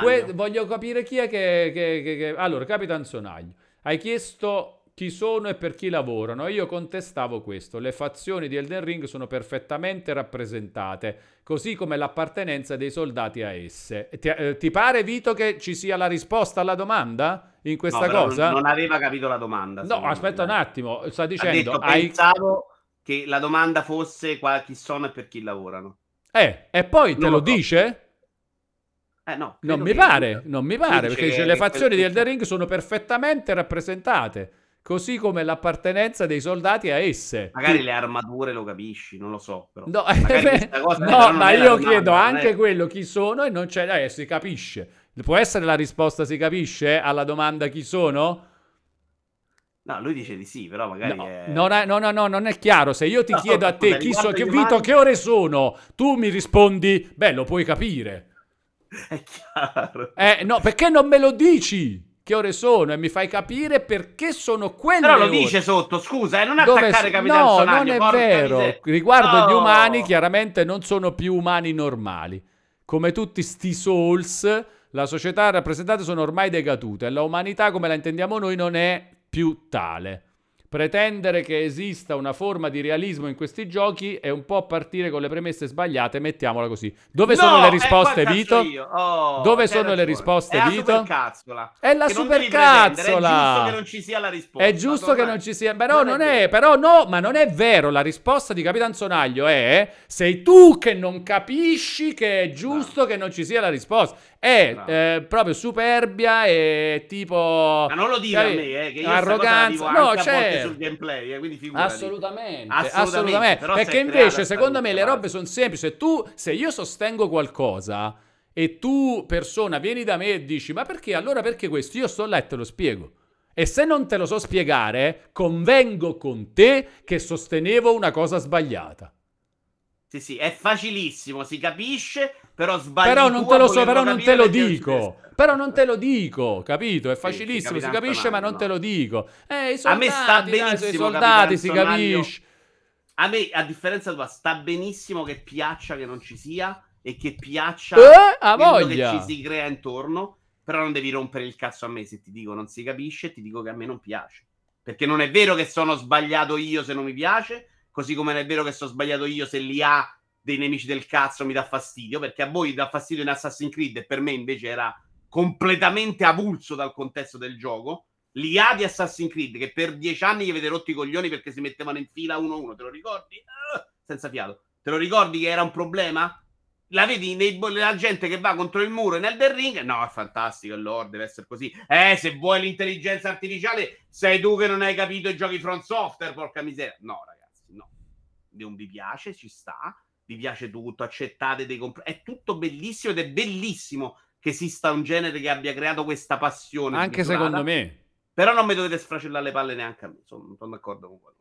Speaker 2: Que- voglio capire chi è che, che, che, che. Allora, Capitan Sonaglio, hai chiesto chi sono e per chi lavorano. Io contestavo questo. Le fazioni di Elden Ring sono perfettamente rappresentate, così come l'appartenenza dei soldati a esse. Ti, eh, ti pare, Vito, che ci sia la risposta alla domanda in questa no, cosa?
Speaker 1: Non aveva capito la domanda.
Speaker 2: No, aspetta me. un attimo. Sta dicendo...
Speaker 1: Detto, hai... Pensavo che la domanda fosse qua, chi sono e per chi lavorano.
Speaker 2: Eh, e poi non te lo, lo dice?
Speaker 1: Eh, no,
Speaker 2: non mi pare, non mi pare,
Speaker 1: dice
Speaker 2: perché dice, le fazioni di Elden Ring sono perfettamente rappresentate, così come l'appartenenza dei soldati a esse.
Speaker 1: Magari le armature lo capisci, non lo so. Però.
Speaker 2: No,
Speaker 1: però
Speaker 2: no ma io chiedo anche
Speaker 1: è-
Speaker 2: quello chi sono e non c'è, eh, si capisce. Può essere la risposta si capisce alla domanda chi sono?
Speaker 1: No, lui dice di sì, però magari
Speaker 2: No,
Speaker 1: è...
Speaker 2: non è, no, no, no, non è chiaro. Se io ti
Speaker 1: No,
Speaker 2: chiedo a te chi so, che Vito, che ore sono, tu mi rispondi, beh, lo puoi capire.
Speaker 1: è chiaro.
Speaker 2: Eh, no, perché non me lo dici? Che ore sono? E mi fai capire perché sono quelle
Speaker 1: Però lo
Speaker 2: ore.
Speaker 1: dice sotto, scusa, eh, non
Speaker 2: Dove
Speaker 1: attaccare
Speaker 2: so-
Speaker 1: Capitan
Speaker 2: no,
Speaker 1: Sonaglio,
Speaker 2: non è vero.
Speaker 1: miseria.
Speaker 2: Riguardo gli
Speaker 1: No.
Speaker 2: umani, chiaramente non sono più umani normali. Come tutti sti Souls, la società rappresentate sono ormai decadute e la umanità, come la intendiamo noi, non è più tale. Pretendere che esista una forma di realismo in questi giochi è un po' partire con le premesse sbagliate, mettiamola così. Dove
Speaker 1: No,
Speaker 2: sono le
Speaker 1: eh,
Speaker 2: risposte,
Speaker 1: cazzo
Speaker 2: Vito?
Speaker 1: Oh,
Speaker 2: Dove sono le
Speaker 1: ragione.
Speaker 2: risposte,
Speaker 1: è la
Speaker 2: Vito?
Speaker 1: supercazzola.
Speaker 2: È la
Speaker 1: non
Speaker 2: supercazzola.
Speaker 1: È giusto che non ci sia la risposta.
Speaker 2: È giusto che non ci sia, però non, è,
Speaker 1: vero.
Speaker 2: però no, ma non è vero. La risposta di Capitan Sonaglio è: sei tu che non capisci che è giusto che non ci sia la risposta. È
Speaker 1: Bravo.
Speaker 2: eh, proprio superbia e tipo.
Speaker 1: Ma non lo dire a
Speaker 2: capi-
Speaker 1: me, eh, che io
Speaker 2: arroganza. No,
Speaker 1: volte
Speaker 2: certo.
Speaker 1: sul gameplay, eh, quindi figurati.
Speaker 2: Assolutamente,
Speaker 1: Assolutamente,
Speaker 2: assolutamente. Perché invece, secondo me, le robe sono semplici. Se tu, se io sostengo qualcosa e tu, persona, vieni da me e dici, ma perché allora perché questo? Io sto là e te lo spiego. E se non te lo so spiegare, convengo con te che sostenevo una cosa sbagliata.
Speaker 1: Sì, sì, è facilissimo, si capisce, però sbagli
Speaker 2: Però non
Speaker 1: a
Speaker 2: te lo so, però non te lo dico. Però non te lo dico, capito? È facilissimo,
Speaker 1: sì,
Speaker 2: si capisce, ma non te
Speaker 1: no.
Speaker 2: lo dico. Eh, i
Speaker 1: A me
Speaker 2: soldati,
Speaker 1: sta
Speaker 2: dai,
Speaker 1: benissimo
Speaker 2: soldati,
Speaker 1: Capitan
Speaker 2: si capisce.
Speaker 1: A me, a differenza tua, sta benissimo che piaccia che non ci sia e che piaccia
Speaker 2: Eh, voglia.
Speaker 1: che ci si crea intorno, però non devi rompere il cazzo a me se ti dico non si capisce, ti dico che a me non piace. Perché non è vero che sono sbagliato io se non mi piace, così come non è vero che sono sbagliato io se l'IA dei nemici del cazzo mi dà fastidio, perché a voi dà fastidio in Assassin's Creed e per me invece era completamente avulso dal contesto del gioco. L'IA di Assassin's Creed che per dieci anni gli avete rotto i coglioni perché si mettevano in fila uno a uno, te lo ricordi? Ah, senza fiato. Te lo ricordi che era un problema? La vedi nei, la gente che va contro il muro in Elden Ring? No, è fantastico, Lord, deve essere così. Eh, se vuoi l'intelligenza artificiale, sei tu che non hai capito i giochi front software, porca miseria. No, ragazzi. Non vi piace, ci sta. Vi piace tutto, accettate dei comp- È tutto bellissimo ed è bellissimo che esista un genere che abbia creato questa passione.
Speaker 2: Anche secondo me.
Speaker 1: Però non mi dovete sfracellare le palle neanche a me. Sono, sono d'accordo con quello.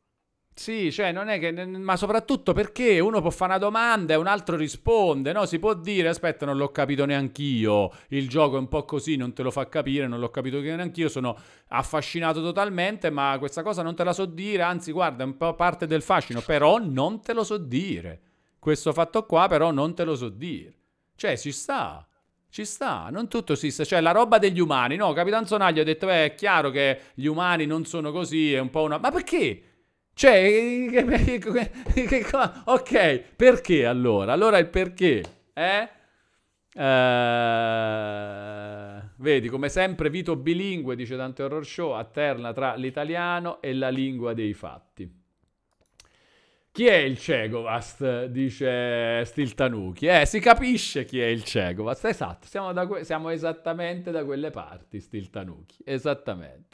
Speaker 2: Sì, cioè non è che. Ma soprattutto perché uno può fare una domanda e un altro risponde, no? Si può dire, aspetta, non l'ho capito neanch'io. Il gioco è un po' così, non te lo fa capire, non l'ho capito neanch'io. Sono affascinato totalmente, ma questa cosa non te la so dire. Anzi, guarda, è un po' parte del fascino, però non te lo so dire. Questo fatto qua, però, non te lo so dire. Cioè, ci sta. Ci sta, non tutto si sta, cioè la roba degli umani, no? Capitan Sonaglio ha detto, beh, è chiaro che gli umani non sono così, è un po' una... Ma perché? Cioè, ok, perché allora? Allora il perché? Eh? Eh, vedi, come sempre, Vito bilingue, dice Dante Horror Show, alterna tra l'italiano e la lingua dei fatti. Chi è il Cegovast? Dice Stiltanuki. Eh, si capisce chi è il Cegovast. Esatto, siamo, que- siamo esattamente da quelle parti, Stiltanuki. Esattamente.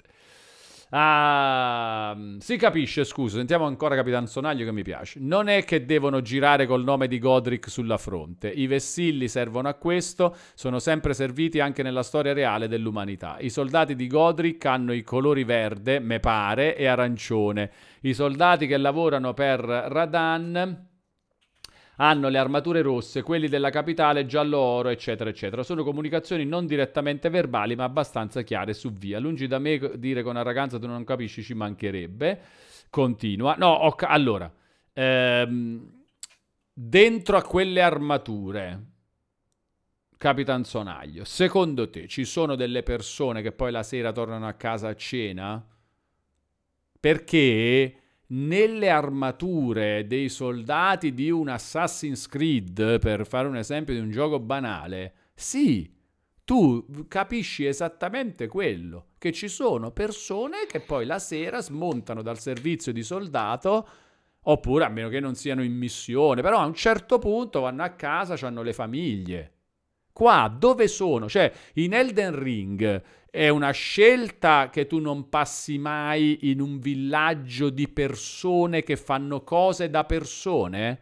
Speaker 2: Ah, si capisce, scusa, sentiamo ancora Capitan Sonaglio che mi piace. Non è che devono girare col nome di Godric sulla fronte. I vessilli servono a questo, sono sempre serviti anche nella storia reale dell'umanità. I soldati di Godric hanno i colori verde, me pare, e arancione. I soldati che lavorano per Radan hanno le armature rosse, quelli della capitale giallo-oro, eccetera, eccetera. Sono comunicazioni non direttamente verbali, ma abbastanza chiare su via. Lungi da me dire con arroganza tu non capisci, ci mancherebbe. Continua. No, ca- allora, ehm, dentro a quelle armature, Capitan Sonaglio, secondo te ci sono delle persone che poi la sera tornano a casa a cena? Perché nelle armature dei soldati di un Assassin's Creed, per fare un esempio di un gioco banale, sì, tu capisci esattamente quello, che ci sono persone che poi la sera smontano dal servizio di soldato, oppure a meno che non siano in missione, però a un certo punto vanno a casa, hanno le famiglie. Qua dove sono? Cioè, in Elden Ring è una scelta che tu non passi mai in un villaggio di persone che fanno cose da persone?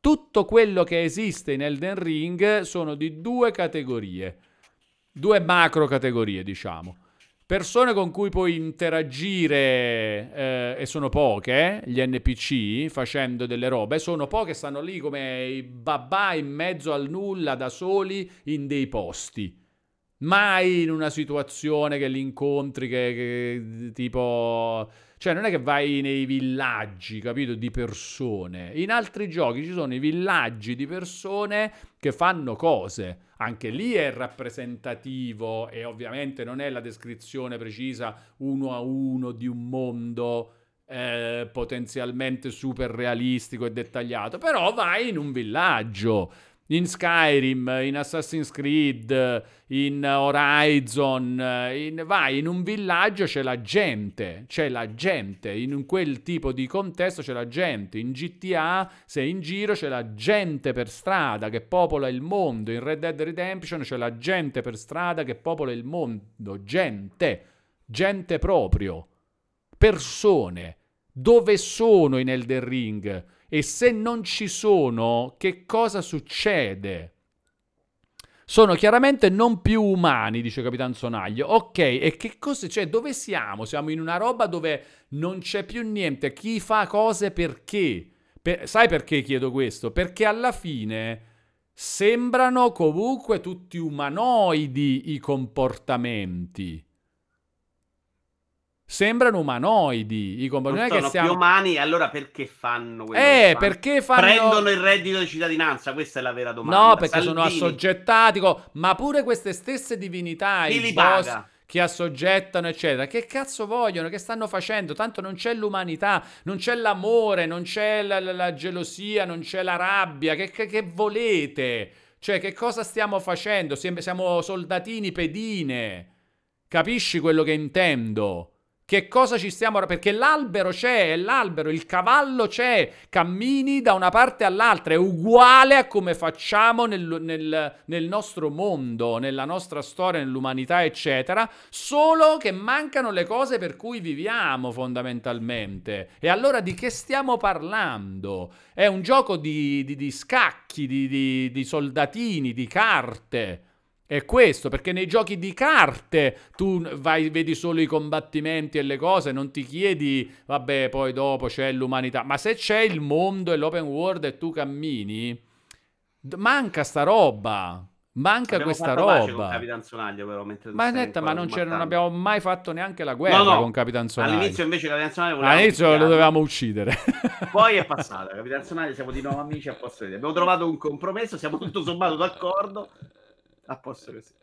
Speaker 2: Tutto quello che esiste in Elden Ring sono di due categorie, due macro categorie, diciamo persone con cui puoi interagire eh, e sono poche, gli NPC facendo delle robe, sono poche, stanno lì come i babà in mezzo al nulla da soli in dei posti. Mai in una situazione che li incontri che, che tipo cioè non è che vai nei villaggi, capito, di persone. In altri giochi ci sono i villaggi di persone che fanno cose. Anche lì è rappresentativo e ovviamente non è la descrizione precisa uno a uno di un mondo eh, potenzialmente super realistico e dettagliato, però vai in un villaggio in Skyrim, in Assassin's Creed, in Horizon, in, vai in un villaggio c'è la gente, c'è la gente, in quel tipo di contesto c'è la gente, in GTA sei in giro c'è la gente per strada che popola il mondo, in Red Dead Redemption c'è la gente per strada che popola il mondo, gente, gente proprio, persone, dove sono in Elden Ring? E se non ci sono, che cosa succede? Sono chiaramente non più umani, dice Capitan Sonaglio. Ok, e che cosa c'è? Cioè, dove siamo? Siamo in una roba dove non c'è più niente. Chi fa cose perché? Per, sai perché chiedo questo? Perché alla fine sembrano comunque tutti umanoidi i comportamenti sembrano umanoidi. I comportamenti
Speaker 1: non sono
Speaker 2: che siamo...
Speaker 1: più umani, allora perché fanno quello
Speaker 2: Eh, perché fanno...
Speaker 1: Prendono il reddito di cittadinanza? Questa è la vera domanda.
Speaker 2: No, perché Salvini. sono assoggettati, ma pure queste stesse divinità,
Speaker 1: Chi
Speaker 2: i boss paga? che assoggettano, eccetera. Che cazzo vogliono? Che stanno facendo? Tanto non c'è l'umanità, non c'è l'amore, non c'è la, la, la gelosia, non c'è la rabbia. Che, che, che, volete? Cioè, che cosa stiamo facendo? Siamo soldatini pedine. Capisci quello che intendo? Che cosa ci stiamo... Perché l'albero c'è, è l'albero, il cavallo c'è, cammini da una parte all'altra, è uguale a come facciamo nel, nel, nel nostro mondo, nella nostra storia, nell'umanità, eccetera, solo che mancano le cose per cui viviamo fondamentalmente. E allora di che stiamo parlando? È un gioco di, di, di scacchi, di, di, di soldatini, di carte. È questo, perché nei giochi di carte tu vai, vedi solo i combattimenti e le cose, non ti chiedi, vabbè, poi dopo c'è l'umanità. Ma se c'è il mondo e l'open world e tu cammini, manca sta roba. Manca
Speaker 1: abbiamo
Speaker 2: questa roba.
Speaker 1: Con Capitan Sonaglio, però,
Speaker 2: ma netta, ma non, non, abbiamo mai fatto neanche la guerra no, no. con Capitan Sonaglio.
Speaker 1: All'inizio invece Capitan Sonaglio
Speaker 2: All'inizio lo dovevamo uccidere.
Speaker 1: Poi è passata. Capitan Sonaglio siamo di nuovo amici a posto di Abbiamo trovato un compromesso, siamo tutto sommato d'accordo a posto così.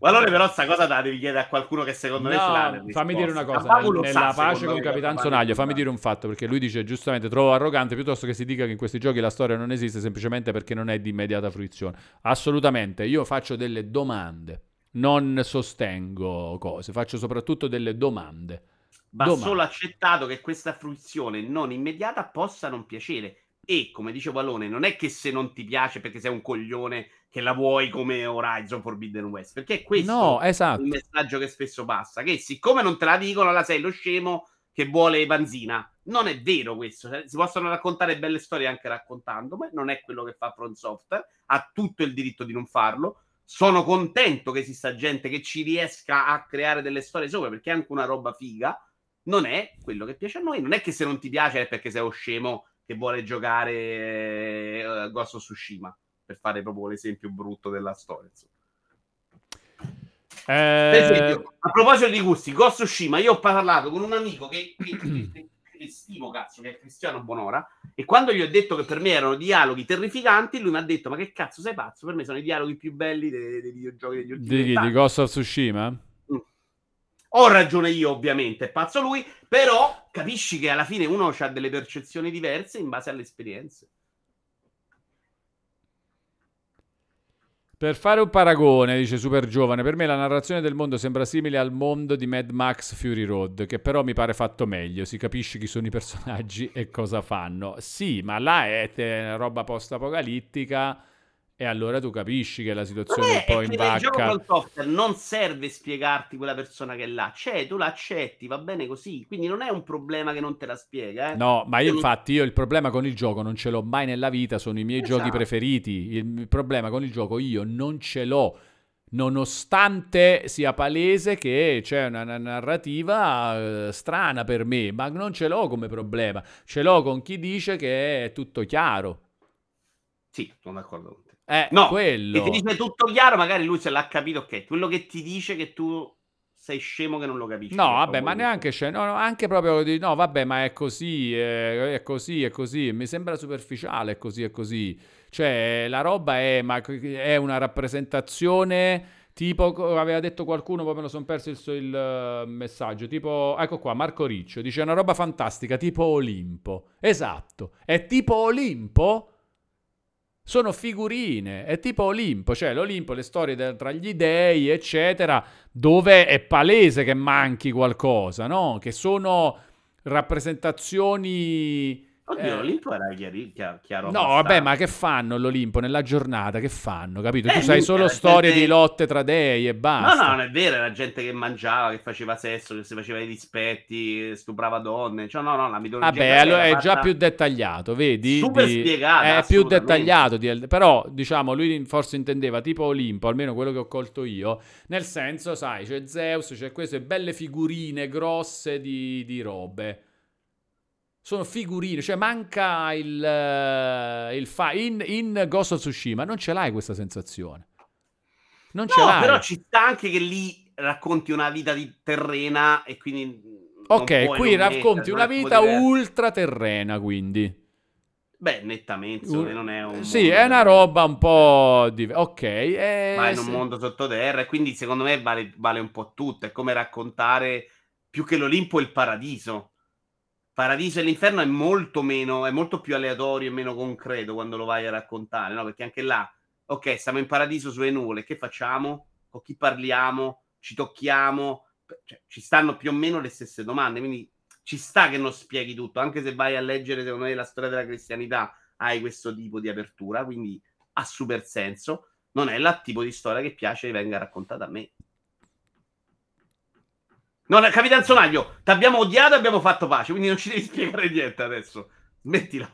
Speaker 1: Allora però sta cosa te la devi chiedere a qualcuno che secondo
Speaker 2: no,
Speaker 1: me ce l'ha
Speaker 2: fammi dire una cosa nella sa, pace con Capitan Sonaglio fammi dire un fatto perché lui dice giustamente trovo arrogante piuttosto che si dica che in questi giochi la storia non esiste semplicemente perché non è di immediata fruizione. Assolutamente io faccio delle domande non sostengo cose faccio soprattutto delle domande.
Speaker 1: Va
Speaker 2: domande.
Speaker 1: solo accettato che questa fruizione non immediata possa non piacere. E come dice Valone non è che se non ti piace perché sei un coglione che la vuoi come Horizon Forbidden West, perché è questo
Speaker 2: no, esatto.
Speaker 1: il messaggio che spesso passa, che siccome non te la dicono, la sei lo scemo che vuole Vanzina. Non è vero questo, cioè, si possono raccontare belle storie anche raccontando, ma non è quello che fa Front Software, ha tutto il diritto di non farlo. Sono contento che esista gente che ci riesca a creare delle storie sopra, perché è anche una roba figa. Non è quello che piace a noi, non è che se non ti piace è perché sei lo scemo che vuole giocare uh, Ghost of Tsushima per fare proprio l'esempio brutto della storia.
Speaker 2: Eh...
Speaker 1: Esempio, a proposito di gusti, Ghost of Tsushima, io ho parlato con un amico che, che, che, che stimo cazzo, che è Cristiano Bonora, e quando gli ho detto che per me erano dialoghi terrificanti, lui mi ha detto: Ma che cazzo sei pazzo? Per me sono i dialoghi più belli dei, dei videogiochi degli ultimi
Speaker 2: di, di Ghost of Tsushima? Mm.
Speaker 1: Ho ragione io, ovviamente, è pazzo lui, però capisci che alla fine uno ha delle percezioni diverse in base alle esperienze.
Speaker 2: Per fare un paragone, dice Super Giovane, per me la narrazione del mondo sembra simile al mondo di Mad Max Fury Road, che però mi pare fatto meglio, si capisce chi sono i personaggi e cosa fanno. Sì, ma là è roba post-apocalittica E allora tu capisci che la situazione è un po' in vacca. Il gioco
Speaker 1: software non serve spiegarti quella persona che è là, c'è, tu l'accetti, va bene così. Quindi non è un problema che non te la spiega. Eh?
Speaker 2: No, ma io infatti io il problema con il gioco non ce l'ho mai nella vita, sono i miei esatto. giochi preferiti. Il problema con il gioco io non ce l'ho nonostante sia palese che c'è una, una narrativa eh, strana per me, ma non ce l'ho come problema, ce l'ho con chi dice che è tutto chiaro.
Speaker 1: Sì, sono d'accordo con te.
Speaker 2: Eh, no, quello.
Speaker 1: che ti dice tutto chiaro, magari lui se l'ha capito, ok. Quello che ti dice che tu sei scemo che non lo capisci.
Speaker 2: No, vabbè, ma neanche scemo, no, anche proprio di no, vabbè, ma è così, è, è, così, è così. Mi sembra superficiale, è così, è così. Cioè, la roba è, ma è una rappresentazione tipo aveva detto qualcuno, poi me lo sono perso il, il uh, messaggio, tipo ecco qua, Marco Riccio dice una roba fantastica, tipo Olimpo. Esatto. È tipo Olimpo? Sono figurine, è tipo Olimpo, cioè l'Olimpo, le storie de- tra gli dei, eccetera, dove è palese che manchi qualcosa, no? Che sono rappresentazioni
Speaker 1: Oddio, eh, l'Olimpo era chiari, chiaro.
Speaker 2: No, vabbè, ma che fanno l'Olimpo nella giornata? Che fanno? Capito? Eh, tu sai solo storie gente... di lotte tra dei e basta.
Speaker 1: No, no, non è vero. Era gente che mangiava, che faceva sesso, che si faceva i dispetti, stuprava donne. Cioè, no, no, la mitologia.
Speaker 2: Vabbè, allora è già più dettagliato, vedi?
Speaker 1: Super di... spiegata.
Speaker 2: È più dettagliato. Di... Però, diciamo, lui forse intendeva tipo Olimpo, almeno quello che ho colto io. Nel senso, sai, c'è Zeus, c'è queste belle figurine grosse di, di robe sono figurine, cioè manca il, uh, il fa- in, in, Ghost of Tsushima non ce l'hai questa sensazione. Non no, ce l'hai.
Speaker 1: però ci sta anche che lì racconti una vita di terrena e quindi
Speaker 2: Ok, qui racconti una vita ultraterrena, quindi.
Speaker 1: Beh, nettamente, uh, non è un
Speaker 2: Sì, è una roba un po' di Ok,
Speaker 1: è... Ma in un mondo sottoterra e quindi secondo me vale, vale un po' tutto, è come raccontare più che l'Olimpo il paradiso Paradiso e l'inferno è molto meno, è molto più aleatorio e meno concreto quando lo vai a raccontare, no? Perché anche là, ok, stiamo in paradiso sulle nuvole, che facciamo? Con chi parliamo? Ci tocchiamo? Cioè, ci stanno più o meno le stesse domande, quindi ci sta che non spieghi tutto, anche se vai a leggere, secondo me, la storia della cristianità, hai questo tipo di apertura, quindi ha super senso. Non è il tipo di storia che piace che venga raccontata a me. No, Capitan Sonaglio, ti abbiamo odiato e abbiamo fatto pace, quindi non ci devi spiegare niente adesso. Smettila.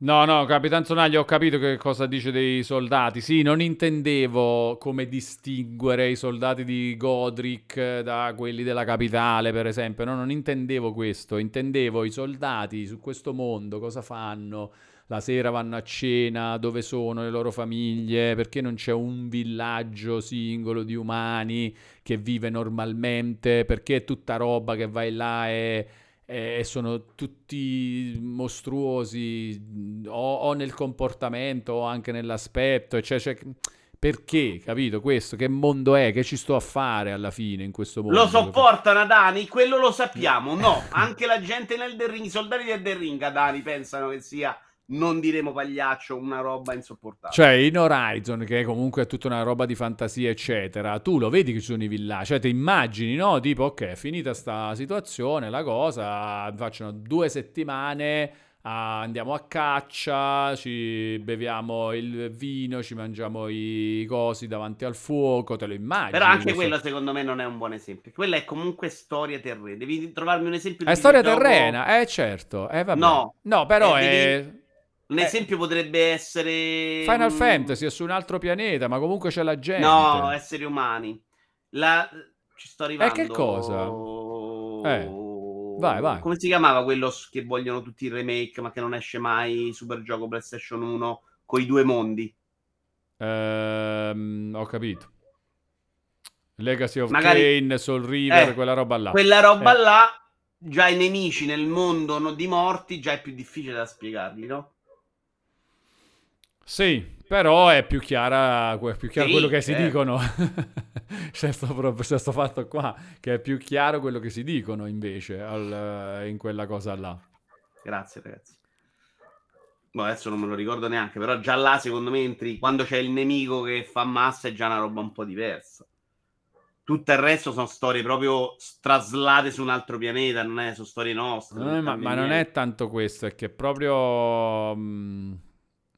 Speaker 2: No, no, Capitan Sonaglio, ho capito che cosa dice dei soldati. Sì, non intendevo come distinguere i soldati di Godric da quelli della capitale, per esempio. No, non intendevo questo. Intendevo i soldati su questo mondo, cosa fanno la sera vanno a cena, dove sono le loro famiglie, perché non c'è un villaggio singolo di umani che vive normalmente, perché è tutta roba che vai là e, e sono tutti mostruosi o, o, nel comportamento o anche nell'aspetto, cioè, cioè perché, capito? Questo, che mondo è? Che ci sto a fare alla fine in questo mondo?
Speaker 1: Lo sopportano Adani? Quello lo sappiamo. No, anche la gente nel The Ring, i soldati del The Ring Adani pensano che sia non diremo pagliaccio, una roba insopportabile.
Speaker 2: Cioè, in Horizon, che comunque è tutta una roba di fantasia, eccetera, tu lo vedi che ci sono i villaggi, cioè ti immagini, no? Tipo, ok, è finita sta situazione, la cosa, facciano due settimane, ah, andiamo a caccia, ci beviamo il vino, ci mangiamo i cosi davanti al fuoco, te lo immagini.
Speaker 1: Però anche quello secondo me non è un buon esempio. Quella è comunque storia terrena. Devi trovarmi un esempio
Speaker 2: di È storia terrena, eh certo. Eh, vabbè. No, no però eh, è... Devi
Speaker 1: un eh, esempio potrebbe essere.
Speaker 2: Final Fantasy è su un altro pianeta, ma comunque c'è la gente.
Speaker 1: No, esseri umani. La... Ci sto arrivando.
Speaker 2: E che cosa? Eh. Vai, vai.
Speaker 1: Come si chiamava quello che vogliono tutti i remake, ma che non esce mai? Super gioco PlayStation 1 con i due mondi.
Speaker 2: Ehm, ho capito. Legacy of Magari... Kane, Soul River, eh, quella roba là.
Speaker 1: Quella roba eh. là, già i nemici nel mondo di morti, già è più difficile da spiegarli, no?
Speaker 2: Sì, però è più chiara, più chiaro sì, quello che si eh. dicono. c'è, sto, c'è sto fatto qua, che è più chiaro quello che si dicono invece al, in quella cosa là.
Speaker 1: Grazie ragazzi. Boh, adesso non me lo ricordo neanche, però già là secondo me entri, quando c'è il nemico che fa massa è già una roba un po' diversa. Tutto il resto sono storie proprio traslate su un altro pianeta, non è, sono storie nostre.
Speaker 2: Eh, ma, ma non è tanto questo, è che proprio... Mh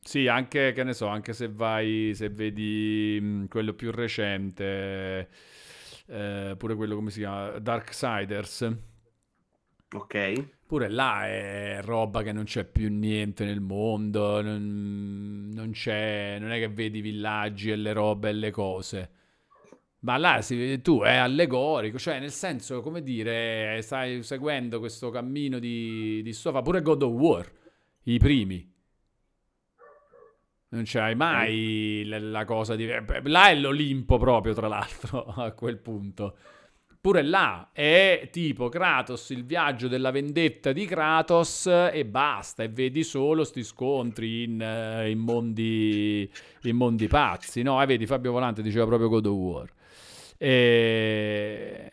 Speaker 2: Sì, anche, che ne so, anche se vai, se vedi mh, quello più recente, eh, pure quello come si chiama, Darksiders.
Speaker 1: Ok.
Speaker 2: Pure là è roba che non c'è più niente nel mondo, non, non c'è, non è che vedi villaggi e le robe e le cose. Ma là si, tu è allegorico, cioè nel senso, come dire, stai seguendo questo cammino di, di storia, pure God of War, i primi. Non c'hai mai la, cosa di... Là è l'Olimpo proprio, tra l'altro, a quel punto. Pure là è tipo Kratos, il viaggio della vendetta di Kratos e basta, e vedi solo sti scontri in, uh, in, mondi, in mondi pazzi, no? E vedi, Fabio Volante diceva proprio God of War. E...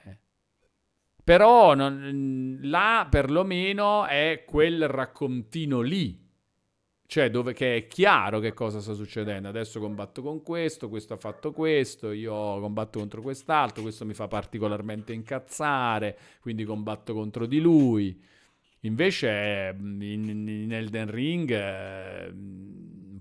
Speaker 2: Però non, là perlomeno è quel raccontino lì cioè dove che è chiaro che cosa sta succedendo. Adesso combatto con questo, questo ha fatto questo, io combatto contro quest'altro, questo mi fa particolarmente incazzare, quindi combatto contro di lui. Invece in, in Elden Ring eh,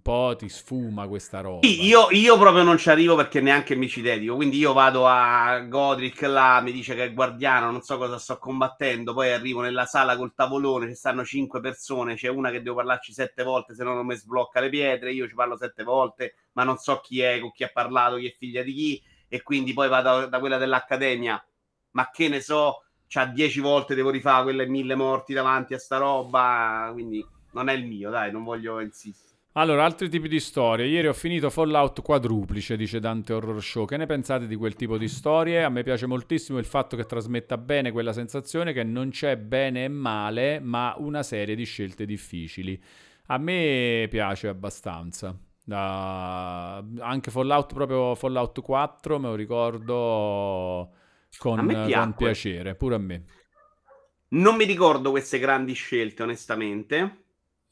Speaker 2: po' ti sfuma questa roba.
Speaker 1: io, io, proprio non ci arrivo perché neanche mi ci dedico. Quindi io vado a Godric là, mi dice che è guardiano, non so cosa sto combattendo. Poi arrivo nella sala col tavolone, ci stanno cinque persone, c'è una che devo parlarci sette volte, se no non mi sblocca le pietre. Io ci parlo sette volte, ma non so chi è, con chi ha parlato, chi è figlia di chi. E quindi poi vado da quella dell'accademia, ma che ne so, c'ha dieci volte devo rifare quelle mille morti davanti a sta roba. Quindi non è il mio, dai, non voglio insistere.
Speaker 2: Allora, altri tipi di storie. Ieri ho finito Fallout quadruplice, dice Dante Horror Show. Che ne pensate di quel tipo di storie? A me piace moltissimo il fatto che trasmetta bene quella sensazione che non c'è bene e male, ma una serie di scelte difficili. A me piace abbastanza. Da... Anche Fallout, proprio Fallout 4, me lo ricordo con, con piacere, pure a me.
Speaker 1: Non mi ricordo queste grandi scelte, onestamente.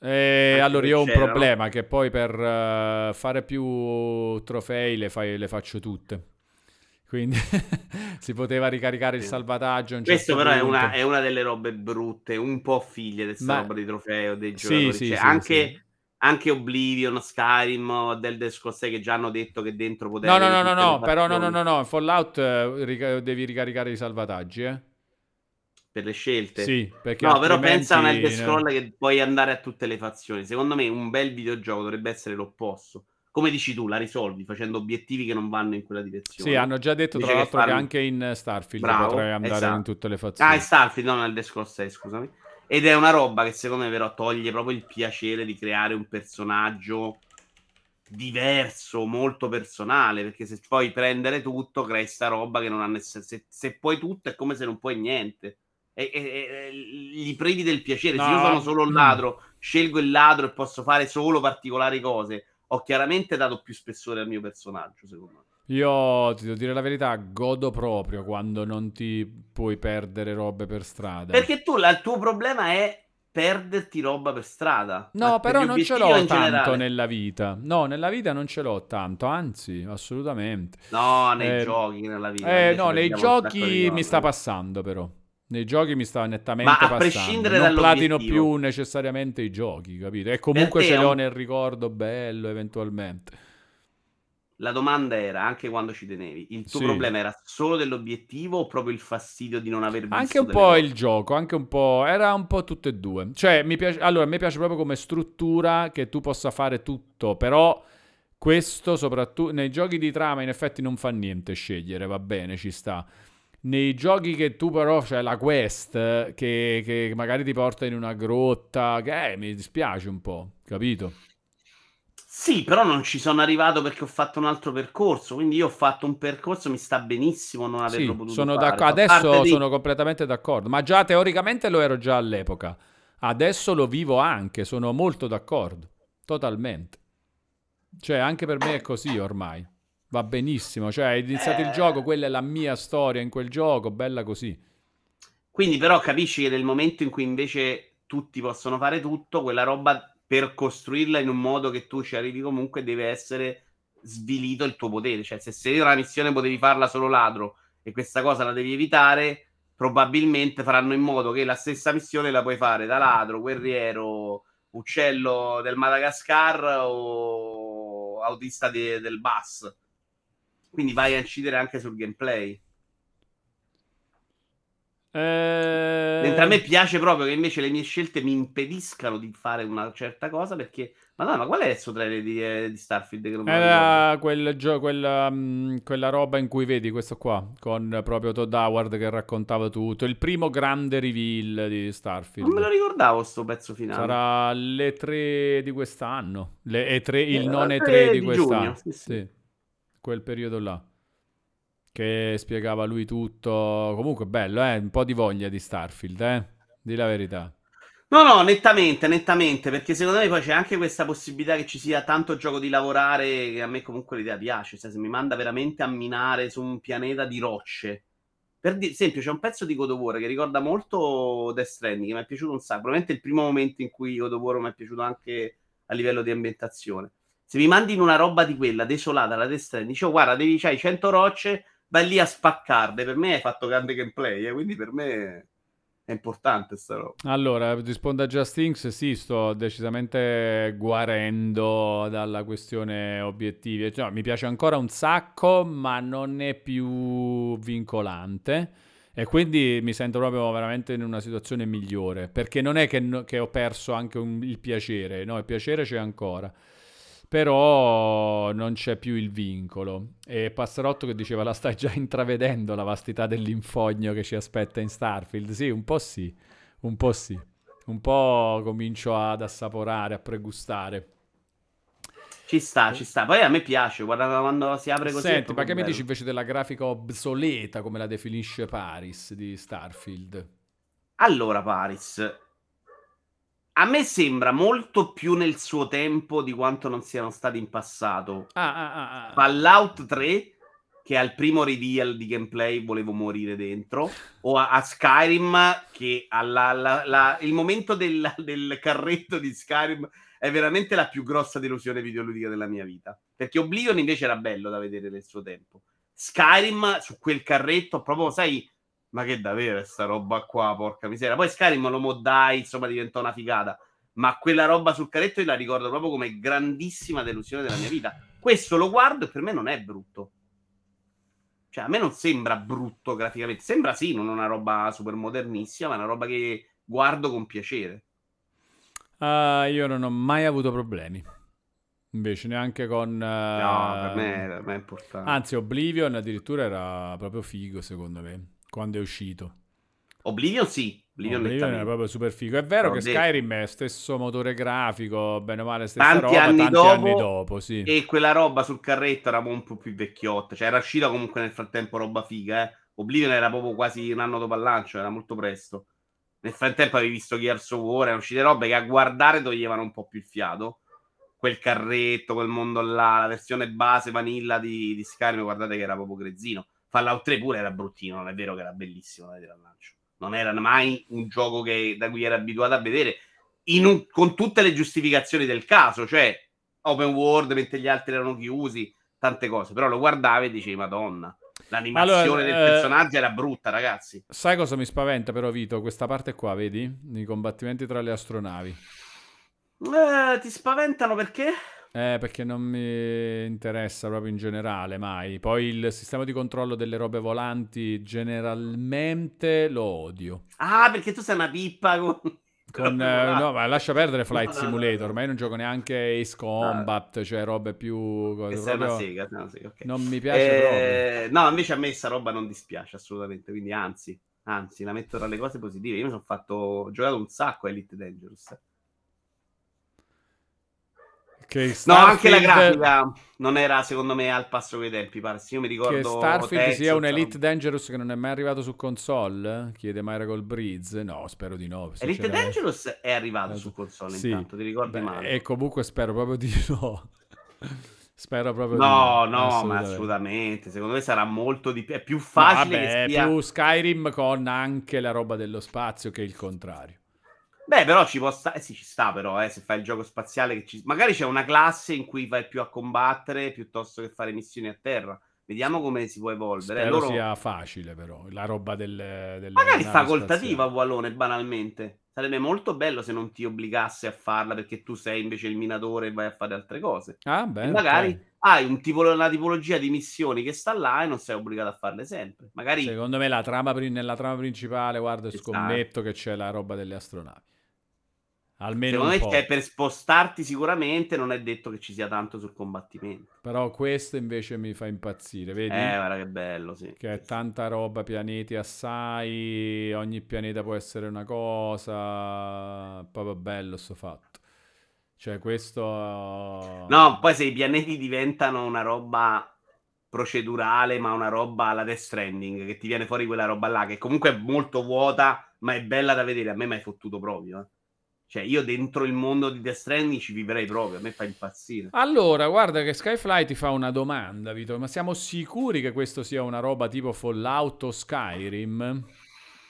Speaker 2: Eh, allora io ho un problema che poi per uh, fare più trofei le, fai, le faccio tutte. Quindi si poteva ricaricare il salvataggio.
Speaker 1: Questo certo però è una, è una, delle robe brutte, un po' figlie di Ma... roba di trofeo dei giocatori. Sì, sì, cioè, sì, anche, anche, Oblivion, Skyrim, del Scrolls che già hanno detto che dentro
Speaker 2: poteva... No, no, no, no, no però no, no, no, no, Fallout uh, ric- devi ricaricare i salvataggi, eh
Speaker 1: per le scelte.
Speaker 2: Sì, perché
Speaker 1: no, però pensa a un Elder Scroll che puoi andare a tutte le fazioni. Secondo me un bel videogioco dovrebbe essere l'opposto. Come dici tu, la risolvi facendo obiettivi che non vanno in quella direzione.
Speaker 2: Sì, hanno già detto Dice tra l'altro che, farmi... che, anche in Starfield Bravo, potrai andare esatto. in tutte le fazioni.
Speaker 1: Ah, in Starfield, non Elder Scrolls 6, scusami. Ed è una roba che secondo me però toglie proprio il piacere di creare un personaggio diverso, molto personale, perché se puoi prendere tutto, crei sta roba che non ha necessità. Se, se puoi tutto è come se non puoi niente e, e, e gli privi del piacere. No. Se io sono solo un ladro, scelgo il ladro e posso fare solo particolari cose, ho chiaramente dato più spessore al mio personaggio, secondo me.
Speaker 2: Io ti devo dire la verità, godo proprio quando non ti puoi perdere robe per strada.
Speaker 1: Perché tu la, il tuo problema è perderti roba per strada.
Speaker 2: No, però non ce l'ho tanto generale. nella vita. No, nella vita non ce l'ho tanto, anzi, assolutamente.
Speaker 1: No, nei eh, giochi, nella vita.
Speaker 2: Eh, no, nei giochi mi sta passando però. Nei giochi mi sta nettamente Ma a passando. prescindere non platino più necessariamente i giochi, capito? E comunque ce li ho nel ricordo bello eventualmente.
Speaker 1: La domanda era, anche quando ci tenevi, il tuo sì. problema era solo dell'obiettivo o proprio il fastidio di non aver visto
Speaker 2: Anche un po' cose? il gioco, anche un po'... Era un po' tutte e due. Cioè, mi piace... Allora, a me piace proprio come struttura che tu possa fare tutto, però... Questo soprattutto nei giochi di trama in effetti non fa niente scegliere, va bene, ci sta nei giochi che tu però c'è la quest che, che, magari ti porta in una grotta, che eh, mi dispiace un po', capito?
Speaker 1: Sì, però non ci sono arrivato perché ho fatto un altro percorso, quindi io ho fatto un percorso, mi sta benissimo non averlo sì, potuto
Speaker 2: sono
Speaker 1: fare.
Speaker 2: Adesso di... sono completamente d'accordo, ma già teoricamente lo ero già all'epoca. Adesso lo vivo anche, sono molto d'accordo, totalmente. Cioè, anche per me è così ormai. Va benissimo, cioè hai iniziato eh... il gioco, quella è la mia storia in quel gioco, bella così.
Speaker 1: Quindi però capisci che nel momento in cui invece tutti possono fare tutto, quella roba per costruirla in un modo che tu ci arrivi comunque deve essere svilito il tuo potere. Cioè se sei una missione potevi farla solo ladro e questa cosa la devi evitare, probabilmente faranno in modo che la stessa missione la puoi fare da ladro, guerriero, uccello del Madagascar o autista de- del bus. Quindi vai a incidere anche sul gameplay.
Speaker 2: Eh...
Speaker 1: Mentre a me piace proprio che invece le mie scelte mi impediscano di fare una certa cosa perché... Madonna, ma qual è il suo trailer di, eh, di Starfield? Che non?
Speaker 2: Era quel gio- quella, mm, quella roba in cui vedi questo qua, con proprio Todd Howard che raccontava tutto. Il primo grande reveal di Starfield.
Speaker 1: Non me lo ricordavo sto pezzo finale.
Speaker 2: Sarà le 3 di quest'anno. Le E3, il
Speaker 1: Eh,
Speaker 2: non
Speaker 1: le
Speaker 2: E3
Speaker 1: tre
Speaker 2: di
Speaker 1: di
Speaker 2: quest'anno.
Speaker 1: giugno, sì, sì.
Speaker 2: Quel periodo là. Che spiegava lui tutto. Comunque bello, eh? Un po' di voglia di Starfield, eh? Di la verità.
Speaker 1: No, no, nettamente, nettamente, perché secondo me poi c'è anche questa possibilità che ci sia tanto gioco di lavorare che a me comunque l'idea piace, cioè se mi manda veramente a minare su un pianeta di rocce. Per esempio, c'è un pezzo di God of War che ricorda molto Death Stranding, che mi è piaciuto un sacco, probabilmente il primo momento in cui God of War mi è piaciuto anche a livello di ambientazione. Se mi mandi in una roba di quella, desolata, la Death Stranding, dicevo, guarda, devi, c'hai 100 rocce, vai lì a spaccarle, per me hai fatto grande gameplay, eh, quindi per me è importante sta roba.
Speaker 2: Allora, rispondo a Just Inks, sì, sto decisamente guarendo dalla questione obiettivi. Cioè, mi piace ancora un sacco, ma non è più vincolante. E quindi mi sento proprio veramente in una situazione migliore. Perché non è che, no- che ho perso anche un- il piacere, no, il piacere c'è ancora. Però non c'è più il vincolo. E Passerotto che diceva la stai già intravedendo la vastità dell'infogno che ci aspetta in Starfield. Sì, un po' sì, un po' sì. Un po' comincio ad assaporare, a pregustare.
Speaker 1: Ci sta, ci sta. Poi a me piace, guarda quando si apre così.
Speaker 2: Senti, ma che mi
Speaker 1: bello.
Speaker 2: dici invece della grafica obsoleta, come la definisce Paris di Starfield?
Speaker 1: Allora, Paris, a me sembra molto più nel suo tempo di quanto non siano stati in passato.
Speaker 2: Ah, ah, ah, ah.
Speaker 1: Fallout 3, che al primo reveal di gameplay volevo morire dentro, o a, a Skyrim, che alla, alla- la- il momento del, del carretto di Skyrim è veramente la più grossa delusione videoludica della mia vita. Perché Oblivion invece era bello da vedere nel suo tempo. Skyrim su quel carretto, proprio, sai, ma che davvero è sta roba qua, porca miseria. Poi Skyrim lo moddai, insomma, diventò una figata. Ma quella roba sul carretto io la ricordo proprio come grandissima delusione della mia vita. Questo lo guardo e per me non è brutto. Cioè, a me non sembra brutto graficamente. Sembra sì, non è una roba super modernissima, ma una roba che guardo con piacere.
Speaker 2: Ah, io non ho mai avuto problemi. Invece neanche con... eh,
Speaker 1: No, per me, per me è importante.
Speaker 2: Anzi, Oblivion addirittura era proprio figo, secondo me, quando è uscito.
Speaker 1: Oblivion sì. Oblivion,
Speaker 2: Oblivion era proprio super figo. È vero
Speaker 1: L'ho
Speaker 2: che. Skyrim è stesso motore grafico, bene o male stessa
Speaker 1: Tanti
Speaker 2: roba,
Speaker 1: anni
Speaker 2: tanti
Speaker 1: dopo,
Speaker 2: anni dopo, sì.
Speaker 1: E quella roba sul carretto era un po' più vecchiotta. Cioè, era uscita comunque nel frattempo roba figa, eh. Oblivion era proprio quasi un anno dopo al lancio, era molto presto. Nel frattempo avevi visto Gears of War, erano uscite robe che a guardare toglievano un po' più il fiato. Quel carretto, quel mondo là, la versione base vanilla di, di Skyrim, guardate che era proprio grezzino. Fallout 3 pure era bruttino, non è vero che era bellissimo da vedere al lancio. Non era mai un gioco che- da cui era abituato a vedere, in un- con tutte le giustificazioni del caso, cioè open world mentre gli altri erano chiusi, tante cose. Però lo guardavi e dicevi, madonna, l'animazione
Speaker 2: Allora,
Speaker 1: del
Speaker 2: eh,
Speaker 1: personaggio era brutta, ragazzi.
Speaker 2: Sai cosa mi spaventa però, Vito? Questa parte qua, vedi? I combattimenti tra le astronavi.
Speaker 1: Eh, ti spaventano perché?
Speaker 2: Eh, perché non mi interessa proprio in generale, mai. Poi il sistema di controllo delle robe volanti generalmente lo odio.
Speaker 1: Ah, perché tu sei una pippa con...
Speaker 2: Con, eh, no, ma lascia perdere Flight
Speaker 1: No, no, no,
Speaker 2: Simulator,
Speaker 1: no.
Speaker 2: ma io non gioco neanche Ace Combat, cioè robe più... Cose
Speaker 1: sei una
Speaker 2: proprio-
Speaker 1: sega, una sega, ok.
Speaker 2: Non mi piace proprio.
Speaker 1: Eh, no, invece a me sta roba non dispiace assolutamente, quindi anzi, anzi, la metto tra le cose positive. Io mi sono fatto, ho giocato un sacco a Elite Dangerous.
Speaker 2: Che
Speaker 1: No, anche la grafica non era secondo me al passo coi tempi, pare. Io mi ricordo
Speaker 2: Che Starfield
Speaker 1: Texas,
Speaker 2: sia un Elite Dangerous che non è mai arrivato su console? Chiede Miracle Breeze. No, spero di no.
Speaker 1: Elite. Dangerous è arrivato
Speaker 2: Eh,
Speaker 1: su console
Speaker 2: sì.
Speaker 1: intanto, ti ricordi
Speaker 2: Beh,
Speaker 1: male?
Speaker 2: E comunque spero proprio di no. spero proprio
Speaker 1: No,
Speaker 2: di
Speaker 1: no, ma
Speaker 2: assolutamente.
Speaker 1: Secondo me sarà molto di più. È più
Speaker 2: No,
Speaker 1: facile
Speaker 2: vabbè,
Speaker 1: sia.
Speaker 2: più Skyrim con anche la roba dello spazio che il contrario.
Speaker 1: Beh, però ci può stare. Eh sì, ci sta, però, eh, se fai il gioco spaziale. Che ci... Magari c'è una classe in cui vai più a combattere piuttosto che fare missioni a terra. Vediamo come si può evolvere.
Speaker 2: Spero
Speaker 1: Loro...
Speaker 2: sia facile però, la roba del, delle
Speaker 1: Magari facoltativa. Wallone, banalmente. Sarebbe molto bello se non ti obbligasse a farla perché tu sei invece il minatore e vai a fare altre cose.
Speaker 2: Ah, beh,
Speaker 1: e magari
Speaker 2: okay.
Speaker 1: hai un tipo, una tipologia di missioni che sta là e non sei obbligato a farle sempre. Magari...
Speaker 2: Secondo me la trama, nella trama principale, guarda, esatto. scommetto che c'è la roba delle astronavi. Almeno
Speaker 1: Secondo me c'è per spostarti sicuramente, non è detto che ci sia tanto sul combattimento.
Speaker 2: Però questo invece mi fa impazzire, vedi?
Speaker 1: Eh, guarda che bello, sì.
Speaker 2: Che è tanta roba, pianeti assai, ogni pianeta può essere una cosa, proprio bello sto fatto. Cioè questo...
Speaker 1: No, poi se i pianeti diventano una roba procedurale, ma una roba alla Death Stranding, che ti viene fuori quella roba là, che comunque è molto vuota, ma è bella da vedere, a me mi hai fottuto proprio, eh. Cioè, io dentro il mondo di Death Stranding ci vivrei proprio, a me fa impazzire.
Speaker 2: Allora, guarda che Skyfly ti fa una domanda, Vito, ma siamo sicuri che questo sia una roba tipo Fallout o Skyrim?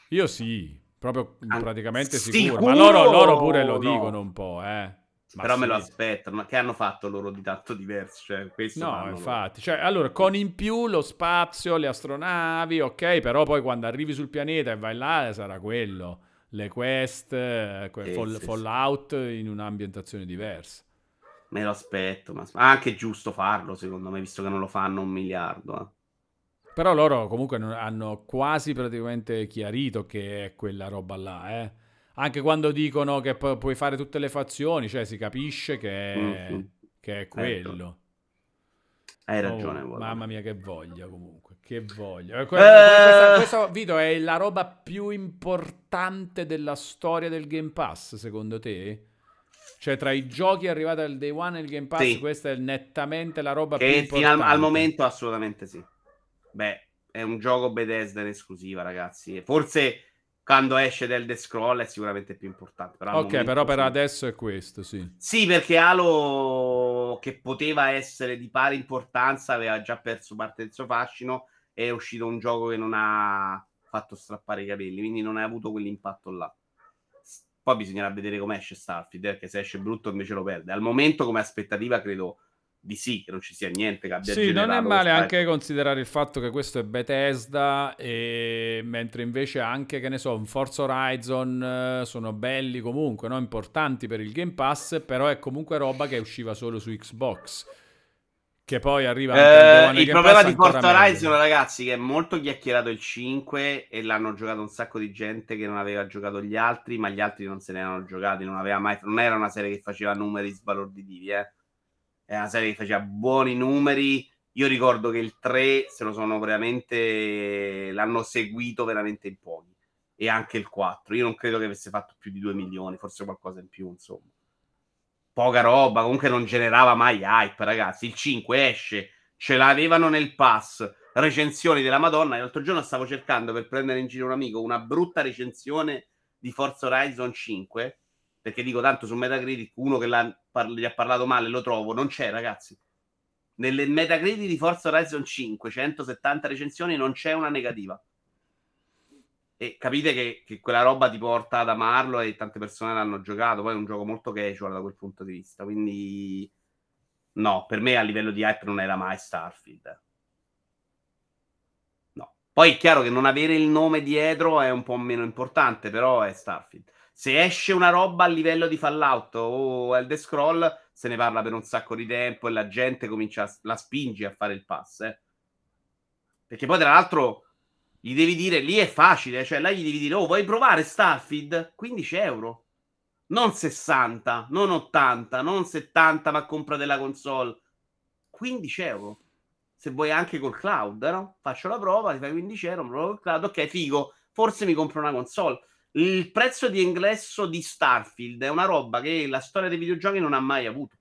Speaker 2: Io sì, proprio An- praticamente sicuro. sicuro. Ma loro, loro, pure lo dicono no. un po', eh.
Speaker 1: Ma Però sì. me lo aspettano, ma che hanno fatto loro di tanto diverso? Cioè,
Speaker 2: no, infatti, cioè, allora, con in più lo spazio, le astronavi, ok, però poi quando arrivi sul pianeta e vai là sarà quello le quest, eh, fall, sì, Fallout sì. in un'ambientazione diversa.
Speaker 1: Me lo aspetto, ma anche giusto farlo, secondo me, visto che non lo fanno un miliardo. Eh.
Speaker 2: Però loro comunque hanno quasi praticamente chiarito che è quella roba là, eh. Anche quando dicono che pu- puoi fare tutte le fazioni, cioè si capisce che è, mm-hmm. che è certo. quello.
Speaker 1: Hai ragione.
Speaker 2: Oh, mamma mia, che voglia comunque. Che voglia. Eh, questa, questo video è la roba più importante della storia del Game Pass, secondo te? Cioè, tra i giochi arrivati al day one e il Game Pass, sì. questa è nettamente la roba che più importante.
Speaker 1: Al, al momento, assolutamente sì. Beh, è un gioco Bethesda in esclusiva, ragazzi. Forse quando esce del The Scroll è sicuramente più importante.
Speaker 2: Però ok, però per sì. adesso è questo, sì.
Speaker 1: Sì, perché Halo, che poteva essere di pari importanza, aveva già perso parte del suo fascino. È uscito un gioco che non ha fatto strappare i capelli, quindi non ha avuto quell'impatto là. Poi bisognerà vedere come esce Starfield, perché se esce brutto invece lo perde. Al momento, come aspettativa, credo di sì, che non ci sia niente che abbia
Speaker 2: Sì, non è male anche considerare il fatto che questo è Bethesda, e... mentre invece anche, che ne so, un Forza Horizon eh, sono belli comunque, no? importanti per il Game Pass, però è comunque roba che usciva solo su Xbox. Che poi arriva
Speaker 1: anche eh, il problema Pass di Forza Horizon, meglio. ragazzi, che è molto chiacchierato il 5 e l'hanno giocato un sacco di gente che non aveva giocato gli altri, ma gli altri non se ne erano giocati, non, aveva mai... non era una serie che faceva numeri sbalorditivi, eh è una serie che faceva buoni numeri. Io ricordo che il 3 se lo sono veramente l'hanno seguito veramente in pochi e anche il 4. Io non credo che avesse fatto più di 2 milioni, forse qualcosa in più, insomma. Poca roba, comunque non generava mai hype, ragazzi. Il 5 esce, ce l'avevano nel pass, recensioni della Madonna. L'altro giorno stavo cercando per prendere in giro un amico una brutta recensione di Forza Horizon 5 perché dico tanto su Metacritic uno che par- gli ha parlato male lo trovo, non c'è ragazzi. Nelle Metacritic di Forza Horizon 5, 170 recensioni, non c'è una negativa. E capite che, che, quella roba ti porta ad amarlo e tante persone l'hanno giocato. Poi è un gioco molto casual da quel punto di vista. Quindi, no, per me a livello di hype non era mai Starfield. No. Poi è chiaro che non avere il nome dietro è un po' meno importante, però è Starfield se esce una roba a livello di Fallout o Elder Scroll, se ne parla per un sacco di tempo e la gente comincia a, la spinge a fare il pass. Eh. Perché poi, tra l'altro, gli devi dire lì è facile, cioè là gli devi dire: Oh, vuoi provare Starfield? 15 euro, non 60, non 80, non 70, ma compra della console 15 euro. Se vuoi anche col cloud, no? Faccio la prova, ti fai 15 euro, provo col cloud, ok, figo, forse mi compro una console il prezzo di ingresso di Starfield è una roba che la storia dei videogiochi non ha mai avuto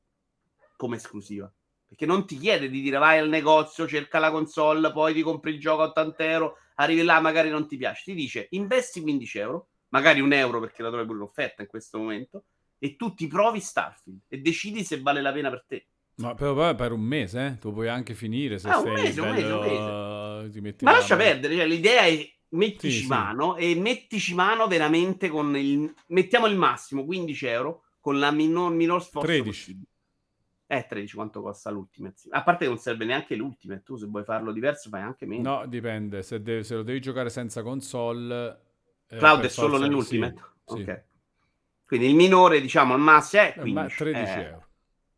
Speaker 1: come esclusiva. Perché non ti chiede di dire vai al negozio, cerca la console, poi ti compri il gioco a 80 euro, arrivi là, magari non ti piace. Ti dice investi 15 euro, magari un euro perché la trovi pure in offerta in questo momento, e tu ti provi Starfield e decidi se vale la pena per te.
Speaker 2: Ma per, per un mese, eh? tu puoi anche finire se ah, sei un mese, bello... un mese,
Speaker 1: un mese. Ma lascia perdere, cioè, l'idea è mettici sì, mano sì. e mettici mano veramente con il mettiamo il massimo 15 euro con la minor, minor sforzo 13 possibile. Eh 13 quanto costa l'ultimate a parte che non serve neanche l'ultimate tu se vuoi farlo diverso fai anche meno
Speaker 2: no dipende se, de- se lo devi giocare senza console
Speaker 1: eh, cloud è solo nell'ultimate sì, ok Quindi il minore, diciamo, al massimo è 15.
Speaker 2: 13 eh, euro.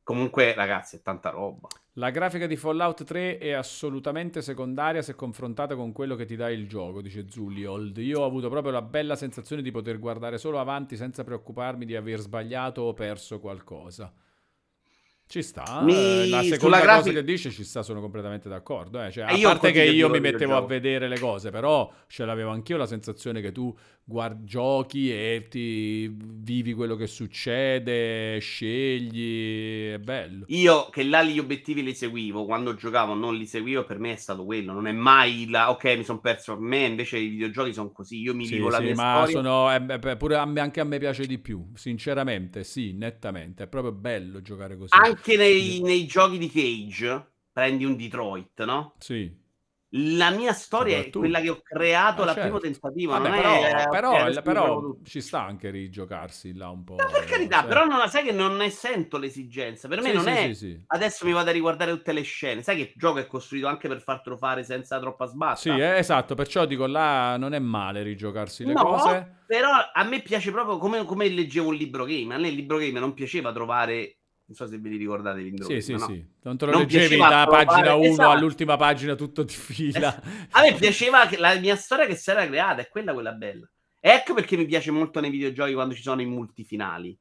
Speaker 1: Comunque, ragazzi, è tanta roba.
Speaker 2: La grafica di Fallout 3 è assolutamente secondaria se confrontata con quello che ti dà il gioco, dice Zuliold. Io ho avuto proprio la bella sensazione di poter guardare solo avanti senza preoccuparmi di aver sbagliato o perso qualcosa. Ci sta, mi... Eh, la seconda grafica... cosa che dice ci sta, sono completamente d'accordo. Eh. Cioè, a parte che io mi mettevo a vedere le cose, però ce l'avevo anch'io la sensazione che tu guardi, giochi e ti vivi quello che succede, scegli, è bello.
Speaker 1: Io che là gli obiettivi li seguivo, quando giocavo non li seguivo, per me è stato quello, non è mai la, ok mi sono perso, per me invece i videogiochi sono così, io mi sì, vivo la mia ma storia.
Speaker 2: Sono, eh, pure a me, anche a me piace di più, sinceramente, sì, nettamente, è proprio bello giocare così.
Speaker 1: Anche nei, nei giochi di Cage, prendi un Detroit, no?
Speaker 2: Sì
Speaker 1: la mia storia è quella che ho creato ah, certo. primo tentativo. Vabbè,
Speaker 2: però,
Speaker 1: è,
Speaker 2: però, è, però ci sta anche rigiocarsi là un po'.
Speaker 1: No, per carità, cioè. però non la sai che non ne sento l'esigenza. Per me sì, non sì, è sì, adesso mi vado a riguardare tutte le scene. Sai che il gioco è costruito anche per fartelo fare senza troppa sbatta.
Speaker 2: Sì, è, esatto. Perciò dico là non è male rigiocarsi le no, cose.
Speaker 1: Però a me piace proprio come, come leggevo un libro game. A me il libro game non piaceva trovare non so se ve li ricordate l'intro.
Speaker 2: Sì, sì, no? sì. Non te lo non leggevi da pagina 1 esatto. all'ultima pagina tutto di fila.
Speaker 1: A me piaceva la mia storia che si era creata, è quella quella bella. Ecco perché mi piace molto nei videogiochi quando ci sono i multifinali.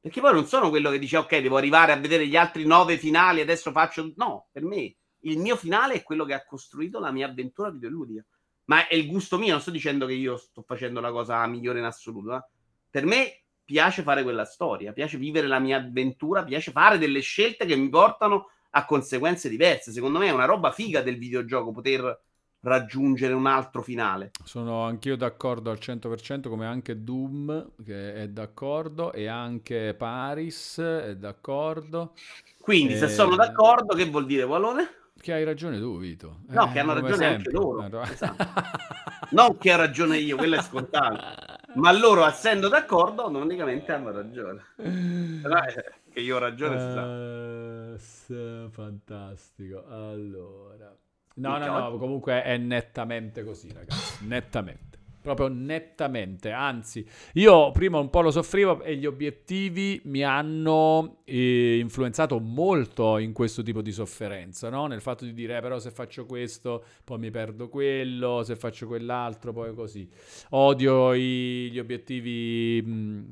Speaker 1: Perché poi non sono quello che dice ok, devo arrivare a vedere gli altri nove finali, adesso faccio... No, per me il mio finale è quello che ha costruito la mia avventura videoludica. Ma è il gusto mio, non sto dicendo che io sto facendo la cosa migliore in assoluto. Eh. Per me piace fare quella storia, piace vivere la mia avventura, piace fare delle scelte che mi portano a conseguenze diverse. Secondo me è una roba figa del videogioco poter raggiungere un altro finale.
Speaker 2: Sono anch'io d'accordo al 100% come anche Doom che è d'accordo e anche Paris è d'accordo.
Speaker 1: Quindi e... se sono d'accordo che vuol dire Wallone?
Speaker 2: Che hai ragione tu, Vito.
Speaker 1: No, eh, che hanno ragione sempre. anche loro. Eh, esatto. non che ho ragione io, quello è scontato. Ma loro, essendo d'accordo, automaticamente hanno ragione. Però, eh, che io ho ragione, uh,
Speaker 2: sa. Fantastico. Allora... No, no, no, comunque è nettamente così, ragazzi. Nettamente proprio nettamente. Anzi, io prima un po' lo soffrivo e gli obiettivi mi hanno eh, influenzato molto in questo tipo di sofferenza, no? Nel fatto di dire, eh, però se faccio questo, poi mi perdo quello, se faccio quell'altro, poi così. Odio i, gli obiettivi... Mh, mm,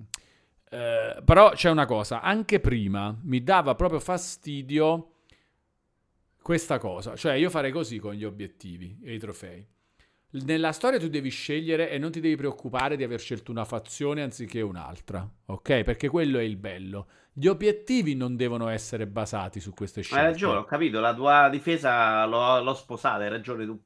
Speaker 2: eh, però c'è una cosa, anche prima mi dava proprio fastidio questa cosa, cioè io farei così con gli obiettivi e i trofei nella storia tu devi scegliere e non ti devi preoccupare di aver scelto una fazione anziché un'altra, ok? Perché quello è il bello. Gli obiettivi non devono essere basati su queste scelte.
Speaker 1: Hai ragione, ho capito, la tua difesa l'ho, l'ho sposata, hai ragione tu.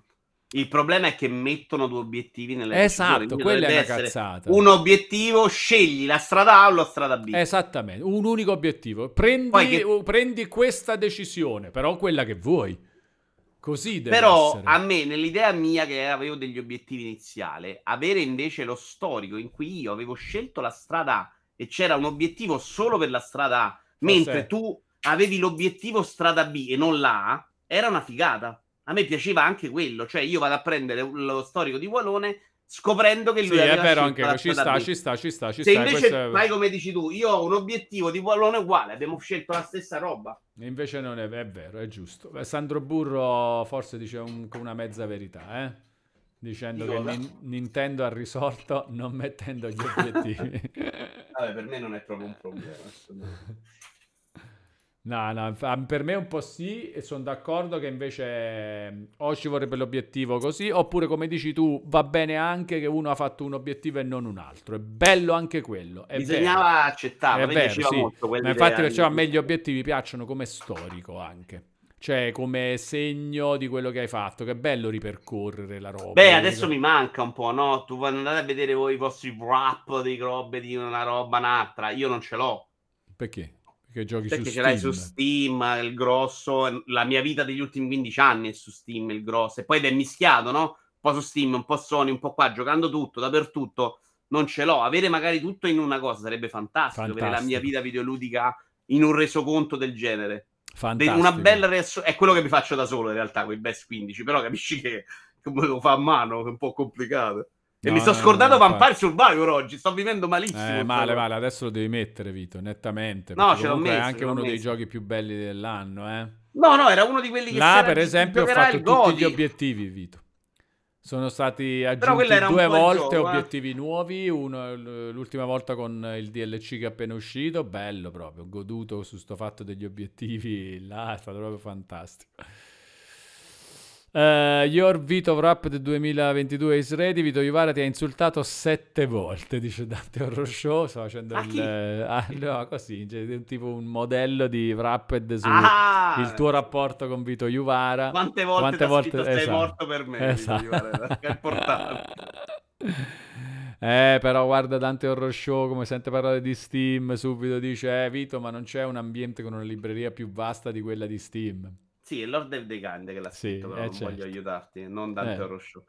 Speaker 1: Il problema è che mettono due obiettivi nelle
Speaker 2: Esatto, quella è una cazzata.
Speaker 1: Un obiettivo, scegli la strada A o la strada B.
Speaker 2: Esattamente, un unico obiettivo. Prendi, che... prendi questa decisione, però quella che vuoi. Così deve
Speaker 1: Però
Speaker 2: essere.
Speaker 1: a me, nell'idea mia che avevo degli obiettivi iniziali, avere invece lo storico in cui io avevo scelto la strada A e c'era un obiettivo solo per la strada A, mentre tu avevi l'obiettivo strada B e non la A, era una figata. A me piaceva anche quello, cioè io vado a prendere lo storico di Wallone scoprendo che lui
Speaker 2: sì, è vero anche ci sta, ci sta, ci sta, ci
Speaker 1: Se
Speaker 2: sta.
Speaker 1: invece è... fai come dici tu, io ho un obiettivo di pallone uguale, abbiamo scelto la stessa roba.
Speaker 2: Invece non è, è vero, è giusto. Sandro Burro forse dice un, una mezza verità, eh? Dicendo che Nin- Nintendo ha risolto non mettendo gli obiettivi.
Speaker 1: Vabbè, per me non è proprio un problema.
Speaker 2: No, no, per me un po' sì, e sono d'accordo che invece mm, o ci vorrebbe l'obiettivo così, oppure come dici tu, va bene anche che uno ha fatto un obiettivo e non un altro. È bello anche quello. È
Speaker 1: Bisognava
Speaker 2: vero.
Speaker 1: accettarlo,
Speaker 2: è vero, sì. Ma infatti perciò a me gli obiettivi piacciono come storico anche. Cioè, come segno di quello che hai fatto, che bello ripercorrere la roba.
Speaker 1: Beh, adesso mi manca un po', no? Tu andate a vedere voi i vostri wrap di robe di una roba un'altra. Io non ce l'ho.
Speaker 2: Perché? Che giochi
Speaker 1: Perché
Speaker 2: su
Speaker 1: ce l'hai su Steam, il grosso, la mia vita degli ultimi 15 anni è su Steam, il grosso, e poi è mischiato, no? Un po' su Steam, un po' Sony, un po' qua, giocando tutto, dappertutto, non ce l'ho. Avere magari tutto in una cosa sarebbe fantastico, fantastico. avere la mia vita videoludica in un resoconto del genere.
Speaker 2: Fantastico.
Speaker 1: Una bella reazione, è quello che mi faccio da solo in realtà, con i best 15, però capisci che come lo fa a mano, è un po' complicato. E
Speaker 2: No,
Speaker 1: mi sono
Speaker 2: no,
Speaker 1: scordato
Speaker 2: no,
Speaker 1: Vampire Survivor oggi. Sto vivendo malissimo.
Speaker 2: Eh, male, male, adesso lo devi mettere, Vito, nettamente.
Speaker 1: No, ce l'ho
Speaker 2: comunque è
Speaker 1: messo,
Speaker 2: anche uno dei
Speaker 1: messo.
Speaker 2: giochi più belli dell'anno, eh.
Speaker 1: No, no, era uno di quelli che
Speaker 2: Là, per esempio, ho fatto tutti gli obiettivi, Vito. Sono stati aggiunti due volte
Speaker 1: gioco, eh.
Speaker 2: obiettivi nuovi, uno l'ultima volta con il DLC che è appena uscito, bello proprio, goduto su sto fatto degli obiettivi, là è stato proprio fantastico. Eh, your Vito Wrap del 2022 is ready. Vito Iuvara ti ha insultato sette volte, dice Dante Horror Show. Sto facendo il.
Speaker 1: chi?
Speaker 2: ah, no, così, cioè, tipo un modello di Wrapped su
Speaker 1: Ah!
Speaker 2: il tuo rapporto con Vito Iuvara.
Speaker 1: Quante volte
Speaker 2: Quante volte-
Speaker 1: scritto sei
Speaker 2: esatto.
Speaker 1: morto per me?
Speaker 2: Esatto. Eh, però guarda Dante Horror Show come sente parlare di Steam, subito dice, eh Vito, ma non c'è un ambiente con una libreria più vasta di quella di Steam.
Speaker 1: Sì, è Lord of the Kind che l'ha
Speaker 2: Sì,
Speaker 1: scritto, però
Speaker 2: eh,
Speaker 1: non voglio
Speaker 2: certo.
Speaker 1: aiutarti, non Dante
Speaker 2: Eh.
Speaker 1: Show.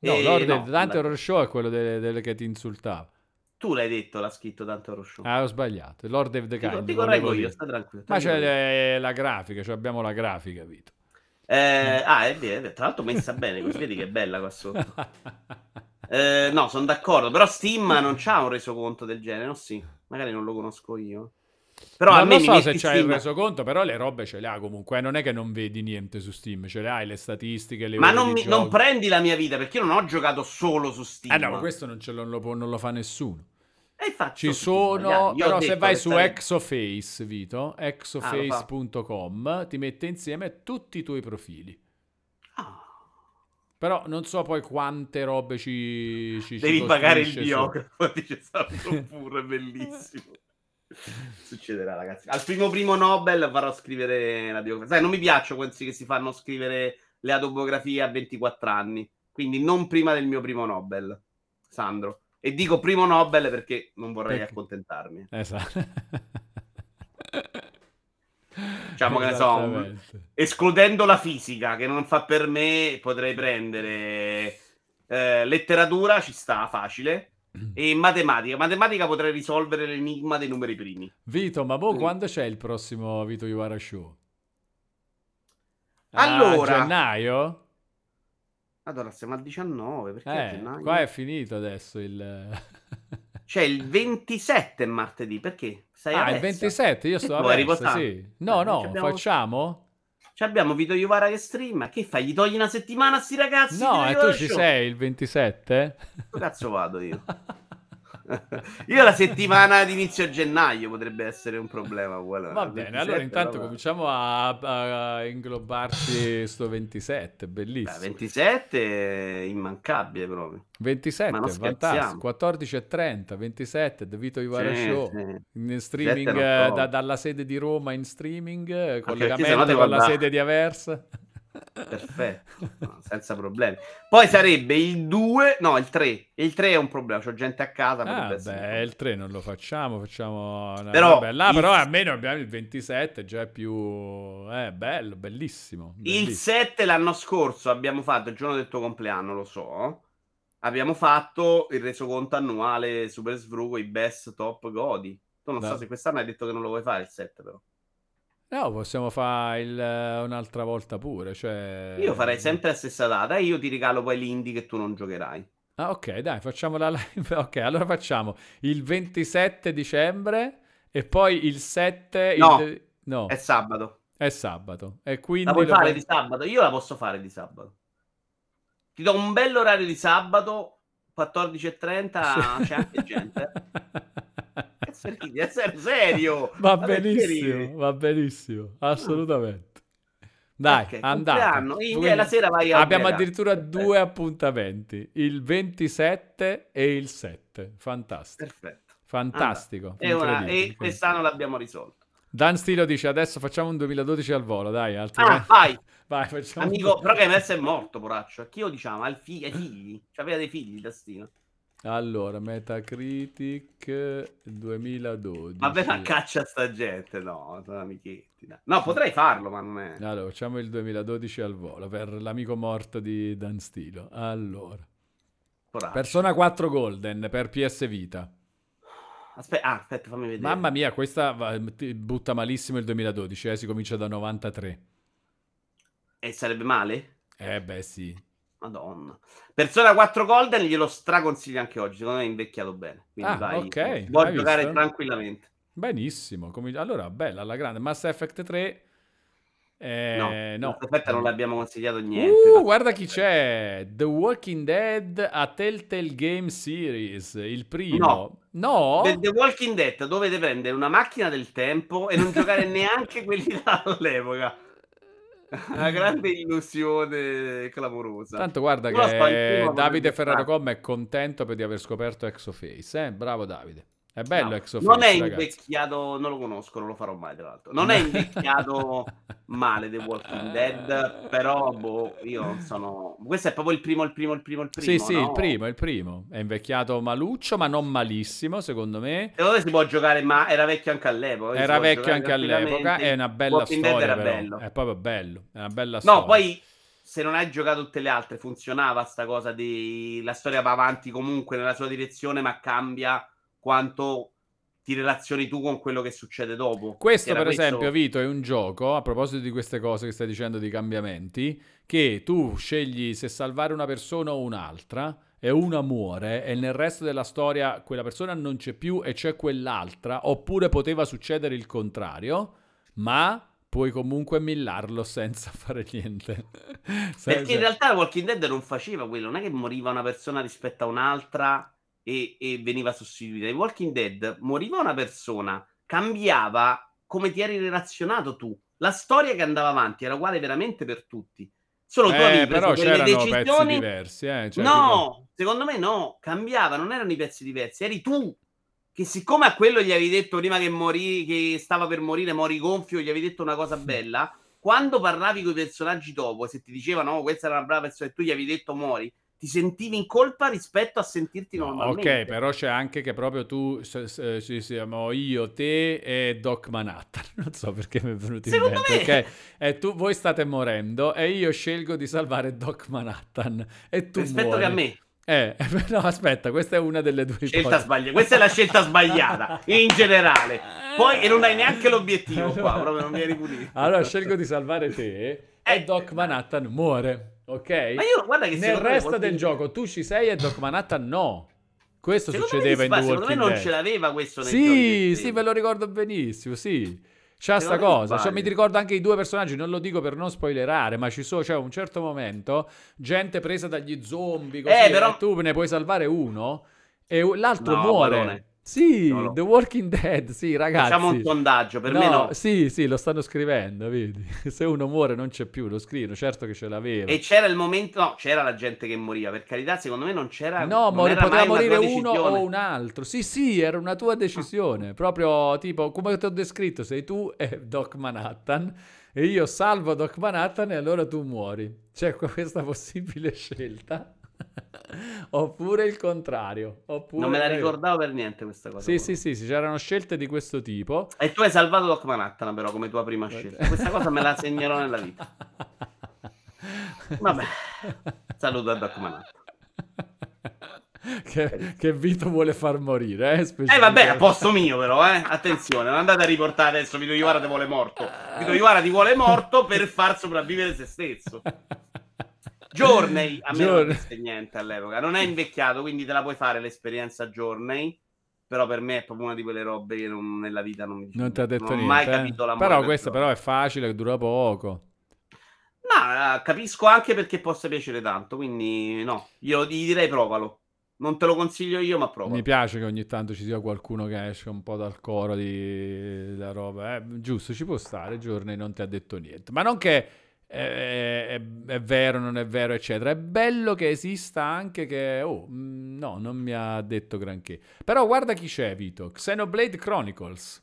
Speaker 2: No,
Speaker 1: Eh,
Speaker 2: Lord
Speaker 1: no,
Speaker 2: of- Dante
Speaker 1: la-
Speaker 2: Show è quello delle, delle che ti insultava.
Speaker 1: Tu l'hai detto, l'ha scritto Dante Show.
Speaker 2: Ah, ho sbagliato. Lord of the
Speaker 1: Ti-
Speaker 2: Kind.
Speaker 1: ti
Speaker 2: volevo
Speaker 1: correggo io, sta tranquillo.
Speaker 2: Ma
Speaker 1: ti
Speaker 2: c'è le- la grafica, cioè abbiamo la grafica, Vito.
Speaker 1: Eh, ah, è vero, è vero. tra l'altro messa bene, così vedi che è bella qua sotto. Eh, no, sono d'accordo, però Steam non c'ha un resoconto del genere, no? Sì, magari non lo conosco io. Però
Speaker 2: non lo so se c'è
Speaker 1: Steam-
Speaker 2: il resoconto, però le robe ce le ha comunque. eh, Non è che non vedi niente su Steam, ce le hai le statistiche, le
Speaker 1: Ma non, mi- non prendi la mia vita perché io non ho giocato solo su Steam.
Speaker 2: Eh no, ma questo non, ce lo, non lo può- non lo fa nessuno.
Speaker 1: E
Speaker 2: Ci sono, però se vai su Exoface, Vito, exoface.com, ti mette insieme tutti i tuoi profili.
Speaker 1: Ah,
Speaker 2: Però non so poi quante robe ci, ci ci
Speaker 1: devi pagare il biografo, dice Sandro pure, bellissimo. Succederà, ragazzi. Al primo primo Nobel farò scrivere la biografia. Sai, non mi piacciono questi che si fanno scrivere le autobiografie a 24 anni. Quindi non prima del mio primo Nobel, Sandro. E dico primo Nobel perché non vorrei
Speaker 2: Perché?
Speaker 1: accontentarmi.
Speaker 2: Esatto.
Speaker 1: Diciamo che ne so, un-. Escludendo la fisica, che non fa per me, potrei prendere eh, letteratura, ci sta, facile. E matematica. Matematica potrei risolvere l'enigma dei numeri primi.
Speaker 2: Vito, ma boh,
Speaker 1: Mm.
Speaker 2: quando c'è il prossimo Vito Iwara Show? A
Speaker 1: Allora,
Speaker 2: gennaio?
Speaker 1: allora siamo al 19, perché a
Speaker 2: Eh,
Speaker 1: gennaio?
Speaker 2: qua è finito adesso il...
Speaker 1: C'è il 27 martedì, perché? Sei
Speaker 2: ah,
Speaker 1: a
Speaker 2: il
Speaker 1: Versa.
Speaker 2: 27, io sto a Versa, sì. No,
Speaker 1: Eh,
Speaker 2: no,
Speaker 1: abbiamo-
Speaker 2: facciamo?
Speaker 1: Ci abbiamo Vito Iovara che stream. Che fai? Gli togli una settimana a sti ragazzi?
Speaker 2: No, e tu ci
Speaker 1: Show?
Speaker 2: sei il 27?
Speaker 1: Dove cazzo vado io? io la settimana di inizio gennaio potrebbe essere un problema. quello.
Speaker 2: Va bene,
Speaker 1: 27,
Speaker 2: allora intanto
Speaker 1: però-
Speaker 2: cominciamo a, a inglobarci sto 27,
Speaker 1: Beh,
Speaker 2: bellissimo.
Speaker 1: 27 è immancabile proprio.
Speaker 2: 27,
Speaker 1: Ma non
Speaker 2: fantastico.
Speaker 1: scherziamo.
Speaker 2: 14 e 30, 27, The Vito Ivara
Speaker 1: Sì,
Speaker 2: Show.
Speaker 1: sì.
Speaker 2: In streaming da- dalla sede di Roma in streaming,
Speaker 1: perché
Speaker 2: collegamento con la sede di Aversa.
Speaker 1: Perfetto, no, senza problemi. Poi sarebbe il 2, no, il 3. Il 3 è un problema, c'ho gente a casa.
Speaker 2: Ah, beh, il 3 non lo facciamo, facciamo una
Speaker 1: Però
Speaker 2: vabbè, là
Speaker 1: il-
Speaker 2: però almeno abbiamo il 27, già è più eh, bello, bellissimo.
Speaker 1: Il
Speaker 2: bellissimo.
Speaker 1: 7 l'anno scorso abbiamo fatto, il giorno del tuo compleanno, lo so. Abbiamo fatto il resoconto annuale Super Sfrugo, i best top godi. Tu non
Speaker 2: Da-
Speaker 1: so se quest'anno hai detto che non lo vuoi fare il 7 però.
Speaker 2: No, possiamo fare il, eh, un'altra volta pure, cioè...
Speaker 1: Io farei sempre la stessa data e io ti regalo poi l'indie che tu non giocherai.
Speaker 2: Ah, ok, dai, facciamo la live. Ok, allora facciamo il 27 dicembre e poi il 7... il
Speaker 1: No,
Speaker 2: de- no,
Speaker 1: È sabato.
Speaker 2: è sabato. E quindi
Speaker 1: La puoi
Speaker 2: lo
Speaker 1: fare
Speaker 2: fa-
Speaker 1: di sabato? Io la posso fare di sabato. Ti do un bell'orario di sabato, 14.30, c'è anche gente. Ridi, è ser- serio.
Speaker 2: Va
Speaker 1: Ma
Speaker 2: benissimo, va benissimo, assolutamente. Dai,
Speaker 1: Ok,
Speaker 2: andate.
Speaker 1: Quindi la sera vai a
Speaker 2: Abbiamo
Speaker 1: ubriacarti.
Speaker 2: addirittura
Speaker 1: Perfetto.
Speaker 2: due appuntamenti, il 27 e il 7. Fantastico.
Speaker 1: Perfetto.
Speaker 2: Fantastico.
Speaker 1: E,
Speaker 2: incredibile,
Speaker 1: e quest'anno l'abbiamo risolto.
Speaker 2: Dan Stilo dice adesso facciamo un 2012 al volo, dai,
Speaker 1: Ah,
Speaker 2: altrimenti...
Speaker 1: vai,
Speaker 2: Vai, facciamo un-
Speaker 1: amico. Però che adesso è morto, poraccio. Chi lo diciamo? Ai fi- ai figli. Cioè, aveva dei figli, Dastino.
Speaker 2: Allora, Metacritic 2012.
Speaker 1: Vabbè, ma caccia sta gente. No, sono amichetti. dai. No, potrei farlo, ma non è.
Speaker 2: Allora, facciamo il 2012 al volo per l'amico morto di Dan Stilo. Allora,
Speaker 1: Poraccio.
Speaker 2: Persona 4 Golden per PS Vita.
Speaker 1: Aspetta, ah, aspetta, fammi vedere.
Speaker 2: Mamma mia, questa va- ti butta malissimo il 2012, eh, si comincia da 93.
Speaker 1: E sarebbe male?
Speaker 2: Eh beh sì.
Speaker 1: Madonna. Persona 4 Golden glielo straconsiglio anche oggi. Secondo me è invecchiato bene. Quindi
Speaker 2: Ah,
Speaker 1: vai,
Speaker 2: ok.
Speaker 1: può giocare
Speaker 2: visto?
Speaker 1: tranquillamente.
Speaker 2: Benissimo. Come- Allora, bella, alla grande. Mass Effect 3. Eh,
Speaker 1: no,
Speaker 2: no.
Speaker 1: aspetta, non l'abbiamo consigliato niente.
Speaker 2: Uh, guarda chi c'è. The Walking Dead a Telltale Game Series. Il primo. No?
Speaker 1: The, The Walking Dead dovete prendere una macchina del tempo e non giocare neanche quelli dall'epoca. Una grande illusione clamorosa.
Speaker 2: Tanto guarda che Davide
Speaker 1: potrebbe
Speaker 2: Ferrarocom è contento per di aver scoperto Exoface. Eh? Bravo Davide. È bello
Speaker 1: No,
Speaker 2: Exoface,
Speaker 1: non è
Speaker 2: ragazzi.
Speaker 1: invecchiato, non lo conosco, non lo farò mai tra l'altro. Non è invecchiato male The Walking Dead, però boh, io sono... Questo è proprio il primo, il primo, il primo, il primo,
Speaker 2: Sì, sì,
Speaker 1: no?
Speaker 2: il primo, il primo. È invecchiato maluccio, ma non malissimo, secondo me.
Speaker 1: Secondo me si può giocare, ma era vecchio anche all'epoca.
Speaker 2: Era vecchio anche all'epoca. È una bella
Speaker 1: Walking Dead
Speaker 2: storia,
Speaker 1: era
Speaker 2: però.
Speaker 1: bello.
Speaker 2: È proprio bello. È una bella storia.
Speaker 1: No, poi se non hai giocato tutte le altre, funzionava sta cosa di la storia va avanti comunque nella sua direzione, ma cambia quanto ti relazioni tu con quello che succede dopo.
Speaker 2: Questo, per
Speaker 1: questo-
Speaker 2: esempio, Vito, è un gioco, a proposito di queste cose che stai dicendo di cambiamenti, che tu scegli se salvare una persona o un'altra, e una muore, e nel resto della storia quella persona non c'è più e c'è quell'altra, oppure poteva succedere il contrario, ma puoi comunque millarlo senza fare niente.
Speaker 1: Perché in realtà Walking Dead non faceva quello, non è che moriva una persona rispetto a un'altra e, e veniva sostituita. In Walking Dead moriva una persona, cambiava come ti eri relazionato tu. La storia che andava avanti era uguale veramente per tutti. Solo tu
Speaker 2: Eh,
Speaker 1: avevi
Speaker 2: però
Speaker 1: preso delle
Speaker 2: c'erano pezzi
Speaker 1: decisioni
Speaker 2: diversi, eh, cioè,
Speaker 1: no,
Speaker 2: tipo-
Speaker 1: secondo me no, cambiava, non erano i pezzi diversi, eri tu che siccome a quello gli avevi detto prima che morì, che stava per morire, mori gonfio, gli avevi detto una cosa bella, quando parlavi con i personaggi dopo, se ti dicevano oh, questa era una brava persona e tu gli avevi detto muori, ti sentivi in colpa rispetto a sentirti
Speaker 2: No,
Speaker 1: normalmente.
Speaker 2: ok, però c'è anche che proprio tu se- se- ci siamo io, te e Doc Manhattan. Non so perché mi è venuto in
Speaker 1: Secondo
Speaker 2: mente.
Speaker 1: me-
Speaker 2: eh, tu, voi state morendo e io scelgo di salvare Doc Manhattan e tu
Speaker 1: Rispetto
Speaker 2: muori.
Speaker 1: che a me.
Speaker 2: Eh, no, aspetta, questa è una delle due
Speaker 1: Scelta
Speaker 2: ipotesi.
Speaker 1: sbagliata. Questa è la scelta sbagliata in generale. Poi e non hai neanche l'obiettivo qua,
Speaker 2: Allora-
Speaker 1: proprio non vieni punito.
Speaker 2: Allora scelgo di salvare te e
Speaker 1: Eh,
Speaker 2: Doc Manhattan muore, ok?
Speaker 1: Ma io guarda che
Speaker 2: Nel resto del gioco tu ci sei e Doc Manhattan no. Questo
Speaker 1: Secondo
Speaker 2: succedeva in The
Speaker 1: secondo me non
Speaker 2: Dead.
Speaker 1: ce l'aveva questo giochi
Speaker 2: Sì, sì, ve lo ricordo benissimo, sì. C'ha sta cosa, cioè, mi ricordo anche i due personaggi, non lo dico per non spoilerare, ma ci sono, c'è un certo momento, gente presa dagli zombie, così,
Speaker 1: Eh, però-
Speaker 2: tu ne puoi salvare uno e l'altro
Speaker 1: No,
Speaker 2: muore.
Speaker 1: Barone.
Speaker 2: Sì,
Speaker 1: No, no.
Speaker 2: The Walking Dead, sì, ragazzi.
Speaker 1: Facciamo un sondaggio, per me no.
Speaker 2: Sì, sì, lo stanno scrivendo, vedi. Se uno muore non c'è più, lo scrivono, certo che ce l'aveva.
Speaker 1: E c'era il momento, no, c'era la gente che moriva, per carità, secondo me non c'era
Speaker 2: No,
Speaker 1: era
Speaker 2: poteva morire uno o un altro. Sì, sì, era una tua decisione. Proprio tipo, come ti ho descritto, sei tu e Doc Manhattan e io salvo Doc Manhattan e allora tu muori. C'è questa possibile scelta. Oppure il contrario. Oppure...
Speaker 1: Non me la ricordavo per niente questa cosa.
Speaker 2: Sì, sì, sì, sì, c'erano scelte di questo tipo.
Speaker 1: E tu hai salvato Doc Manhattan però come tua prima scelta. Questa cosa me la segnerò nella vita. Vabbè. Saluto a Doc Manhattan.
Speaker 2: che, che Vito vuole far morire, eh?
Speaker 1: Eh vabbè, a posto mio però, eh. Attenzione, non andate a riportare adesso Vito Iwara ti vuole morto. Vito Iwara ti vuole morto per far sopravvivere se stesso. Journey, a me non
Speaker 2: Journey.
Speaker 1: disse niente all'epoca. Non è invecchiato, quindi te la puoi fare l'esperienza Journey. Però per me è proprio una di quelle robe che non- nella vita non mi
Speaker 2: Non ti ha detto
Speaker 1: non ho
Speaker 2: niente.
Speaker 1: mai
Speaker 2: eh?
Speaker 1: capito l'amore
Speaker 2: Però
Speaker 1: per
Speaker 2: questo però è facile, dura poco.
Speaker 1: No, eh, capisco anche perché possa piacere tanto, quindi no, io gli direi provalo. Non te lo consiglio io, ma provalo.
Speaker 2: Mi piace che ogni tanto ci sia qualcuno che esce un po' dal coro di la roba. eh, giusto, ci può stare. Giorni non ti ha detto niente. Ma non che eh, è, è vero, non è vero, eccetera. È bello che esista anche che... Oh, mm, no, non mi ha detto granché. Però guarda chi c'è, Vito. Xenoblade Chronicles.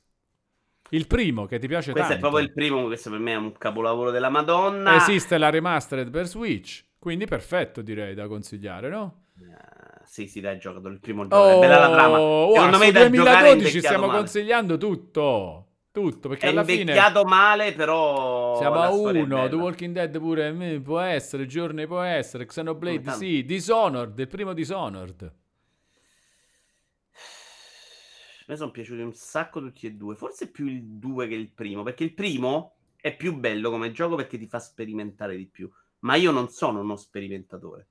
Speaker 2: Il primo che ti piace
Speaker 1: Questo è
Speaker 2: tanto.
Speaker 1: proprio il primo, questo per me è un capolavoro della Madonna.
Speaker 2: Esiste la remastered per Switch. Quindi perfetto, direi, da consigliare, no?
Speaker 1: Eh, sì, sì, dai, giocato il primo gioco. è bella la trama.
Speaker 2: Oh,
Speaker 1: Secondo
Speaker 2: wow,
Speaker 1: me
Speaker 2: su
Speaker 1: da giocare è
Speaker 2: 2012
Speaker 1: invecchiato
Speaker 2: stiamo
Speaker 1: male.
Speaker 2: consigliando tutto. Tutto, perché
Speaker 1: È
Speaker 2: alla fine
Speaker 1: invecchiato male, però
Speaker 2: siamo a uno. The Walking Dead pure mm, può essere, Journey può essere, Xenoblade
Speaker 1: Come tanto.
Speaker 2: sì, Dishonored, il primo Dishonored.
Speaker 1: A me sono piaciuti un sacco tutti e due. Forse più il 2 che il primo, perché il primo è più bello come gioco perché ti fa sperimentare di più. ma io non sono uno sperimentatore.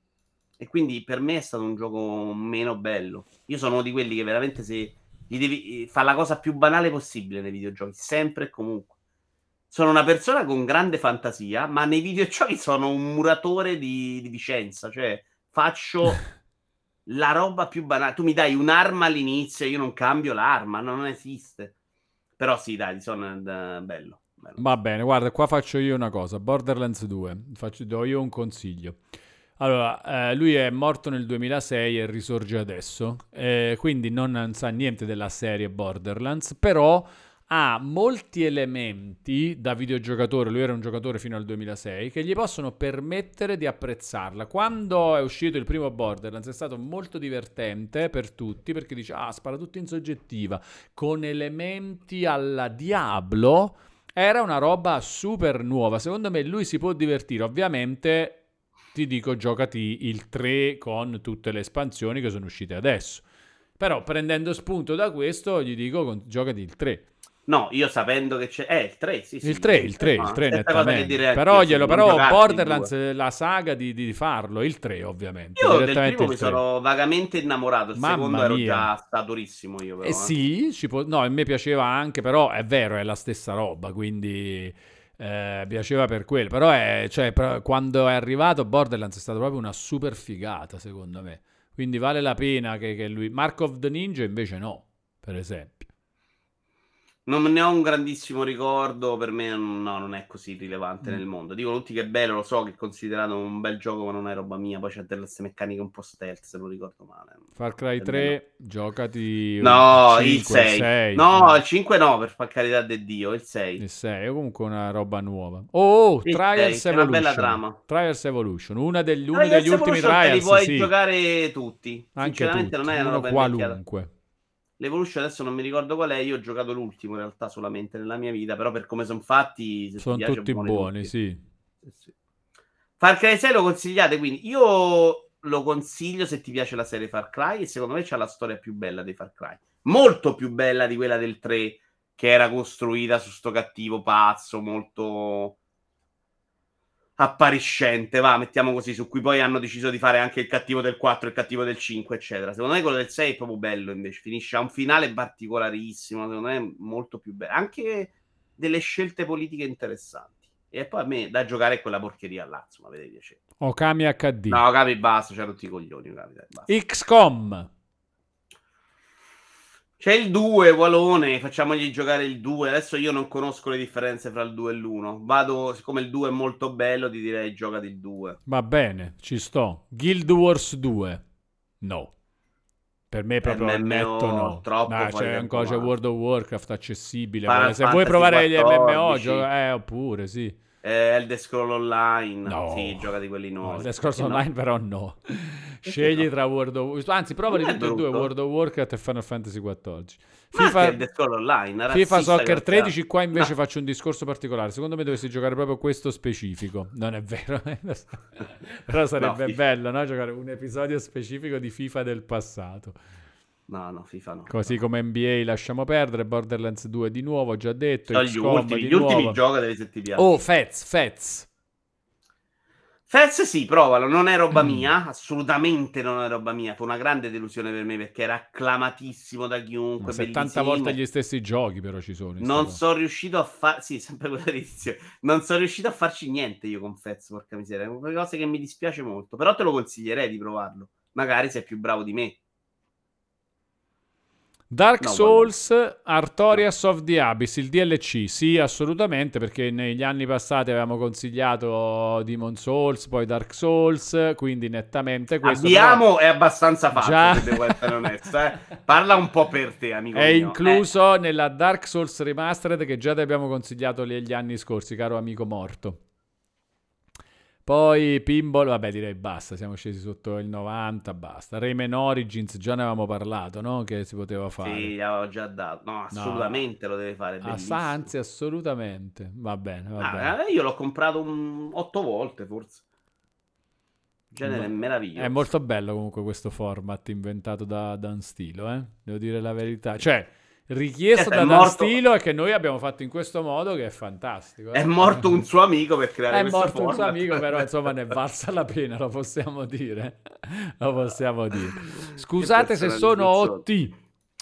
Speaker 1: E quindi per me è stato un gioco meno bello. Io sono uno di quelli che veramente se devi fa la cosa più banale possibile nei videogiochi, sempre e comunque. Sono una persona con grande fantasia, ma nei videogiochi sono un muratore di, di Vicenza, cioè faccio la roba più banale. Tu mi dai un'arma all'inizio, io non cambio l'arma, non esiste. Però sì, dai, sono uh, bello, bello.
Speaker 2: Va bene, guarda, qua faccio io una cosa. Borderlands 2, faccio, do io un consiglio. Allora, eh, lui è morto nel 2006 e risorge adesso, eh, quindi non sa niente della serie Borderlands, però ha molti elementi da videogiocatore, lui era un giocatore fino al 2006, che gli possono permettere di apprezzarla. Quando è uscito il primo Borderlands è stato molto divertente per tutti, perché dice, ah, spara tutto in soggettiva, con elementi alla Diablo, era una roba super nuova. Secondo me lui si può divertire, ovviamente ti dico giocati il 3 con tutte le espansioni che sono uscite adesso. Però prendendo spunto da questo gli dico giocati il 3.
Speaker 1: No, io sapendo che c'è... Eh, il 3, sì, sì.
Speaker 2: Il 3, il 3, il 3 nettamente. Però, glielo, però Borderlands, la saga di, di, farlo, il 3 ovviamente.
Speaker 1: Io del primo mi sono vagamente innamorato, il Mamma secondo ero già staturissimo io però.
Speaker 2: Eh, eh. sì, può... no, a me piaceva anche, però è vero, è la stessa roba, quindi... Eh, piaceva per quello, però è, cioè, quando è arrivato Borderlands è stata proprio una super figata secondo me. Quindi vale la pena che, che lui. Mark of the Ninja invece no, per esempio.
Speaker 1: Non ne ho un grandissimo ricordo, per me no, non è così rilevante mm. nel mondo. Dicono tutti che è bello, lo so che è considerato un bel gioco, ma non è roba mia. Poi c'è delle meccaniche un po' stealth, se non ricordo male.
Speaker 2: Far Cry 3, no. giocati
Speaker 1: No, 5, il 6. 6. No, il 5 no, per carità di Dio, il 6.
Speaker 2: Il 6 è comunque una roba nuova. Oh, il Trials 6, Evolution. Una bella trama. Trials Evolution, una degli, uno degli ultimi Trials, li
Speaker 1: puoi
Speaker 2: sì.
Speaker 1: giocare tutti.
Speaker 2: Anche Sinceramente tutti. non è una roba qualunque.
Speaker 1: L'Evolution adesso non mi ricordo qual è, io ho giocato l'ultimo in realtà solamente nella mia vita, però per come sono fatti...
Speaker 2: sono piace, tutti buoni, buoni sì. sì, sì.
Speaker 1: Far Cry 6 lo consigliate, quindi io lo consiglio se ti piace la serie Far Cry e secondo me c'è la storia più bella dei Far Cry. Molto più bella di quella del 3 che era costruita su sto cattivo pazzo, molto appariscente, va, mettiamo così, su cui poi hanno deciso di fare anche il cattivo del 4, il cattivo del 5, eccetera. Secondo me quello del 6 è proprio bello, invece, finisce a un finale particolarissimo, secondo me è molto più bello. Anche delle scelte politiche interessanti. E poi a me da giocare quella porcheria là, insomma, vedete piacere.
Speaker 2: Okami HD.
Speaker 1: No, Okami basta, c'erano tutti i coglioni, Okami, dai,
Speaker 2: basta. XCOM.
Speaker 1: C'è il 2, Walone, facciamogli giocare il 2. Adesso io non conosco le differenze fra il 2 e l'1. Vado, siccome il 2 è molto bello, ti direi giocati il 2.
Speaker 2: Va bene, ci sto. Guild Wars 2. No. Per me proprio MMO, netto no.
Speaker 1: Troppo
Speaker 2: nah, c'è ancora c'è World of Warcraft accessibile. Final Se vuoi provare 14. gli MMO, gioca... eh, oppure sì.
Speaker 1: Eh, Elder Scroll Online. No. Sì, gioca di quelli nuovi. No,
Speaker 2: Elder Scrolls Online no? però no. Scegli tra World of Warcraft. Anzi, provali tutti e due, World of Warcraft e Final Fantasy XIV.
Speaker 1: FIFA, Elder Scroll Online,
Speaker 2: FIFA Soccer 13, qua invece no. faccio un discorso particolare. Secondo me dovresti giocare proprio questo specifico. Non è vero. però sarebbe no, bello, no? Giocare un episodio specifico di FIFA del passato.
Speaker 1: No, no, FIFA no.
Speaker 2: Così come NBA lasciamo perdere, Borderlands 2 di nuovo, ho già detto.
Speaker 1: No, gli ultimi, gli ultimi giochi se ti piace.
Speaker 2: Oh, Fez, Fez.
Speaker 1: Fez sì, provalo, non è roba mm. mia, assolutamente non è roba mia, fu una grande delusione per me perché era acclamatissimo da chiunque. Ma
Speaker 2: 70 volte gli stessi giochi però ci sono.
Speaker 1: Non sono riuscito a fare, sì, sempre quell'inizio, non sono riuscito a farci niente io con Fez, porca miseria, è una cosa che mi dispiace molto, però te lo consiglierei di provarlo, magari sei più bravo di me.
Speaker 2: Dark no, Souls guarda. Artorias of the Abyss, il DLC, sì, assolutamente, perché negli anni passati avevamo consigliato Demon Souls, poi Dark Souls, quindi nettamente questo.
Speaker 1: Abbiamo, però... è abbastanza facile, Già... devo essere onesto. Eh. Parla un po' per te, amico
Speaker 2: È
Speaker 1: mio.
Speaker 2: incluso eh. nella Dark Souls Remastered che già ti abbiamo consigliato negli anni scorsi, caro amico morto. Poi Pinball, vabbè direi basta, siamo scesi sotto il 90, basta. Rayman Origins, già ne avevamo parlato, no? Che si poteva fare.
Speaker 1: Sì, l'avevo già dato. No, assolutamente no. lo deve fare.
Speaker 2: Ah, anzi, assolutamente. Va bene, va ah, bene.
Speaker 1: Eh, io l'ho comprato un... otto volte forse. Genere è meraviglioso.
Speaker 2: È molto bello comunque questo format inventato da Dan Stilo, eh? Devo dire la verità. Cioè, richiesto certo, da morto... Stilo e che noi abbiamo fatto in questo modo che è fantastico.
Speaker 1: Eh? È morto un suo amico per creare
Speaker 2: È
Speaker 1: morto
Speaker 2: format. un suo amico, però insomma ne è valsa la pena, lo possiamo dire. Lo possiamo dire. Scusate se sono OT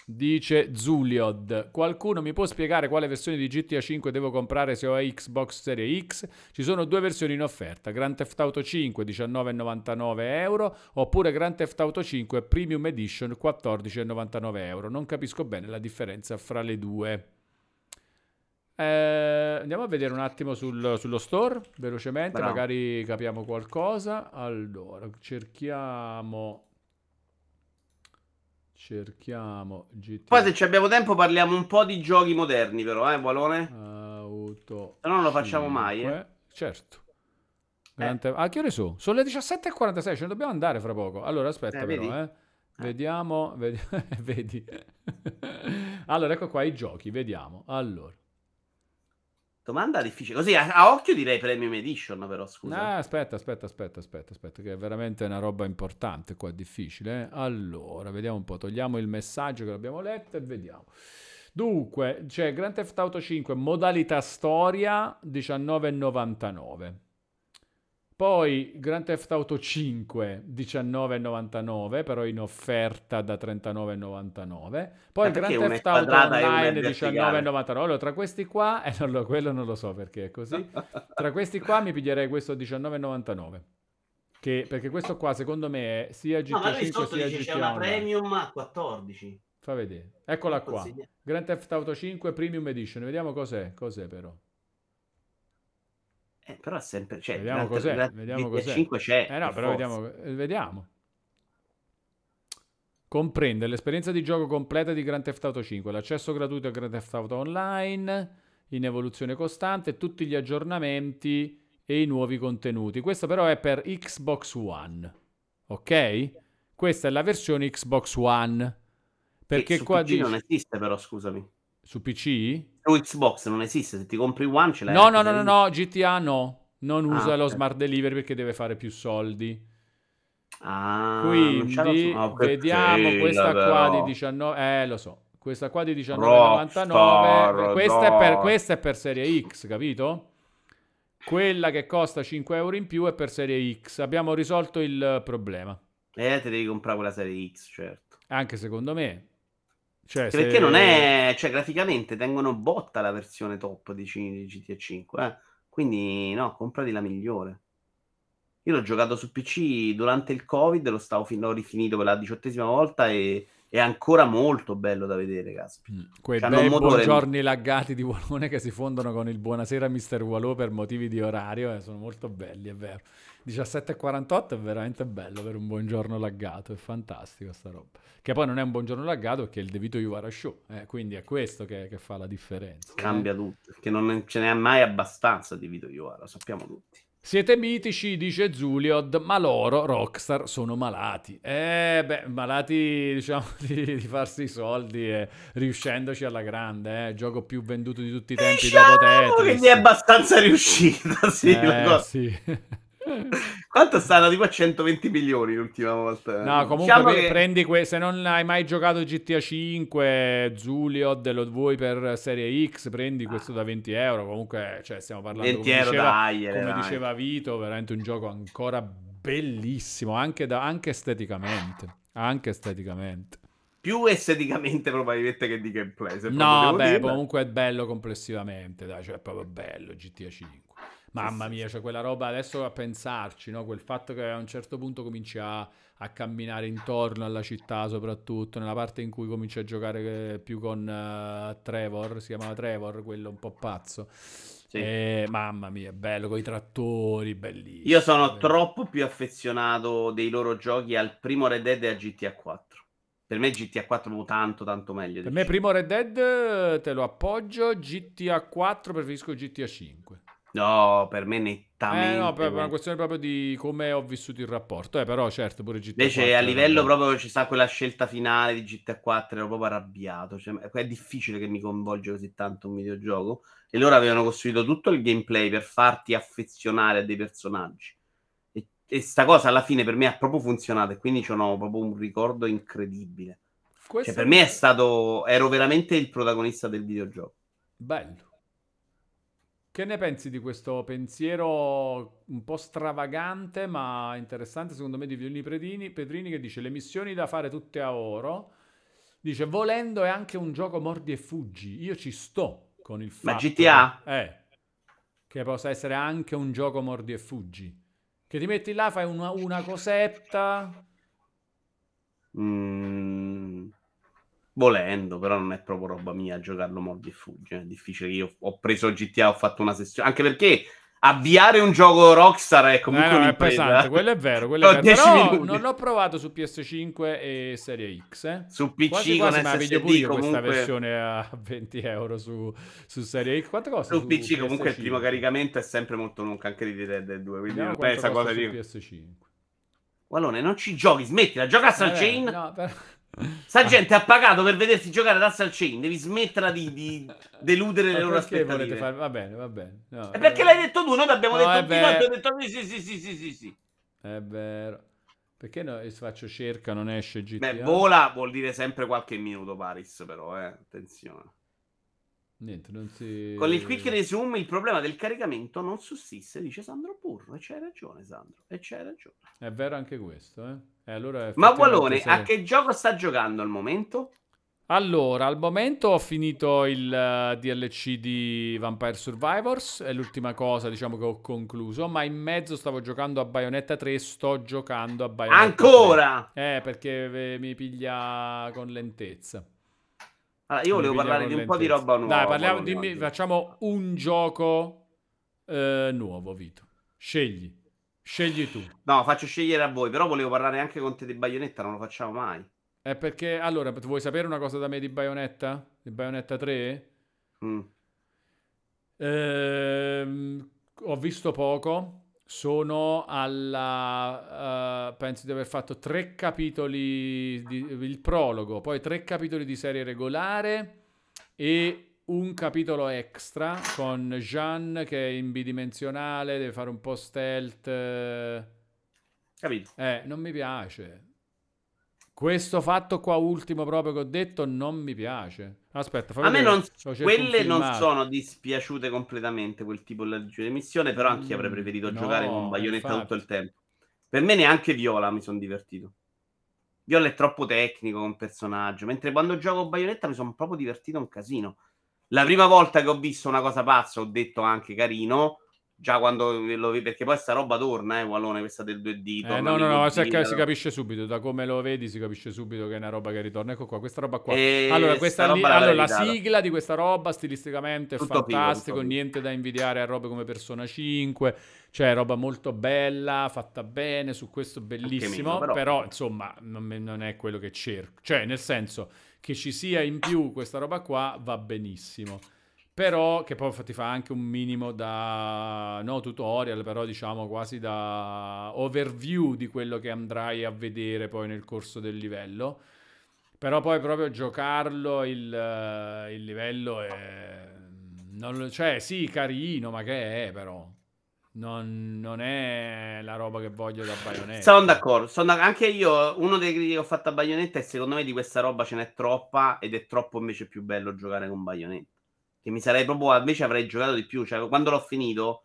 Speaker 2: Dice Zuliod, qualcuno mi può spiegare quale versione di GTA 5 devo comprare se ho Xbox Series X? Ci sono due versioni in offerta, Grand Theft Auto 5 19,99 euro oppure Grand Theft Auto 5 Premium Edition 14,99 euro. Non capisco bene la differenza fra le due. Eh, andiamo a vedere un attimo sul, sullo store, velocemente, Bravo. magari capiamo qualcosa. Allora, cerchiamo Cerchiamo
Speaker 1: GTA. Poi se ci abbiamo tempo parliamo un po' di giochi moderni però, eh, Bualone?
Speaker 2: Auto.
Speaker 1: Se no non lo facciamo 5. mai, eh.
Speaker 2: Certo. Eh. Ah, che ore sono? Sono le 17.46, ce ne dobbiamo andare fra poco. Allora, aspetta eh, però, eh. Vediamo, vedi... vedi. allora, ecco qua i giochi, vediamo. Allora.
Speaker 1: Domanda difficile. Così a, a, occhio direi Premium Edition, però scusa.
Speaker 2: Ah, aspetta, aspetta, aspetta, aspetta, aspetta, che è veramente una roba importante qua, difficile. Eh? Allora, vediamo un po', togliamo il messaggio che l'abbiamo letto e vediamo. Dunque, c'è Grand Theft Auto 5 modalità storia 19,99. Poi Grand Theft Auto 5 19,99, però in offerta da 39,99. Poi Grand Theft Auto Online 19,99. Allora, tra questi qua, eh, non lo, quello non lo so perché è così. tra questi qua mi piglierei questo 19,99. Che, perché questo qua secondo me è sia GTA no, 5 sia
Speaker 1: dice, GTA c'è una premium a 14.
Speaker 2: Fa vedere. Eccola qua. Grand Theft Auto 5 Premium Edition. Vediamo cos'è. Cos'è però.
Speaker 1: Eh, però è sempre... Cioè,
Speaker 2: vediamo cos'è, la, vediamo cos'è.
Speaker 1: 5 c'è.
Speaker 2: Eh no, però vediamo, eh, vediamo. Comprende l'esperienza di gioco completa di Grand Theft Auto 5, l'accesso gratuito a Grand Theft Auto Online, in evoluzione costante, tutti gli aggiornamenti e i nuovi contenuti. Questo però è per Xbox One, ok? Questa è la versione Xbox One. Perché qua
Speaker 1: dice... non esiste però, scusami.
Speaker 2: Su PC?
Speaker 1: Su Xbox non esiste, se ti compri One ce l'hai.
Speaker 2: No, no, no, no, no, GTA no. Non ah, usa ah, lo smart delivery perché deve fare più soldi.
Speaker 1: Ah,
Speaker 2: Quindi oh, vediamo fila, questa qua di 19. Eh, lo so. Questa qua di 19,99. Questa, è per, questa è per serie X, capito? Quella che costa 5 euro in più è per serie X. Abbiamo risolto il problema.
Speaker 1: Eh, ti devi comprare quella serie X, certo.
Speaker 2: Anche secondo me. Cioè,
Speaker 1: se... Perché non è, cioè, graficamente tengono botta la versione top di, GTA 5, eh? quindi no, comprati la migliore. Io l'ho giocato su PC durante il Covid, lo stavo fin- l'ho rifinito per la diciottesima volta e è ancora molto bello da vedere, caspita. Mm,
Speaker 2: quei C'hanno bei buongiorni laggati di Walone che si fondono con il buonasera Mister Wallo per motivi di orario, eh, sono molto belli, è vero. 17.48 è veramente bello per un buongiorno laggato, è fantastico sta roba. Che poi non è un buongiorno laggato perché è il De Vito Juvara Show, eh, quindi è questo che, che, fa la differenza.
Speaker 1: Cambia eh. tutto, perché non ce n'è mai abbastanza di Vito lo sappiamo tutti.
Speaker 2: Siete mitici, dice Zuliod, ma loro, Rockstar, sono malati. Eh, beh, malati, diciamo, di, di farsi i soldi e riuscendoci alla grande, eh. Gioco più venduto di tutti i tempi diciamo dopo Tetris.
Speaker 1: Quindi è abbastanza riuscita, sì.
Speaker 2: Eh, sì.
Speaker 1: Quanto stanno? Tipo a 120 milioni l'ultima volta.
Speaker 2: No, comunque diciamo che... prendi que- se non hai mai giocato GTA 5, Zuliod lo vuoi per Serie X, prendi ah. questo da 20 euro. Comunque, cioè, stiamo parlando
Speaker 1: 20 come, diceva, dai,
Speaker 2: come dai. diceva Vito, veramente un gioco ancora bellissimo, anche, da, anche esteticamente. Anche esteticamente
Speaker 1: più esteticamente probabilmente che di gameplay.
Speaker 2: no, beh, comunque è bello complessivamente, dai, cioè è proprio bello GTA 5. Mamma mia, cioè quella roba adesso a pensarci, no? quel fatto che a un certo punto cominci a, a, camminare intorno alla città, soprattutto nella parte in cui cominci a giocare più con uh, Trevor, si chiamava Trevor, quello un po' pazzo. Sì. E, mamma mia, è bello, con i trattori, bellissimo.
Speaker 1: Io sono troppo più affezionato dei loro giochi al primo Red Dead e a GTA 4. Per me GTA 4 è tanto tanto meglio.
Speaker 2: Per me 5. primo Red Dead te lo appoggio, GTA 4 preferisco GTA 5.
Speaker 1: No, per me nettamente.
Speaker 2: Eh no, per una questione proprio di come ho vissuto il rapporto. Eh, però certo, pure GTA
Speaker 1: Invece 4 a livello proprio ci sta quella scelta finale di GTA 4, ero proprio arrabbiato. Cioè, è difficile che mi coinvolge così tanto un videogioco. E loro avevano costruito tutto il gameplay per farti affezionare a dei personaggi. E, e sta cosa alla fine per me ha proprio funzionato e quindi ho proprio un ricordo incredibile. Cioè, per me è stato. Ero veramente il protagonista del videogioco.
Speaker 2: Bello. Che ne pensi di questo pensiero un po' stravagante ma interessante secondo me di Violini Pedrini, Pedrini che dice le missioni da fare tutte a oro, dice volendo è anche un gioco mordi e fuggi, io ci sto con il fatto
Speaker 1: ma GTA?
Speaker 2: Che, eh, che possa essere anche un gioco mordi e fuggi, che ti metti là, fai una, una cosetta...
Speaker 1: Mm volendo, però non è proprio roba mia giocarlo mordi e fuggi. È difficile io ho preso GTA, ho fatto una sessione, anche perché avviare un gioco Rockstar è comunque eh no,
Speaker 2: è pesante, quello è vero, quello è vero. però minuti. non l'ho provato su PS5 e Serie X, eh.
Speaker 1: Su PC quasi, con quasi SSD
Speaker 2: pure
Speaker 1: comunque...
Speaker 2: questa versione a 20 euro su, su Serie X. Quanto costa?
Speaker 1: Su, su PC PS5? comunque il primo caricamento è sempre molto lungo, anche di Red Dead 2, quindi non pensa cosa di PS5. Wallone, non ci giochi, smettila, gioca a Sal Chain. No, però... Sta gente ha pagato per vedersi giocare ad Assal Chain. Devi smetterla di, di deludere le loro aspettative.
Speaker 2: Fare... Va bene, va bene.
Speaker 1: No, e perché l'hai detto tu? Noi abbiamo no, detto tutti, noi detto sì, sì, sì, sì, sì, sì.
Speaker 2: È vero. Perché no, faccio cerca, non esce GTA?
Speaker 1: Beh, vola vuol dire sempre qualche minuto Paris, però, eh. Attenzione.
Speaker 2: Niente, non si...
Speaker 1: Con il quick resume il problema del caricamento non sussiste, dice Sandro Burro. E c'hai ragione, Sandro. E c'hai ragione.
Speaker 2: È vero anche questo, eh? E allora
Speaker 1: Ma Wallone, se... a che gioco sta giocando al momento?
Speaker 2: Allora, al momento ho finito il uh, DLC di Vampire Survivors, è l'ultima cosa, diciamo, che ho concluso, ma in mezzo stavo giocando a Bayonetta 3, sto giocando a Bayonetta
Speaker 1: Ancora?
Speaker 2: 3. Eh, perché eh, mi piglia con lentezza.
Speaker 1: Allora, io volevo parlare di un po' di roba nuova.
Speaker 2: Dai, parliamo, dimmi, facciamo un gioco eh, nuovo, Vito. Scegli. Scegli tu.
Speaker 1: No, faccio scegliere a voi, però volevo parlare anche con te di Bayonetta, non lo facciamo mai.
Speaker 2: È perché, allora, vuoi sapere una cosa da me di Bayonetta? Di Bayonetta 3? Mm. Ehm, ho visto poco. Sono alla... Uh, penso di aver fatto tre capitoli, di, il prologo, poi tre capitoli di serie regolare e un capitolo extra con Jean che è in bidimensionale, deve fare un po' stealth.
Speaker 1: Capito?
Speaker 2: Eh, non mi piace. Questo fatto qua ultimo proprio che ho detto non mi piace. Aspetta,
Speaker 1: a me non, quelle non sono dispiaciute completamente quel tipo di missione, però anche io avrei mm, preferito no, giocare con Bayonetta infatti. tutto il tempo. Per me neanche Viola mi sono divertito. Viola è troppo tecnico come personaggio, mentre quando gioco Bayonetta mi sono proprio divertito un casino. La prima volta che ho visto una cosa pazza ho detto anche carino, già quando lo vedi, perché poi sta roba torna, eh, Wallone, questa del 2D.
Speaker 2: Eh, no, no, no, si, si capisce subito, da come lo vedi si capisce subito che è una roba che ritorna. Ecco qua, questa roba qua. E allora, questa lì, la, allora la sigla di questa roba stilisticamente è fantastico, figo, niente da invidiare a robe come Persona 5, cioè roba molto bella, fatta bene, su questo bellissimo, meno, però... però... insomma non, non è quello che cerco. Cioè, nel senso che ci sia in più questa roba qua va benissimo però che poi ti fa anche un minimo da no tutorial, però diciamo quasi da overview di quello che andrai a vedere poi nel corso del livello. Però poi proprio giocarlo il, il livello è non, cioè sì, carino, ma che è però non, non, è la roba che voglio da Bayonetta.
Speaker 1: Sono d'accordo, sono d'accordo. Anche io, uno dei critici che ho fatto a Bayonetta è secondo me di questa roba ce n'è troppa ed è troppo invece più bello giocare con Bayonetta che mi sarei proprio invece avrei giocato di più. Cioè, quando l'ho finito,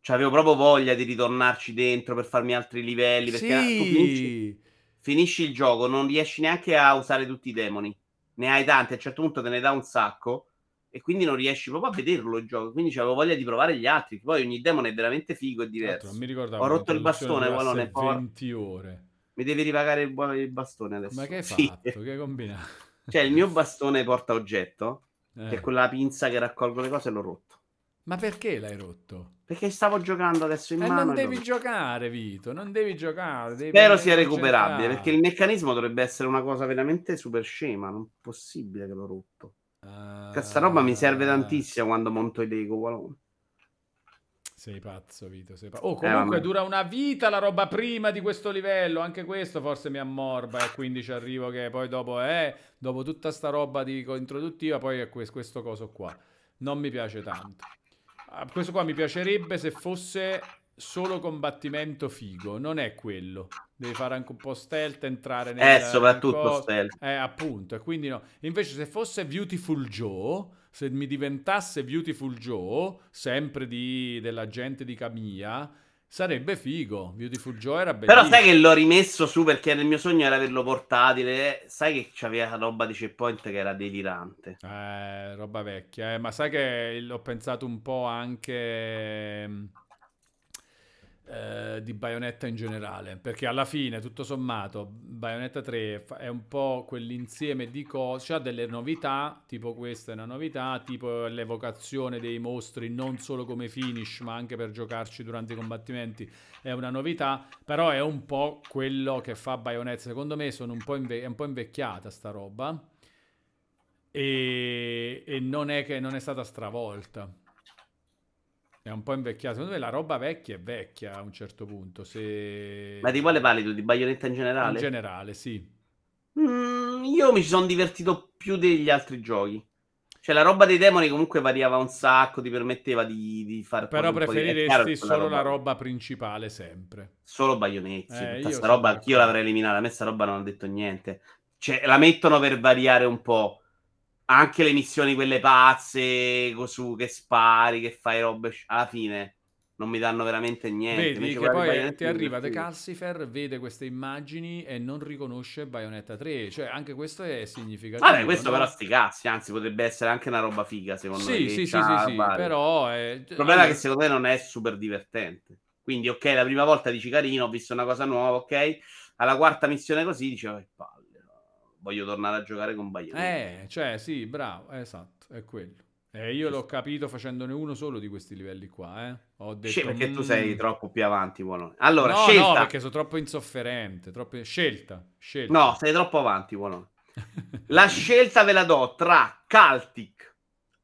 Speaker 1: cioè, avevo proprio voglia di ritornarci dentro per farmi altri livelli. Perché sì. tu finisci, finisci, il gioco, non riesci neanche a usare tutti i demoni. Ne hai tanti, a un certo punto te ne dà un sacco. E quindi non riesci proprio a vederlo il gioco. Quindi avevo voglia di provare gli altri. Poi ogni demone è veramente figo e diverso. Non mi ricordavo. Ho rotto il bastone, Wallone.
Speaker 2: 20 ore.
Speaker 1: Mi devi ripagare il, bastone adesso.
Speaker 2: Ma che hai fatto? Sì. Che hai combinato?
Speaker 1: Cioè, il mio bastone porta oggetto eh. È quella pinza che raccolgo le cose l'ho rotto.
Speaker 2: Ma perché l'hai rotto?
Speaker 1: Perché stavo giocando adesso in
Speaker 2: eh,
Speaker 1: mano.
Speaker 2: Non devi giocare, Vito, non devi giocare. Devi
Speaker 1: Spero sia recuperabile, perché il meccanismo dovrebbe essere una cosa veramente super scema, non è possibile che l'ho rotto. Uh, Questa roba mi serve tantissimo quando monto i Lego, qualunque.
Speaker 2: Sei pazzo, Vito. Sei pazzo. Oh, eh, comunque eh, dura una vita la roba prima di questo livello. Anche questo forse mi ammorba. E quindi ci arrivo che poi dopo, eh, dopo tutta sta roba di introduttiva, poi è questo, questo coso qua. Non mi piace tanto. Ah, questo qua mi piacerebbe se fosse solo combattimento figo. Non è quello. devi fare anche un po' stealth, entrare
Speaker 1: Eh,
Speaker 2: nel, nel
Speaker 1: soprattutto stealth.
Speaker 2: Eh, appunto, e quindi no. Invece se fosse Beautiful Joe, se mi diventasse Beautiful Joe, sempre di, della gente di Camilla, sarebbe figo. Beautiful Joe era
Speaker 1: Però
Speaker 2: bellissimo.
Speaker 1: sai che l'ho rimesso su perché nel mio sogno era averlo portatile. Sai che c'aveva roba di checkpoint che era delirante.
Speaker 2: Eh, roba vecchia, eh, ma sai che l'ho pensato un po' anche mm, eh, di Bayonetta in generale, perché alla fine, tutto sommato, Bayonetta 3 fa- è un po' quell'insieme di cose, ha delle novità, tipo questa è una novità, tipo l'evocazione dei mostri non solo come finish, ma anche per giocarci durante i combattimenti è una novità, però è un po' quello che fa Bayonetta. Secondo me un inve- è un po' invecchiata sta roba e, e non è che non è stata stravolta. È un po' invecchiata. Secondo me la roba vecchia è vecchia a un certo punto. Se...
Speaker 1: Ma di quale tu? Di Bayonetta in
Speaker 2: In
Speaker 1: generale?
Speaker 2: generale, sì.
Speaker 1: Mm, io mi ci sono divertito più degli altri giochi. Cioè, la roba dei demoni comunque variava un sacco, ti permetteva di, di fare
Speaker 2: Però
Speaker 1: di...
Speaker 2: preferiresti
Speaker 1: quella
Speaker 2: solo la roba principale sempre.
Speaker 1: Solo sì,
Speaker 2: Eh,
Speaker 1: tutta
Speaker 2: io
Speaker 1: sta
Speaker 2: sono
Speaker 1: roba anch'io l'avrei eliminata. A me sta roba non ha detto niente. Cioè, la mettono per variare un po'. Anche le missioni, quelle pazze, su che spari, che fai robe. Alla fine non mi danno veramente niente.
Speaker 2: Vedi
Speaker 1: Invece
Speaker 2: che poi eh, ti arriva
Speaker 1: divertiva.
Speaker 2: Calcifer, vede queste immagini e non riconosce Bayonetta 3. Cioè, anche questo è significativo.
Speaker 1: Vabbè, questo
Speaker 2: no?
Speaker 1: però sti cazzi, anzi potrebbe essere anche una roba figa, secondo me.
Speaker 2: Sì,
Speaker 1: che
Speaker 2: sì, sì, sì, sì, però... È...
Speaker 1: Il problema è
Speaker 2: allora-
Speaker 1: che secondo me non è super divertente. Quindi, ok, la prima volta dici carino, ho visto una cosa nuova, ok. Alla quarta missione così dicevo, no, voglio tornare a giocare con Bayonetta.
Speaker 2: Eh, cioè, sì, bravo, esatto, è quello. E io l'ho capito facendone uno solo di questi livelli qua, eh. Ho detto...
Speaker 1: Sì, perché tu
Speaker 2: "Mm".
Speaker 1: sei troppo più avanti, buono. Allora,
Speaker 2: no,
Speaker 1: scelta.
Speaker 2: no, perché sono troppo insofferente, troppo... Scelta, scelta.
Speaker 1: No, sei troppo avanti, buono. La scelta ve la do tra Celtic,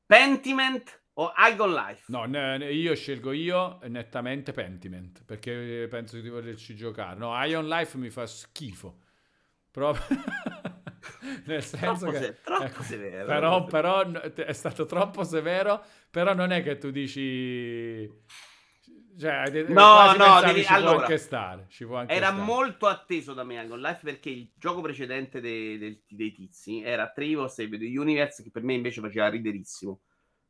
Speaker 1: Pentiment o Icon Life.
Speaker 2: No, ne- ne- io scelgo io nettamente Pentiment, perché penso di volerci giocare. No, Ion Life mi fa schifo. Proprio... Nel senso
Speaker 1: Troppo
Speaker 2: che...
Speaker 1: se- troppo
Speaker 2: ecco,
Speaker 1: severo,
Speaker 2: Però, però è stato troppo severo, però non è che tu dici... Cioè,
Speaker 1: No, no, devi-
Speaker 2: ci può
Speaker 1: allora,
Speaker 2: anche stare. Ci può anche
Speaker 1: Era
Speaker 2: stare.
Speaker 1: molto atteso da me Icon Life perché il gioco precedente dei, dei- dei tizi era Trivo Save the Universe che per me invece faceva riderissimo.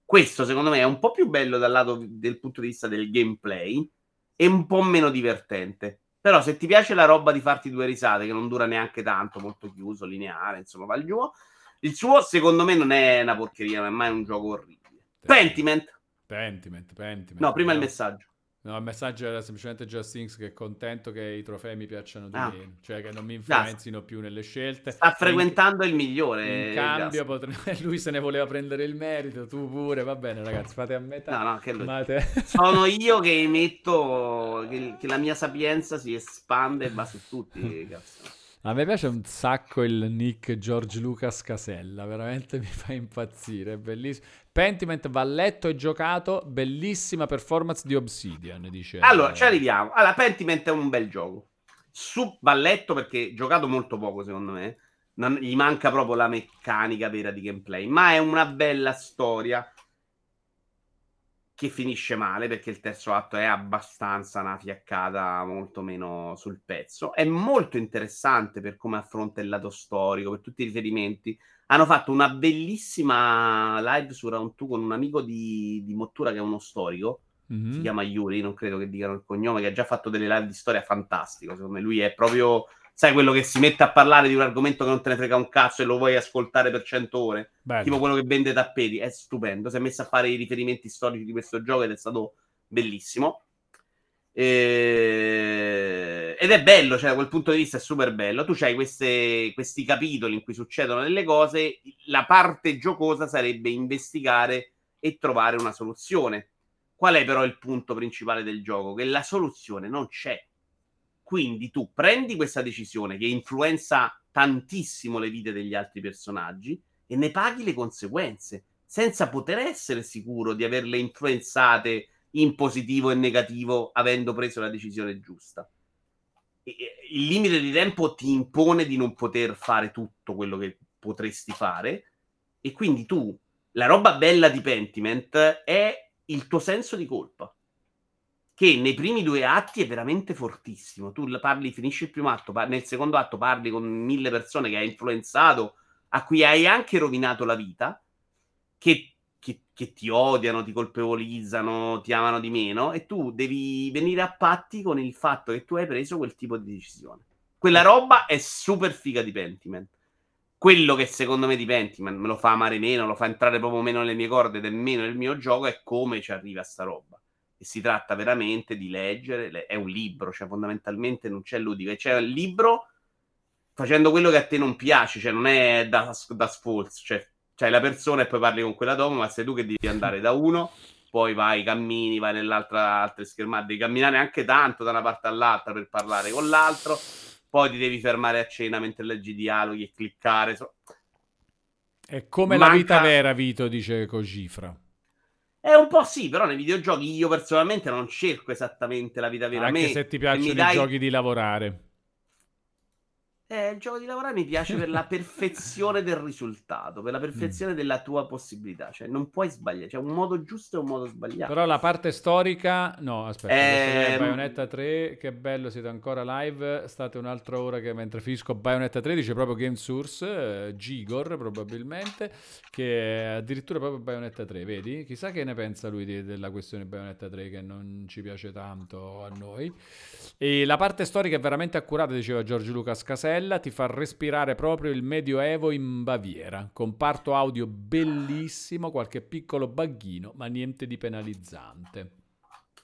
Speaker 1: Questo secondo me è un po' più bello dal lato del punto di vista del gameplay e un po' meno divertente. Però se ti piace la roba di farti due risate che non dura neanche tanto, molto chiuso, lineare, insomma, va giù. Il suo secondo me non è una porcheria, ma è mai un gioco orribile. Pentiment.
Speaker 2: Pentiment, Pentiment.
Speaker 1: No, prima il messaggio.
Speaker 2: No, il messaggio era semplicemente Just Things che è contento che i trofei mi piacciono di
Speaker 1: Ah.
Speaker 2: meno, cioè che non mi influenzino più nelle scelte.
Speaker 1: Sta
Speaker 2: In-
Speaker 1: frequentando il migliore.
Speaker 2: In cambio, potre- lui se ne voleva prendere il merito, tu pure. Va bene, ragazzi, fate a metà.
Speaker 1: No, no, che lui.
Speaker 2: Ma te-
Speaker 1: Sono io che emetto che, che la mia sapienza si espande e va su tutti. Cazzo.
Speaker 2: A me piace un sacco il nick George Lucas Casella, veramente mi fa impazzire, è bellissimo. Pentiment va letto e giocato, bellissima performance di Obsidian, dice.
Speaker 1: Allora, ci arriviamo. Allora, Pentiment è un bel gioco. Su balletto perché giocato molto poco, secondo me. Non- gli manca proprio la meccanica vera di gameplay, ma è una bella storia che finisce male perché il terzo atto è abbastanza una fiaccata molto meno sul pezzo. È molto interessante per come affronta il lato storico, per tutti i riferimenti. Hanno fatto una bellissima live su Round 2 con un amico di, di Mottura che è uno storico
Speaker 2: Mhm.
Speaker 1: si chiama Yuri, non credo che dicano il cognome, che ha già fatto delle live di storia fantastico. Secondo me lui è proprio, sai, quello che si mette a parlare di un argomento che non te ne frega un cazzo e lo vuoi ascoltare per 100 ore.
Speaker 2: Bello.
Speaker 1: Tipo quello che vende tappeti, è stupendo. Si è messo a fare i riferimenti storici di questo gioco ed è stato bellissimo. E- Ed è bello, cioè da quel punto di vista è super bello. Tu hai questi capitoli in cui succedono delle cose, la parte giocosa sarebbe investigare e trovare una soluzione. Qual è però il punto principale del gioco? Che la soluzione non c'è. Quindi tu prendi questa decisione che influenza tantissimo le vite degli altri personaggi e ne paghi le conseguenze, senza poter essere sicuro di averle influenzate in positivo e negativo avendo preso la decisione giusta. E- Il limite di tempo ti impone di non poter fare tutto quello che potresti fare e quindi tu, la roba bella di Pentiment è il tuo senso di colpa. Che nei primi due atti è veramente fortissimo. Tu parli, finisci il primo atto, nel secondo atto parli con mille persone che hai influenzato, a cui hai anche rovinato la vita, che, che, che ti odiano, ti colpevolizzano, ti amano di meno, e tu devi venire a patti con il fatto che tu hai preso quel tipo di decisione. Quella roba è super figa di Pentiment. Quello che secondo me di Pentiment me lo fa amare meno, lo fa entrare proprio meno nelle mie corde, del meno nel mio gioco, è come ci arriva sta roba si tratta veramente di leggere, è un libro, cioè fondamentalmente non c'è ludico, c'è un libro facendo quello che a te non piace, cioè non è da, da sforzo, cioè c'hai la persona e poi parli con quella dopo, ma sei tu che devi andare da uno, poi vai, cammini, vai nell'altra altre schermate, devi camminare anche tanto da una parte all'altra per parlare con l'altro, poi ti devi fermare a cena mentre leggi i dialoghi e cliccare. So...
Speaker 2: È come Manca... la vita vera, Vito, dice Cogifra.
Speaker 1: È un po' sì, però nei videogiochi io personalmente non cerco esattamente la vita vera.
Speaker 2: Anche
Speaker 1: me,
Speaker 2: se ti piacciono i dai... giochi di lavorare.
Speaker 1: Eh, il gioco di lavorare mi piace per la perfezione del risultato, per la perfezione mm. della tua possibilità. Cioè, non puoi sbagliare. C'è un modo giusto e un modo sbagliato.
Speaker 2: Però la parte storica, no, aspetta. Eh... Bayonetta 3, che bello, siete ancora live. State un'altra ora che mentre finisco Bayonetta 3, dice proprio Game Source, eh, Gigor probabilmente, che è addirittura proprio Bayonetta 3, vedi? Chissà che ne pensa lui di, della questione Bayonetta 3, che non ci piace tanto a noi. E la parte storica è veramente accurata, diceva Giorgio Lucas Casella Stella ti fa respirare proprio il Medioevo in Baviera. Comparto audio bellissimo, qualche piccolo bagghino, ma niente di penalizzante.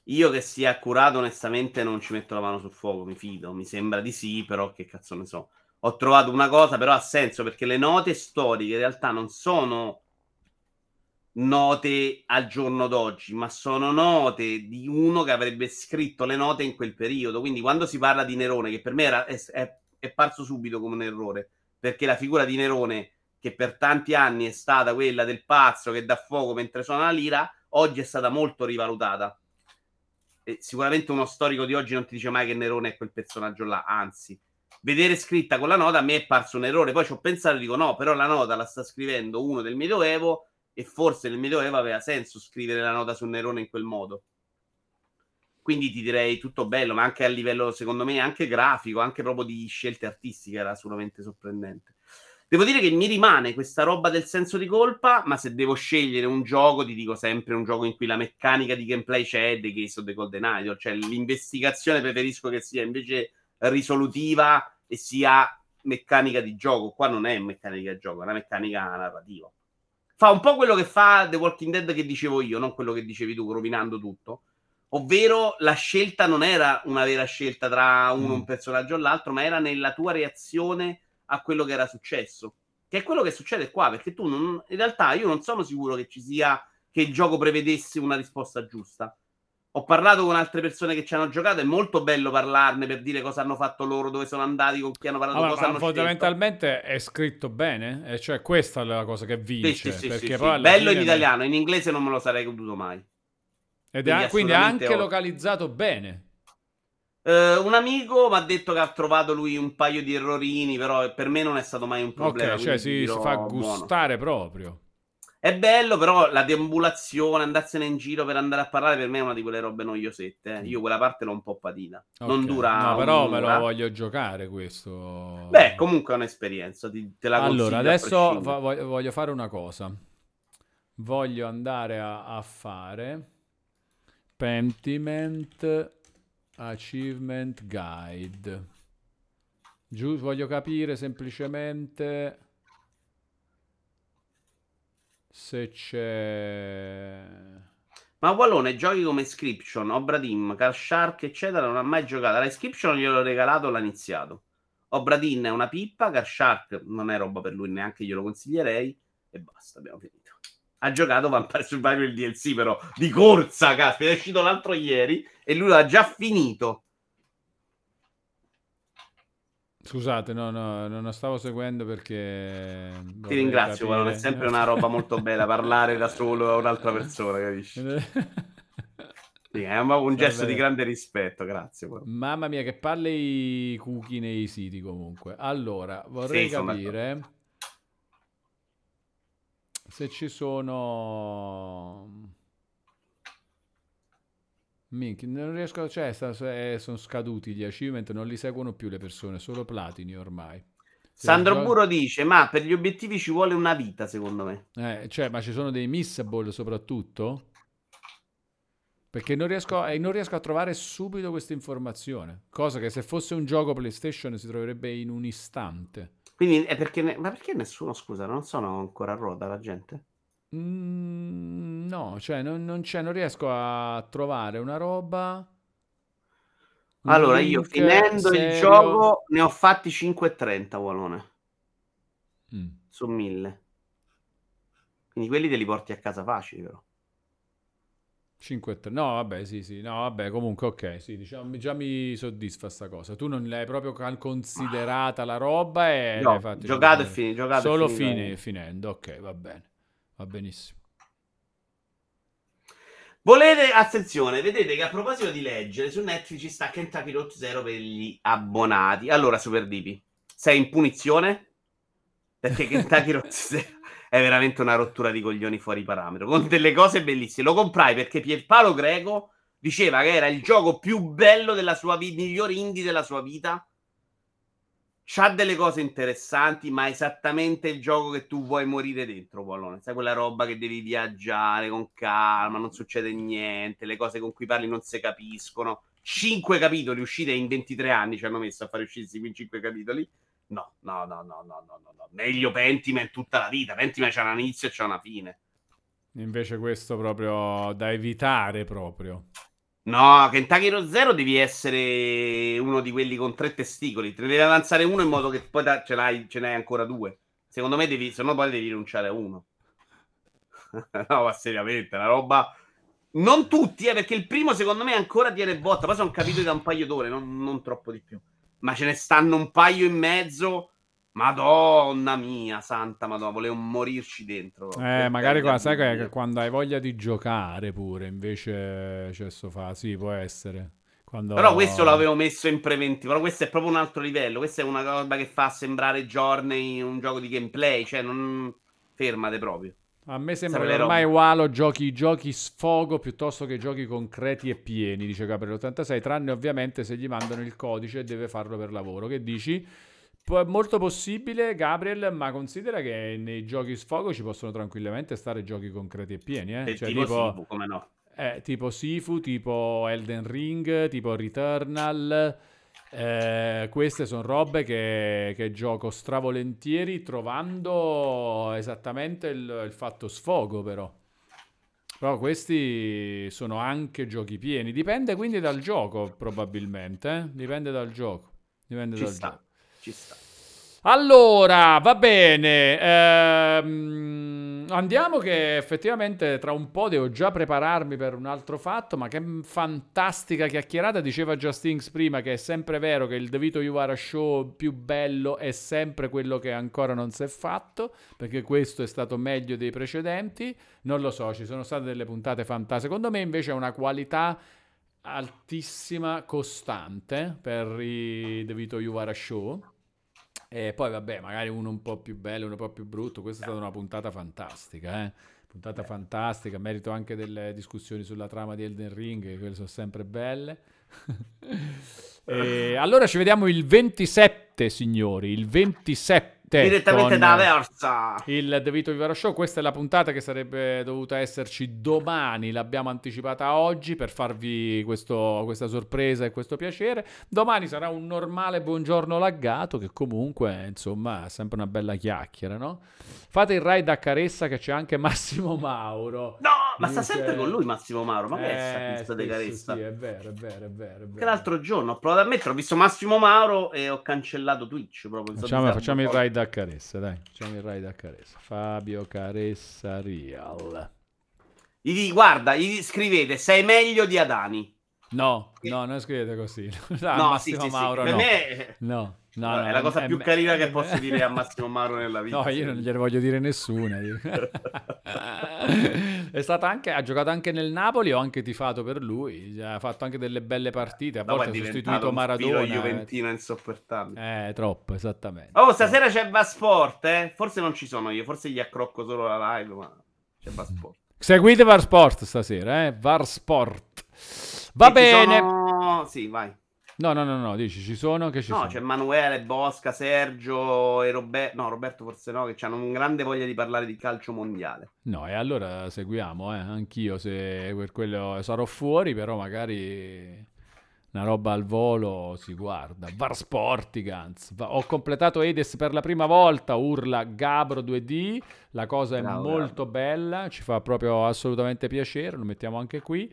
Speaker 1: Io che sia accurato, onestamente, non ci metto la mano sul fuoco, mi fido. Mi sembra di sì, però che cazzo ne so. Ho trovato una cosa, però ha senso, perché le note storiche in realtà non sono note al giorno d'oggi, ma sono note di uno che avrebbe scritto le note in quel periodo. Quindi quando si parla di Nerone, che per me era, è, è è parso subito come un errore, perché la figura di Nerone, che per tanti anni è stata quella del pazzo che dà fuoco mentre suona la lira, oggi è stata molto rivalutata. E sicuramente uno storico di oggi non ti dice mai che Nerone è quel personaggio là, anzi, vedere scritta con la nota a me è parso un errore. Poi ci ho pensato e dico no, però la nota la sta scrivendo uno del Medioevo e forse nel Medioevo aveva senso scrivere la nota su Nerone in quel modo. Quindi ti direi tutto bello, ma anche a livello, secondo me, anche grafico, anche proprio di scelte artistiche era assolutamente sorprendente. Devo dire che mi rimane questa roba del senso di colpa, ma se devo scegliere un gioco, ti dico sempre un gioco in cui la meccanica di gameplay c'è, The Case of the Golden Idol, cioè l'investigazione preferisco che sia invece risolutiva e sia meccanica di gioco. Qua non è meccanica di gioco, è una meccanica narrativa. Fa un po' quello che fa The Walking Dead che dicevo io, non quello che dicevi tu, rovinando tutto ovvero la scelta non era una vera scelta tra uno, mm. un personaggio o l'altro, ma era nella tua reazione a quello che era successo. Che è quello che succede qua, perché tu non, in realtà io non sono sicuro che ci sia che il gioco prevedesse una risposta giusta. Ho parlato con altre persone che ci hanno giocato, è molto bello parlarne per dire cosa hanno fatto loro, dove sono andati, con chi hanno parlato, allora, cosa hanno
Speaker 2: Fondamentalmente è scritto bene, e cioè questa è la cosa che vince. Sì, sì, sì, sì,
Speaker 1: sì. Bello in italiano, in inglese non me lo sarei goduto mai.
Speaker 2: Ed è quindi anche ho... localizzato bene.
Speaker 1: Uh, un amico mi ha detto che ha trovato lui un paio di errorini, però per me non è stato mai un problema.
Speaker 2: Ok, cioè si, si, fa gustare buono. proprio.
Speaker 1: È bello, però la deambulazione, andarsene in giro per andare a parlare, per me è una di quelle robe noiosette. Eh. Io quella parte l'ho un po' patina. Okay. Non dura.
Speaker 2: No, però me lo voglio giocare questo.
Speaker 1: Beh, comunque è un'esperienza. Ti, te la
Speaker 2: allora, adesso voglio fare una cosa. Voglio andare a, a fare Pentiment Achievement Guide. Giù voglio capire semplicemente se c'è...
Speaker 1: Ma Wallone, giochi come Inscription, Obradim, Car Shark, eccetera, non ha mai giocato. La Inscription gliel'ho regalato, l'ha iniziato. Obradin è una pippa, Car Shark non è roba per lui, neanche glielo consiglierei. E basta, abbiamo finito ha giocato Vampire Survivor il DLC però di corsa, caspita, è uscito l'altro ieri e lui l'ha già finito.
Speaker 2: Scusate, no, no, non la stavo seguendo perché...
Speaker 1: Ti ringrazio, capire... è sempre una roba molto bella parlare da solo a un'altra persona, capisci? Sì, è un, un gesto di grande rispetto, grazie.
Speaker 2: Mamma mia, che palle i cookie nei siti comunque. Allora, vorrei sì, capire se ci sono Minchia, non riesco, cioè, sono scaduti gli achievement, non li seguono più le persone, solo platini ormai.
Speaker 1: Sandro giochi... Buro dice: Ma per gli obiettivi ci vuole una vita, secondo me.
Speaker 2: Eh, cioè, ma ci sono dei missable soprattutto? Perché non riesco, eh, non riesco a trovare subito questa informazione. Cosa che se fosse un gioco PlayStation si troverebbe in un istante.
Speaker 1: Quindi è perché. Ne... Ma perché nessuno, scusa, non sono ancora a ruota la gente?
Speaker 2: Mm, no, cioè non, non, non, riesco a trovare una roba.
Speaker 1: Allora, io finendo serio... il gioco ne ho fatti 5,30 Walone. Mm. Su 1000. Quindi quelli te li porti a casa facili, però.
Speaker 2: 5 3. No, vabbè, sì, sì. No, vabbè, comunque, ok, sì, diciamo, già mi soddisfa sta cosa. Tu non l'hai proprio considerata la roba e
Speaker 1: no, giocato e finito.
Speaker 2: Solo fine, finendo, ok, va bene. Va benissimo.
Speaker 1: Volete, attenzione, vedete che a proposito di leggere, su Netflix sta Kentucky Road Zero per gli abbonati. Allora, Super Dipi, sei in punizione? Perché Kentucky Road Zero è veramente una rottura di coglioni fuori parametro, con delle cose bellissime. Lo comprai perché Pierpaolo Greco diceva che era il gioco più bello della sua vita, miglior indie della sua vita, C'ha delle cose interessanti, ma è esattamente il gioco che tu vuoi morire dentro, Pallone. Sai quella roba che devi viaggiare con calma, non succede niente, le cose con cui parli non si capiscono. Cinque capitoli uscite in 23 anni ci hanno messo a fare uscire questi cinque capitoli. No, no, no, no, no, no, no. Meglio Pentiment tutta la vita. Pentiment c'ha un inizio e c'è una fine.
Speaker 2: Invece questo proprio da evitare proprio.
Speaker 1: No, Kentucky Road Zero devi essere uno di quelli con tre testicoli. Te ne devi avanzare uno in modo che poi da, ce, l'hai, ce n'hai ancora due. Secondo me devi, se no poi devi rinunciare a uno. no, ma seriamente, una roba... Non tutti, eh, perché il primo secondo me ancora tiene botta. Poi sono capitoli da un paio d'ore, non, non troppo di più. Ma ce ne stanno un paio in mezzo Madonna mia, santa madonna, volevo morirci dentro.
Speaker 2: Eh, magari qua, sai che quando hai voglia di giocare pure, invece c'è sto fa, sì, può essere. Quando...
Speaker 1: Però questo l'avevo messo in preventivo, però questo è proprio un altro livello, questa è una cosa che fa sembrare Journey un gioco di gameplay, cioè non fermate proprio.
Speaker 2: A me sembra che ormai Walo giochi giochi sfogo piuttosto che giochi concreti e pieni, dice Gabriele 86, tranne ovviamente se gli mandano il codice e deve farlo per lavoro. Che dici? molto possibile, Gabriel, ma considera che nei giochi sfogo ci possono tranquillamente stare giochi concreti e pieni. Eh?
Speaker 1: Cioè, tipo, tipo Sifu, come no?
Speaker 2: Eh, tipo Sifu, tipo Elden Ring, tipo Returnal. Eh, queste sono robe che, che, gioco stravolentieri trovando esattamente il, il fatto sfogo però. Però questi sono anche giochi pieni. Dipende quindi dal gioco, probabilmente. Eh? Dipende dal gioco. Dipende
Speaker 1: Ci
Speaker 2: dal
Speaker 1: sta.
Speaker 2: gioco.
Speaker 1: Ci sta.
Speaker 2: Allora, va bene. Ehm, andiamo che effettivamente tra un po' devo già prepararmi per un altro fatto, ma che fantastica chiacchierata. Diceva Justins prima che è sempre vero che il The Vito Juvara Show più bello è sempre quello che ancora non si è fatto, perché questo è stato meglio dei precedenti. Non lo so, ci sono state delle puntate fantastiche. Secondo me invece è una qualità altissima, costante per i The Vito Juvara Show e poi vabbè, magari uno un po' più bello, uno un po' più brutto. Questa è stata una puntata fantastica, eh? Puntata Beh. fantastica, merito anche delle discussioni sulla trama di Elden Ring, che quelle sono sempre belle. allora ci vediamo il 27, signori, il 27
Speaker 1: direttamente da Versa.
Speaker 2: il The Vito Vivaro Show questa è la puntata che sarebbe dovuta esserci domani l'abbiamo anticipata oggi per farvi questo, questa sorpresa e questo piacere. Domani sarà un normale buongiorno laggato che comunque insomma è sempre una bella chiacchiera no? fate il ride a Caressa che c'è anche Massimo Mauro.
Speaker 1: No ma sta sempre con lui Massimo Mauro ma che è sta di Caressa?
Speaker 2: sì, è vero è vero è vero, che
Speaker 1: l'altro giorno ho provato a mettere ho visto Massimo Mauro e ho cancellato Twitch proprio
Speaker 2: facciamo, facciamo il ride a Caressa, dai. Facciamo il raid a Caressa. Fabio Caressa Real.
Speaker 1: Gli, guarda, gli scrivete, sei meglio di Adani.
Speaker 2: No, no, non scrivete così. No, no sì, sì, Mauro,
Speaker 1: sì.
Speaker 2: no.
Speaker 1: Me...
Speaker 2: no.
Speaker 1: No, no, è la cosa è, più è, carina che posso dire a Massimo Mauro nella vita.
Speaker 2: No, io non gliene voglio dire nessuna. è stata anche, ha giocato anche nel Napoli, ho anche tifato per lui, ha fatto anche delle belle partite, a volte ha sostituito Maradona.
Speaker 1: È Juventino insopportabile.
Speaker 2: Eh, troppo, esattamente.
Speaker 1: Oh, stasera c'è Vasport, eh? Forse non ci sono io, forse gli accrocco solo la live, ma c'è Vasport.
Speaker 2: Seguite Varsport stasera, eh? Varsport. Va bene.
Speaker 1: Sono... Sì, vai.
Speaker 2: No, no, no, no, dici, ci sono? Che ci
Speaker 1: no,
Speaker 2: sono?
Speaker 1: c'è Emanuele, Bosca, Sergio e Roberto. No, Roberto forse no, che hanno un grande voglia di parlare di calcio mondiale.
Speaker 2: No, e allora seguiamo, eh. Anch'io se per quello sarò fuori, però magari una roba al volo si guarda. Var Sportigans. Ho completato Edes per la prima volta, urla Gabro 2D. La cosa è
Speaker 1: Bravo,
Speaker 2: molto bella, ci fa proprio assolutamente piacere, lo mettiamo anche qui.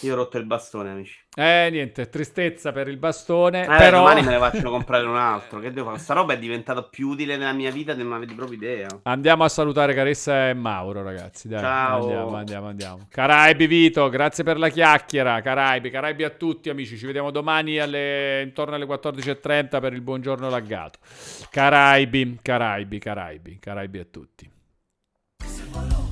Speaker 1: Io ho rotto il bastone, amici.
Speaker 2: Eh, niente, tristezza per il bastone,
Speaker 1: Eh,
Speaker 2: però...
Speaker 1: domani me ne faccio comprare un altro. Che devo fare? Questa roba è diventata più utile nella mia vita che non avete proprio idea.
Speaker 2: Andiamo a salutare Caressa e Mauro, ragazzi. Dai,
Speaker 1: Ciao.
Speaker 2: Andiamo, andiamo, andiamo. Caraibi Vito, grazie per la chiacchiera. Caraibi, Caraibi a tutti, amici. Ci vediamo domani alle... intorno alle 14.30 per il buongiorno laggato. Caraibi, Caraibi, Caraibi, Caraibi a tutti. Simbolon.